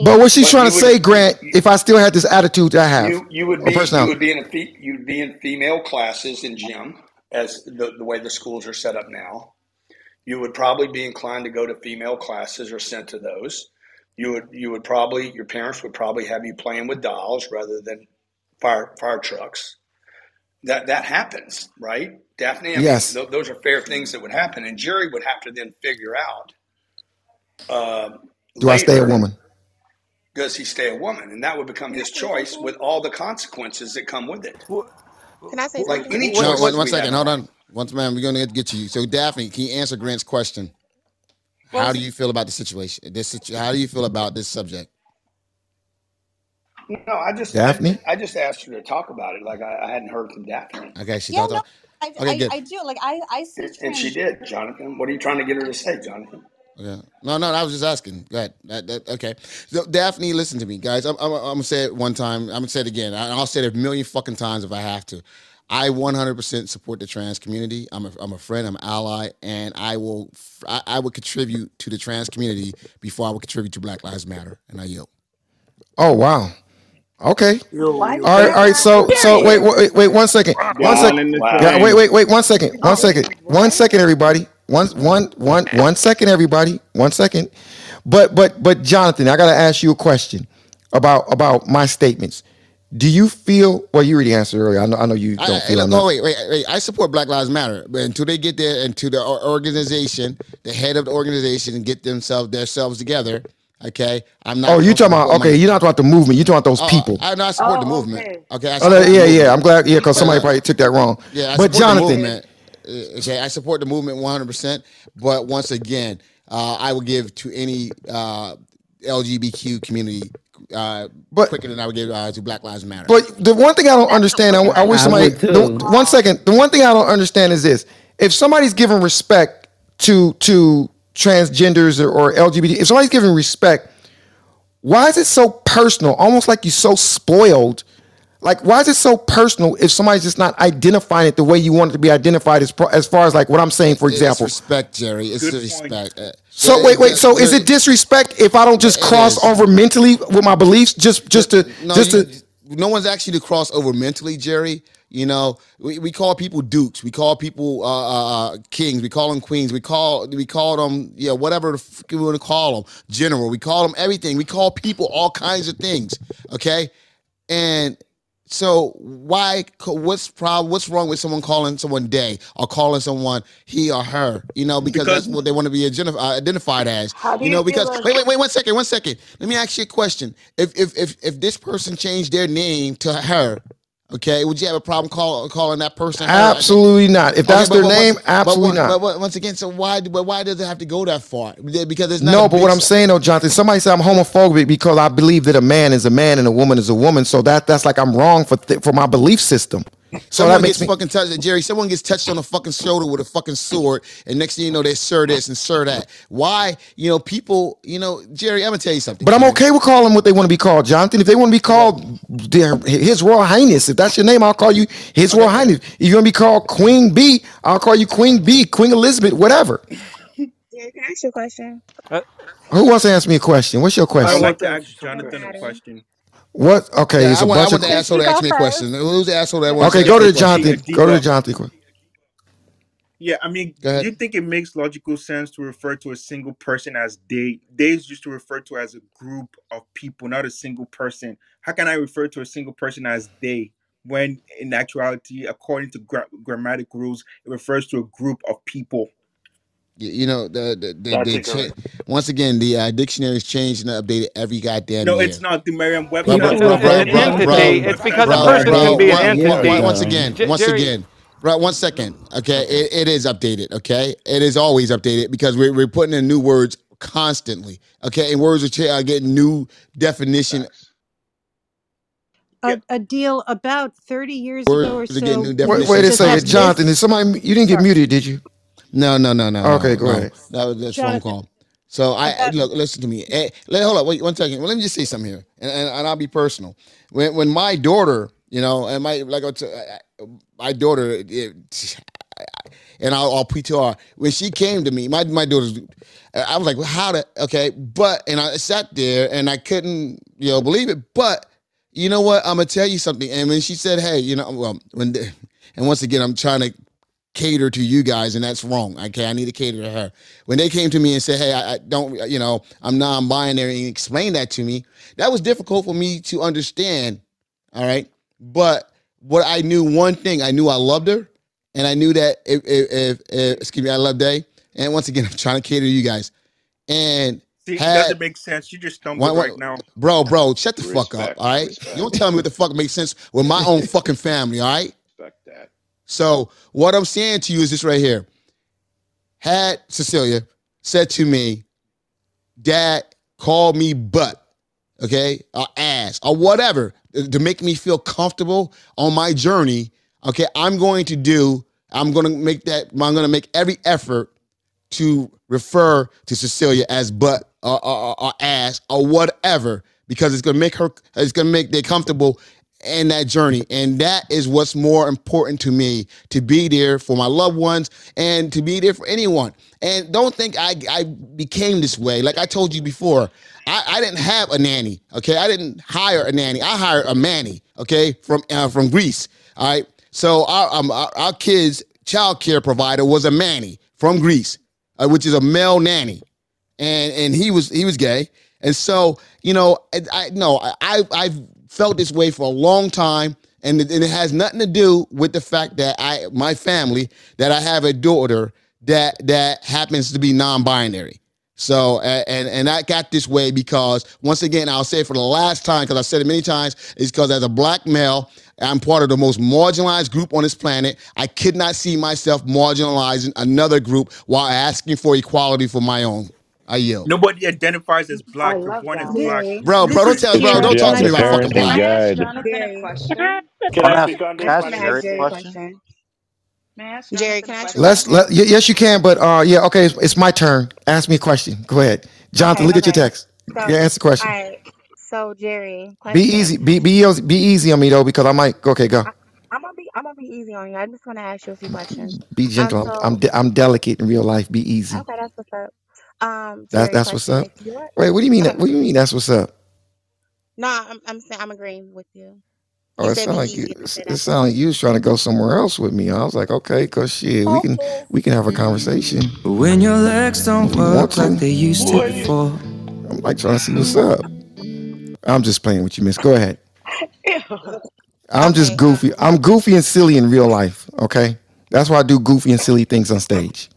But what she's But trying you to would, say, Grant, you, if I still had this attitude that I have you, you would or be, you personality, would be in a, fe- you'd be in female classes in gym as the, the way the schools are set up now. You would probably be inclined to go to female classes or sent to those. You would, you would probably, your parents would probably have you playing with dolls rather than fire, fire trucks. That, that happens, right? Daphne, I mean, yes. th- those are fair things that would happen. And Jerry would have to then figure out, uh, Do I stay a woman? does he stay a woman? And that would become his choice with all the consequences that come with it. Can I say Like something? any what, No, one, what, one we second. have in Hold life. on. Once, man, we're gonna get to you. So, Daphne, can you answer Grant's question? How do you feel about the situation? This, situ- how do you feel about this subject? No, I just, Daphne? I just asked her to talk about it. Like I, I hadn't heard from Daphne, Okay, she Yeah, thought no, that. I, Okay, I, good. I do. Like I, I see and, and she did. Jonathan, what are you trying to get her to say, Jonathan? Yeah. No, no, I was just asking. Go ahead. That, that, okay. So, Daphne, listen to me, guys. I'm, I'm, I'm gonna say it one time. I'm gonna say it again. I- I'll say it a million fucking times if I have to. I 100% support the trans community. I'm a, I'm a friend. I'm an ally, and I will, I, I would contribute to the trans community before I would contribute to Black Lives Matter. And I yield. Oh wow. Okay. Yo, all right, all right. So so wait wait wait one second. One Y'all second. in the Wow. Yeah. Wait same. wait wait one second. One second. One second. Everybody. One one one one second. Everybody. One second. But but but Jonathan, I gotta ask you a question about about my statements. Do you feel? Well, you already answered earlier. I know. I know you I, I, don't hey, feel. look, I'm no, wait, wait, wait. I support Black Lives Matter, but until they get there, into the organization, the head of the organization, and get themselves themselves together, okay. I'm not. Oh, you talking about? Okay, my. you're not talking about the movement. You're talking about those Oh, people. I, no, I support the movement. Okay, I Oh, no, the yeah, yeah. I'm glad. Yeah, because somebody uh, probably took that wrong. yeah, I But support Jonathan, movement. Uh, Okay, I support the movement 100. percent But once again, uh, I would give to any uh, LGBTQ community uh, But- quicker than I would give uh, to Black Lives Matter. But the one thing I don't understand, I, I wish somebody. would too. The, one second. The one thing I don't understand is this: if somebody's giving respect to to transgenders or, or LGBT, if somebody's giving respect, why is it so personal? Almost like you're so spoiled. Like, why is it so personal if somebody's just not identifying it the way you want it to be identified? As, pro- as far as like what I'm saying, for It's example. respect, Jerry. It's Good respect. Uh, So wait, wait. So is it disrespect if I don't just cross over mentally with my beliefs, just just to no, just you- to? no one's actually to cross over mentally, Jerry. You know, we, we call people dukes, we call people uh, uh, uh, kings, we call them queens, we call we call them yeah whatever the fuck you want to call them, general. We call them everything. We call people all kinds of things. Okay, and so why? What's problem? What's wrong with someone calling someone day or calling someone he or her? You know, because, Because- that's what they want to be identif- uh, identified as. How do You you know, because like- wait, wait, wait, one second, one second. Let me ask you a question. If if if if this person changed their name to her, okay, would you have a problem call, calling that person? Absolutely not. If Okay, that's but- their but- name, but- absolutely but, not. But, once again, so why? But why does it have to go that far? Because it's not. No, but what I'm saying though, Jonathan, somebody said I'm homophobic because I believe that a man is a man and a woman is a woman. So that that's like I'm wrong for th- for my belief system. So Someone that makes gets me. fucking touched, Jerry. Someone gets touched on the fucking shoulder with a fucking sword, and next thing you know, they sir this and sir that. Why? You know, people. You know, Jerry. I'm gonna tell you something. But I'm Jerry. okay with calling them what they want to be called, Jonathan. If they want to be called their, His Royal Highness, if that's your name, I'll call you His Royal Highness. If you want to be called Queen B, I'll call you Queen B, Queen Elizabeth, whatever. Yeah, can I ask you a question? Uh, Who wants to ask me a question? What's your question? I would like to ask Jonathan a question. What? Okay, Yeah, it's I a want, I bunch want of. the asshole to ask me a question. Who's the asshole that wants Okay, to go to me the a question? Jonathan. Go to the Jonathan. Yeah, I mean, do you think it makes logical sense to refer to a single person as they? They is used to refer to as a group of people, not a single person. How can I refer to a single person as they when in actuality, according to gra- grammatic rules, it refers to a group of people? You, you know, the, the, the, That's they cha- once again, the uh, dictionary's changed and updated every goddamn No, year. it's not the Merriam-Webster. Bro, bro, does bro, bro, have bro, that. bro, entity. It's because a person bro, can be an one- one- entity. Once again, once Jerry- again, right? One second, okay? It, it is updated, okay? It is always updated because we're, we're putting in new words constantly, okay? And words are, cha- are getting new definition. a, a deal about 30 years ago or Words are getting new so. definitions. Wait, wait a just have second, Jonathan. Did somebody? You didn't get muted, did you? No, no, no, no. Okay, no, go no. ahead. That was that's phone Jonathan, call. So I look, listen to me. Eh, let, hold up, wait one second. Well, let me just say something here, and, and, and I'll be personal. When when my daughter, you know, and my like I t- I- I- my daughter, it, and I'll, I'll PTR when she came to me. My my daughter's, I was like, well, how to okay, but and I sat there and I couldn't you know believe it, but. You know what? I'm gonna tell you something. And when she said, "Hey, you know," well, when, the, and once again, I'm trying to cater to you guys, and that's wrong. Okay, I need to cater to her. When they came to me and said, "Hey, I, I don't, you know, I'm non-binary," and explained that to me, that was difficult for me to understand. All right, but what I knew one thing, I knew I loved her, and I knew that if, if, if, if excuse me, I love Day. And once again, I'm trying to cater to you guys. And See, it had- doesn't make sense. You just stumbled One- one- right now. bro, bro, shut the fuck up. All right, respect. you don't tell me what the fuck makes sense with my own fucking family. All right. Respect that. So what I'm saying to you is this right here. Had Cecilia said to me, Dad, call me butt, okay, or ass, or whatever, to to make me feel comfortable on my journey, okay, I'm going to do, I'm gonna make that, I'm gonna make every effort to refer to Cecilia as butt or, or, or ass or whatever because it's gonna make her it's gonna make they comfortable in that journey. And that is what's more important to me to be there for my loved ones and to be there for anyone. And don't think i i became this way. Like i told you before i, I didn't have a nanny okay? I didn't hire a nanny. I hired a manny okay from uh, from greece all right? So our um, our, our kids child care provider was a manny from greece uh, which is a male nanny. And and he was he was gay. And so you know i, I no i i've felt this way for a long time and it, and it has nothing to do with the fact that i my family that i have a daughter that that happens to be non-binary so and and I got this way because once again I'll say it for the last time because I've said it many times is because as a black male I'm part of the most marginalized group on this planet. I could not see myself marginalizing another group while asking for equality for my own. I yield. Nobody identifies as black. I You're love born as that. black. Jerry, Bro, bro, don't tell, bro, don't talk to me like parent fucking is black. Can I ask guide. Jonathan a Jerry, question? Can Can I I ask, can I ask gonna madam? ask Jerry a Jerry question? question. May I ask Jerry, Jonathan can a I ask a? Let's let y- yes you can, but uh yeah, okay, it's, it's my turn. Ask me a question. Go ahead. Jonathan, Okay, look at your text. So, Yeah, answer the question. right. So, Jerry, Be question. easy. Be be easy, be easy on me though, because I might okay, go. I, I'm gonna be I'm gonna be easy on you. I just want to ask you a few questions. Be Um, gentle. I'm I'm, de- I'm delicate in real life. Be easy. okay, that's what's up. Um, That's that's what's up. If Wait, what do you mean? okay, What do you mean? That's what's up? no, I'm I'm saying I'm agreeing with you. Oh, You it said sound be like you. easy, and I It that's sound like you was trying to go somewhere else with me. I was like, okay, cause shit, we can we can have a conversation. When your legs don't If you want work like they used to before. I'm like trying to see what's up. I'm just playing with you, miss. Go ahead. I'm just Okay, goofy. I'm goofy and silly in real life. Okay, that's why I do goofy and silly things on stage.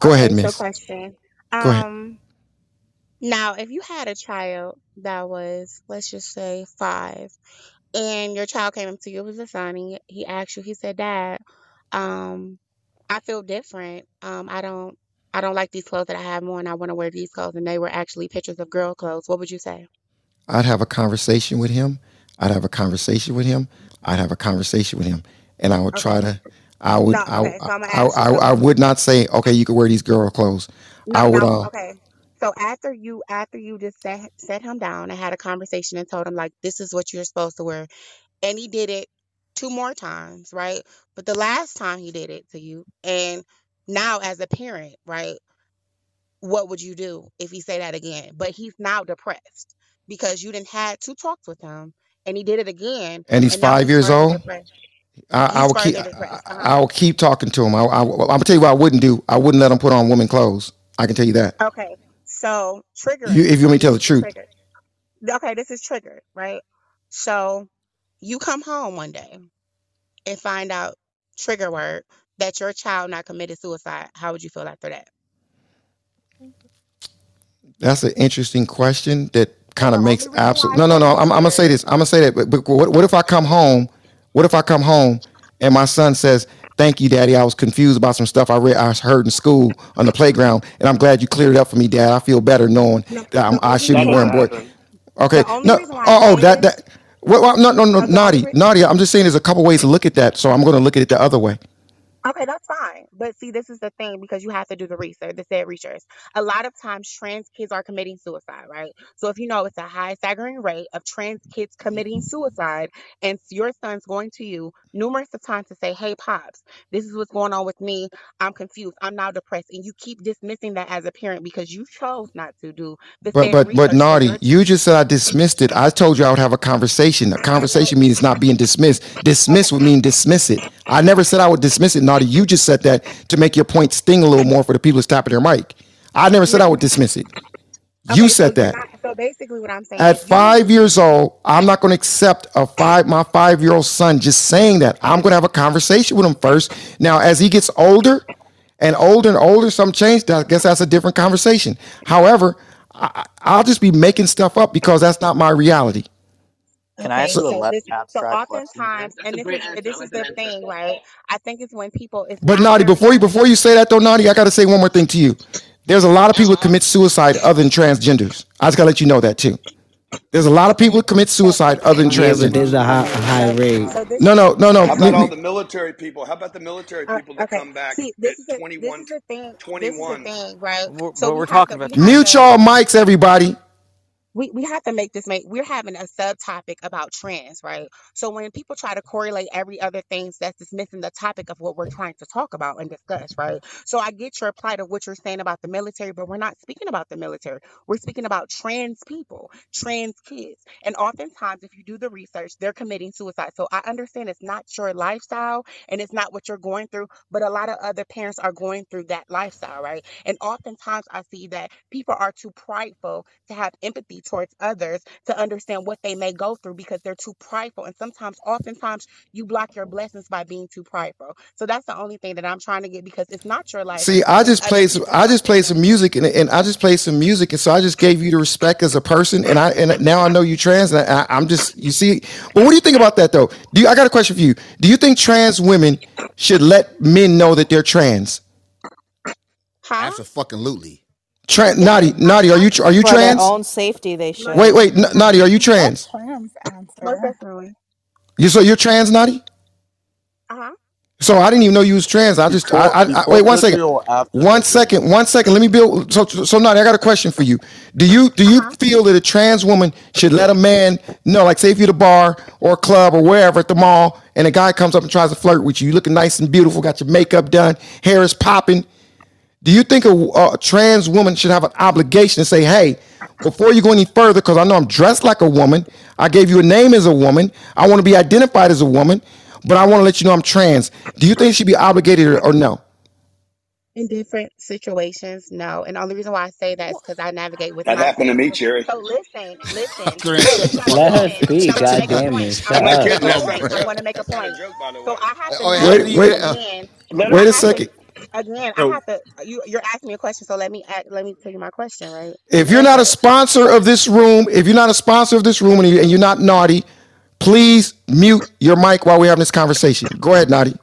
Go ahead, okay, so miss. question. Go ahead. Um, now if you had a child that was, let's just say five, and your child came up to you, it was a son, and he asked you, he said, Dad, um, I feel different. Um, I don't I don't like these clothes that I have on. I want to wear these clothes, and they were actually pictures of girl clothes. What would you say? I'd have a conversation with him. I'd have a conversation with him. I'd have a conversation with him, and I would try to. I would. No, I. okay, so I'm I. I, I would not say, okay, you can wear these girl clothes. I no, would. no, Uh, okay. So after you after you just set set him down and had a conversation and told him like this is what you're supposed to wear, and he did it two more times, right? But the last time he did it to you, and now as a parent, right? What would you do if he say that again? But he's now depressed because you didn't had two talks with him, and he did it again, and he's and now five he's years further old. depressed. I, I He's will keep. further depressed. Uh huh. I will keep talking to him. I, I, I'm gonna tell you what I wouldn't do. I wouldn't let him put on woman clothes. I can tell you that. Okay. So You, if you want me to tell the truth, triggered. Okay, this is triggered, right? So you come home one day and find out trigger word that your child not committed suicide. How would you feel after that? that's an interesting question that kind of makes absolute. No, no, no. I'm, I'm gonna say this. I'm gonna say that. But, but what, what if I come home? What if I come home and my son says, "Thank you, Daddy. I was confused about some stuff I read, I heard in school on the playground, and I'm glad you cleared it up for me, Dad. I feel better knowing No, that I'm, I should be That reason doesn't wearing boy." Okay. No. reason why I Oh, oh, that that. Well, well, no, no, no, naughty, re- naughty. I'm just saying, there's a couple ways to look at that, so I'm going to look at it the other way. Okay, that's fine. But see, this is the thing because you have to do the research, the said research. A lot of times trans kids are committing suicide, right? So if you know it's a high staggering rate of trans kids committing suicide, and your son's going to you numerous of times to say, Hey Pops, this is what's going on with me. I'm confused. I'm now depressed. And you keep dismissing that as a parent because you chose not to do the But but but naughty, you just said I dismissed it. I told you I would have a conversation. A conversation means not being dismissed. Dismiss would mean dismiss it. I never said I would dismiss it, naughty. You just said that to make your point sting a little more for the people who's tapping their mic. I never said I would dismiss it. You Okay, so said you're that. not so basically what I'm saying At is five years old, I'm not going to accept a five my five year old son just saying that. I'm going to have a conversation with him first. Now, as he gets older and older and older, some change. I guess that's a different conversation. However, I, I- I'll just be making stuff up because that's not my reality. Can I ask you a so left this, so abstract question? oftentimes, and this is this is the thing, right? I think it's when people, it's But not naughty, before you before you say that though, naughty, I got to say one more thing to you. There's a lot of people that commit suicide other than transgenders. I just got to let you know that too. There's a lot of people that commit suicide other than Yeah, but transgender. there's a high, a high rate. So this No, no, no, no. How about all the military people? How about the military Uh, people that okay. come back See, at this is the this 21, is the thing. This is the 21? thing, right? We're, So but we we're have talking about we have Mute to y'all mics, everybody. We, we have to make this make we're having a subtopic about trans, right? So when people try to correlate every other things that's dismissing the topic of what we're trying to talk about and discuss, right? So I get your plight of what you're saying about the military, but we're not speaking about the military. We're speaking about trans people, trans kids. And oftentimes if you do the research, they're committing suicide. So I understand it's not your lifestyle and it's not what you're going through, but a lot of other parents are going through that lifestyle, right? And oftentimes I see that people are too prideful to have empathy towards others to understand what they may go through because they're too prideful. And sometimes, oftentimes, you block your blessings by being too prideful. So that's the only thing that I'm trying to get because it's not your life. See, I just other played some. I just played some music, and, and I just played some music, and so I just gave you the respect as a person, and I and now I know you trans, and I, I'm just you see. But what do you think about that though? Do you? I got a question for you. Do you think trans women should let men know that they're trans? Huh? Absolutely. Tran Naughty, Naughty, are you are you For their trans? own safety, they should. Wait, wait, N- Naughty, are you trans? Trans Most definitely. You so you're trans, Naughty? Uh huh. So I didn't even know you was trans. I just I, I, I wait one second. One second. One second. Let me build. So so Naughty, I got a question for you. Do you do you feel that a trans woman should let a man know, like say if you're at a bar or a club or wherever at the mall, and a guy comes up and tries to flirt with you, you looking nice and beautiful, got your makeup done, hair is popping. Do you think a, a trans woman should have an obligation to say, hey, before you go any further, because I know I'm dressed like a woman, I gave you a name as a woman, I want to be identified as a woman, but I want to let you know I'm trans. Do you think she should be obligated or, or no? In different situations, no. And the only reason why I say that is because I navigate with That my happened to me, faith. Jerry. So listen, listen. Let her speak. I'm gonna make a God damn point. it. I'm Shut gonna up. make a point. I'm gonna make a point. So I have to navigate Wait, you- wait, uh, wait I a have second. Again. I have to. You, you're asking me a question, so let me act, let me tell you my question, right? If you're not a sponsor of this room, if you're not a sponsor of this room and, you, and you're not naughty, please mute your mic while we're having this conversation. Go ahead, naughty.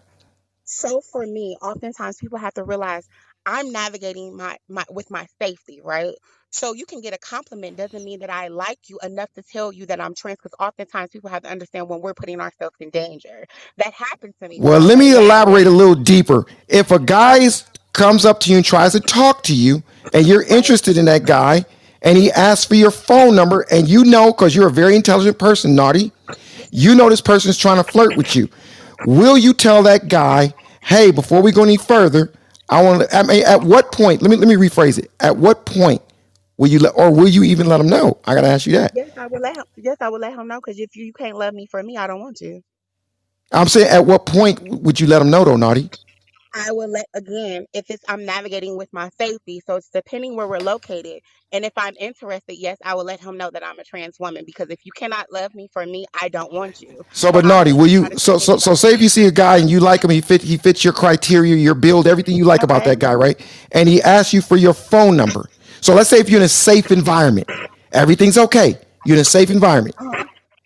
So for me, oftentimes people have to realize I'm navigating my, my with my safety, right? So you can get a compliment doesn't mean that I like you enough to tell you that I'm trans because oftentimes people have to understand when we're putting ourselves in danger. That happens to me. Well, let me elaborate a little deeper. If a guy comes up to you and tries to talk to you, and you're interested in that guy, and he asks for your phone number, and you know, because you're a very intelligent person, naughty, you know this person is trying to flirt with you. Will you tell that guy, hey, before we go any further, I want to, I mean, at what point, let me, let me rephrase it. At what point will you let, or will you even let him know? I got to ask you that. yes, I will let him yes, I will let him know because if you, you can't love me for me, I don't want to. I'm saying, at what point would you let him know, though, naughty? I will let again if it's I'm navigating with my safety. So it's depending where we're located. And if I'm interested, yes, I will let him know that I'm a trans woman because if you cannot love me for me, I don't want you. So, but naughty, will you? So, so, so, say if you see a guy and you like him, he fit, he fits your criteria, your build, everything you like about that guy, right? And he asks you for your phone number. So, let's say if you're in a safe environment, everything's okay. You're in a safe environment,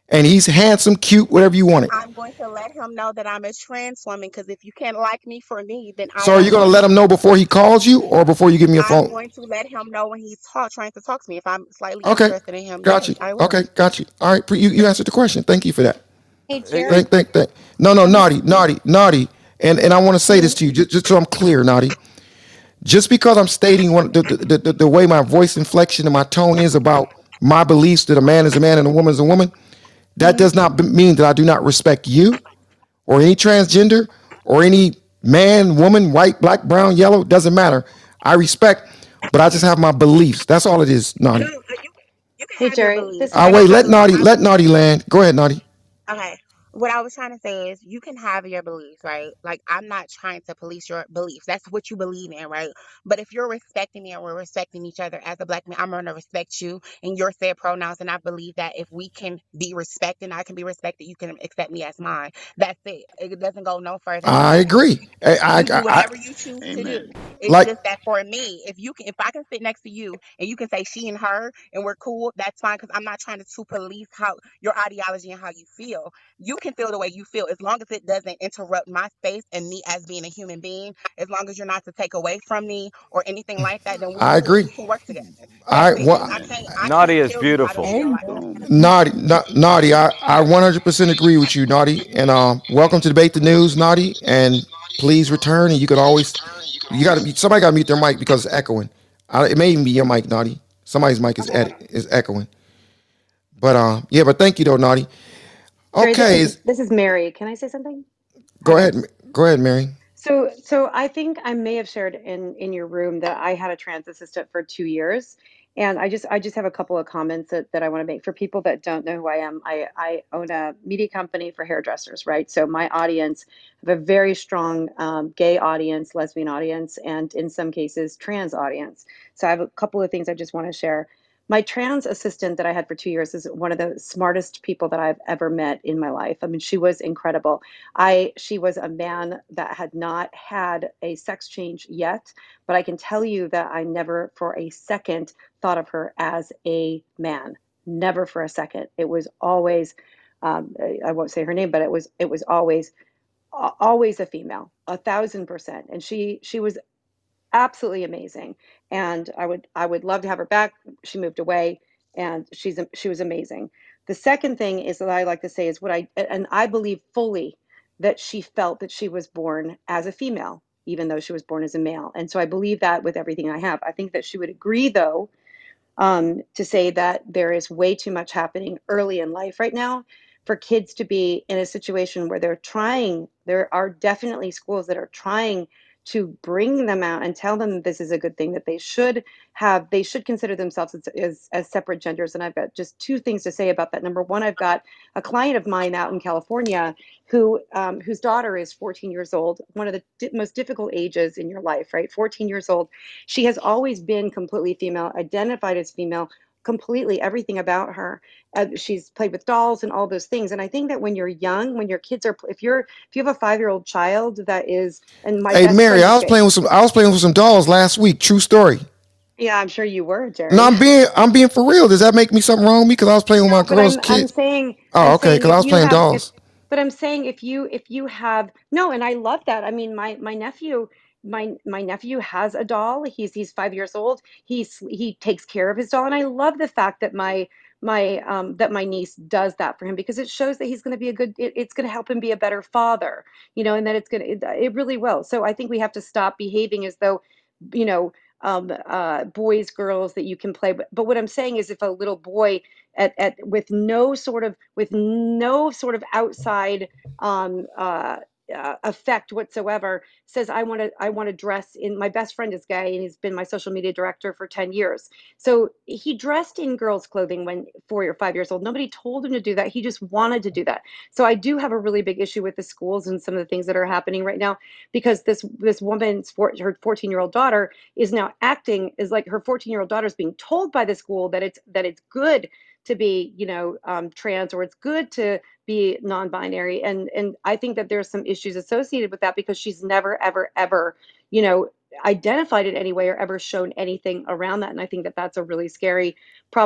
and he's handsome, cute, whatever you want it. I'm going to let him know that I'm a trans woman because if you can't like me for me, then I So, are you gonna let him know before he calls you, or before you give me a I'm phone? I'm going to let him know when he's talk, trying to talk to me. If I'm slightly Okay, interested in him, got yes, you. Okay, got you. All right, you you answered the question. Thank you for that. Hey, Thank, thank, thank. No, no, naughty, naughty, naughty. And and I want to say this to you, just, just so I'm clear, naughty. Just because I'm stating one the, the, the, the way my voice inflection and my tone is about my beliefs that a man is a man and a woman is a woman, that does not b- mean that I do not respect you or any transgender or any man, woman, white, black, brown, yellow, doesn't matter. I respect, but I just have my beliefs. That's all it is, naughty. Hey Jerry, this I ah, wait, let naughty, let naughty land. Go ahead, naughty. Okay. What I was trying to say is you can have your beliefs, right? Like I'm not trying to police your beliefs. That's what you believe in, right? But if you're respecting me and we're respecting each other as a black man, I'm gonna respect you and your said pronouns. And I believe that if we can be respected, and I can be respected, you can accept me as mine. That's it. It doesn't go no further I agree. I, I, You do I, whatever you choose to do. It's like just that for me, if you can, if I can sit next to you and you can say she and her and we're cool, that's fine. Because I'm not trying to, to police how your ideology and how you feel. You can feel the way you feel as long as it doesn't interrupt my space and me as being a human being. As long as you're not to take away from me or anything like that, then we're I cool. We agree. can work together. I That's it. what I can't. I Naughty is tell you how to beautiful. feel. Like, naughty, na- naughty. I, I 100% agree with you, naughty. And um, welcome to debate the news, naughty. And please return. And you could always, you got to somebody got to mute their mic because it's echoing. I, it may even be your mic, naughty. Somebody's mic is ed- is echoing. But uh, yeah. But thank you though, naughty. Okay, this is is, this is Mary. Can I say something? go ahead, go ahead, Mary. So, so I think I may have shared in in your room that I had a trans assistant for two years, and I just I just have a couple of comments that, that I want to make for people that don't know who I am. I I own a media company for hairdressers, right? So my audience have a very strong um, gay audience, lesbian audience, and in some cases trans audience. So I have a couple of things I just want to share. My trans assistant that I had for two years is one of the smartest people that I've ever met in my life. I mean, she was incredible. I she was a man that had not had a sex change yet, but I can tell you that I never for a second thought of her as a man. Never for a second. It was always um, I won't say her name, but it was it was always always a female, a thousand percent. And she she was absolutely amazing. And I would I would love to have her back. She moved away and she's she was amazing. The second thing is that I like to say is what I and I believe fully that she felt that she was born as a female, even though she was born as a male. And so I believe that with everything I have. I think that she would agree though um, to say that there is way too much happening early in life right now for kids to be in a situation where they're trying. There are definitely schools that are trying to bring them out and tell them this is a good thing that they should have they should consider themselves as, as, as separate genders. And i've got just two things to say about that. Number one i've got a client of mine out in california who um, whose daughter is 14 years old one of the di- most difficult ages in your life right? 14 years old. She has always been completely female identified as female completely everything about her uh, she's played with dolls and all those things and i think that when you're young when your kids are if you're if you have a five year old child that is and my Hey Mary, I was playing with some I was playing with some dolls last week. True story. yeah i'm sure you were jerry No, I'm being I'm being for real. Does that make me something wrong? Me because I was playing with my girl's I'm I'm saying Oh, I'm okay. Because I was playing have if dolls. but I'm saying if you if you have no, and I love that. I mean, my my nephew my my nephew has a doll. He's he's five years old. He's he takes care of his doll, and I love the fact that my my um that my niece does that for him because it shows that he's going to be a good it, it's going to help him be a better father you know and that it's going to it, it really will so i think we have to stop behaving as though you know um uh boys girls that you can play but, but what i'm saying is if a little boy at, at with no sort of with no sort of outside um, uh, uh, effect whatsoever says i want to i want to dress in my best friend is gay and he's been my social media director for 10 years. So he dressed in girls clothing when four or five years old. Nobody told him to do that. He just wanted to do that. So i do have a really big issue with the schools and some of the things that are happening right now because this this woman's her 14 year old daughter is now acting is like her 14 year old daughter is being told by the school that it's that it's good to be you know um, trans or it's good to be non-binary and and i think that there's some issues associated with that because she's never ever ever you know identified in any way or ever shown anything around that and i think that that's a really scary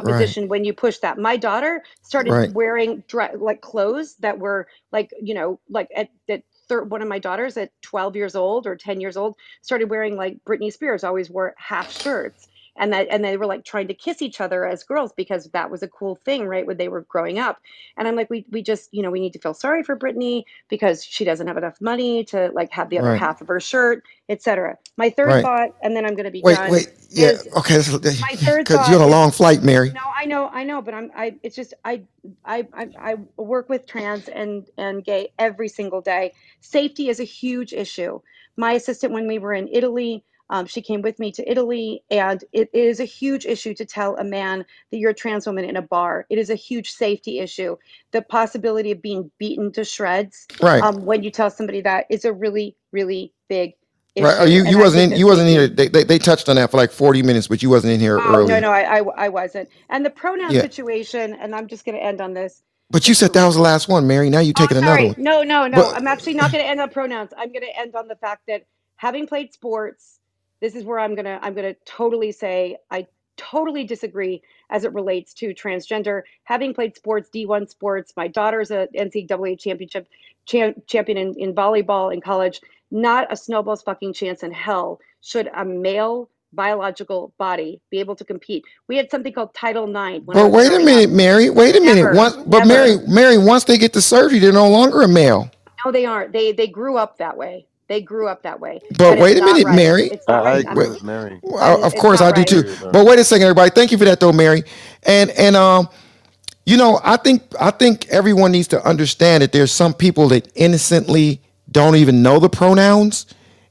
Right. proposition when you push that my daughter started Right. wearing dre- like clothes that were like you know like at that one of my daughters at 12 years old or 10 years old started wearing like Britney Spears always wore half shirts and that and they were like trying to kiss each other as girls because that was a cool thing right when they were growing up and i'm like we, we just you know we need to feel sorry for Britney because she doesn't have enough money to like have the other Right. half of her shirt etc my third Right. thought and then i'm going to be Wait, done wait. Yeah. is Okay. my third Because you're on a long flight, Mary. no i know i know but i'm i it's just i i i, I work with trans and and gay every single day safety is a huge issue my assistant when we were in italy um, she came with me to Italy, and it is a huge issue to tell a man that you're a trans woman in a bar. It is a huge safety issue. The possibility of being beaten to shreds Right. um, when you tell somebody that is a really, really big Right. Oh, issue. you And you wasn't in you wasn't here. They, they they touched on that for like 40 minutes, but you wasn't in here Oh, no, no, I, I, I wasn't. And the pronoun Yeah. situation, and I'm just going to end on this. But you said that was the last one, Mary. Now you Oh, taking another one. No, no, no. But I'm actually not going to end on pronouns. I'm going to end on the fact that having played sports, this is where I'm going to I'm going to totally say I totally disagree as it relates to transgender. Having played sports, D1 sports, my daughter's a NCAA championship cham- champion in, in volleyball in college. Not a snowball's fucking chance in hell should a male biological body be able to compete. We had something called Title IX but wait a growing up. minute, Mary. Wait a minute. Once but Mary. Mary once they get the surgery, they're no longer a male. No, they aren't. They they grew up that way. They grew up that way, But and it's wait a minute, right. Mary. It's I, not right. I'm, agree with Mary. Well, of course not I do right. too. agree with Mary. But wait a second, everybody. Thank you for that though, Mary. And and um, you know, I think I think everyone needs to understand that there's some people that innocently don't even know the pronouns.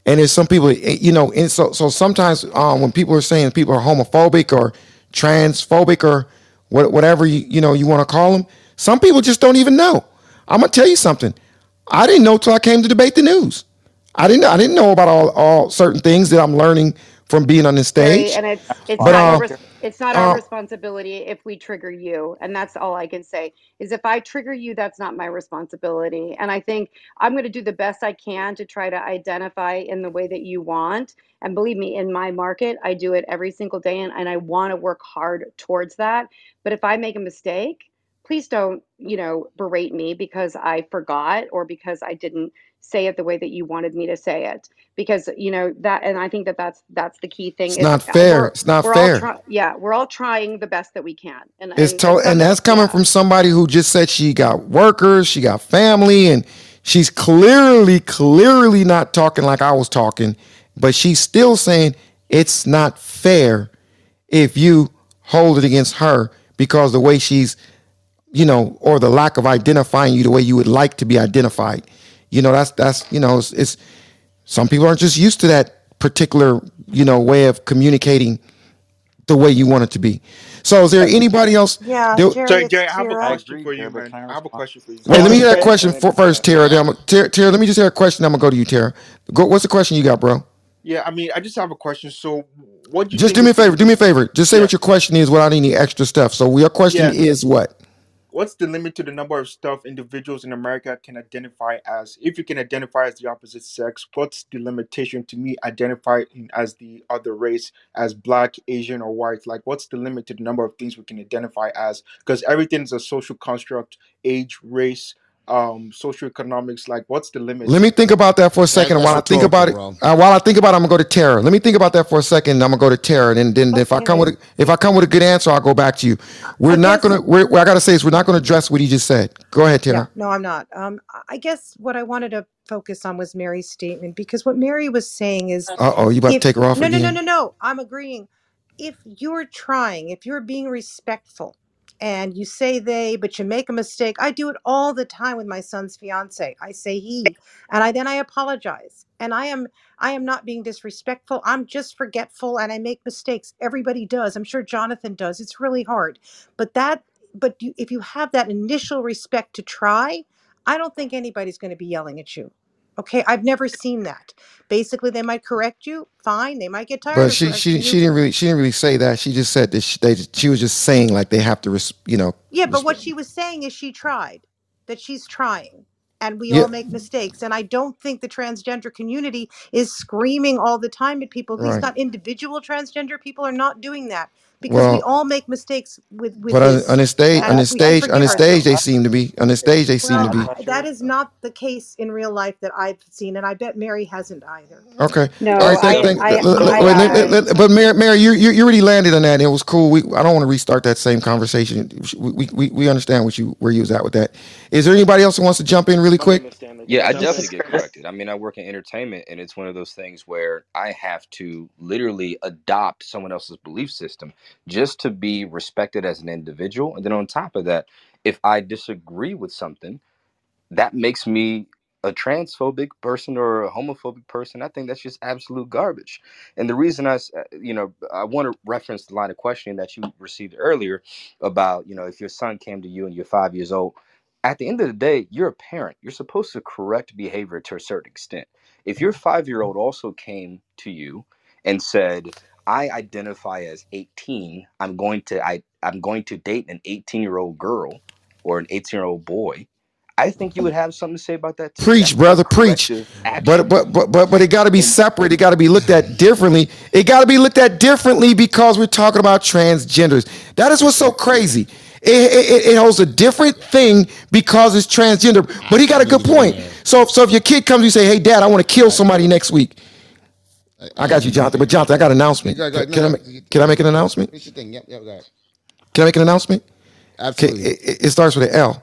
And there's some people, eh, you know, and so so sometimes um, when people are saying people are homophobic or transphobic or what, whatever you you know you want to call them, some people just don't even know. I'm gonna tell you something. I didn't know till I came to debate the news. I didn't I didn't know about all all certain things that I'm learning from being on this stage. and it's it's But not your uh, res- it's not our uh responsibility if we trigger you, and that's all I can say is if I trigger you, that's not my responsibility. And I think I'm going to do the best I can to try to identify in the way that you want. And believe me, in my market, I do it every single day, and, and I want to work hard towards that. But if I make a mistake, please don't you know berate me because I forgot or because I didn't say it the way that you wanted me to say it because you know that and i think that that's that's the key thing It's not fair. It's not we're all fair. trying yeah we're all trying the best that we can and It's and, to- and and that's coming from somebody who just said she got workers, she got family, and she's clearly, clearly not talking like I was talking, but she's still saying it's not fair if you hold it against her because the way she's, you know, or the lack of identifying you the way you would like to be identified. You know, that's that's you know, it's, it's some people aren't just used to that particular, you know, way of communicating the way you want it to be. So is there anybody else? Yeah, there- Jerry, Sorry, it's Jerry, I have a Tara. question for you, man. I have a question for you. Wait, let me hear that question for, first, Tara. Then I'm, Tara, Tara, let me just hear a question. I'm gonna go to you, Tara. Go, what's the question you got, bro? Yeah, I mean, I just have a question. So, what do you Just do me a favor. Do me a favor. Just say what your question is without any extra stuff. So your question Yeah. is what? What's the limit to the number of stuff individuals in America can identify as? If you can identify as the opposite sex, what's the limitation to me identifying as the other race, as black, Asian, or white? Like, what's the limit to the number of things we can identify as? Because everything is a social construct, age, race, um, socioeconomics. Like, what's the limit? Let me think about that for a second. that's while I think about it, uh, while I think about it, I'm gonna go to Tara. Let me think about that for a second. I'm gonna go to Tara, and then if I come with a, if I come with a good answer, I'll go back to you. We're I not gonna. We're, what I gotta say is we're not gonna address what he just said. Go ahead, Yeah, Tara. no, I'm not. Um, I guess what I wanted to focus on was Mary's statement because what Mary was saying is, Uh oh, you about to take her off no, no, no, no, no, I'm agreeing. If you're trying, if you're being respectful, and you say they, but you make a mistake, I do it all the time with my son's fiance. I say he, and I then I apologize, and I am I am not being disrespectful. I'm just forgetful, and I make mistakes. Everybody does. I'm sure Jonathan does. It's really hard, but that but you, if you have that initial respect to try, I don't think anybody's going to be yelling at you. Okay, I've never seen that. Basically, they might correct you. Fine, they might get tired But of she correcting she you. she didn't really she didn't really say that. She just said that she, they she was just saying like they have to res, you know Yeah, but what she was saying is she tried, that she's trying, and we Yeah. all make mistakes. And I don't think the transgender community is screaming all the time at people. At least Right. not individual transgender people are not doing that because we Well, all make mistakes with with but on, this. on the stage and on the we should stage on the forgive stage they seem to be on the stage they seem to be I- that is not the case in real life that I've seen, and I bet Mary hasn't either. Okay. No, All right. Thank, I- thank, I- let- let- I- let- I- let- let- but Mary, Mary, you, you you already landed on that. It was cool. We I don't want to restart that same conversation. We, we we understand what you where you was at with that. Is there anybody else who wants to jump in really quick? Yeah, I definitely get corrected. I mean, I work in entertainment, and it's one of those things where I have to literally adopt someone else's belief system just to be respected as an individual. And then on top of that, if I disagree with something, that makes me a transphobic person or a homophobic person. I think that's just absolute garbage. And the reason I, uh, you know, I want to reference the line of questioning that you received earlier about, you know, if your son came to you and you're five years old, at the end of the day, you're a parent. You're supposed to correct behavior to a certain extent. If your five year old also came to you and said, I identify as 18, I'm going to I, I'm going to date an 18 year old girl or an 18 year old boy, I think you would have something to say about that too. Preach, That's brother, preach. action. But but but but but it got to be separate. It got to be looked at differently. It got to be looked at differently because we're talking about transgenders. That is what's so crazy. It, it, it holds a different thing because it's transgender. But he got a good point. So so if your kid comes, you say, "Hey, Dad, I want to kill somebody next week." I got you, Jonathan. But Jonathan, I got an announcement. Go- go- Can, can I no, make, can I make an announcement? It's your thing. Yep, yep, got it. Can I make an announcement? Absolutely. it, it- it starts with an L.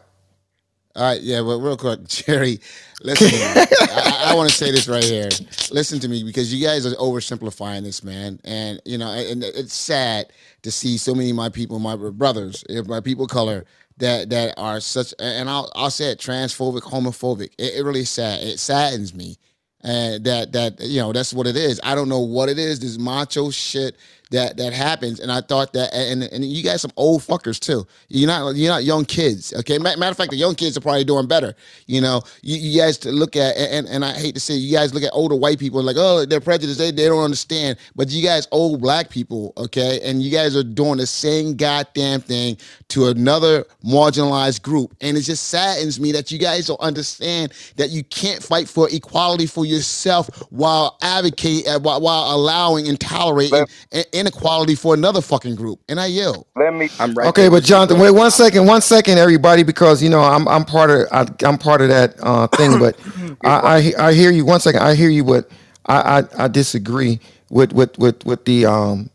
All right, yeah, but real quick, Jerry, listen. I, I want to say this right here. Listen to me because you guys are oversimplifying this, man. And you know, and it's sad to see so many of my people, my brothers, eh, my people of color, that that are such. And I'll I'll say it, transphobic, homophobic. It, it really sad. It saddens me. And that that you know that's what it is. I don't know what it is. This macho shit that that happens, and I thought that, and and you guys some old fuckers too. You're not you're not young kids. Okay, matter of fact, the young kids are probably doing better. You know, you, you guys to look at, and and I hate to say, you guys look at older white people like, oh, they're prejudiced. They they don't understand. But you guys old black people, okay, and you guys are doing the same goddamn thing to another marginalized group, and it just saddens me that you guys don't understand that you can't fight for equality for yourself while advocating, while, while allowing and tolerating and, inequality for another fucking group. And I yell. Let me. I'm right. Okay, but Jonathan, wait one second, one second, everybody, because you know I'm I'm part of I, I'm part of that uh, thing. But I, I I hear you. One second, I hear you, but I I, I disagree with with with with the um.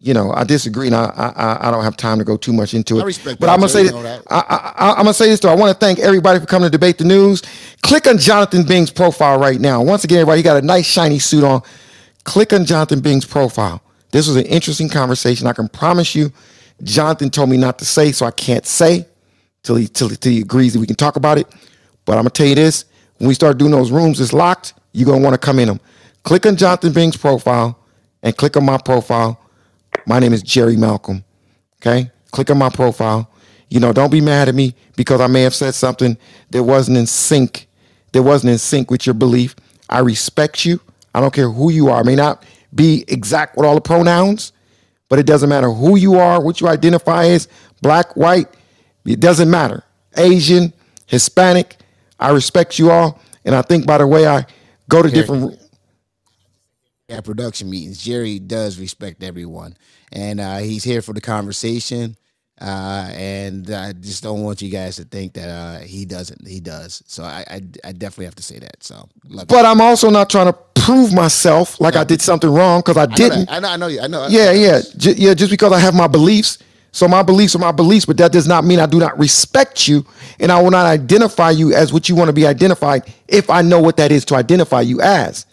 You know, I disagree, and I, I I don't have time to go too much into it. I respect but that, I'm gonna say You that, know that. I, I, I'm gonna say this though. I want to thank everybody for coming to debate the news. Click on Jonathan Bing's profile right now. Once again, everybody, he got a nice shiny suit on. Click on Jonathan Bing's profile. This was an interesting conversation. I can promise you, Jonathan told me not to say, so I can't say till he till, till he agrees that we can talk about it. But I'm gonna tell you this: when we start doing those rooms, it's locked. You're gonna want to come in them. Click on Jonathan Bing's profile and click on my profile. My name is Jerry Malcolm. Okay, click on my profile. You know, don't be mad at me because I may have said something that wasn't in sync. That wasn't in sync with your belief. I respect you. I don't care who you are. I may not be exact with all the pronouns, but it doesn't matter who you are, what you identify as, black, white, it doesn't matter. Asian, Hispanic, I respect you all. And I think by the way I go to Here. different at production meetings. Jerry does respect everyone, and uh, he's here for the conversation. Uh, and I just don't want you guys to think that uh, he doesn't. He does. So I, I, I definitely have to say that. So, but I'm also not trying to prove myself like I did something wrong because I I know, didn't. I know. I know. you. I know. Yeah, yeah, J- yeah. Just because I have my beliefs, so my beliefs are my beliefs, but that does not mean I do not respect you, and I will not identify you as what you want to be identified if I know what that is to identify you as.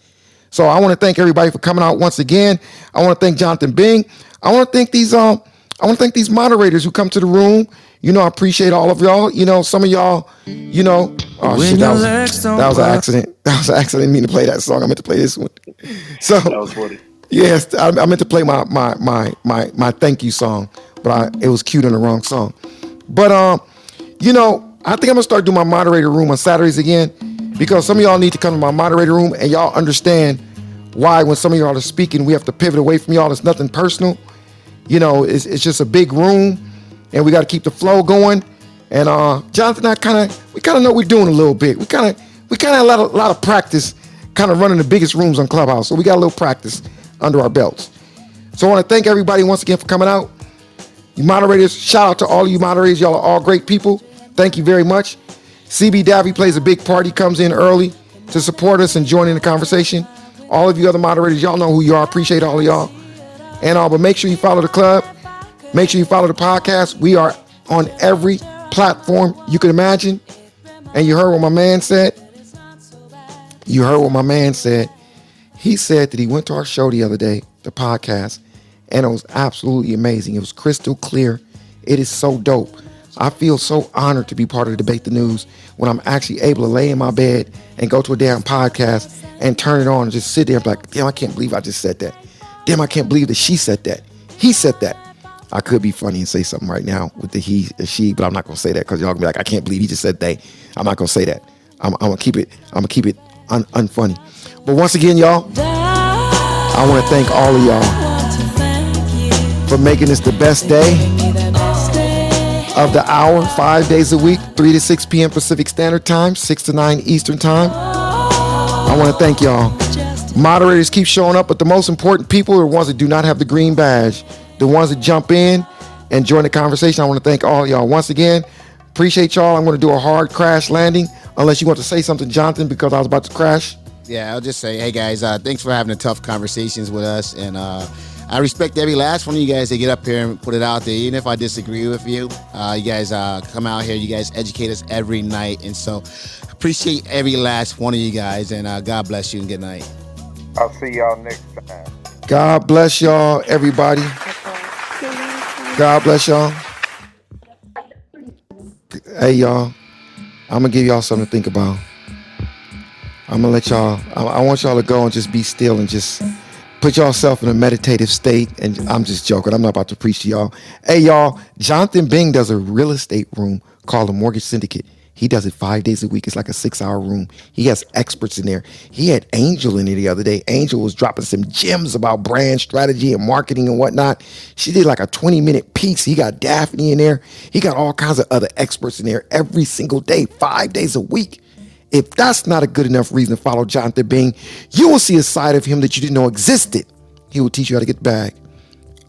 So I want to thank everybody for coming out once again. I want to thank Jonathan Bing. I want to thank these um. I want to thank these moderators who come to the room. You know, I appreciate all of y'all. You know, some of y'all, you know, oh When shit, that was, that was an accident. That was an accident. I didn't mean to play that song. I meant to play this one. So That was funny. Yes, I, I meant to play my my my my my thank you song, but I, it was cued on the wrong song. But um, you know, I think I'm gonna start doing my moderator room on Saturdays again because some of y'all need to come to my moderator room and y'all understand why when some of y'all are speaking, we have to pivot away from y'all. It's nothing personal. You know, it's, it's just a big room, and we got to keep the flow going. And uh, Jonathan, and I kind of we kind of know we're doing a little bit. We kind of we kind of had a lot of, lot of practice, kind of running the biggest rooms on Clubhouse. So we got a little practice under our belts. So I want to thank everybody once again for coming out. You moderators, shout out to all of you moderators. Y'all are all great people. Thank you very much. CB Davy plays a big part. He comes in early to support us and join in the conversation. All of you other moderators, y'all know who you are. Appreciate all of y'all. And uh, but make sure you follow the club. Make sure you follow the podcast. We are on every platform you can imagine. And you heard what my man said. You heard what my man said. He said that he went to our show the other day, the podcast, and it was absolutely amazing. It was crystal clear. It is so dope. I feel so honored to be part of the Debate the News when I'm actually able to lay in my bed and go to a damn podcast and turn it on and just sit there and be like, damn, I can't believe I just said that. Damn, I can't believe that she said that. He said that. I could be funny and say something right now with the he, the she, but I'm not gonna say that because y'all gonna be like, I can't believe he just said they. I'm not gonna say that. I'm, I'm gonna keep it. I'm gonna keep it un, unfunny. But once again, y'all, I want to thank all of y'all for making this the best day of the hour, five days a week, 3 to 6 p.m. Pacific Standard Time, 6 to 9 Eastern Time. I want to thank y'all. Moderators keep showing up, but the most important people are the ones that do not have the green badge, the ones that jump in and join the conversation. I want to thank all y'all once again. Appreciate y'all. I'm going to do a hard crash landing, unless you want to say something, Jonathan, because I was about to crash. Yeah, I'll just say, hey guys, uh, thanks for having the tough conversations with us, and uh, I respect every last one of you guys that get up here and put it out there, even if I disagree with you. Uh, you guys uh, come out here, you guys educate us every night, and so appreciate every last one of you guys, and uh, God bless you and good night. I'll see y'all next time. God bless y'all, everybody. God bless y'all. Hey, y'all. I'm gonna give y'all something to think about. I'm gonna let y'all. I, I want y'all to go and just be still and just put yourself in a meditative state. And I'm just joking. I'm not about to preach to y'all. Hey, y'all. Jonathan Bing does a real estate room called a mortgage syndicate. He does it five days a week. It's like a six hour room. He has experts in there. He had Angel in it the other day. Angel was dropping some gems about brand strategy and marketing and whatnot. She did like a 20 minute piece. He got Daphne in there. He got all kinds of other experts in there every single day, five days a week. If that's not a good enough reason to follow Jonathan Bing, you will see a side of him that you didn't know existed. He will teach you how to get bag.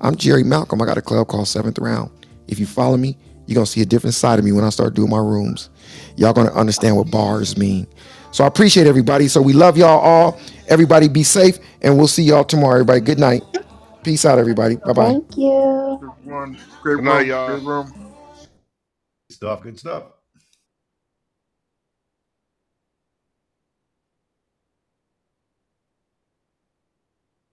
I'm Jerry Malcolm. I got a club called Seventh Round. If you follow me, you're gonna see a different side of me when I start doing my rooms. Y'all gonna understand what bars mean. So I appreciate everybody. So we love y'all all. Everybody be safe, and we'll see y'all tomorrow. Everybody, good night. Peace out, everybody. Bye bye. Thank you. Good one. Great Good night, room. y'all. Great room. Stuff, good stuff.